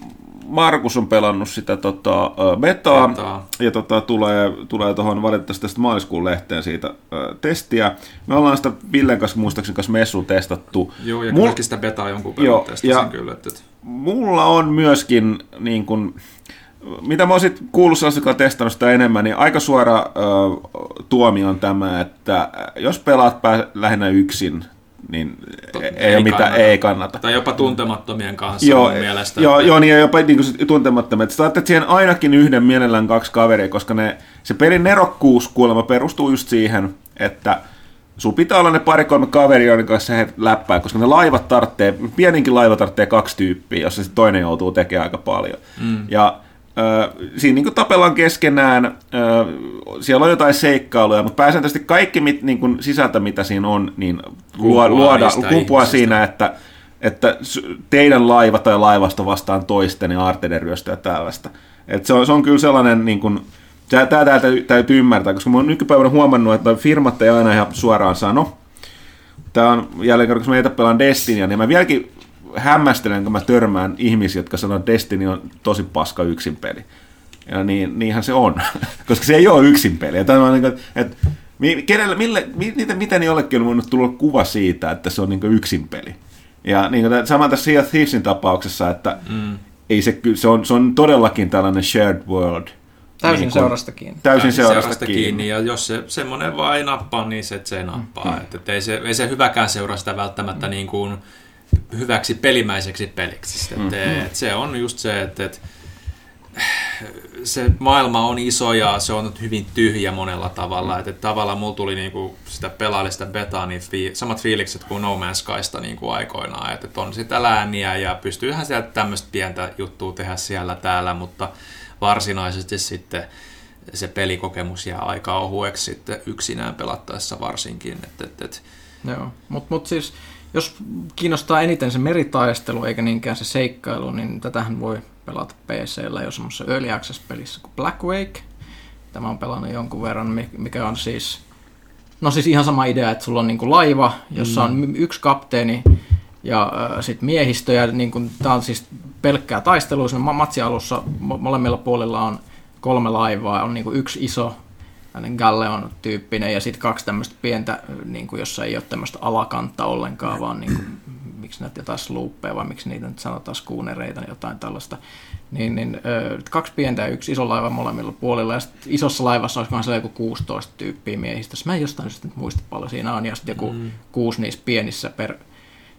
Markus on pelannut sitä tota, betaa, betaa. ja tota, tulee, tulee tuohon valitettavasti tästä maaliskuun lehteen siitä ä, testiä. Me ollaan sitä Villen kanssa muistaakseni kanssa messuun testattu. Joo, ja Mul... sitä betaa jonkun verran testasin kyllä. Että... Mulla on myöskin niin kun, mitä mä oon kuullut sellaisella testannut sitä enemmän, niin aika suora ö, tuomio on tämä, että jos pelaat pää, lähinnä yksin, niin Tot, ei, ei, mitään, kannata. ei kannata. Tai jopa tuntemattomien kanssa joo, mun mielestä. Joo, että... joo niin, jopa niin kuin tuntemattomia. Sä että siihen ainakin yhden mielellään kaksi kaveria, koska ne, se pelin nerokkuus kuulemma perustuu just siihen, että sun pitää olla ne pari-kolme kaveria, joiden kanssa he läppää, koska ne laivat tarvitsee, pieninkin laiva tarvitsee kaksi tyyppiä, jossa se toinen joutuu tekemään aika paljon. Mm. Ja siinä niin tapellaan keskenään, siellä on jotain seikkailuja, mutta pääsääntöisesti kaikki mit, niin kuin sisältä, mitä siinä on, niin luo, luoda, kumpua siinä, että, että teidän laiva tai laivasto vastaan toisten ja aarteiden ryöstöä tällaista. Et se, on, se on kyllä sellainen, niin kuin, tämä täytyy, täytyy ymmärtää, koska mä oon nykypäivänä huomannut, että firmat ei aina ihan suoraan sano. Tämä on jälleen kerran, kun mä pelaan Destinyä, niin mä vieläkin hämmästelen, kun mä törmään ihmisiä, jotka sanoo, että Destiny on tosi paska yksin peli. Ja niin, niinhän se on, *laughs* koska se ei ole yksin peli. Tämä on niin kuin, että kenelle, mille, miten, miten jollekin on voinut tulla kuva siitä, että se on niin yksin peli. Ja niin kuin, sama tässä Sea of Thievesin tapauksessa, että mm. ei se, se, on, se on todellakin tällainen shared world. Täysin niin seurasta kiinni. Täysin, täysin seurasta, seurasta kiinni. kiinni. Ja jos se, semmoinen vaan ei nappaa, niin se, se nappaa. Mm. Että, ei, se, ei se hyväkään seuraa sitä välttämättä niin kuin, hyväksi pelimäiseksi peliksi. Mm. Et, et se on just se, että et, se maailma on iso ja se on hyvin tyhjä monella tavalla. Että tavallaan mulla tuli niinku sitä pelaallista betaa, niin fi- samat fiilikset kuin No Man's Skysta niinku aikoinaan. Että on sitä lääniä ja pystyyhän sieltä tämmöistä pientä juttua tehdä siellä täällä, mutta varsinaisesti sitten se pelikokemus jää aika ohueksi sitten yksinään pelattaessa varsinkin. Et, et, et. Joo, mutta mut siis jos kiinnostaa eniten se meritaistelu eikä niinkään se seikkailu, niin tätähän voi pelata PCllä jo semmoisessa Early Access-pelissä kuin Black Wake. Tämä on pelannut jonkun verran, mikä on siis... No siis ihan sama idea, että sulla on niinku laiva, jossa on yksi kapteeni ja äh, sitten miehistö. Ja niinku, tämä on siis pelkkää taistelua. Siinä matsialussa molemmilla puolilla on kolme laivaa. On niinku yksi iso Galleon tyyppinen ja sitten kaksi tämmöistä pientä, niin kuin, jossa ei ole tämmöistä alakantta ollenkaan, vaan niin kuin, *clears throat* miksi näitä jotain sluuppeja vai miksi niitä nyt sanotaan skuunereita, jotain tällaista. Niin, niin kaksi pientä ja yksi iso laiva molemmilla puolilla ja sitten isossa laivassa olisi se joku 16 tyyppiä miehistä. Mä en jostain sitten muista paljon siinä on ja sitten joku mm. kuusi niissä pienissä per,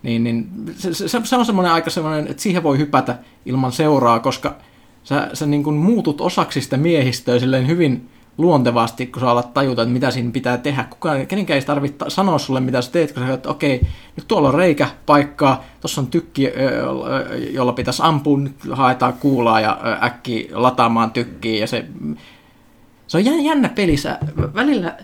niin, niin se, se, se on semmoinen aika semmoinen, että siihen voi hypätä ilman seuraa, koska sä, sä niin kuin muutut osaksi sitä miehistöä silleen hyvin luontevasti, kun sä alat tajuta, että mitä siinä pitää tehdä. Kukaan, kenenkään ei tarvitse sanoa sulle, mitä sä teet, kun sä että okei, nyt tuolla on reikä, paikkaa, tuossa on tykki, jolla pitäisi ampua, nyt haetaan kuulaa ja äkki lataamaan tykkiä. Ja se, se on jännä peli. Sä välillä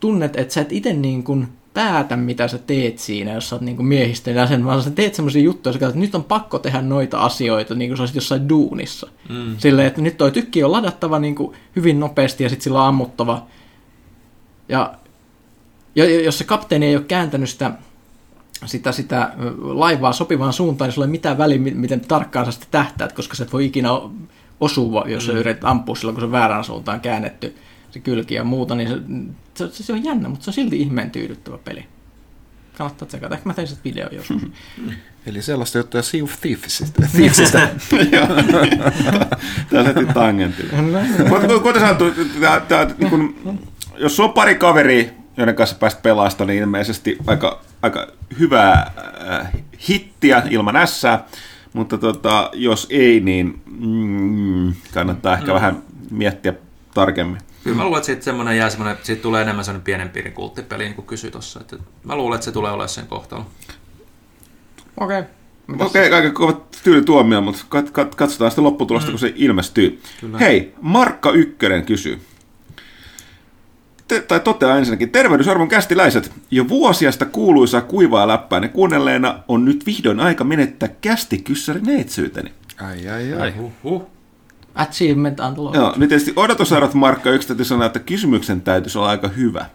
tunnet, että sä et itse niin kuin päätä, mitä sä teet siinä, jos sä oot niinku miehistön jäsen, vaan sä teet semmoisia juttuja, että nyt on pakko tehdä noita asioita, niin kuin sä olisit jossain duunissa. Mm. Silleen, että nyt toi tykki on ladattava niin kuin hyvin nopeasti ja sitten sillä on ammuttava. Ja, ja jos se kapteeni ei ole kääntänyt sitä, sitä, sitä laivaa sopivaan suuntaan, niin sulla ei mitään väliä, miten tarkkaan sä sitä tähtäät, koska sä et voi ikinä osua, jos mm. sä yrität ampua silloin, kun se väärään suuntaan käännetty se kylki ja muuta, niin se, se, se on jännä, mutta se on silti ihmeen tyydyttävä peli. Kannattaa tsekata. Ehkä mä tein sitten video joskus. *laughs* Eli sellaista juttuja Sea of Thievesistä. Thievesistä. *laughs* *laughs* Tämä heti tangentille. Mutta kuten sanottu, jos on pari kaveri, joiden kanssa päästä pelasta, niin ilmeisesti aika, aika hyvää äh, hittiä ilman ässää. Mutta tota, jos ei, niin mm, kannattaa ehkä mm. vähän miettiä tarkemmin. Kyllä mä luulen, että siitä, semmoinen jää semmoinen, siitä tulee enemmän semmoinen pienen piirin kulttipeli, niin kuin kysyi tuossa. Että mä luulen, että se tulee olemaan sen kohtalo. Okei. Okay. Okei, okay, aika kova tuomio, mutta kat, kat, katsotaan sitten lopputulosta, mm. kun se ilmestyy. Kyllä. Hei, Markka Ykkönen kysyy. Te, tai toteaa ensinnäkin, tervehdysarvon kästiläiset. Jo vuosia sitä kuuluisaa kuivaa läppää kuunnelleena on nyt vihdoin aika menettää kästi kyssäri neitsyyteni. Ai ai ai. Huh, huh. Achievement unlocked. Joo, niin tietysti odotusarvot Markka yksi täytyy sanoa, että kysymyksen täytyisi olla aika hyvä.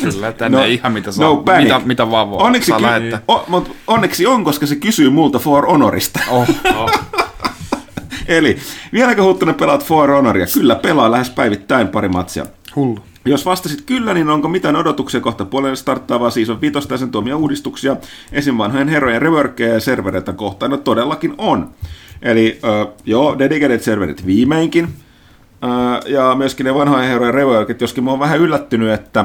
Kyllä, tänne no, ihan mitä saa, no mitä, mitä vaan voi. Onneksi, saa ky- o, mutta onneksi on, koska se kysyy multa For Honorista. Oh, oh. *laughs* Eli, vieläkö Huttunen pelaat For Honoria? Kyllä, pelaa lähes päivittäin pari matsia. Hullu. Jos vastasit kyllä, niin onko mitään odotuksia kohta puolelle starttaavaa Season 5 ja sen tuomia uudistuksia esim. vanhojen herojen reworkkeja ja servereitä kohtaan? No todellakin on. Eli uh, joo, dedicated serverit viimeinkin. Uh, ja myöskin ne vanhojen herrojen reworkit, joskin mä oon vähän yllättynyt, että,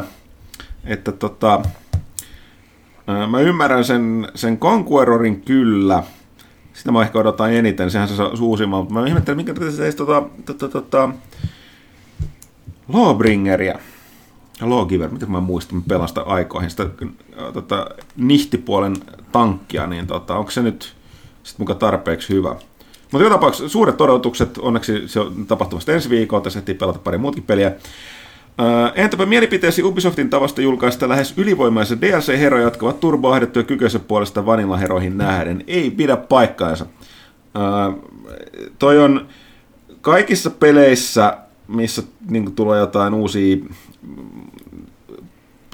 että tota, uh, mä ymmärrän sen, sen Conquerorin kyllä. Sitä mä ehkä odotan eniten, sehän se uusimman, mutta mä ihmettelen, minkä se ei tota, tota, tota, Lawbringeria. Lawgiver, mitä mä muistan, pelasta aikoihin, sitä tota, nihtipuolen tankkia, niin tota, onko se nyt sitten muka tarpeeksi hyvä? Mutta joka tapauksessa suuret odotukset, onneksi se on tapahtumassa ensi viikolla, tässä ehtii pelata pari muutkin peliä. Uh, entäpä mielipiteesi Ubisoftin tavasta julkaista lähes ylivoimaisia DLC-heroja, jotka ovat turboahdettuja kykyisen puolesta Vanilla-heroihin nähden? Ei pidä paikkaansa. Uh, toi on kaikissa peleissä, missä niin tulee jotain uusia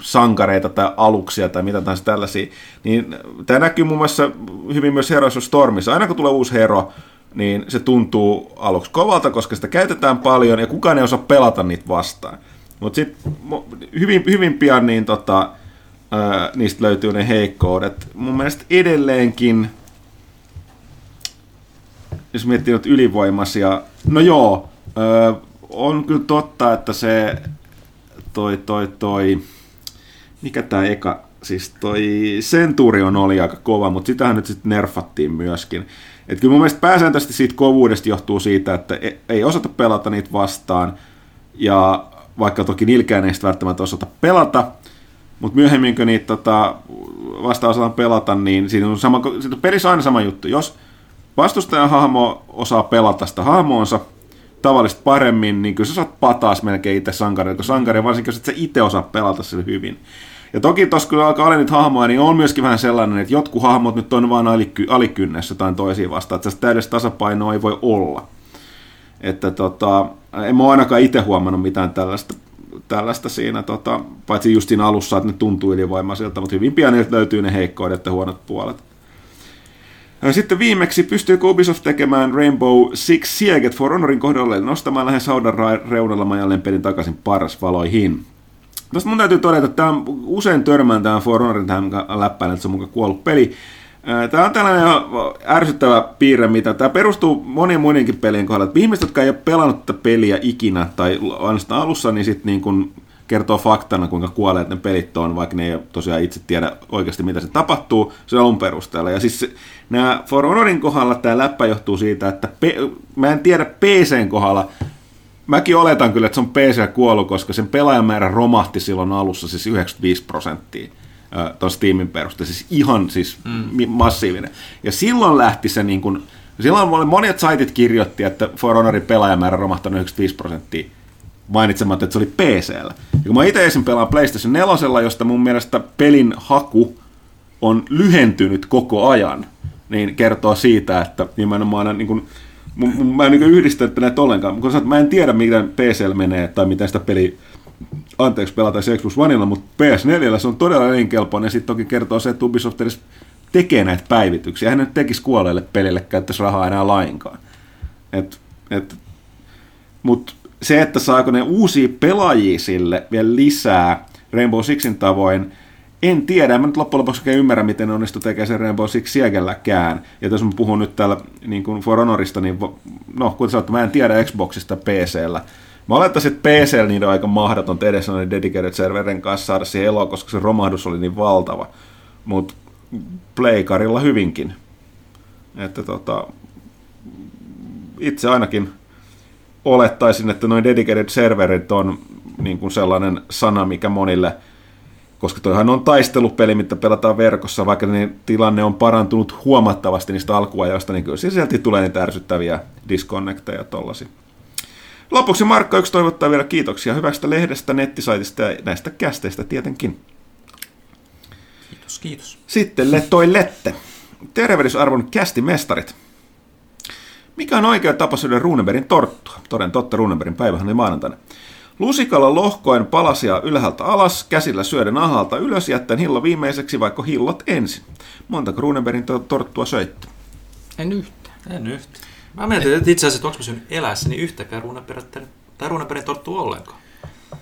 sankareita tai aluksia tai mitä tahansa tällaisia, niin tämä näkyy muun muassa hyvin myös Heroes Stormissa. Aina kun tulee uusi hero, niin se tuntuu aluksi kovalta, koska sitä käytetään paljon ja kukaan ei osaa pelata niitä vastaan. Mutta sitten hyvin, hyvin pian niin tota, ää, niistä löytyy ne heikkoudet. Mun mielestä edelleenkin, jos miettii nyt ylivoimaisia, no joo, ää, on kyllä totta, että se toi, toi, toi, mikä tämä eka siis toi Centurion oli aika kova, mutta sitähän nyt sitten nerfattiin myöskin. Et kyllä mun mielestä pääsääntöisesti siitä kovuudesta johtuu siitä, että e- ei osata pelata niitä vastaan, ja vaikka toki nilkään ei välttämättä osata pelata, mutta myöhemmin kun niitä tota, vasta osataan pelata, niin siinä on, sama, siinä on pelissä aina sama juttu. Jos vastustajan hahmo osaa pelata sitä hahmoonsa tavallisesti paremmin, niin kyllä sä saat pataas melkein itse sankarille, kun sankari, varsinkin jos et sä itse osaa pelata sille hyvin. Ja toki tuossa kun alkaa olla niitä hahmoja, niin on myöskin vähän sellainen, että jotkut hahmot nyt on vaan aliky- alikynnessä tai toisiin vastaan, että täydessä tasapainoa ei voi olla. Että tota, en mä ainakaan itse huomannut mitään tällaista, tällaista siinä, tota, paitsi just siinä alussa, että ne tuntuu ylivoimaisilta, mutta hyvin pian löytyy ne heikkoudet ja huonot puolet. Sitten viimeksi pystyy Ubisoft tekemään Rainbow Six Siege for Honorin kohdalle nostamaan lähes haudan reunalla majalleen pelin takaisin valoihin. Tuosta mun täytyy todeta, että tämä usein törmään tämän For Honorin tähän läppään, että se on mukaan kuollut peli. Tämä on tällainen ärsyttävä piirre, mitä tämä perustuu monien muidenkin pelien kohdalla. Että ihmiset, jotka ei ole pelannut tätä peliä ikinä tai ainoastaan alussa, niin sitten niin kun kertoo faktana, kuinka kuolleet ne pelit on, vaikka ne ei tosiaan itse tiedä oikeasti, mitä se tapahtuu, se on perusteella. Ja siis nämä For Honorin kohdalla tämä läppä johtuu siitä, että pe- mä en tiedä PCn kohdalla, Mäkin oletan kyllä, että se on PC kuollut, koska sen pelaajamäärä romahti silloin alussa siis 95 prosenttia tuon Steamin perusteella. Siis ihan siis mm. massiivinen. Ja silloin lähti se niin kuin, silloin monet saitit kirjoitti, että For Honorin pelaajamäärä romahtanut 95 prosenttia mainitsematta, että se oli PCllä. Ja kun mä itse esim. pelaan PlayStation 4, josta mun mielestä pelin haku on lyhentynyt koko ajan, niin kertoo siitä, että nimenomaan niin kuin, mä en niin yhdistä näitä ollenkaan. Kun mä en tiedä, miten PCL menee tai miten sitä peli anteeksi pelataan Xbox Oneilla, mutta PS4 se on todella elinkelpoinen. Sitten toki kertoo se, että Ubisoft edes tekee näitä päivityksiä. Hän nyt tekisi kuolleille pelille käyttäisi rahaa enää lainkaan. Et, et, Mutta se, että saako ne uusia pelaajia sille vielä lisää Rainbow Sixin tavoin, en tiedä, mä nyt loppujen lopuksi oikein ymmärrä, miten ne onnistu tekemään sen Rainbow Six Siegelläkään. Ja jos mä puhun nyt täällä niin kuin For Honorista, niin no, kuten sanottu, mä en tiedä Xboxista PCllä. Mä olettaisin, että PCllä niitä on aika mahdoton edessä noiden dedicated serverin kanssa saada siihen eloa, koska se romahdus oli niin valtava. Mutta Playkarilla hyvinkin. Että tota, itse ainakin olettaisin, että noin dedicated serverit on niin kuin sellainen sana, mikä monille – koska toihan on taistelupeli, mitä pelataan verkossa, vaikka niin tilanne on parantunut huomattavasti niistä alkuajoista, niin kyllä sieltä tulee niitä ärsyttäviä disconnecteja tollasi. Lopuksi Markka yksi toivottaa vielä kiitoksia hyvästä lehdestä, nettisaitista ja näistä kästeistä tietenkin. Kiitos, kiitos. Sitten toi Lette. Tervehdysarvon kästimestarit. Mikä on oikea tapa syödä Runebergin torttua? Toden totta, Runebergin päivähän oli maanantaina. Lusikalla lohkoen palasia ylhäältä alas, käsillä syöden ahalta ylös, jättäen hillo viimeiseksi, vaikka hillot ensin. Monta Krunebergin torttua söitte? En yhtään. En yhtään. Mä mietin, että itse asiassa, onko mä syönyt elässäni yhtäkään Runebergin, tai Runebergin torttua ollenkaan.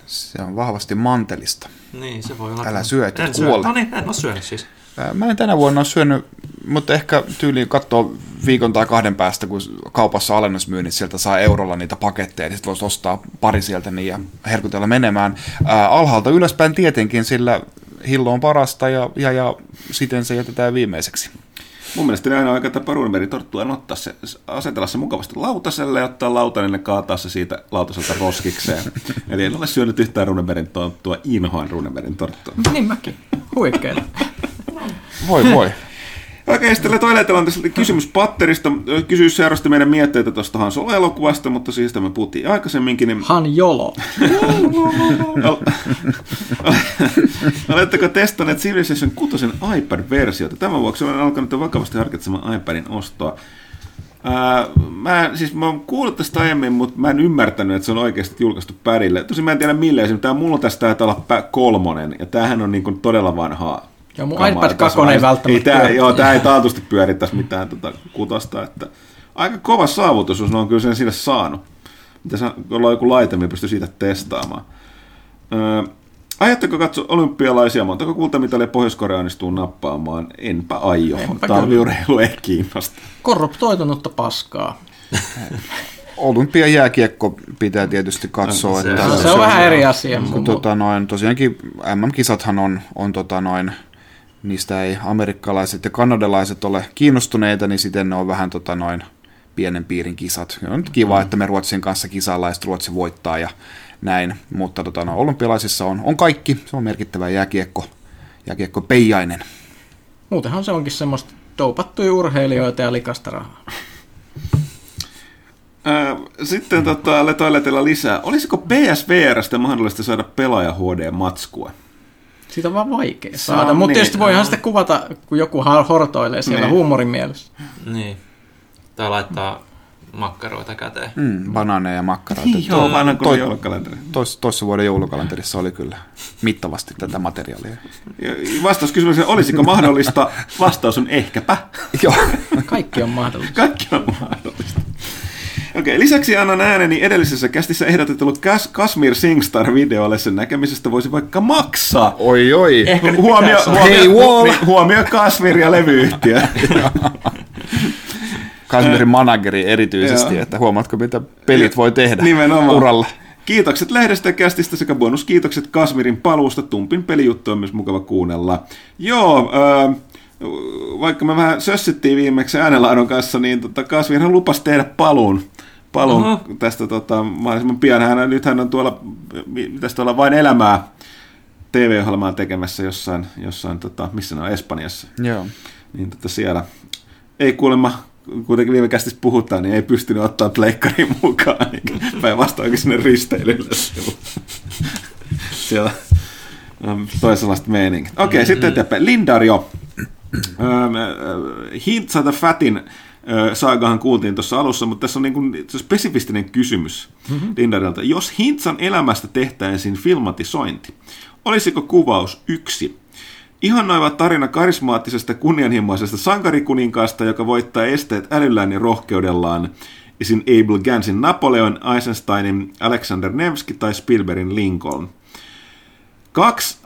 Se on vahvasti mantelista. Niin, se voi olla. Älä syö, että kuole. No niin, en ole syönyt siis. Mä en tänä vuonna ole syönyt, mutta ehkä tyyliin katsoa viikon tai kahden päästä, kun kaupassa alennusmyynnit sieltä saa eurolla niitä paketteja, niin sitten voisi ostaa pari sieltä niin ja herkutella menemään. Ää, alhaalta ylöspäin tietenkin, sillä hillo on parasta ja, ja, ja siten se jätetään viimeiseksi. Mun mielestä aina aika tapa torttua on ottaa se, asetella se mukavasti lautaselle ja ottaa lautanen ja kaataa se siitä lautaselta roskikseen. *laughs* Eli en ole syönyt yhtään Runebergin torttua, inhoan Runebergin torttua. Niin mäkin. Huikeeta. Voi voi. *laughs* Okei, sitten toileetella on tässä kysymys Patterista. Kysyys seurasti meidän mietteitä tuosta Han Solo-elokuvasta, mutta siis me puhuttiin aikaisemminkin. Niin... Han Jolo. *laughs* Oletteko testanneet Civilization 6 iPad-versiota? Tämän vuoksi olen alkanut vakavasti harkitsemaan iPadin ostoa. Ää, mä, siis mä oon kuullut tästä aiemmin, mutta mä en ymmärtänyt, että se on oikeasti julkaistu pärille. Tosin mä en tiedä millä Tämä mulla tästä taitaa olla kolmonen, ja tämähän on niin kuin todella vanhaa Joo, mun iPad 2 ei välttämättä ei, tää, joo, tämä ei taatusti pyörittäisi mitään tota kutosta. Että aika kova saavutus, jos ne on kyllä sen sille saanut. Mitä ollaan joku laite, millä pystyy siitä testaamaan. Öö, Ajatteko katsoa olympialaisia? Montako kultamitalia Pohjois-Korea onnistuu nappaamaan? Enpä aio. Talviurheilu ei kiinnosta. Korruptoitunutta paskaa. Olympiajääkiekko pitää tietysti katsoa. Se, että se, on, se on vähän eri asia. Kun, tota, noin, tosiaankin MM-kisathan on, on tota, noin, niistä ei amerikkalaiset ja kanadalaiset ole kiinnostuneita, niin sitten ne on vähän tota noin pienen piirin kisat. Ja on nyt kiva, mm. että me Ruotsin kanssa kisaillaan ja Ruotsi voittaa ja näin. Mutta tota, no, olympialaisissa on, on kaikki. Se on merkittävä jääkiekko, jääkiekko peijainen. Muutenhan se onkin semmoista doupattuja urheilijoita ja likasta rahaa. Sitten tota, letoiletella lisää. Olisiko PSVRstä mahdollista saada pelaaja HD-matskua? Siitä on vaan vaikea saada, no, mutta niin, tietysti voihan sitä kuvata, kun joku hortoilee siellä niin. huumorin mielessä. Niin. Tai laittaa makkaroita käteen. Mm, banaaneja ja makkaroita. Niin, joo, to, vanhan toi, joulukalenteri. Tois, toissa vuoden joulukalenterissa oli kyllä mittavasti tätä materiaalia. Vastaus kysymykseen, olisiko mahdollista? Vastaus on ehkäpä. Joo. Kaikki on mahdollista. Kaikki on mahdollista. Okei, lisäksi annan ääneni edellisessä kästissä ehdotettu Kas- Kasmir Singstar-videolle sen näkemisestä voisi vaikka maksaa. Oi oi. Ehkä huomio, huomio, hey, huomio, huomio Kasmir ja levyyhtiö. *laughs* Kasmirin manageri erityisesti, että huomaatko mitä pelit voi tehdä Nimenomaan. uralla. Kiitokset lehdestä ja kästistä sekä bonuskiitokset Kasmirin paluusta. Tumpin pelijuttu on myös mukava kuunnella. Joo, äh, vaikka me vähän sössittiin viimeksi äänenlaadun kanssa, niin tota, Kasvirhan lupasi tehdä paluun, paluun uh-huh. tästä tota, mahdollisimman pian. Hän, nyt hän on tuolla, mitäs tuolla vain elämää TV-ohjelmaa tekemässä jossain, jossain tota, missä ne on, Espanjassa. Joo. Niin tota, siellä ei kuulemma kuitenkin viime kästissä puhutaan, niin ei pystynyt ottaa pleikkariin mukaan, niin päinvastoinkin sinne risteilylle *laughs* siellä on toisenlaista meiningit. Okei, okay, mm-hmm. sitten eteenpäin. Lindario. Hints the Fatin saagahan kuultiin tuossa alussa, mutta tässä on niin kuin, spesifistinen kysymys mm-hmm. Lindarilta. Jos Hintsan elämästä tehtäisiin filmatisointi, olisiko kuvaus yksi Ihannoiva tarina karismaattisesta kunnianhimoisesta sankarikuninkaasta, joka voittaa esteet älyllään ja rohkeudellaan. Esim. Abel Gansin Napoleon, Eisensteinin Alexander Nevsky tai Spielbergin Lincoln. Kaksi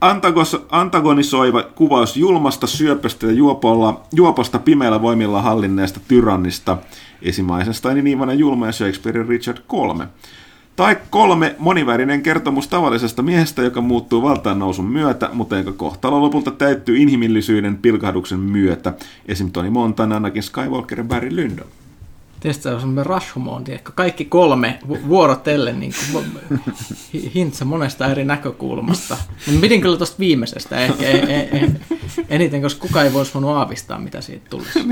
antagos, antagonisoiva kuvaus julmasta syöpöstä ja juopolla, juoposta pimeillä voimilla hallinneesta tyrannista. Esim. Eisensteinin Ivana Julma ja Shakespearein Richard III. Tai kolme, monivärinen kertomus tavallisesta miehestä, joka muuttuu valtaan nousun myötä, mutta jonka kohtalo lopulta täyttyy inhimillisyyden pilkahduksen myötä. Esim. Tony Montana, Anakin Skywalker ja Barry Lyndon. Tietysti on semmoinen Rashomon, kaikki kolme vuorotellen niin kuin, hintsa monesta eri näkökulmasta. Mutta pidin kyllä tuosta viimeisestä ehkä e, e, e, eniten, koska kukaan ei voisi voinut aavistaa, mitä siitä tulisi.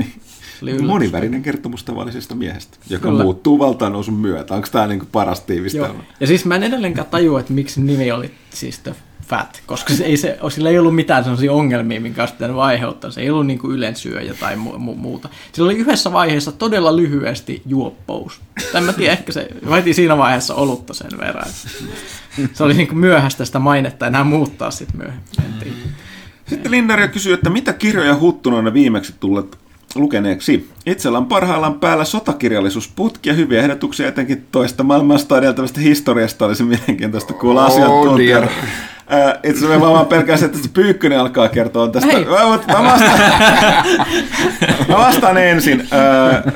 Niin. Monivärinen kertomus tavallisesta miehestä, joka Kyllä. muuttuu valtaannousun myötä. Onko tämä niinku paras tiivistelmä? Ja siis mä en edelleenkään tajua, että miksi nimi oli siis The Fat, koska se ei, se, sillä ei ollut mitään sellaisia ongelmia, minkä olisi pitänyt aiheuttaa. Se ei ollut niin kuin ylensyöjä tai mu- mu- muuta. Sillä oli yhdessä vaiheessa todella lyhyesti juoppous. Tai mä tiedä, ehkä se vaitii siinä vaiheessa olutta sen verran. Se oli niin kuin myöhäistä sitä mainetta enää muuttaa sitten myöhemmin. Sitten Linnaria kysyy, että mitä kirjoja huttunoina viimeksi tulleet lukeneeksi. Itsellä on parhaillaan päällä sotakirjallisuusputki ja hyviä ehdotuksia etenkin toista maailmasta edeltävästä historiasta. Olisi mielenkiintoista kuulla oh, asiantuntijaa. Itse asiassa mä vaan pelkään että se Pyykkönen alkaa kertoa tästä. Hei. Mä, mä, vastaan, *laughs* mä vastaan ensin. Uh,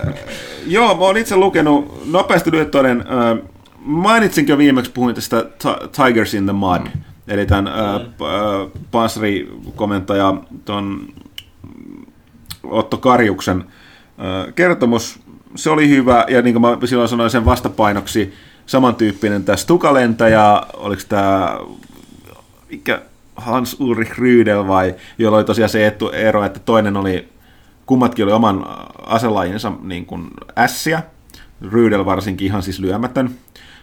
joo, mä oon itse lukenut nopeasti lyöttoinen. Uh, mainitsinkin jo viimeksi, puhuin tästä Tigers in the Mud. Eli tämän uh, uh, pansarikomentaja ton Otto Karjuksen kertomus. Se oli hyvä, ja niin kuin mä silloin sanoin sen vastapainoksi, samantyyppinen tämä Stukalentäjä, oliko tämä mikä Hans Ulrich Rydel vai, jolla oli tosiaan se etu, ero, että toinen oli, kummatkin oli oman aselajinsa niin kuin ässiä, Rydel varsinkin ihan siis lyömätön,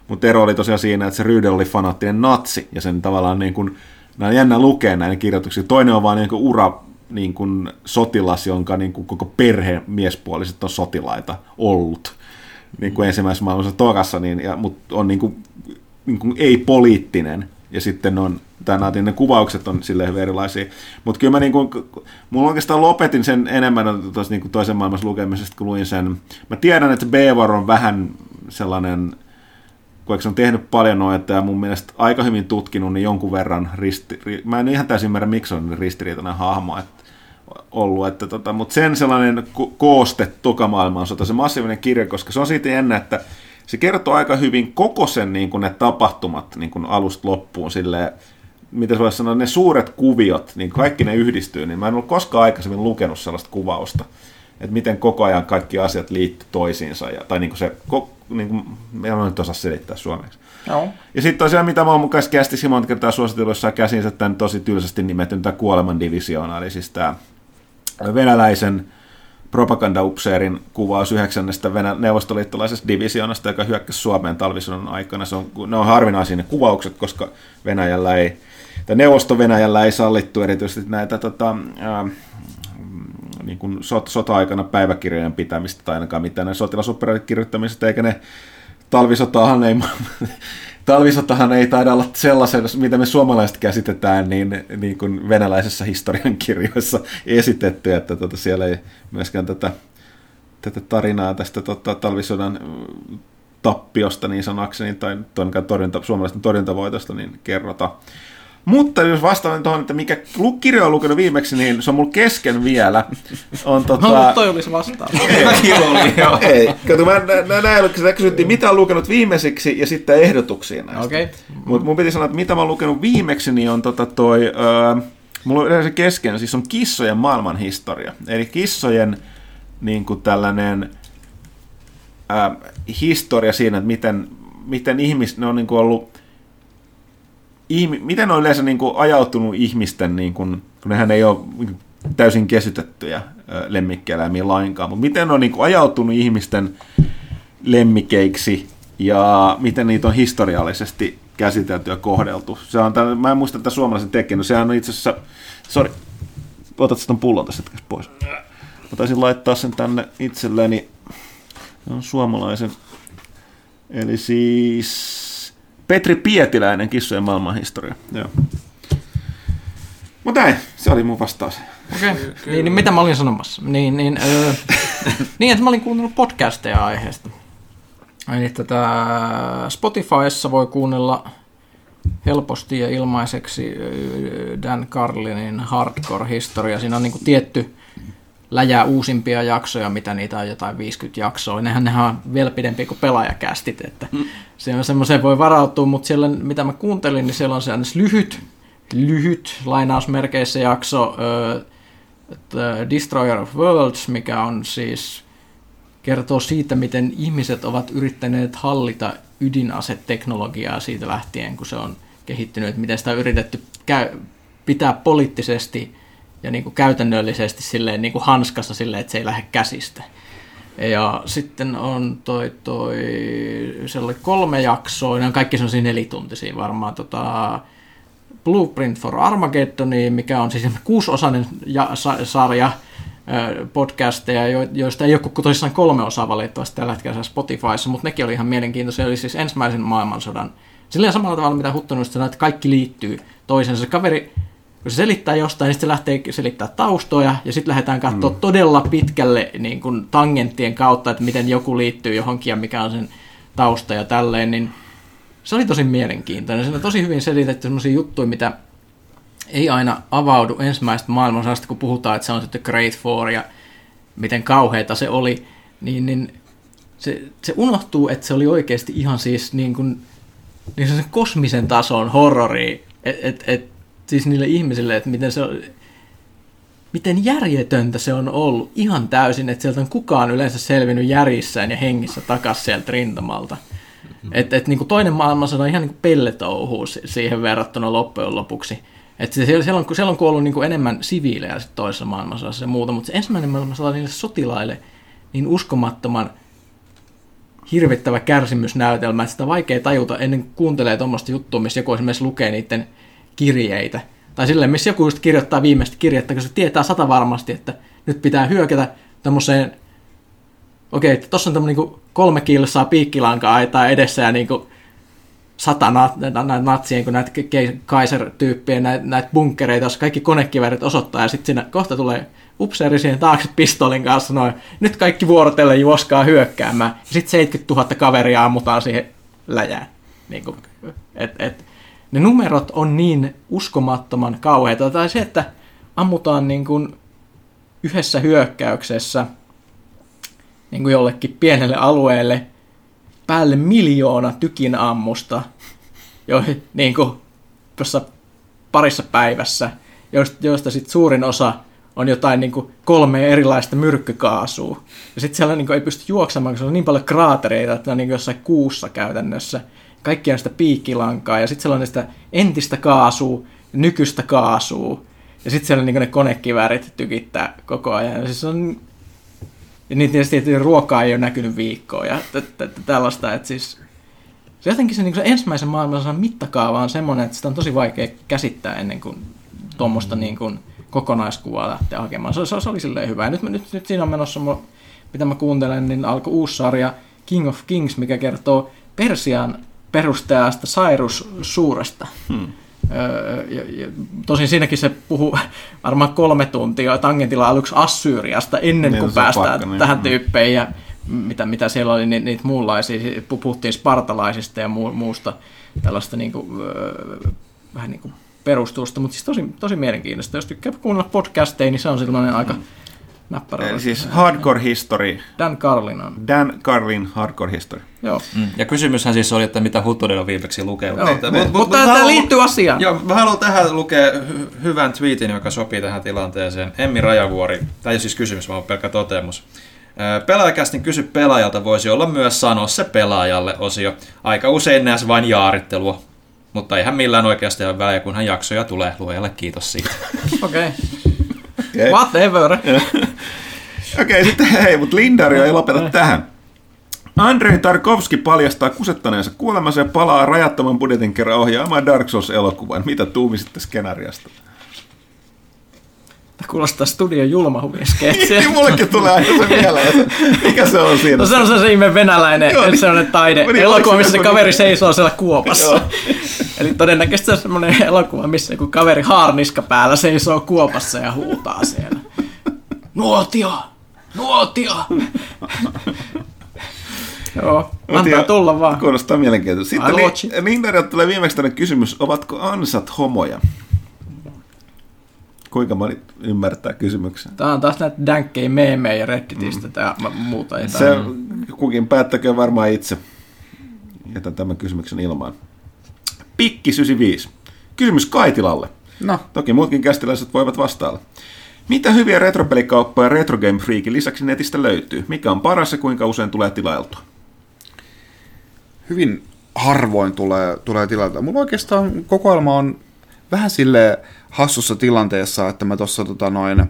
mutta ero oli tosiaan siinä, että se Rydel oli fanaattinen natsi, ja sen tavallaan niin kuin, nämä on jännä lukea näiden kirjoituksia. Toinen on vaan niin kuin ura niin kuin sotilas, jonka niin kuin koko perhe miespuoliset on sotilaita ollut. Niin kuin ensimmäisessä maailmassa tokassa, niin, ja, mutta on niin kuin, niin kuin ei-poliittinen. Ja sitten on, tämä, ne kuvaukset on silleen hyvin erilaisia. Mutta kyllä mä niin kuin, mulla oikeastaan lopetin sen enemmän tuossa niin toisen maailmassa lukemisesta, kun luin sen. Mä tiedän, että Beavar on vähän sellainen kun se on tehnyt paljon noita ja mun mielestä aika hyvin tutkinut, niin jonkun verran risti, mä en ihan täysin ymmärrä, miksi on ristiriitainen hahmo että, ollut, että tota, mutta sen sellainen ko- kooste tokamaailman sota, se massiivinen kirja, koska se on siitä jännä, että se kertoo aika hyvin koko sen niin kuin ne tapahtumat niin kuin alusta loppuun silleen, miten se voisi sanoa, ne suuret kuviot, niin kaikki ne yhdistyy, niin mä en ollut koskaan aikaisemmin lukenut sellaista kuvausta, että miten koko ajan kaikki asiat liittyy toisiinsa, ja, tai niin kuin se, niin kuin, en nyt osaa selittää suomeksi. Joo. Ja sitten tosiaan, mitä mä oon mukaan kästissä monta kertaa suositellut jossain käsinsä tämän tosi tylsästi nimetyn tämä kuoleman divisioona, eli siis tämä venäläisen propagandaupseerin kuvaus yhdeksännestä Venä- neuvostoliittolaisesta divisioonasta, joka hyökkäsi Suomeen talvisodan aikana. Se on, ne on harvinaisia ne kuvaukset, koska Venäjällä ei, tai neuvosto-Venäjällä ei sallittu erityisesti näitä tota, ää, niin kuin sot, sota-aikana päiväkirjojen pitämistä tai ainakaan mitään sotilasoperaatioiden kirjoittamista, eikä ne talvisotahan ei, *laughs* talvisotahan ei taida olla sellaisen, mitä me suomalaiset käsitetään, niin, niin kuin venäläisessä historiankirjoissa esitetty, että tota, siellä ei myöskään tätä, tätä tarinaa tästä tota, talvisodan tappiosta niin sanakseni, tai torjunta, suomalaisten torjuntavoitosta, niin kerrota. Mutta jos vastaan tuohon, että mikä kirja on lukenut viimeksi, niin se on mulla kesken vielä. On tota... No, toi olisi vastaus. *laughs* Ei, oli, joo. *laughs* Ei, kato, mä nä, näin, sitä kysyttiin, mitä on lukenut viimeisiksi ja sitten ehdotuksia näistä. Okei. Okay. Mutta mun piti sanoa, että mitä mä oon lukenut viimeksi, niin on tota toi, öö, mulla on yleensä kesken, siis on kissojen maailman historia. Eli kissojen niin kuin tällainen öö, historia siinä, että miten, miten ihmiset, ne on niin kuin ollut ihmi, miten on yleensä niin kuin ajautunut ihmisten, niin kuin, kun nehän ei ole täysin kesytettyjä lemmikkieläimiä lainkaan, mutta miten on niin kuin ajautunut ihmisten lemmikeiksi ja miten niitä on historiallisesti käsitelty ja kohdeltu. Se on tämän, mä en muista tätä suomalaisen tekijän, sehän on itse asiassa, sori, otat sitten pullon tästä pois. Mä taisin laittaa sen tänne itselleni, se on suomalaisen, eli siis Petri Pietiläinen, kissojen maailmanhistoria. Joo. Mutta näin, se oli mun vastaus. Okei, okay. niin, niin, mitä mä olin sanomassa? Niin, niin, öö, *laughs* niin että mä olin kuunnellut podcasteja aiheesta. Eli tätä Spotifyssa voi kuunnella helposti ja ilmaiseksi Dan Carlinin Hardcore-historia. Siinä on niin kuin tietty läjää uusimpia jaksoja, mitä niitä on jotain 50 jaksoa. Nehän, nehän on vielä pidempi kuin pelaajakästit, että mm. se on semmoiseen voi varautua, mutta siellä, mitä mä kuuntelin, niin siellä on se lyhyt, lyhyt lainausmerkeissä jakso uh, Destroyer of Worlds, mikä on siis kertoo siitä, miten ihmiset ovat yrittäneet hallita ydinaseteknologiaa siitä lähtien, kun se on kehittynyt, miten sitä on yritetty käy, pitää poliittisesti ja niin kuin käytännöllisesti silleen niin kuin hanskassa silleen, että se ei lähde käsistä. Ja sitten on toi, toi siellä oli kolme jaksoa, ne on kaikki sellaisia nelituntisia varmaan, tota, Blueprint for Armageddoniin, mikä on siis kuusiosainen ja, sa, sarja podcasteja, joista ei ole koko toisessaan kolme osaa valitettavasti tällä hetkellä Spotifyssa, mutta nekin oli ihan mielenkiintoisia. Eli siis ensimmäisen maailmansodan. Silleen samalla tavalla, mitä Huttunut sanoi, että kaikki liittyy toisensa. Se kaveri kun se selittää jostain, niin sitten se lähtee selittää taustoja, ja sitten lähdetään katsoa mm. todella pitkälle niin kuin tangenttien kautta, että miten joku liittyy johonkin ja mikä on sen tausta ja tälleen, niin se oli tosi mielenkiintoinen. Se on tosi hyvin selitetty sellaisia juttuja, mitä ei aina avaudu ensimmäistä maailmansodasta, kun puhutaan, että se on sitten Great Four ja miten kauheita se oli, niin, niin se, se unohtuu, että se oli oikeasti ihan siis niin kuin, niin se kosmisen tason horrori, että et, et, siis niille ihmisille, että miten se on, miten järjetöntä se on ollut ihan täysin, että sieltä on kukaan yleensä selvinnyt järjissään ja hengissä takas sieltä rintamalta. Mm-hmm. Että et, niin toinen maailmansota on ihan niin pelletouhuu siihen verrattuna loppujen lopuksi. Että siellä, siellä, on, siellä on kuollut niin enemmän siviilejä sitten toisessa maailmansodassa ja muuta, mutta se ensimmäinen maailmansota niille sotilaille niin uskomattoman hirvittävä kärsimysnäytelmä, että sitä on vaikea tajuta ennen kuin kuuntelee tuommoista juttua, missä joku esimerkiksi lukee niiden kirjeitä. Tai silleen, missä joku just kirjoittaa viimeistä kirjettä, kun se tietää sata varmasti, että nyt pitää hyökätä tämmöiseen, okei, okay, tuossa on tämmöinen niin kolme kilsaa piikkilankaa aitaa edessä ja niin sata näitä natsien, kun näitä Kaiser-tyyppejä, näitä, näitä bunkkereita, jos kaikki konekivärit osoittaa, ja sitten siinä kohta tulee upseeri siihen taakse pistolin kanssa, noin, nyt kaikki vuorotellen juoskaa hyökkäämään, ja sitten 70 000 kaveria ammutaan siihen läjään. Niin kuin, et, et, ne numerot on niin uskomattoman kauheita. Tai se, että ammutaan niin kuin yhdessä hyökkäyksessä niin kuin jollekin pienelle alueelle päälle miljoona tykin ammusta, jo niin kuin parissa päivässä, joista, joista sit suurin osa on jotain niin kuin kolme erilaista myrkkykaasua. Ja sitten siellä niin kuin ei pysty juoksemaan, koska on niin paljon kraatereita, että ne on niin kuin jossain kuussa käytännössä. Kaikki on sitä piikkilankaa ja sitten siellä on sitä entistä kaasua, nykyistä kaasua. Ja sitten siellä niin ne konekiväärit tykittää koko ajan. Ja siis on ja niin tietysti ruokaa ei ole näkynyt viikkoa ja t- t- tällaista, että siis se jotenkin se, niin se ensimmäisen maailmansodan mittakaava on semmoinen, että sitä on tosi vaikea käsittää ennen kuin tuommoista mm. niin kuin kokonaiskuvaa lähteä hakemaan. Se, se, se oli silleen hyvä. Ja nyt, nyt, nyt siinä on menossa, mitä mä kuuntelen, niin alkoi uusi sarja King of Kings, mikä kertoo Persian perustajasta Cyrus Suuresta. Hmm. Öö, ja, ja, tosin siinäkin se puhuu *laughs* varmaan kolme tuntia tangentilla aluksi Assyriasta ennen niin, kuin päästään pakka, niin. tähän niin. tyyppeihin ja mitä, mitä siellä oli, ni, niitä muunlaisia, puhuttiin spartalaisista ja mu, muusta tällaista niin kuin, öö, vähän niin kuin perustusta, mutta siis tosi, tosi mielenkiintoista. Jos tykkää kuunnella podcasteja, niin se on sellainen aika näppärä. Siis Hardcore History. Dan Carlin on. Dan Carlin Hardcore History. Joo. Mm. Ja kysymyshän siis oli, että mitä Huttunen on viimeksi lukenut. Joo, mutta, mutta, mutta tämä liittyy asiaan. Joo, mä haluan tähän lukea hy- hyvän tweetin, joka sopii tähän tilanteeseen. Emmi Rajavuori, tämä ei ole siis kysymys, vaan pelkkä toteamus. Pelaajakästin kysy pelaajalta voisi olla myös sanoa se pelaajalle osio. Aika usein näes vain jaarittelua mutta eihän millään oikeasti ole väliä, kunhan jaksoja tulee. Luojalle kiitos siitä. Okei. okay. Whatever. *laughs* Okei, okay, sitten hei, mutta Lindario ei lopeta tähän. Andrei Tarkovski paljastaa kusettaneensa kuolemansa ja palaa rajattoman budjetin kerran ohjaamaan Dark Souls-elokuvan. Mitä tuumisitte skenaariasta? Kuulostaa studion niin, *laughs* mullekin tulee aina se mieleen. Mikä se on siinä? No se on se, se ihme venäläinen, Joo, niin, sellainen taide. Niin, elokuva, missä se kaveri seisoo siellä kuopassa. *laughs* Eli todennäköisesti se on semmoinen elokuva, missä joku kaveri haarniska päällä seisoo kuopassa ja huutaa siellä. Nuotio! Nuotio! *laughs* Joo, antaa tulla vaan. Kuulostaa mielenkiintoista. Sitten Lindarilta tulee viimeksi tänne kysymys, ovatko ansat homoja? Kuinka moni ymmärtää kysymyksen? Tämä on taas näitä dänkkejä meemejä Redditistä mm. tai muuta. Ei Se kukin päättäkö varmaan itse. Jätän tämän kysymyksen ilmaan. Pikki 95. Kysymys Kaitilalle. No. Toki muutkin kästiläiset voivat vastailla. Mitä hyviä retropelikauppoja Retro Game Freakin lisäksi netistä löytyy? Mikä on paras ja kuinka usein tulee tilailtua? Hyvin harvoin tulee, tulee tilailtua. Mulla oikeastaan kokoelma on vähän sille hassussa tilanteessa, että mä tuossa tota noin,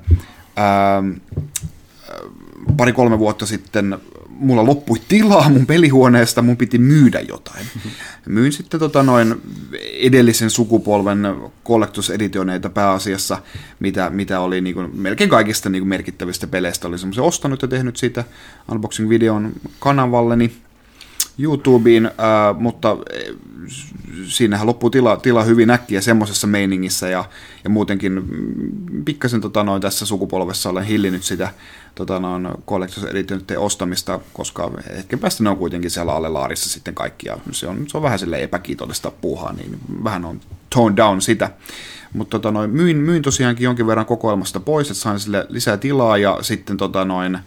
pari-kolme vuotta sitten mulla loppui tilaa mun pelihuoneesta, mun piti myydä jotain. Myin sitten tota noin edellisen sukupolven Collectors Editioneita pääasiassa, mitä, mitä oli niin kuin, melkein kaikista niin kuin merkittävistä peleistä. Oli semmoisen ostanut ja tehnyt siitä unboxing-videon kanavalleni. YouTubeen, äh, mutta äh, siinähän loppuu tila, tila hyvin äkkiä semmoisessa meiningissä ja, ja muutenkin mm, pikkasen tota, noin, tässä sukupolvessa olen hillinnyt sitä tota, noin, Collectors ostamista, koska hetken päästä ne on kuitenkin siellä alle laarissa sitten kaikki ja se on, se on vähän sille epäkiitollista puuhaa, niin vähän on tone down sitä. Mutta tota, myin, myin tosiaankin jonkin verran kokoelmasta pois, että sain sille lisää tilaa ja sitten tota, noin,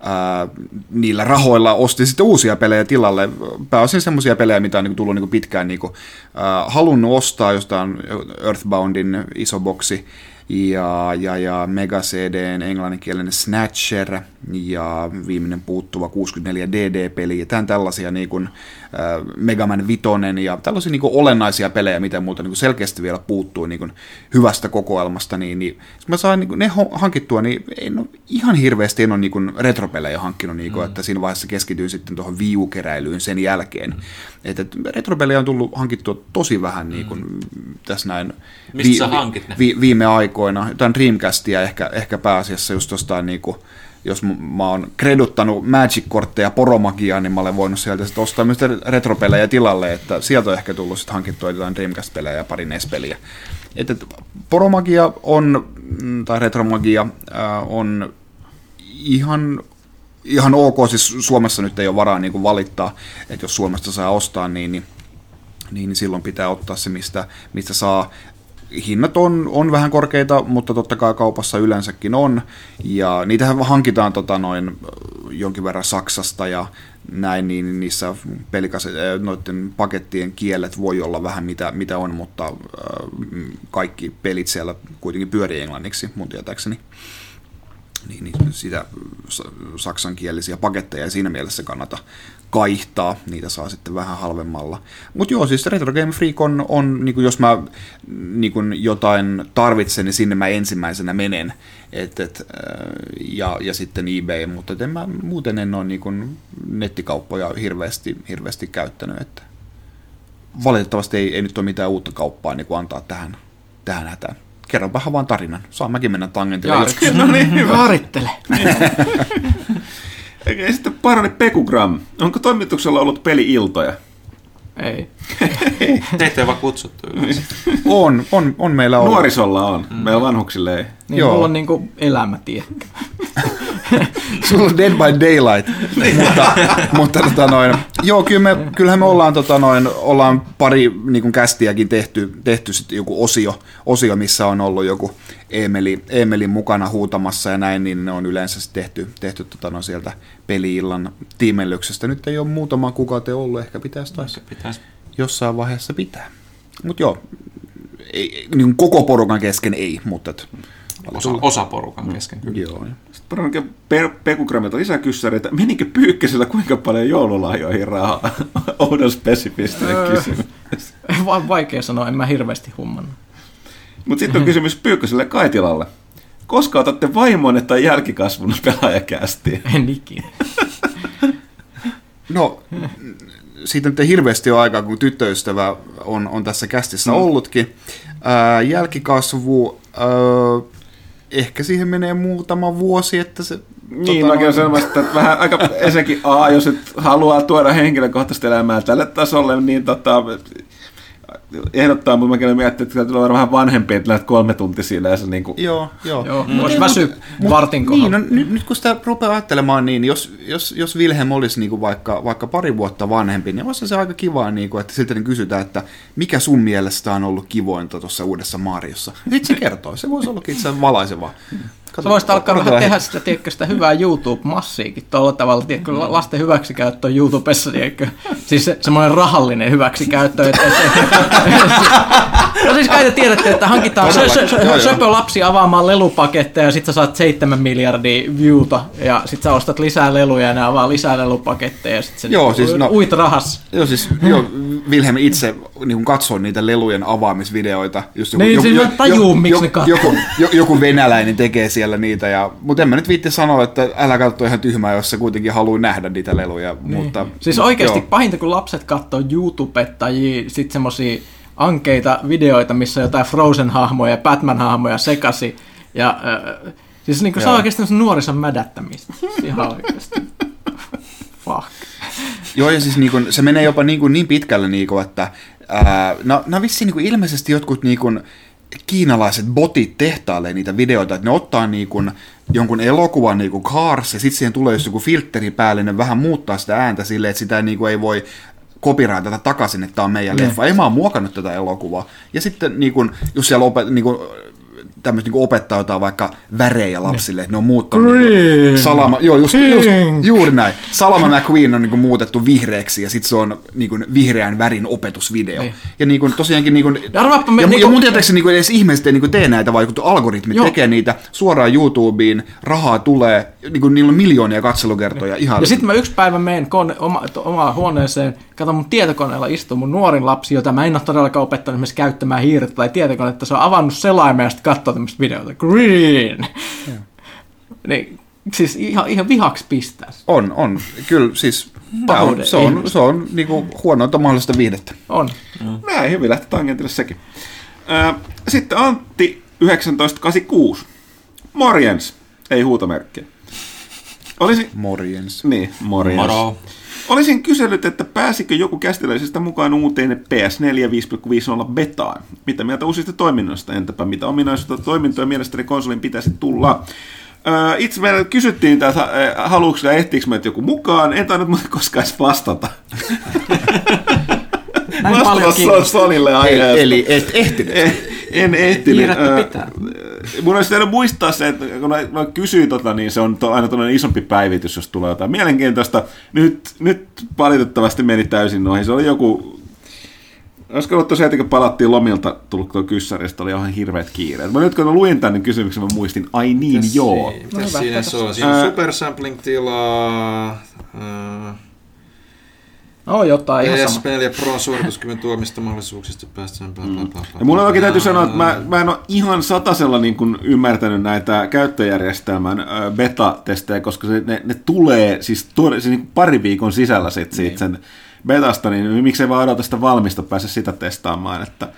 ää, niillä rahoilla ostin sitten uusia pelejä tilalle. Pääosin semmoisia pelejä, mitä on niin tullut niin pitkään niin kuin, ää, halunnut ostaa, jostain Earthboundin iso boksi ja, ja, ja Mega CDn englanninkielinen Snatcher ja viimeinen puuttuva 64 DD-peli ja tämän tällaisia niin kuin, äh, Mega Man Vitonen ja tällaisia niin kuin olennaisia pelejä, mitä muuta niin kuin selkeästi vielä puuttuu niin kuin hyvästä kokoelmasta, niin, niin mä sain niin kuin, ne hankittua, niin en ole, ihan hirveästi en ole niin kuin retropelejä hankkinut, niin kuin, mm. että siinä vaiheessa keskityin sitten tuohon viukeräilyyn sen jälkeen. Mm. Että, että retropelejä on tullut hankittua tosi vähän niin kuin, mm. tässä näin Mistä vi, hankit ne? Vi, viime aikoina. Jotain Dreamcastia ehkä, ehkä pääasiassa just jostain niin kuin, jos mä oon kreduttanut Magic-kortteja poromagiaa, niin mä olen voinut sieltä sitten ostaa myös retropelejä tilalle, että sieltä on ehkä tullut sitten hankittua jotain Dreamcast-pelejä ja pari NES-peliä. Että poromagia on, mm, tai retromagia äh, on ihan ihan ok, siis Suomessa nyt ei ole varaa niin kuin valittaa, että jos Suomesta saa ostaa, niin, niin, niin silloin pitää ottaa se, mistä, mistä saa hinnat on, on vähän korkeita, mutta totta kai kaupassa yleensäkin on. Ja niitähän hankitaan tota, noin jonkin verran Saksasta ja näin, niin niissä pelikase, noiden pakettien kielet voi olla vähän mitä, mitä on, mutta äh, kaikki pelit siellä kuitenkin pyörii englanniksi mun tietääkseni. Niin, niin sitä saksankielisiä paketteja ei siinä mielessä kannata kaihtaa, niitä saa sitten vähän halvemmalla. Mutta joo, siis Retro Game Freak on, on niin kuin jos mä niin kuin jotain tarvitsen, niin sinne mä ensimmäisenä menen. Et, et, ja, ja sitten eBay, mutta en mä, muuten en ole niin kuin nettikauppoja hirveästi, hirveästi käyttänyt. Että valitettavasti ei, ei nyt ole mitään uutta kauppaa niin kuin antaa tähän, tähän hätään kerron vähän vaan tarinan. Saan mäkin mennä tangentille. Jaa, *laughs* no niin, hyvä. Haarittele. *laughs* Ja sitten parani Pekugram. Onko toimituksella ollut peli-iltoja? Ei. Teitä ei vaan kutsuttu yleensä. *laughs* on, on, on meillä ollut. Nuorisolla on, mm. meillä vanhuksille ei. Niin Joo. mulla on niinku elämä, tiedätkö. *laughs* Sulla on Dead by Daylight. mutta, mutta tota noin, joo, kyllä me, kyllähän me ollaan, tota noin, ollaan pari niin kuin kästiäkin tehty, tehty sit joku osio, osio, missä on ollut joku Emeli, Emeli mukana huutamassa ja näin, niin ne on yleensä tehty, tehty tota noin, sieltä peliillan tiimellyksestä. Nyt ei ole muutama kuukauteen ollut, ehkä pitäisi taas pitäisi. jossain vaiheessa pitää. Mutta joo, ei, niin koko porukan kesken ei, mutta... Osa, osa porukan mm. kesken, kyllä. Joo. Sitten per, Pekugrammilta lisää kyssäreitä. Menikö Pyykkäsellä kuinka paljon joululahjoihin rahaa? *laughs* Oudon spesifistinen öö, kysymys. *laughs* Va- vaikea sanoa, en mä hirveästi hummannut. Mutta sitten on *laughs* kysymys Pyykköselle Kaitilalle. Koska otatte vaimonne tai jälkikasvun pelaajakästiin? En ikinä. no, siitä nyt ei hirveästi ole aikaa, kun tyttöystävä on, on tässä kästissä mm. ollutkin. Ää, jälkikasvu, ää, ehkä siihen menee muutama vuosi, että se... Niin, tota, no, selvästi, että vähän aika ensinnäkin A, jos et haluaa tuoda henkilökohtaista elämää tälle tasolle, niin tota, ehdottaa, mutta mä kyllä miettiä, että täytyy olla vähän vanhempi, että lähdet kolme tuntia siinä. Ja se niin kuin... Joo, joo. joo mm. Voisi väsy vartin Niin, no, nyt, nyt kun sitä rupeaa ajattelemaan niin, jos, jos, jos Wilhelm olisi niin kuin vaikka, vaikka pari vuotta vanhempi, niin olisi se aika kiva, niin kuin, että siltä niin kysytään, että mikä sun mielestä on ollut kivointa tuossa uudessa Mariossa. Sitten se kertoo, se voisi olla itse valaisevaa. Sä voisit alkaa vähän tehdä sitä, tiedätkö, sitä hyvää YouTube-massiikin tuolla tavalla, tiedätkö, lasten hyväksikäyttö on YouTubessa, tiedätkö, siis se, semmoinen rahallinen hyväksikäyttö. Et, et, et, no siis kai te tiedätte, että hankitaan sö, sö, sö, söpö lapsi avaamaan lelupaketteja ja sitten sä saat 7 miljardia viewta ja sitten sä ostat lisää leluja ja ne avaa lisää lelupaketteja ja sitten joo, siis, no, uit rahas. Joo, siis joo, Wilhelm itse niin katsoo niitä lelujen avaamisvideoita. Just joku, niin, joku, siis tajuu, miksi ne joku, joku, joku venäläinen tekee siellä niitä, ja, mutta en mä nyt viitti sanoa, että älä katso ihan tyhmää, jos sä kuitenkin haluaa nähdä niitä leluja. Niin. Mutta, siis oikeasti joo. pahinta, kun lapset katsoo YouTube tai sitten semmosia ankeita videoita, missä on jotain Frozen-hahmoja ja Batman-hahmoja sekasi, ja äh, siis niin kuin se on oikeasti nuorison mädättämistä. Ihan oikeasti. Fuck. Joo, ja siis niin kuin, se menee jopa niin, kuin niin pitkälle, niin kuin, että ää, no, no vissiin niin kuin ilmeisesti jotkut niin kuin, kiinalaiset botit tehtailee niitä videoita, että ne ottaa niin kuin jonkun elokuvan niin kuin Cars, ja sitten siihen tulee joku filtteri päälle, ne vähän muuttaa sitä ääntä silleen, että sitä niin kuin ei voi copyrightata takaisin, että tämä on meidän leffa. Ei mä oon muokannut tätä elokuvaa. Ja sitten niin kun, jos siellä opet, niin kun, tämmöistä niin opettaa jotain vaikka värejä lapsille, että ne on muuttanut niin Salama, joo, just, just, juuri näin. Salama McQueen on niin kuin, muutettu vihreäksi ja sitten se on niin kuin, vihreän värin opetusvideo. Niin. Ja niin kuin, tosiaankin, niin kuin, ja, arvaappa, me, ja, niin ja mun tietääkseni niin kuin, edes ihmiset ei niin kuin, tee näitä, vaikka algoritmit joo. tekee niitä suoraan YouTubeen, rahaa tulee, niin kuin, niillä on miljoonia katselukertoja. Ihan ja sitten mä yksi päivä menen kone, oma, omaan huoneeseen, kato mun tietokoneella istuu mun nuorin lapsi, jota mä en ole todellakaan opettanut esimerkiksi käyttämään hiirtä tai tietokonetta, se on avannut selaimen ja katsoo tämmöistä videota. Green! niin, siis ihan, ihan vihaksi pistää. On, on. Kyllä, siis on, se on, se on niinku huonointa mahdollista viihdettä. On. Mm. Näin, hyvin lähti tangentille sekin. Sitten Antti 1986. Morjens, ei huutomerkkiä. Olisi... Morjens. Niin, morjens. Moro. Olisin kysellyt, että pääsikö joku kästiläisistä mukaan uuteen PS4 5.50 betaan? Mitä mieltä uusista toiminnoista? Entäpä mitä ominaisuutta toimintoja mielestäni konsolin pitäisi tulla? itse meillä kysyttiin, että haluuko ja ehtiikö meitä joku mukaan. En tainnut koskaan edes vastata. Näin paljon Sonille aiheesta. Eli et ehtinyt. En ehtinyt. Kiirettä pitää. Mun olisi täytynyt muistaa se, että kun mä, kysyin tota, niin se on to, aina tuollainen isompi päivitys, jos tulee jotain mielenkiintoista. Nyt, nyt valitettavasti meni täysin noihin. Se oli joku Olisiko ollut tosiaan, että kun palattiin lomilta tullut tuo kyssäristä, oli ihan hirveät kiireet. Mä nyt kun mä luin tämän kysymyksen, mä muistin, ai niin, joo. Mitäs No hyvä, siinä katos. se on? Siinä on Ää- supersampling-tilaa, ää, No jotain, ihan sama. PS4 Pro suorituskyvyn tuomista mahdollisuuksista päästään bla bla bla. bla. Ja mulla oikein täytyy sanoa, että mä, mä en ole ihan satasella niin kuin ymmärtänyt näitä käyttöjärjestelmän beta-testejä, koska se, ne, ne tulee siis, tuore, siis niin kuin pari viikon sisällä sit siitä sen betasta, niin miksei vaan odota sitä valmista pääse sitä testaamaan, että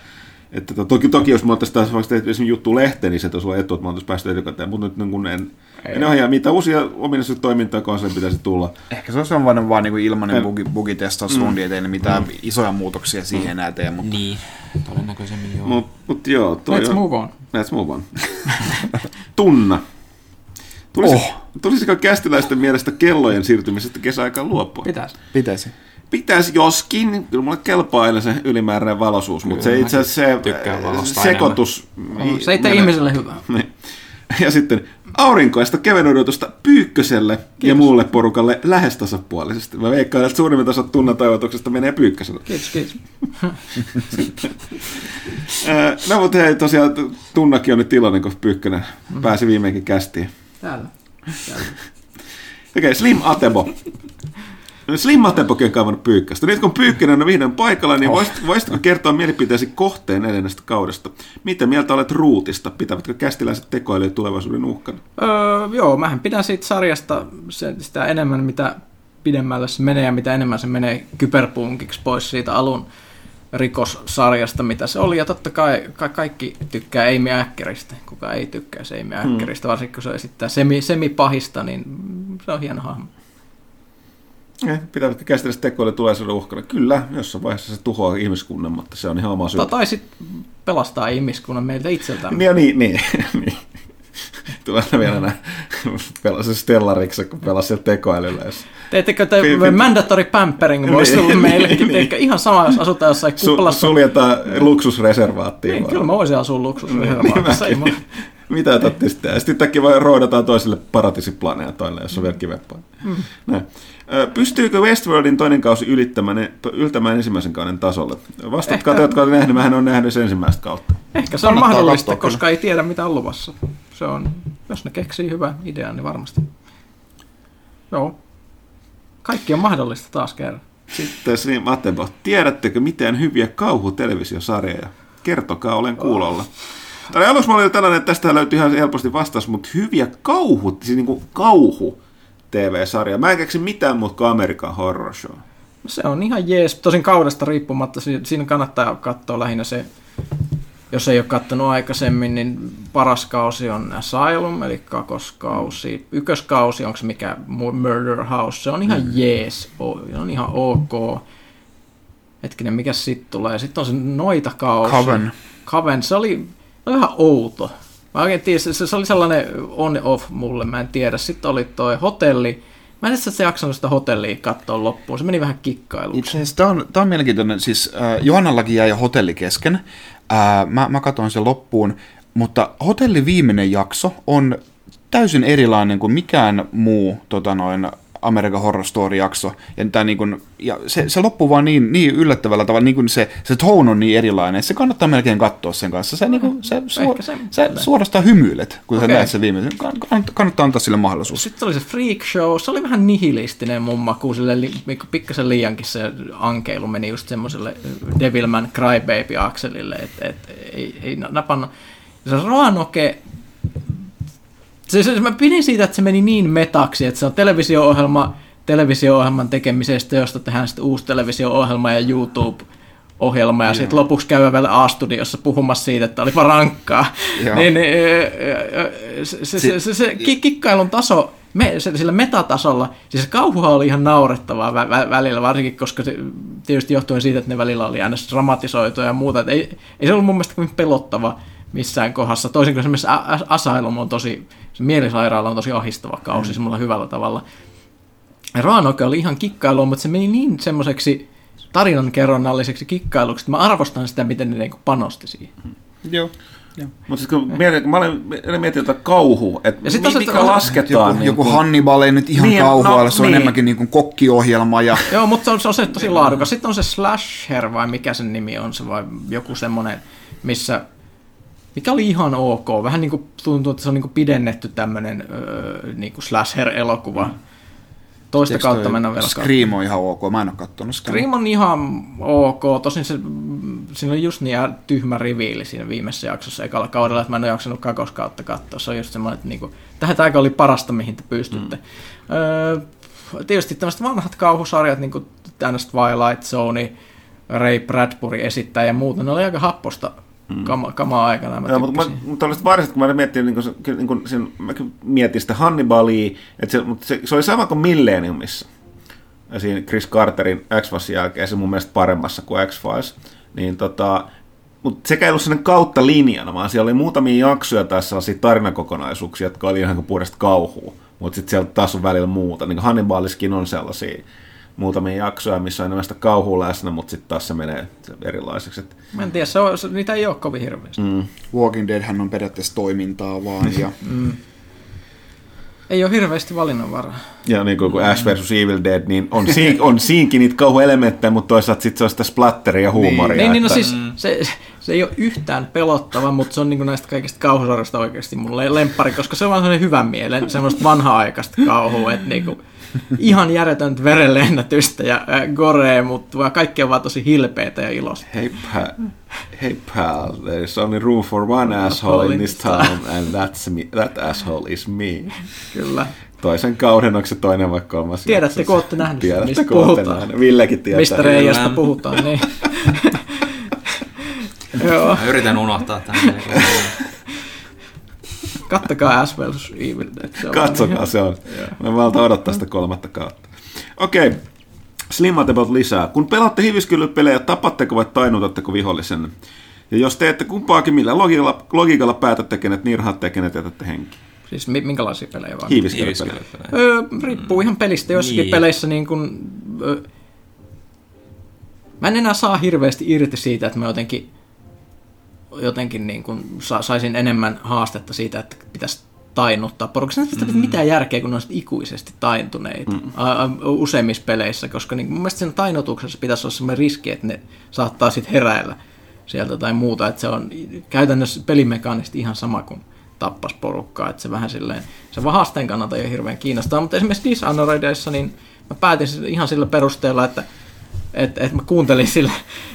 että to- toki, toki jos mä oltaisiin taas vaikka tehty esimerkiksi juttu lehteen, niin se olisi etu, että mä oltaisiin päästy etukäteen, mutta nyt niin kun en, en ohjaa, mitä uusia ominaisuuksia toimintoja konsolin pitäisi tulla. Ehkä se on sellainen vaan niin ilmainen En- bugi, bugitestausrundi, ettei ne mitään isoja muutoksia siihen enää tee, mutta Niin, todennäköisemmin joo. Mutta mut joo, toi Let's on, move on. Let's move on. *laughs* Tunna. Tulis, oh. Tulisiko kästiläisten mielestä kellojen siirtymisestä kesäaikaan luopua? Pitäisi. pitäisi. Pitäisi joskin, kyllä mulle kelpaa aina se ylimääräinen valoisuus, mutta se itse asiassa se valosta sekoitus. On, Se ei tee ihmiselle hyvää. *laughs* Niin. Ja sitten aurinkoista kevenodotusta Pyykköselle ja muulle porukalle lähes tasapuolisesti. Mä veikkaan, että suurimmat osat tunnatoivotuksesta menee Pyykköselle. Kiitos, kiitos. *laughs* No mutta hei, tosiaan Tunnakin on nyt iloinen, kun Pyykkönen pääsi viimeinkin kästiin. Täällä. Täällä. Okei, Slim Atebo. Slim Atebokin on kaivannut Pyykkästä. Nyt kun Pyykkönen on vihdoin paikalla, niin voisit, voisitko kertoa mielipiteesi kohteen edennestä kaudesta? Mitä mieltä olet ruutista? Pitävätkö kästiläiset tekoälyä tulevaisuuden uhkana? Öö, joo, mähän pidän siitä sarjasta sitä enemmän, mitä pidemmälle se menee ja mitä enemmän se menee kyberpunkiksi pois siitä alun rikossarjasta, mitä se oli. Ja totta kai ka- kaikki tykkää Amy Ackerista. Kuka ei tykkäisi Amy Ackerista, varsinkin kun se esittää semi, semipahista, niin se on hieno hahmo. Eh, Pitävätkö kästiläiset tekoälyä tulevaisuuden uhkana? Kyllä, jossain vaiheessa se tuhoaa ihmiskunnan, mutta se on ihan oma syy. Tai, sitten pelastaa ihmiskunnan meiltä itseltään. Niin, niin, niin. niin. *laughs* Tulee vielä nämä pelasi Stellariksa, kun pelasi siellä tekoälyllä. Jos... Teettekö te Pi- pi- mandatory pampering voisi Niin, olla meillekin? *laughs* niin. Teekö ihan sama, jos asutaan jossain Su- kuplassa? suljetaan luksusreservaattiin. Niin, kyllä mä voisin asua luksusreservaatissa. mulla- Mitä otatte sitten? Sitten yhtäkkiä vaan roodataan toiselle paratiisiplaneetoille, jos on vielä kivempaa. Mm. Näin. Pystyykö Westworldin toinen kausi ylittämään, yltämään ensimmäisen kauden tasolle? Vastatkaa Ehkä- te, jotka olette nähneet, mähän on nähnyt sen ensimmäistä kautta. Ehkä se on Kannattaa mahdollista, katsoa koska ei tiedä mitä on luvassa. Se on, jos ne keksii hyvän idean, niin varmasti. Joo. Kaikki on mahdollista taas kerran. Sitten Slim Atebo, tiedättekö mitään hyviä kauhutelevisiosarjoja? Kertokaa, olen kuulolla. Tai aluksi mä olin tällainen, että tästä löytyy ihan helposti vastaus, mutta hyviä kauhu, siis niin kuin kauhu TV-sarja. Mä en keksi mitään muuta kuin American Horror Show. Se on ihan jees. Tosin kaudesta riippumatta, si- siinä kannattaa katsoa lähinnä se, jos ei ole katsonut aikaisemmin, niin paras kausi on Asylum, eli kakoskausi. Ykköskausi, onko se mikä Mu- Murder House, se on ihan jees, o- se on ihan ok. Hetkinen, mikä sitten tulee? Sitten on se Noita-kausi. Coven. Coven, se oli, se oli vähän outo. Mä oikein tiedä, se, se oli sellainen on-off mulle, mä en tiedä. Sitten oli toi hotelli. Mä en edes jaksanut sitä hotellia katsoa loppuun, se meni vähän kikkailuksi. Itse asiassa tämä on, tää on mielenkiintoinen. Siis äh, Johannallakin jäi hotelli kesken. Äh, mä, mä katsoin sen loppuun, mutta hotellin viimeinen jakso on täysin erilainen kuin mikään muu tota noin, American Horror Story-jakso. Ja, tää niin kun, ja se, se loppuu vaan niin, niin yllättävällä tavalla, niin kun se, se tone on niin erilainen, se kannattaa melkein katsoa sen kanssa. Se, niin kun, se, suor, se- se suorastaan hymyilet, kun Okei. sä näet sen viimeisen. Kann- Kannattaa antaa sille mahdollisuus. Sitten oli se Freak Show, se oli vähän nihilistinen mun makuun, sille li, niinku pikkasen liiankin se ankeilu meni just semmoiselle Devilman Crybaby-akselille, että et, ei, ei na- napannut. Se Roanoke, se, se, mä pidin siitä, että se meni niin metaksi, että se on televisio-ohjelma televisio-ohjelman tekemisestä, josta tehdään sitten uusi televisio-ohjelma ja YouTube ohjelma ja sitten lopuksi käydään vielä A-studiossa puhumassa siitä, että olipa rankkaa. Niin, niin, se, se, se, se, se ki- kikkailun taso, me, se, sillä metatasolla, siis se kauhuhan oli ihan naurettavaa vä, vä, välillä, varsinkin koska se, tietysti johtuen siitä, että ne välillä oli aina dramatisoitu ja muuta, että ei, ei se ollut mun mielestä kovin pelottava missään kohdassa, toisin kuin esimerkiksi Asylum on tosi, se mielisairaala on tosi ahistava kausi mm. semmoilla hyvällä tavalla. Raanoke oli ihan kikkailua, mutta se meni niin semmoiseksi tarinankerronnalliseksi kikkailuksi, että mä arvostan sitä, miten ne niinku panosti siihen. Joo. Mutta siis kun mietin, kun mä olen mietin jotain kauhu, että Ja sit mi- mikä on lasketaan. Joku, niin joku kuin- Hannibal ei nyt ihan Niin, niin, kauhualle, no, se on niin. enemmänkin niin kuin kokkiohjelma ja *laughs* Joo, mutta se on, se on se tosi laadukas. Sitten on se Slasher vai mikä sen nimi on se vai joku semmonen, missä mikä oli ihan ok. Vähän niin kuin tuntuu, että se on niin kuin pidennetty tämmöinen öö, niin kuin slasher-elokuva. Toista Tiedätkö kautta mennään vielä. Scream on ihan ok, mä en ole kattonut sitä. Scream on ihan ok, tosin se, mm, siinä oli just niin tyhmä riviili siinä viimeisessä jaksossa ekalla kaudella, että mä en ole jaksanut kakoskautta katsoa. Se on just semmoinen, että niinku, tähän tämä oli parasta, mihin te pystytte. Mm. Öö, tietysti tämmöiset vanhat kauhusarjat, niin kuin Twilight Zone, Ray Bradbury esittää ja muuta, ne oli aika happosta kama, kamaa aikana. Mä Joo, mutta, tykkäsin. mä, mutta olisit varsin, kun mä mietin, niin kuin, niin kuin, sen, mä mietin sitä Hannibalia, että se, mutta se, se, oli sama kuin Millenniumissa. Ja siinä Chris Carterin X-Filesin jälkeen se mun mielestä paremmassa kuin X-Files. Niin tota, mutta sekä ei ollut sellainen kautta linjana, vaan siellä oli muutamia jaksoja tai sellaisia tarinakokonaisuuksia, jotka oli ihan kuin puhdasta kauhua. Mutta sitten siellä taas on välillä muuta. Niin Hannibaliskin on sellaisia muutamia jaksoja, missä on enemmän sitä kauhua läsnä, mutta sitten taas se menee erilaiseksi. Et, Mä en tiedä, se on, se, niitä ei ole kovin hirveästi. Mm. Walking Deadhän on periaatteessa toimintaa vaan ja Ei ole hirveästi valinnanvaraa. Ja niin kuin, kun Ash vs. Evil Dead, niin on, siin, *laughs* on siinkin niitä kauhuelementtejä, mutta toisaalta sitten se on sitä splatteria ja huumoria. Niin, niin no että- siis se, se ei ole yhtään pelottava, mutta se on niin näistä kaikista kauhusarjoista oikeasti mulle lemppari, koska se on vaan sellainen hyvän mielen, semmoista vanha-aikaista kauhua, että niinku, *laughs* ihan järjetöntä verenlennätystä ja äh, gorea, mutta vaan kaikki on vaan tosi hilpeitä ja iloista. Hey, pa- hey pal, there's only room for one asshole in this town, and that's me, that asshole is me. Kyllä. Toisen kauden, onko se toinen vai kolmas? Tiedätte, kun olette nähneet, Tiedätte, mistä kun olette puhutaan. nähneet. Villekin tietää. Mistä Reijasta puhutaan, niin. *laughs* Joo, Mä yritän unohtaa tämän. *laughs* kattakaa Ash vs. Evil Dead. se on Katsokaa, se on. Mä valta odottaa sitä kolmatta kautta. Okei, okay. Slim About lisää. Kun pelaatte hiviskyllypelejä, tapatteko vai tainutatteko vihollisen? Ja jos teette kumpaakin, millä logiikalla, logiikalla päätätte, kenet nirhaatte ja kenet jätätte henkiin? Siis mi- minkälaisia pelejä vaan? Hiiviskyllypelejä. Öö, riippuu ihan pelistä. Jossakin Niin. niin. peleissä niin kun, öö, mä en enää saa hirveästi irti siitä, että mä jotenkin, jotenkin niin kun sa- saisin enemmän haastetta siitä, että pitäisi tainuttaa porukassa. Ei mm. mitään järkeä, kun ne on sit ikuisesti taintuneita mm. useimmissa peleissä, koska niin, mun mielestä sen tainotuksessa pitäisi olla sellainen riski, että ne saattaa sitten heräillä sieltä tai muuta, että se on käytännössä pelimekaanisesti ihan sama kuin tappas porukkaa, että se vähän silleen, se vaan haasteen kannalta ei ole hirveän kiinnostavaa, mutta esimerkiksi Dishonoredissa niin mä päätin s- ihan sillä perusteella, että et, et mä kuuntelin sillä,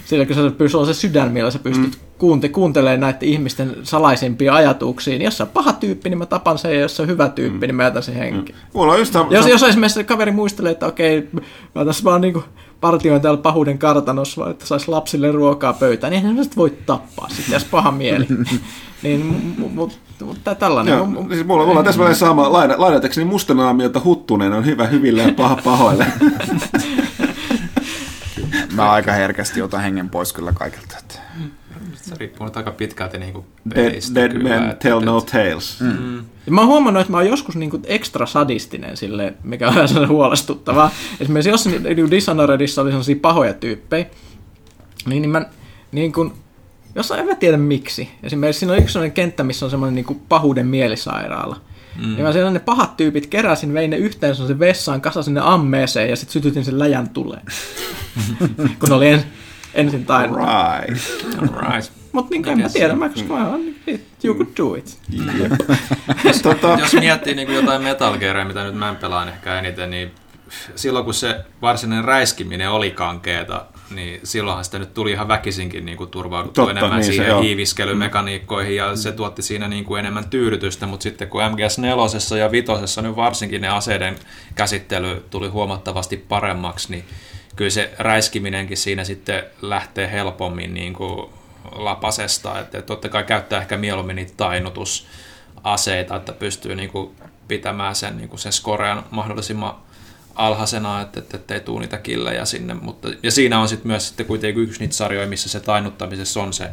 sillä kun se, pystyy, on se sydän, millä sä pystyt mm. kuunte, kuuntelemaan näiden ihmisten salaisimpia ajatuksia, niin jos se on paha tyyppi, niin mä tapan sen, ja jos se on hyvä tyyppi, mm. niin mä jätän sen henki. Mulla on just sam- Jos, jos esimerkiksi kaveri muistelee, että okei, mä tässä vaan niinku partioin täällä pahuuden kartanossa, vaan että saisi lapsille ruokaa pöytään, niin eihän sä voi tappaa sitten, jos paha mieli. *laughs* niin, mutta mut, tällainen. Joo, mu- siis mulla, mulla on tässä välissä sama laina, lainatakseni mustanaamiota huttunen on hyvä hyville ja paha pahoille. *laughs* mä aika herkästi otan hengen pois kyllä kaikilta. Että. Se riippuu nyt aika pitkälti niinku dead pelistä dead kyllä, men että- tell no että- tales. Mm. Ja mä oon huomannut, että mä oon joskus niinku ekstra sadistinen sille, mikä on vähän huolestuttavaa. Esimerkiksi jos niin Dishonoredissa oli sellaisia pahoja tyyppejä, niin, niin mä niin kun, jos en mä tiedä miksi. Esimerkiksi siinä on yksi sellainen kenttä, missä on semmoinen niin pahuuden mielisairaala. Mm. Niin mä siellä ne pahat tyypit keräsin, vein ne yhteen sen vessaan, kasasin ne ammeeseen ja sitten sytytin sen läjän tuleen. *laughs* kun oli en, ensin taidot. Right. Right. Mutta niin en mä tiedä, mä, koska mä oon, you could do it. *laughs* tota, Jos miettii niin kuin jotain Metal Gearia, mitä nyt mä en pelaan ehkä eniten, niin silloin kun se varsinainen räiskiminen oli kankeeta, niin silloinhan sitä nyt tuli ihan väkisinkin niin kuin turvauduttu Totta, enemmän niin siihen hiiviskelymekaniikkoihin ja se tuotti siinä niin kuin enemmän tyydytystä, mutta sitten kun MGS4 ja 5 nyt varsinkin ne aseiden käsittely tuli huomattavasti paremmaksi, niin kyllä se räiskiminenkin siinä sitten lähtee helpommin niin kuin lapasesta, että totta kai käyttää ehkä mieluummin niitä tainnutusaseita, että pystyy niin kuin pitämään sen, niin kuin sen skorean mahdollisimman alhaisena, että, että, että ei tule niitä killejä sinne. Mutta, ja siinä on sitten myös sitten kuitenkin yksi niitä sarjoja, missä se tainuttamisessa on se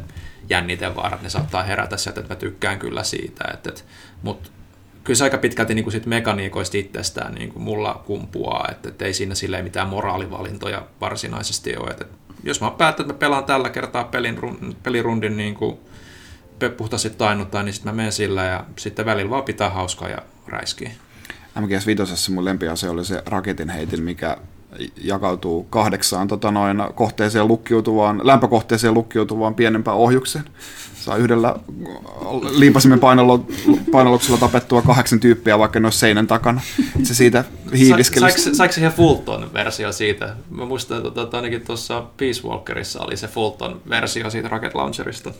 jännitevaara, että ne saattaa herätä sieltä, että mä tykkään kyllä siitä. Että, että, mutta kyllä se aika pitkälti niin kuin sit mekaniikoista itsestään niin kuin mulla kumpuaa, että, että ei siinä silleen mitään moraalivalintoja varsinaisesti ole. Että jos mä päätän, että mä pelaan tällä kertaa pelin, run- pelirundin niin kuin puhtaasti tainnuttaa, niin sitten mä menen sillä ja sitten välillä vaan pitää hauskaa ja räiskiä. MGS 5 mun lempiase oli se raketin heitin, mikä jakautuu kahdeksaan tota noin, kohteeseen lukkiutuvaan, lämpökohteeseen lukkiutuvaan pienempään ohjukseen. Saa yhdellä liipasimen painalluksella tapettua kahdeksan tyyppiä vaikka noissa seinän takana. Se siitä hiiviskeli. Saiko, saiko siihen Fulton versio siitä? Mä muistan, että tota, ainakin tuossa Peace Walkerissa oli se Fulton versio siitä Rocket Launcherista.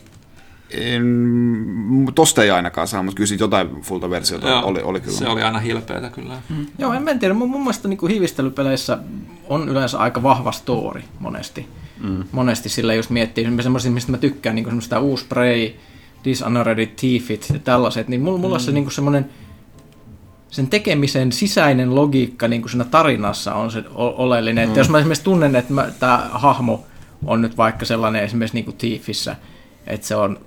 En, tosta ei ainakaan saa, mutta kyllä siitä jotain fullta versiota Joo, oli, oli kyllä. Se oli aina hilpeätä kyllä. Mm. Joo, en, en tiedä. Mun, mun mielestä niin hiivistelypeleissä on yleensä aika vahva story monesti. Mm. Monesti sillä just miettii semmoisia, mistä mä tykkään, niin semmoista uusi Prey, Dishonored Thiefit ja tällaiset, niin mulla, mulla mm. se niin semmoinen sen tekemisen sisäinen logiikka niin kuin siinä tarinassa on se oleellinen. Mm. Että jos mä esimerkiksi tunnen, että tämä hahmo on nyt vaikka sellainen esimerkiksi niin kuin Thiefissä, että se on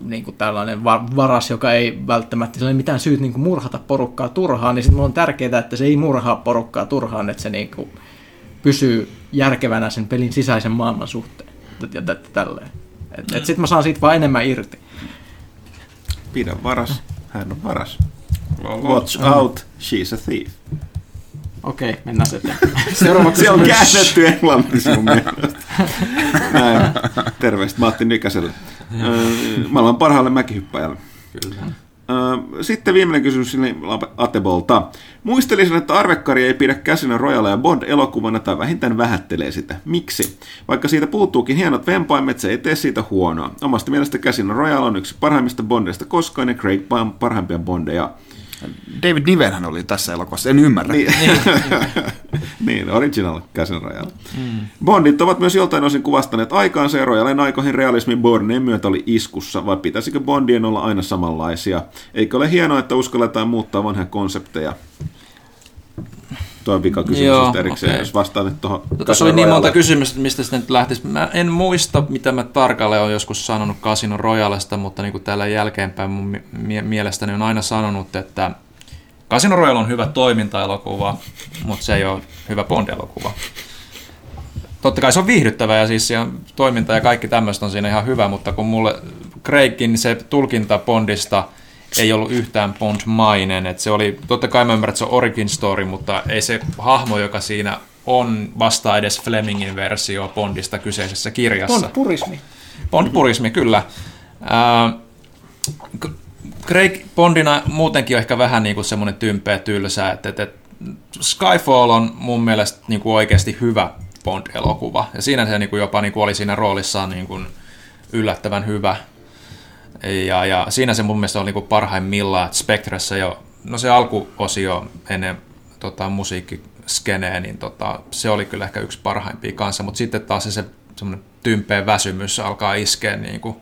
niin kuin tällainen varas, joka ei välttämättä sillä ei mitään syyt niin kuin murhata porukkaa turhaan, niin sitten on tärkeää, että se ei murhaa porukkaa turhaan, että se niin kuin pysyy järkevänä sen pelin sisäisen maailman suhteen. Ja tälleen. Et, et sitten mä saan siitä vaan enemmän irti. Pidä varas, hän on varas. Watch out, she's a thief. Okei, okay, mennään se *laughs* Seuraavaksi se on käännetty englanniksi mun mielestä. *laughs* Näin. Terveistä Matti Nykäselle. Maailman parhaalle mäkihyppäjälle. Kyllä. Sitten viimeinen kysymys Atebolta. Muistelisin, että Arvekkari ei pidä käsinä Royale ja Bond-elokuvana tai vähintään vähättelee sitä. Miksi? Vaikka siitä puuttuukin hienot vempaimet, se ei tee siitä huonoa. Omasta mielestä Casino Royale on yksi parhaimmista Bondeista koskaan ja Craig parhaimpia Bondeja. David Nivenhän oli tässä elokuvassa, en ymmärrä. *laughs* Niin, niin original Casino Royale. Mm. Bondit ovat myös joltain osin kuvastaneet aikaansa ja Royalen aikoihin realismin Bourneen myötä oli iskussa, vai pitäisikö Bondien olla aina samanlaisia? Eikö ole hienoa, että uskalletaan muuttaa vanhoja konsepteja? Tuo on vika kysymys Joo, erikseen, okay. jos vastaan nyt tuohon. No, Tuossa oli niin monta kysymystä, mistä sitten nyt lähtisi. Mä en muista, mitä mä tarkalleen olen joskus sanonut Casino Royalesta, mutta niin kuin täällä jälkeenpäin mun mie- mielestäni on aina sanonut, että Casino Royale on hyvä toimintaelokuva, mutta se ei ole hyvä Bond-elokuva. Totta kai se on viihdyttävä ja siis toiminta ja kaikki tämmöistä on siinä ihan hyvä, mutta kun mulle Craigin se tulkinta Bondista – ei ollut yhtään Bond-mainen. Et se oli, totta kai mä ymmärrän, että se on origin story, mutta ei se hahmo, joka siinä on, vastaa edes Flemingin versio Bondista kyseisessä kirjassa. Bond-purismi. Bond-purismi, kyllä. Äh, Craig Bondina muutenkin on ehkä vähän niin kuin semmoinen tympeä tylsä, että, että Skyfall on mun mielestä niin kuin oikeasti hyvä Bond-elokuva. Ja siinä se niin kuin jopa niin kuin oli siinä roolissaan niin kuin yllättävän hyvä. Ja, ja siinä se mun mielestä oli niin parhaimmillaan, että Spectressa jo, no se alkuosio ennen tota, musiikkiskeneen, niin tota, se oli kyllä ehkä yksi parhaimpia kanssa, mutta sitten taas se, se semmoinen tympeä väsymys alkaa iskeä niin kuin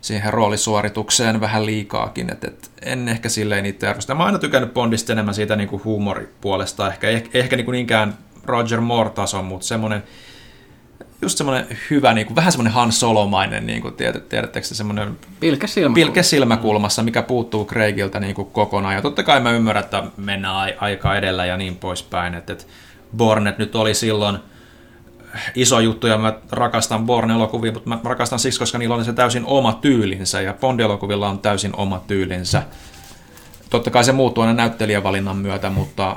siihen roolisuoritukseen vähän liikaakin, että et en ehkä silleen niitä arvosta. Mä oon aina tykännyt Bondista enemmän siitä niin kuin huumoripuolesta, ehkä, ehkä, ehkä kuin niinkään Roger Moore-tason, mutta semmoinen just semmoinen hyvä, niin kuin, vähän semmoinen Han Solomainen, niin kuin, tiedät, tiedättekö semmoinen pilke, silmäkulma. pilke silmäkulmassa, mikä puuttuu Craigilta niin kuin kokonaan. Ja totta kai mä ymmärrän, että mennään aika edellä ja niin poispäin, että, että Bornet nyt oli silloin iso juttu ja mä rakastan Born-elokuvia, mutta mä rakastan siksi, koska niillä on se täysin oma tyylinsä ja Bond-elokuvilla on täysin oma tyylinsä. Totta kai se muuttuu aina näyttelijävalinnan myötä, mutta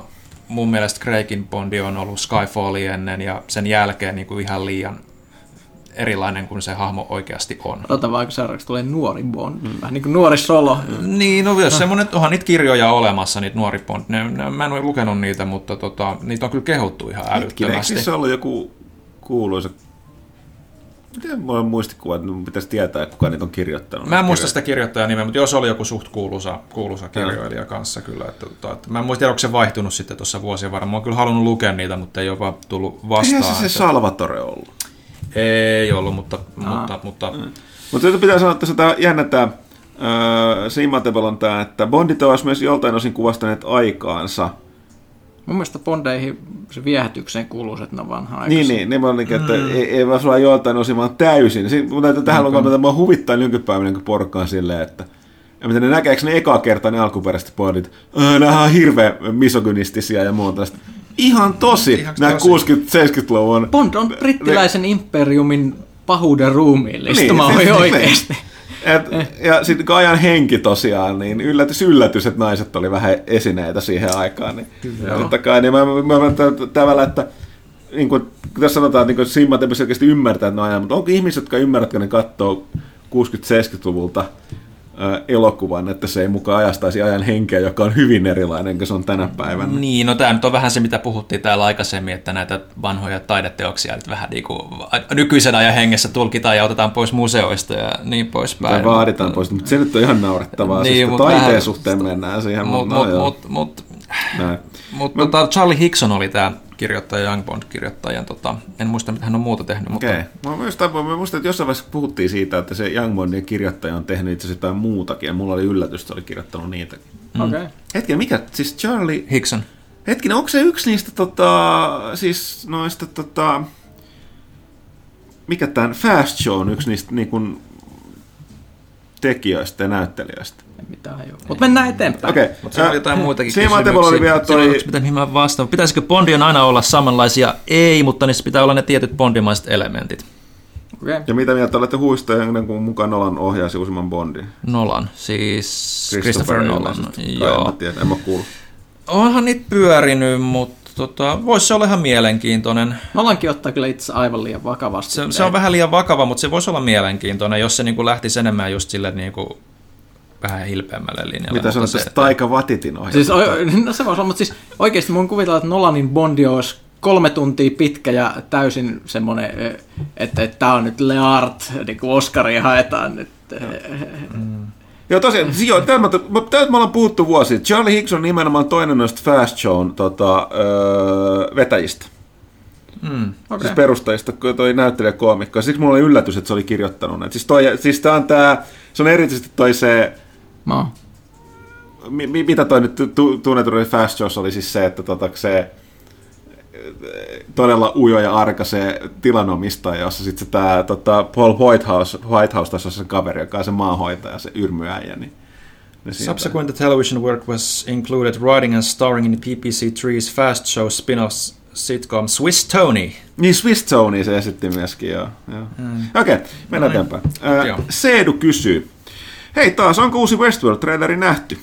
mun mielestä Craigin Bondi on ollut Skyfalli ennen ja sen jälkeen niin kuin ihan liian erilainen kuin se hahmo oikeasti on. Ota vaikka seuraavaksi tulee nuori Bond, mm. vähän niin kuin nuori solo. Niin, no jos semmoinen, onhan niitä kirjoja olemassa, niitä nuori Bond. Ne, ne, mä en ole lukenut niitä, mutta tota, niitä on kyllä kehuttu ihan älyttömästi. Eikö se ollut joku kuuluisa Miten mulla on muistikuva, että pitäisi tietää, kuka niitä on kirjoittanut? Mä en muista sitä kirjoittajan nimeä, mutta jos oli joku suht kuuluisa, kuuluisa kirjoilija kanssa kyllä. Että, että, että, mä en muista, onko se vaihtunut sitten tuossa vuosien varrella. Mä oon kyllä halunnut lukea niitä, mutta ei ole vaan tullut vastaan. Eihän se se Salvatore ollut? Ei ollut, mutta... Aa. mutta, mutta... Mm. Mutta pitää sanoa, että sitä jännättää, äh, se on tämä, että Bondit olisi myös joltain osin kuvastaneet aikaansa – Mun mielestä Bondeihin se viehätykseen kuuluu, että ne on vanha Niin, niin, niin mä niin, että mm. ei, ei vaan sulla joiltain osin vaan täysin. Mun täytyy tähän lukaan, että mä huvittaa nykypäivänä niin porkkaan silleen, että ja miten ne näkee, ne eka kertaa ne alkuperäiset bondit, nämä on hirveän misogynistisia ja muuta tästä. Ihan tosi, Ihan nämä 60-70-luvun. Bond on brittiläisen imperiumin pahuuden ruumiillistuma niin, siis, oikeasti. Niin. Et, ja sitten kun ajan henki tosiaan, niin yllätys, yllätys, että naiset oli vähän esineitä siihen aikaan. Niin, totta kai, niin mä, mä, mä tavallaan, että niin kuin, tässä sanotaan, että niin simmat ei selkeästi ymmärtää, että ne ajan, mutta onko ihmiset, jotka ymmärrätkö ne katsoo 60-70-luvulta elokuvan, että se ei mukaan ajastaisi ajan henkeä, joka on hyvin erilainen kuin se on tänä päivänä. Niin, no tämä nyt on vähän se, mitä puhuttiin täällä aikaisemmin, että näitä vanhoja taideteoksia nyt vähän niin kuin nykyisen ajan hengessä tulkitaan ja otetaan pois museoista ja niin poispäin. Tai vaaditaan pois, mutta se nyt on ihan naurettavaa. Niin, siis taiteen vähän, suhteen mennään siihen. Mutta mut, no, mut, mut, mut, mut, tota, Charlie Hickson oli tämä kirjoittaja, Young Bond-kirjoittajan. Tota, en muista, mitä hän on muuta tehnyt. Mutta... Okay. Mä, muistan, mä muistan, että jossain vaiheessa puhuttiin siitä, että se Young Bondin kirjoittaja on tehnyt itse asiassa jotain muutakin, ja mulla oli yllätys, että oli kirjoittanut niitäkin. Mm. Okay. Hetken, mikä? Siis Charlie... Hickson. Hetkinen, onko se yksi niistä tota, siis noista tota, mikä tämän Fast Show on yksi niistä niin kuin, tekijöistä ja näyttelijöistä? mitään. Mutta mennään eteenpäin. Okei. Okay. Mutta se on jotain muitakin kysymyksiä. oli vielä toi... Mitä, mihin mä vastaan? Pitäisikö Bondien aina olla samanlaisia? Ei, mutta niissä pitää olla ne tietyt bondimaiset elementit. Okay. Ja mitä mieltä olette huista kuin mukaan Nolan ohjaisi uusimman Bondin? Nolan, siis Christopher, Christopher Nolan. Joo. En mä tiedä, en mä kuulu. Onhan niitä pyörinyt, mutta tota, voisi se olla ihan mielenkiintoinen. Nolankin ottaa kyllä itse aivan liian vakavasti. Se, se on vähän liian vakava, mutta se voisi olla mielenkiintoinen, jos se niin kuin lähtisi enemmän just sille niin kuin vähän hilpeämmälle linjalle. Mitä sanot tästä Taika Vatitin ohjelma? Siis, no se voisi olla, mutta siis oikeasti mun kuvitella, että Nolanin Bondi olisi kolme tuntia pitkä ja täysin semmoinen, että, että tämä on nyt Leart, niin kuin Oscaria haetaan nyt. Mm. Joo, tosiaan, siis joo, tämä, tämä me ollaan puhuttu vuosi. Charlie Hicks on nimenomaan toinen noista Fast Shown tota, öö, vetäjistä. Mm, okay. Siis perustajista, kun toi näyttelijä koomikko. Siksi mulla oli yllätys, että se oli kirjoittanut näitä. Siis, toi, siis tää on tää, se on erityisesti toi se No. M- mitä toi nyt tunneturin Fast Shows oli siis se, että tota, se todella ujo ja arka se tilanomistaja, jossa sitten se tää, tota, Paul Whitehouse, Whitehouse tässä on se kaveri, joka on se maahoitaja, se yrmyäjä, niin Subsequent television work was included writing and starring in PPC3's Fast Show spin-off sitcom Swiss Tony. Niin, Swiss Tony se esitti myöskin, joo. joo. Mm. Okei, okay, mennään no niin. eteenpäin. Äh, Seedu kysyy, Hei taas, onko uusi Westworld-traileri nähty?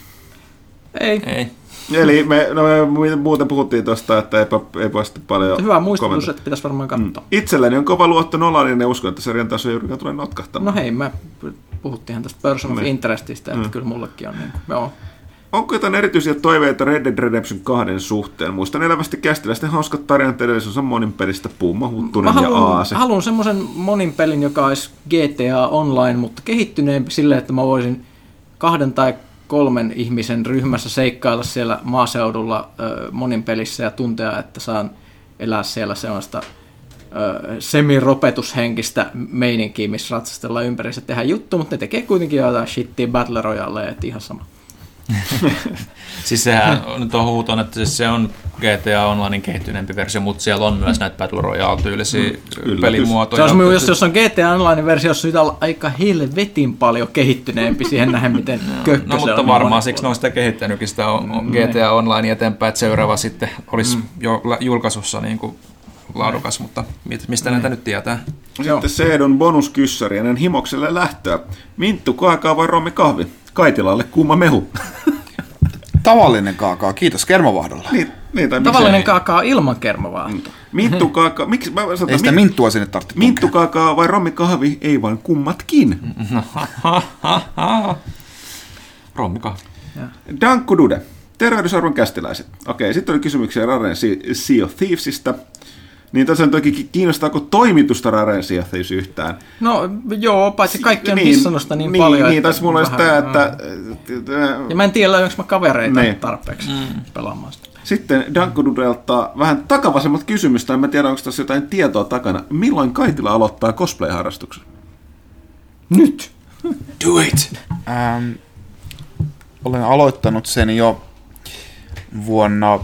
Ei. Ei. Eli me, no me muuten puhuttiin tuosta, että ei, ei poista paljon Hyvä muistutus, että pitäisi varmaan katsoa. Mm. Itselleni on kova luotto Nolanin ja uskon, että sarjan taso juurikaan tulee notkahtamaan. No hei, me puhuttiinhan tästä Person of niin. Interestistä, että mm. kyllä mullekin on niin kuin, joo. Onko jotain erityisiä toiveita Red Dead Redemption 2 suhteen? Muistan elävästi kästiläisten hauskat tarinat edellisessä monin pelistä Puuma, Huttunen ja Aase. Haluan semmoisen monin pelin, joka olisi GTA Online, mutta kehittyneempi silleen, että mä voisin kahden tai kolmen ihmisen ryhmässä seikkailla siellä maaseudulla monin pelissä ja tuntea, että saan elää siellä sellaista semiropetushenkistä meininkiä, missä ratsastellaan ympärissä tehdä juttu, mutta ne tekee kuitenkin jotain shittiä Battle Royale, että ihan sama. *laughs* siis sehän nyt on huuton, että siis se on GTA Onlinein kehittyneempi versio, mutta siellä on myös näitä Battle Royale-tyylisiä mm, pelimuotoja. Se on, jos, jos on GTA Onlinein versio, se on aika helvetin paljon kehittyneempi siihen nähden, miten *laughs* kökkö no, mutta on varmaan siksi ne on sitä kehittänytkin sitä on, on mm, GTA. Online eteenpäin, että seuraava sitten olisi mm. jo julkaisussa niin kuin laadukas, mutta mistä näitä nyt tietää? Sitten Seedon bonuskyssäri ennen himokselle lähtöä. Minttu, kaakaa vai rommi kahvi? Kaitilalle kuuma mehu. Tavallinen kaakaa, kiitos kermavahdolla. Niin, niin, tai Tavallinen kaakaa ilman kermavaahtoa. Minttu kaakaa, miksi mä sanon, Ei sitä minttua sinne tarvitse. Minttu kaakaa vai rommi kahvi, ei vain kummatkin. rommi kahvi. Dankku Dude. Tervehdysarvon kästiläiset. Okei, sitten oli kysymyksiä Raren Sea of Thievesista. Niin tosiaan toki kiinnostaako toimitusta Rarensia siis yhtään? No joo, paitsi kaikki on niin, missannut niin, niin paljon. Niin, tässä mulla olisi tämä, että... Ja mä en tiedä, löydänkö mä kavereita niin. tarpeeksi mm. pelaamaan sitä. Sitten Dankodudelta vähän takavasemmat kysymystä, en mä tiedä, onko tässä jotain tietoa takana. Milloin Kaitila aloittaa cosplay-harrastuksen? Nyt! Do it! Ähm, olen aloittanut sen jo vuonna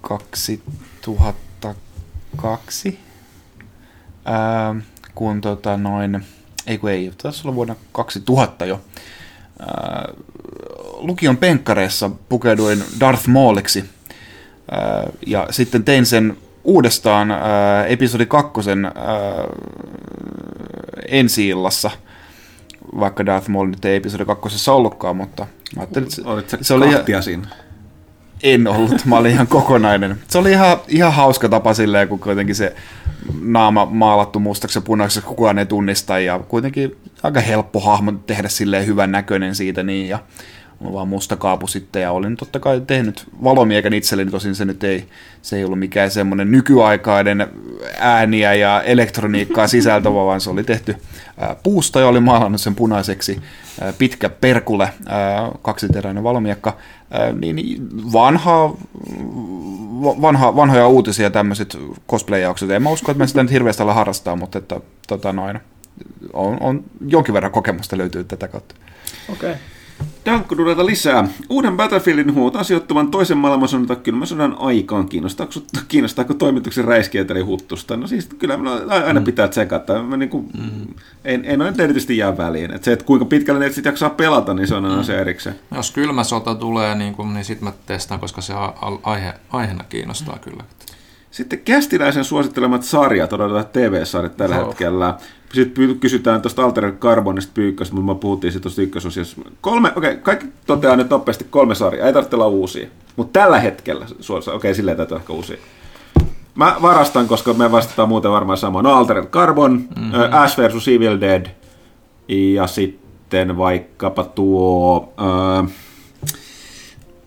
2000 2002, ää, kun tota noin, ei kun ei, taisi olla vuonna 2000 jo, ää, lukion penkkareissa pukeuduin Darth Mauliksi, ää, ja sitten tein sen uudestaan ää, episodi kakkosen ää, ensi illassa, vaikka Darth Maul nyt ei episodi kakkosessa ollutkaan, mutta mä ajattelin, että se, Olit sä se oli siinä? En ollut, mä olin ihan kokonainen. Se oli ihan, ihan hauska tapa silleen, kun kuitenkin se naama maalattu mustaksi ja punaiseksi kukaan ei tunnista. Ja kuitenkin aika helppo hahmo tehdä silleen hyvän näköinen siitä niin. Ja vaan musta kaapu sitten ja olin totta kai tehnyt valomiekän itselleni, tosin se nyt ei, se ei ollut mikään semmoinen nykyaikainen ääniä ja elektroniikkaa sisältävä, vaan se oli tehty puusta ja oli maalannut sen punaiseksi pitkä perkule, kaksiteräinen valomiekka, niin vanha, vanha, vanhoja uutisia tämmöiset cosplay-jaukset. En mä usko, että mä sitä nyt hirveästi ala harrastaa, mutta että, tota noin, on, on jonkin verran kokemusta löytyy tätä kautta. Okei. Okay. Dankkuduleta lisää. Uuden Battlefieldin huutaan sijoittuvan toisen maailmansodan tai kylmän sodan aikaan. Kiinnostaako, kiinnostaako toimituksen räiskiötä eli huttusta? No siis kyllä aina pitää tsekata. Mä niin kuin, mm. en, en ole erityisesti jää väliin. Et se, että kuinka pitkälle ne sitten jaksaa pelata, niin se on aina mm. se erikseen. Jos kylmä sota tulee, niin, kuin, niin sitten mä testaan, koska se aihe, aiheena kiinnostaa mm. kyllä. Sitten kästiläisen suosittelemat sarjat, odotetaan TV-sarjat tällä oh. hetkellä. Sitten kysytään tuosta Alter Carbonista pyykköstä, mutta me puhuttiin siitä tuosta ykkösosiassa. Kolme, okei, okay, kaikki toteaa nyt nopeasti kolme sarjaa, ei tarvitse olla uusia. Mutta tällä hetkellä, okei, okay, silleen täytyy ehkä uusia. Mä varastan, koska me vastataan muuten varmaan samaan. No Altered Carbon, mm-hmm. Ash vs. Evil Dead ja sitten vaikkapa tuo... Äh,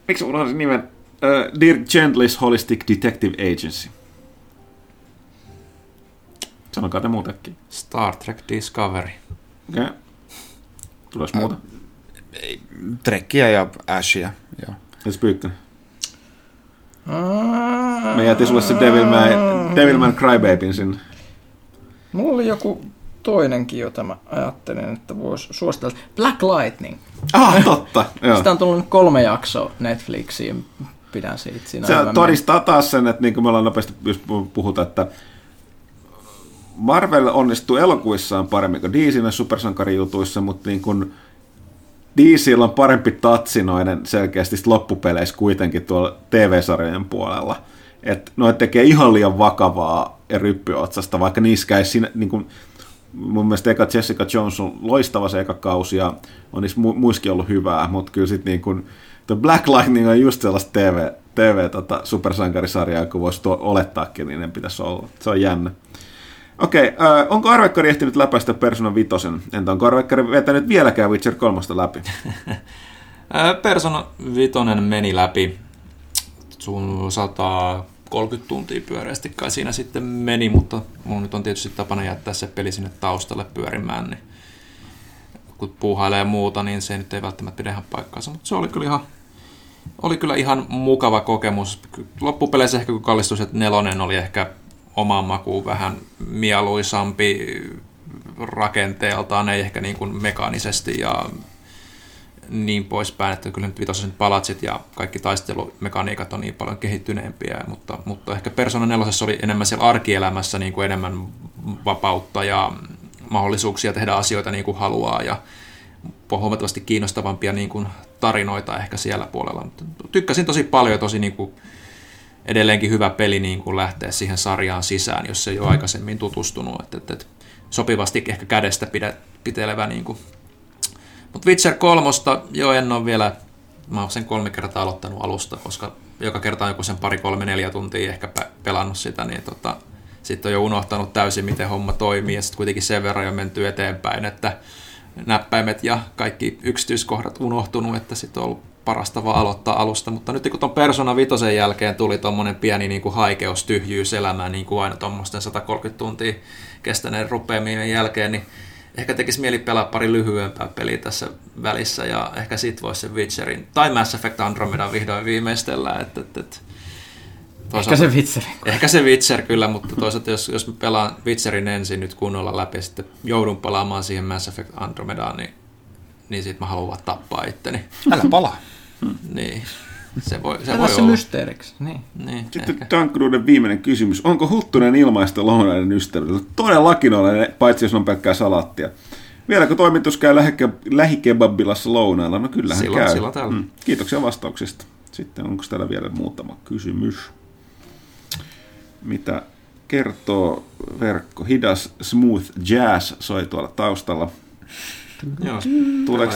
miksi mulla on se nimen? Äh, Dear Gently's Holistic Detective Agency. Sanokaa te muutakin. Star Trek Discovery. Okei. Okay. Tulos muuta? Äh, Trekkiä ja Ashia, joo. Entäs Pyykkönen? Me jätin sulle se Devilman, Devilman Crybabyn sinne. Mulla oli joku toinenkin, jota mä ajattelin, että voisi suositella. Black Lightning. Ah, totta. *laughs* Joo. Sitä on tullut kolme jaksoa Netflixiin. Pidän siitä siinä. Se todistaa taas sen, että niin kuin me ollaan nopeasti puhuta, että Marvel onnistuu elokuissaan paremmin kuin DC supersankarijutuissa, mutta niin kuin DCllä on parempi tatsinoinen selkeästi loppupeleissä kuitenkin tuolla TV-sarjojen puolella. Että noit tekee ihan liian vakavaa ja ryppyotsasta, vaikka niissä ei siinä, niin kuin, mun mielestä eka Jessica Jones on loistava se eka kausi ja on niissä mu- muiskin ollut hyvää, mutta kyllä sitten niin kuin, The Black Lightning on just sellaista TV, TV tota, supersankarisarjaa, kun voisi tuo, olettaakin, niin ne pitäisi olla. Se on jännä. Okei, okay, äh, onko Arvekkari ehtinyt läpäistä Persona 5? Entä onko Arvekkari vetänyt vieläkään Witcher 3 läpi? *laughs* Persona 5 meni läpi. Sun 130 tuntia pyöreästi kai siinä sitten meni, mutta mun nyt on tietysti tapana jättää se peli sinne taustalle pyörimään, niin kun puuhailee muuta, niin se nyt ei välttämättä pidä ihan paikkaansa, mutta se oli kyllä ihan, oli kyllä ihan mukava kokemus. Loppupeleissä ehkä kun kallistus, että nelonen oli ehkä omaan makuun vähän mieluisampi rakenteeltaan, ei ehkä niin kuin mekaanisesti ja niin poispäin, että kyllä nyt vitosen palatsit ja kaikki taistelumekaniikat on niin paljon kehittyneempiä, mutta, mutta ehkä Persona 4 oli enemmän siellä arkielämässä niin kuin enemmän vapautta ja mahdollisuuksia tehdä asioita niin kuin haluaa ja huomattavasti kiinnostavampia niin kuin tarinoita ehkä siellä puolella. Mutta tykkäsin tosi paljon tosi niin kuin edelleenkin hyvä peli niin kuin lähteä siihen sarjaan sisään, jos ei ole aikaisemmin tutustunut. Että, että, että sopivasti ehkä kädestä pidä, pitelevä. Niin kuin. Mutta Witcher 3, jo en ole vielä, mä oon sen kolme kertaa aloittanut alusta, koska joka kerta on joku sen pari, kolme, neljä tuntia ehkä pelannut sitä, niin tota, sitten on jo unohtanut täysin, miten homma toimii, ja sitten kuitenkin sen verran jo menty eteenpäin, että näppäimet ja kaikki yksityiskohdat unohtunut, että sitten on ollut parasta vaan aloittaa alusta, mutta nyt kun tuon Persona 5 jälkeen tuli tuommoinen pieni niin kuin haikeus, tyhjyys elämään, niin kuin aina tuommoisten 130 tuntia kestäneen rupeamien jälkeen, niin ehkä tekisi mieli pelaa pari lyhyempää peliä tässä välissä, ja ehkä sit voisi se Witcherin, tai Mass Effect Andromeda vihdoin viimeistellä, että, että, että Ehkä se Witcher. Ehkä se Witcher kyllä, mutta toisaalta jos, jos mä pelaan Witcherin ensin nyt kunnolla läpi ja sitten joudun palaamaan siihen Mass Effect Andromedaan, niin, niin sit mä haluan tappaa itteni. Älä palaa. Niin. Se voi, se voi se olla. mysteeriksi. Niin. Niin, Sitten Tankruuden viimeinen kysymys. Onko Huttunen ilmaista lounaiden ystäville? Todellakin olen, paitsi jos on pelkkää salaattia. Vieläkö toimitus käy lähike- lähikebabbilassa lounailla? No kyllähän Silloin- käy. silloin. Mm. Kiitoksia vastauksista. Sitten onko täällä vielä muutama kysymys? Mitä kertoo verkko? Hidas smooth jazz soi tuolla taustalla. Joo, Tuleeko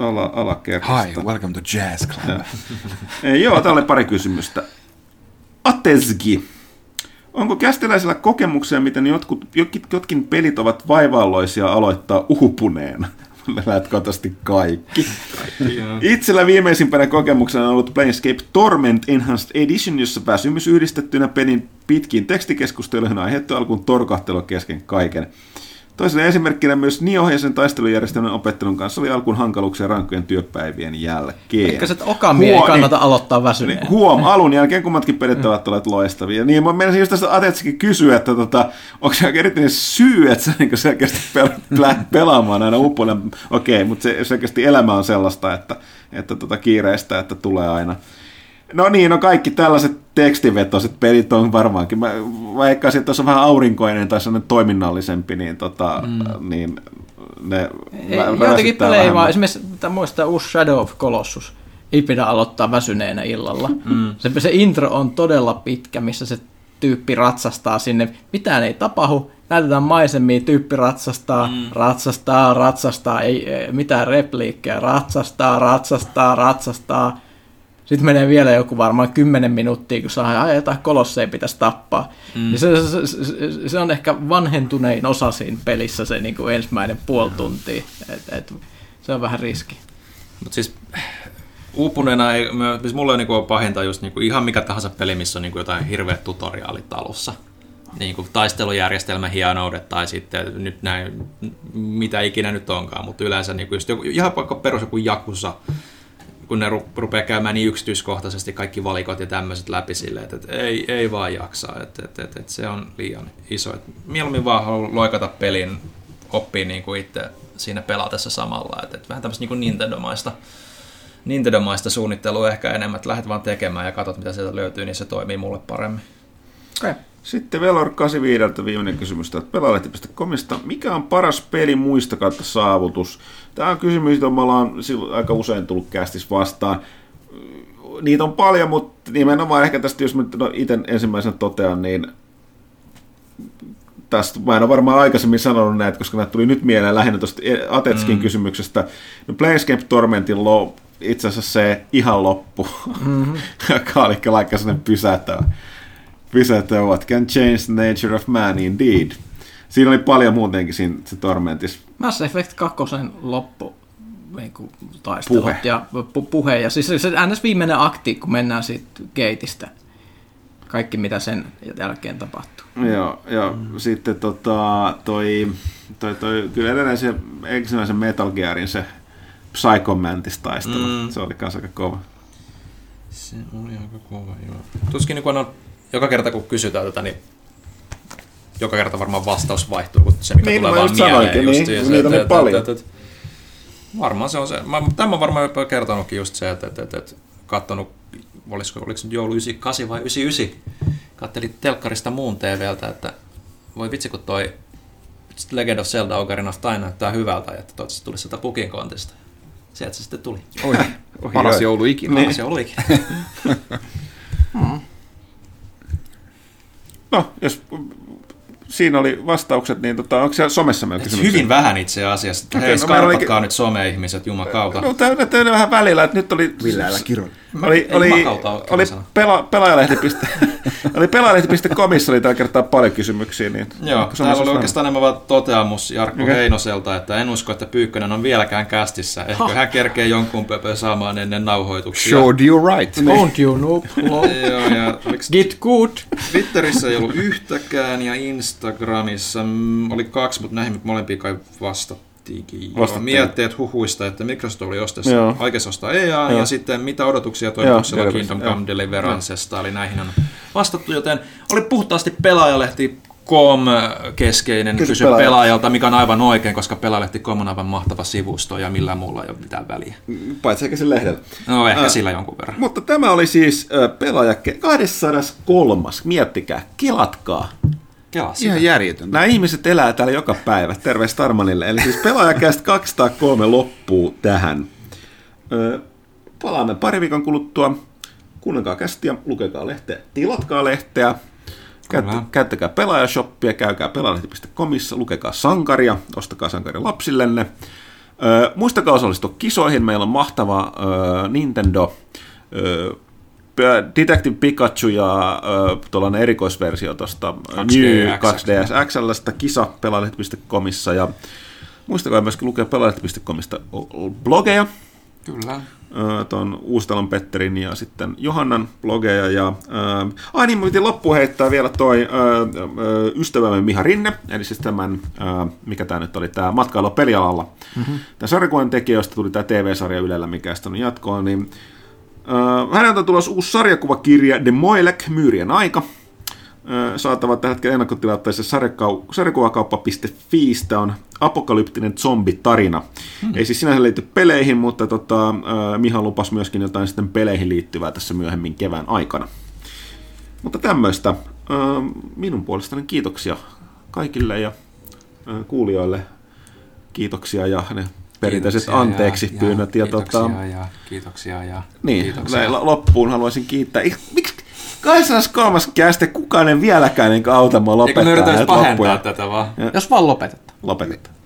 ala, Hi, alakerrasta? welcome to Jazz Club. Joo, täällä oli pari kysymystä. Atesgi. Onko kästiläisillä kokemuksia, miten jotkut, jotkin, jotkin pelit ovat vaivaalloisia aloittaa uupuneena? Lätkotaisesti kaikki. Joo. Itsellä viimeisimpänä kokemuksena on ollut Planescape Torment Enhanced Edition, jossa väsymys yhdistettynä pelin pitkiin tekstikeskusteluihin aiheutti alkuun torkahtelua kesken kaiken. Toisena esimerkkinä myös Nioh ja sen taistelujärjestelmän opettelun kanssa oli alkuun hankaluuksia rankkojen työpäivien jälkeen. Ehkä se, että Okami ei Huo- kannata aloittaa väsyneen. niin, huom, alun jälkeen kummatkin pelit ovat olleet loistavia. Niin mä menisin just tästä Atetsikin kysyä, että tota, onko se erityinen syy, että sä niin selkeästi pel- *laughs* pelaamaan aina upona. Okei, mutta se, selkeästi elämä on sellaista, että, että tota kiireistä, että tulee aina. No niin, no kaikki tällaiset tekstivetoiset pelit on varmaankin. Mä veikkaisin, että jos on vähän aurinkoinen tai sellainen toiminnallisempi, niin, tota, mm. niin ne Ei, joitakin väsyttää pelejä vaan, esimerkiksi tämä muistaa uusi Shadow of Colossus, ei pidä aloittaa väsyneenä illalla. *laughs* Mm. Se, se intro on todella pitkä, missä se tyyppi ratsastaa sinne, mitään ei tapahdu, näytetään maisemia, tyyppi ratsastaa, mm. ratsastaa, ratsastaa, ei, ei mitään repliikkejä, ratsastaa, ratsastaa, ratsastaa. Sitten menee vielä joku varmaan 10 minuuttia, kun saa ai, jotain kolosseja pitäisi tappaa. Mm. Niin se, se, se, se, on ehkä vanhentunein osa siinä pelissä se niin kuin ensimmäinen puoli tuntia. Et, et, se on vähän riski. Mutta siis uupuneena, ei, siis mulla on niinku pahinta just niinku ihan mikä tahansa peli, missä on niinku jotain hirveät tutoriaalit alussa. Niinku taistelujärjestelmän hienoudet tai sitten nyt näin, mitä ikinä nyt onkaan, mutta yleensä niinku just joku, ihan vaikka perus joku jakussa, kun ne ru- rupeaa käymään niin yksityiskohtaisesti kaikki valikot ja tämmöiset läpi silleen, että, että ei, ei vaan jaksaa, että, että, että, että se on liian iso. Että mieluummin vaan haluan loikata pelin, oppii niin kuin itse siinä pelatessa samalla, että, että vähän tämmöistä niin Nintendo-maista Nintendo-maista suunnittelua ehkä enemmän, että lähdet vaan tekemään ja katsot mitä sieltä löytyy, niin se toimii mulle paremmin. Okay. Sitten Velor 85 viimeinen kysymys täältä pelaalehti.comista. Mikä on paras peli muista kautta saavutus? Tämä on kysymys, jota me ollaan aika usein tullut kästis vastaan. Niitä on paljon, mutta nimenomaan ehkä tästä, jos mä no itse ensimmäisenä totean, niin tästä, mä en ole varmaan aikaisemmin sanonut näitä, koska näitä tuli nyt mieleen lähinnä tuosta Atetskin mm. kysymyksestä. No Planescape Tormentin lo, itse asiassa se ihan loppu, mm-hmm. *laughs* joka oli kyllä aika pysäyttävä pysäyttävä What can change the nature of man indeed. Siinä oli paljon muutenkin siinä se Tormentis. Mass Effect 2 loppu niin kuin taistelut Puhe. ja pu- puhe. Ja siis se ns. viimeinen akti, kun mennään siitä gateista. Kaikki, mitä sen jälkeen tapahtuu. Joo, ja mm. sitten tota, toi, toi, toi, kyllä edelleen se ensimmäisen Metal Gearin se Psycho Mantis taistelu, mm. se oli kans aika kova. Se oli aika kova, joo. Tuskin niin kun on, joka kerta kun kysytään tätä, niin joka kerta varmaan vastaus vaihtuu, kun se mikä Niin, tulee vaan just sanoinkin, mieleen. niin, just kun niitä on niin paljon. että, että, varmaan se on se. Mä, tämän mä varmaan jopa kertonutkin just se, että, että, että, että katsonut, olisiko, oliko se nyt joulu 98 vai 99, kattelin telkkarista muun TVltä, että voi vitsi kun toi Legend of Zelda Ocarina of Time näyttää hyvältä, ja että toivottavasti tulisi sieltä Pukin kontista. Sieltä se sitten tuli. Oi, paras oi. joulu ikinä. Niin. Se *laughs* olikin. No, jos siinä oli vastaukset, niin tota, onko siellä somessa meillä kysymyksiä? Hyvin vähän itse asiassa. Okei, hei, no skarpatkaa nyt some-ihmiset, jumakauta. No täynnä vähän välillä, että nyt oli... Ville, älä kiroile. Oli, oli, oli pela, pelaajalehti. *laughs* oli pelaajalehti.comissa oli tällä kertaa paljon kysymyksiä. Niin Joo, onko täällä oli oikeastaan enemmän vaan toteamus Jarkko okay. Heinoselta, että en usko, että Pyykkönen on vieläkään kästissä. Ehkä hän kerkee jonkun pöpö saamaan ennen nauhoituksia. Showed you right. Don't you lol. *laughs* Joo, ja Get good. Twitterissä ei ollut yhtäkään ja Instagramissa mm, oli kaksi, mutta näihin molempiin kai vastattiinkin. Joo, Vastattiin. mietteet huhuista, että Microsoft oli ostessa, Joo. ostaa EA, Joo. ja sitten mitä odotuksia toivotuksella Joo, Kingdom. Come Deliverancesta, eli näihin on vastattu, joten oli puhtaasti pelaajalehti Com keskeinen Kysy kysy pelaajalta. pelaajalta, mikä on aivan oikein, koska pelaajalehti.com on aivan mahtava sivusto ja millään muulla ei ole mitään väliä. Paitsi eikä sen lehdellä. No ehkä Ää. sillä jonkun verran. Mutta tämä oli siis äh, pelaaja 203. Miettikää, kelatkaa. Kela sitä. Ihan järjetöntä. Nämä ihmiset elää täällä joka päivä. Terveys Tarmanille. Eli siis pelaajakästä 203 loppuu tähän. Ö, palaamme pari viikon kuluttua. Kuunnelkaa kästiä, lukekaa lehteä, tilatkaa lehteä. Käyttä, Kyllä. käyttäkää pelaajashop oppia, käykää pelaalehti.comissa, lukekaa sankaria, ostakaa sankari lapsillenne. Ö, muistakaa osallistua kisoihin, meillä on mahtava ö, Nintendo ö, Detective Pikachu ja ö, tuollainen erikoisversio tuosta 2D 2DS XLstä kisa pelaalehti.comissa ja muistakaa myöskin lukea pelaalehti.comista blogeja, Kyllä. Ö, tuon Uustalon Petterin ja sitten Johannan blogeja. Ja, ää, ai niin, piti loppuun heittää vielä toi ää, ää, ystävämme Miha Rinne, eli siis tämän, ää, mikä tämä nyt oli, tämä matkailu pelialalla. Mm-hmm. Tämän sarjakuvan tekijöistä tuli tämä TV-sarja Ylellä, mikä sitten on jatkoa, niin häneltä on tulossa uusi sarjakuvakirja The Moelek, Myyrien aika, saatava tällä hetkellä ennakkotilattaisessa sarjakau- sarjakuvakauppa.fiistä on apokalyptinen zombitarina. Hmm. Ei siis sinänsä liity peleihin, mutta tota, Miha lupasi myöskin jotain sitten peleihin liittyvää tässä myöhemmin kevään aikana. Mutta tämmöistä. Minun puolestani kiitoksia kaikille ja kuulijoille. Kiitoksia ja ne perinteiset Kiitoksia anteeksi ja, pyynnöt. Ja, kiitoksia tota, ja kiitoksia ja niin, kiitoksia. näin loppuun haluaisin kiittää. Miksi 203. käste kukaan ei vieläkään niin auta mua Eikö lopettaa me yritäisi näitä pahentaa loppuja? tätä vaan? Jos vaan lopetetaan. Lopetetaan.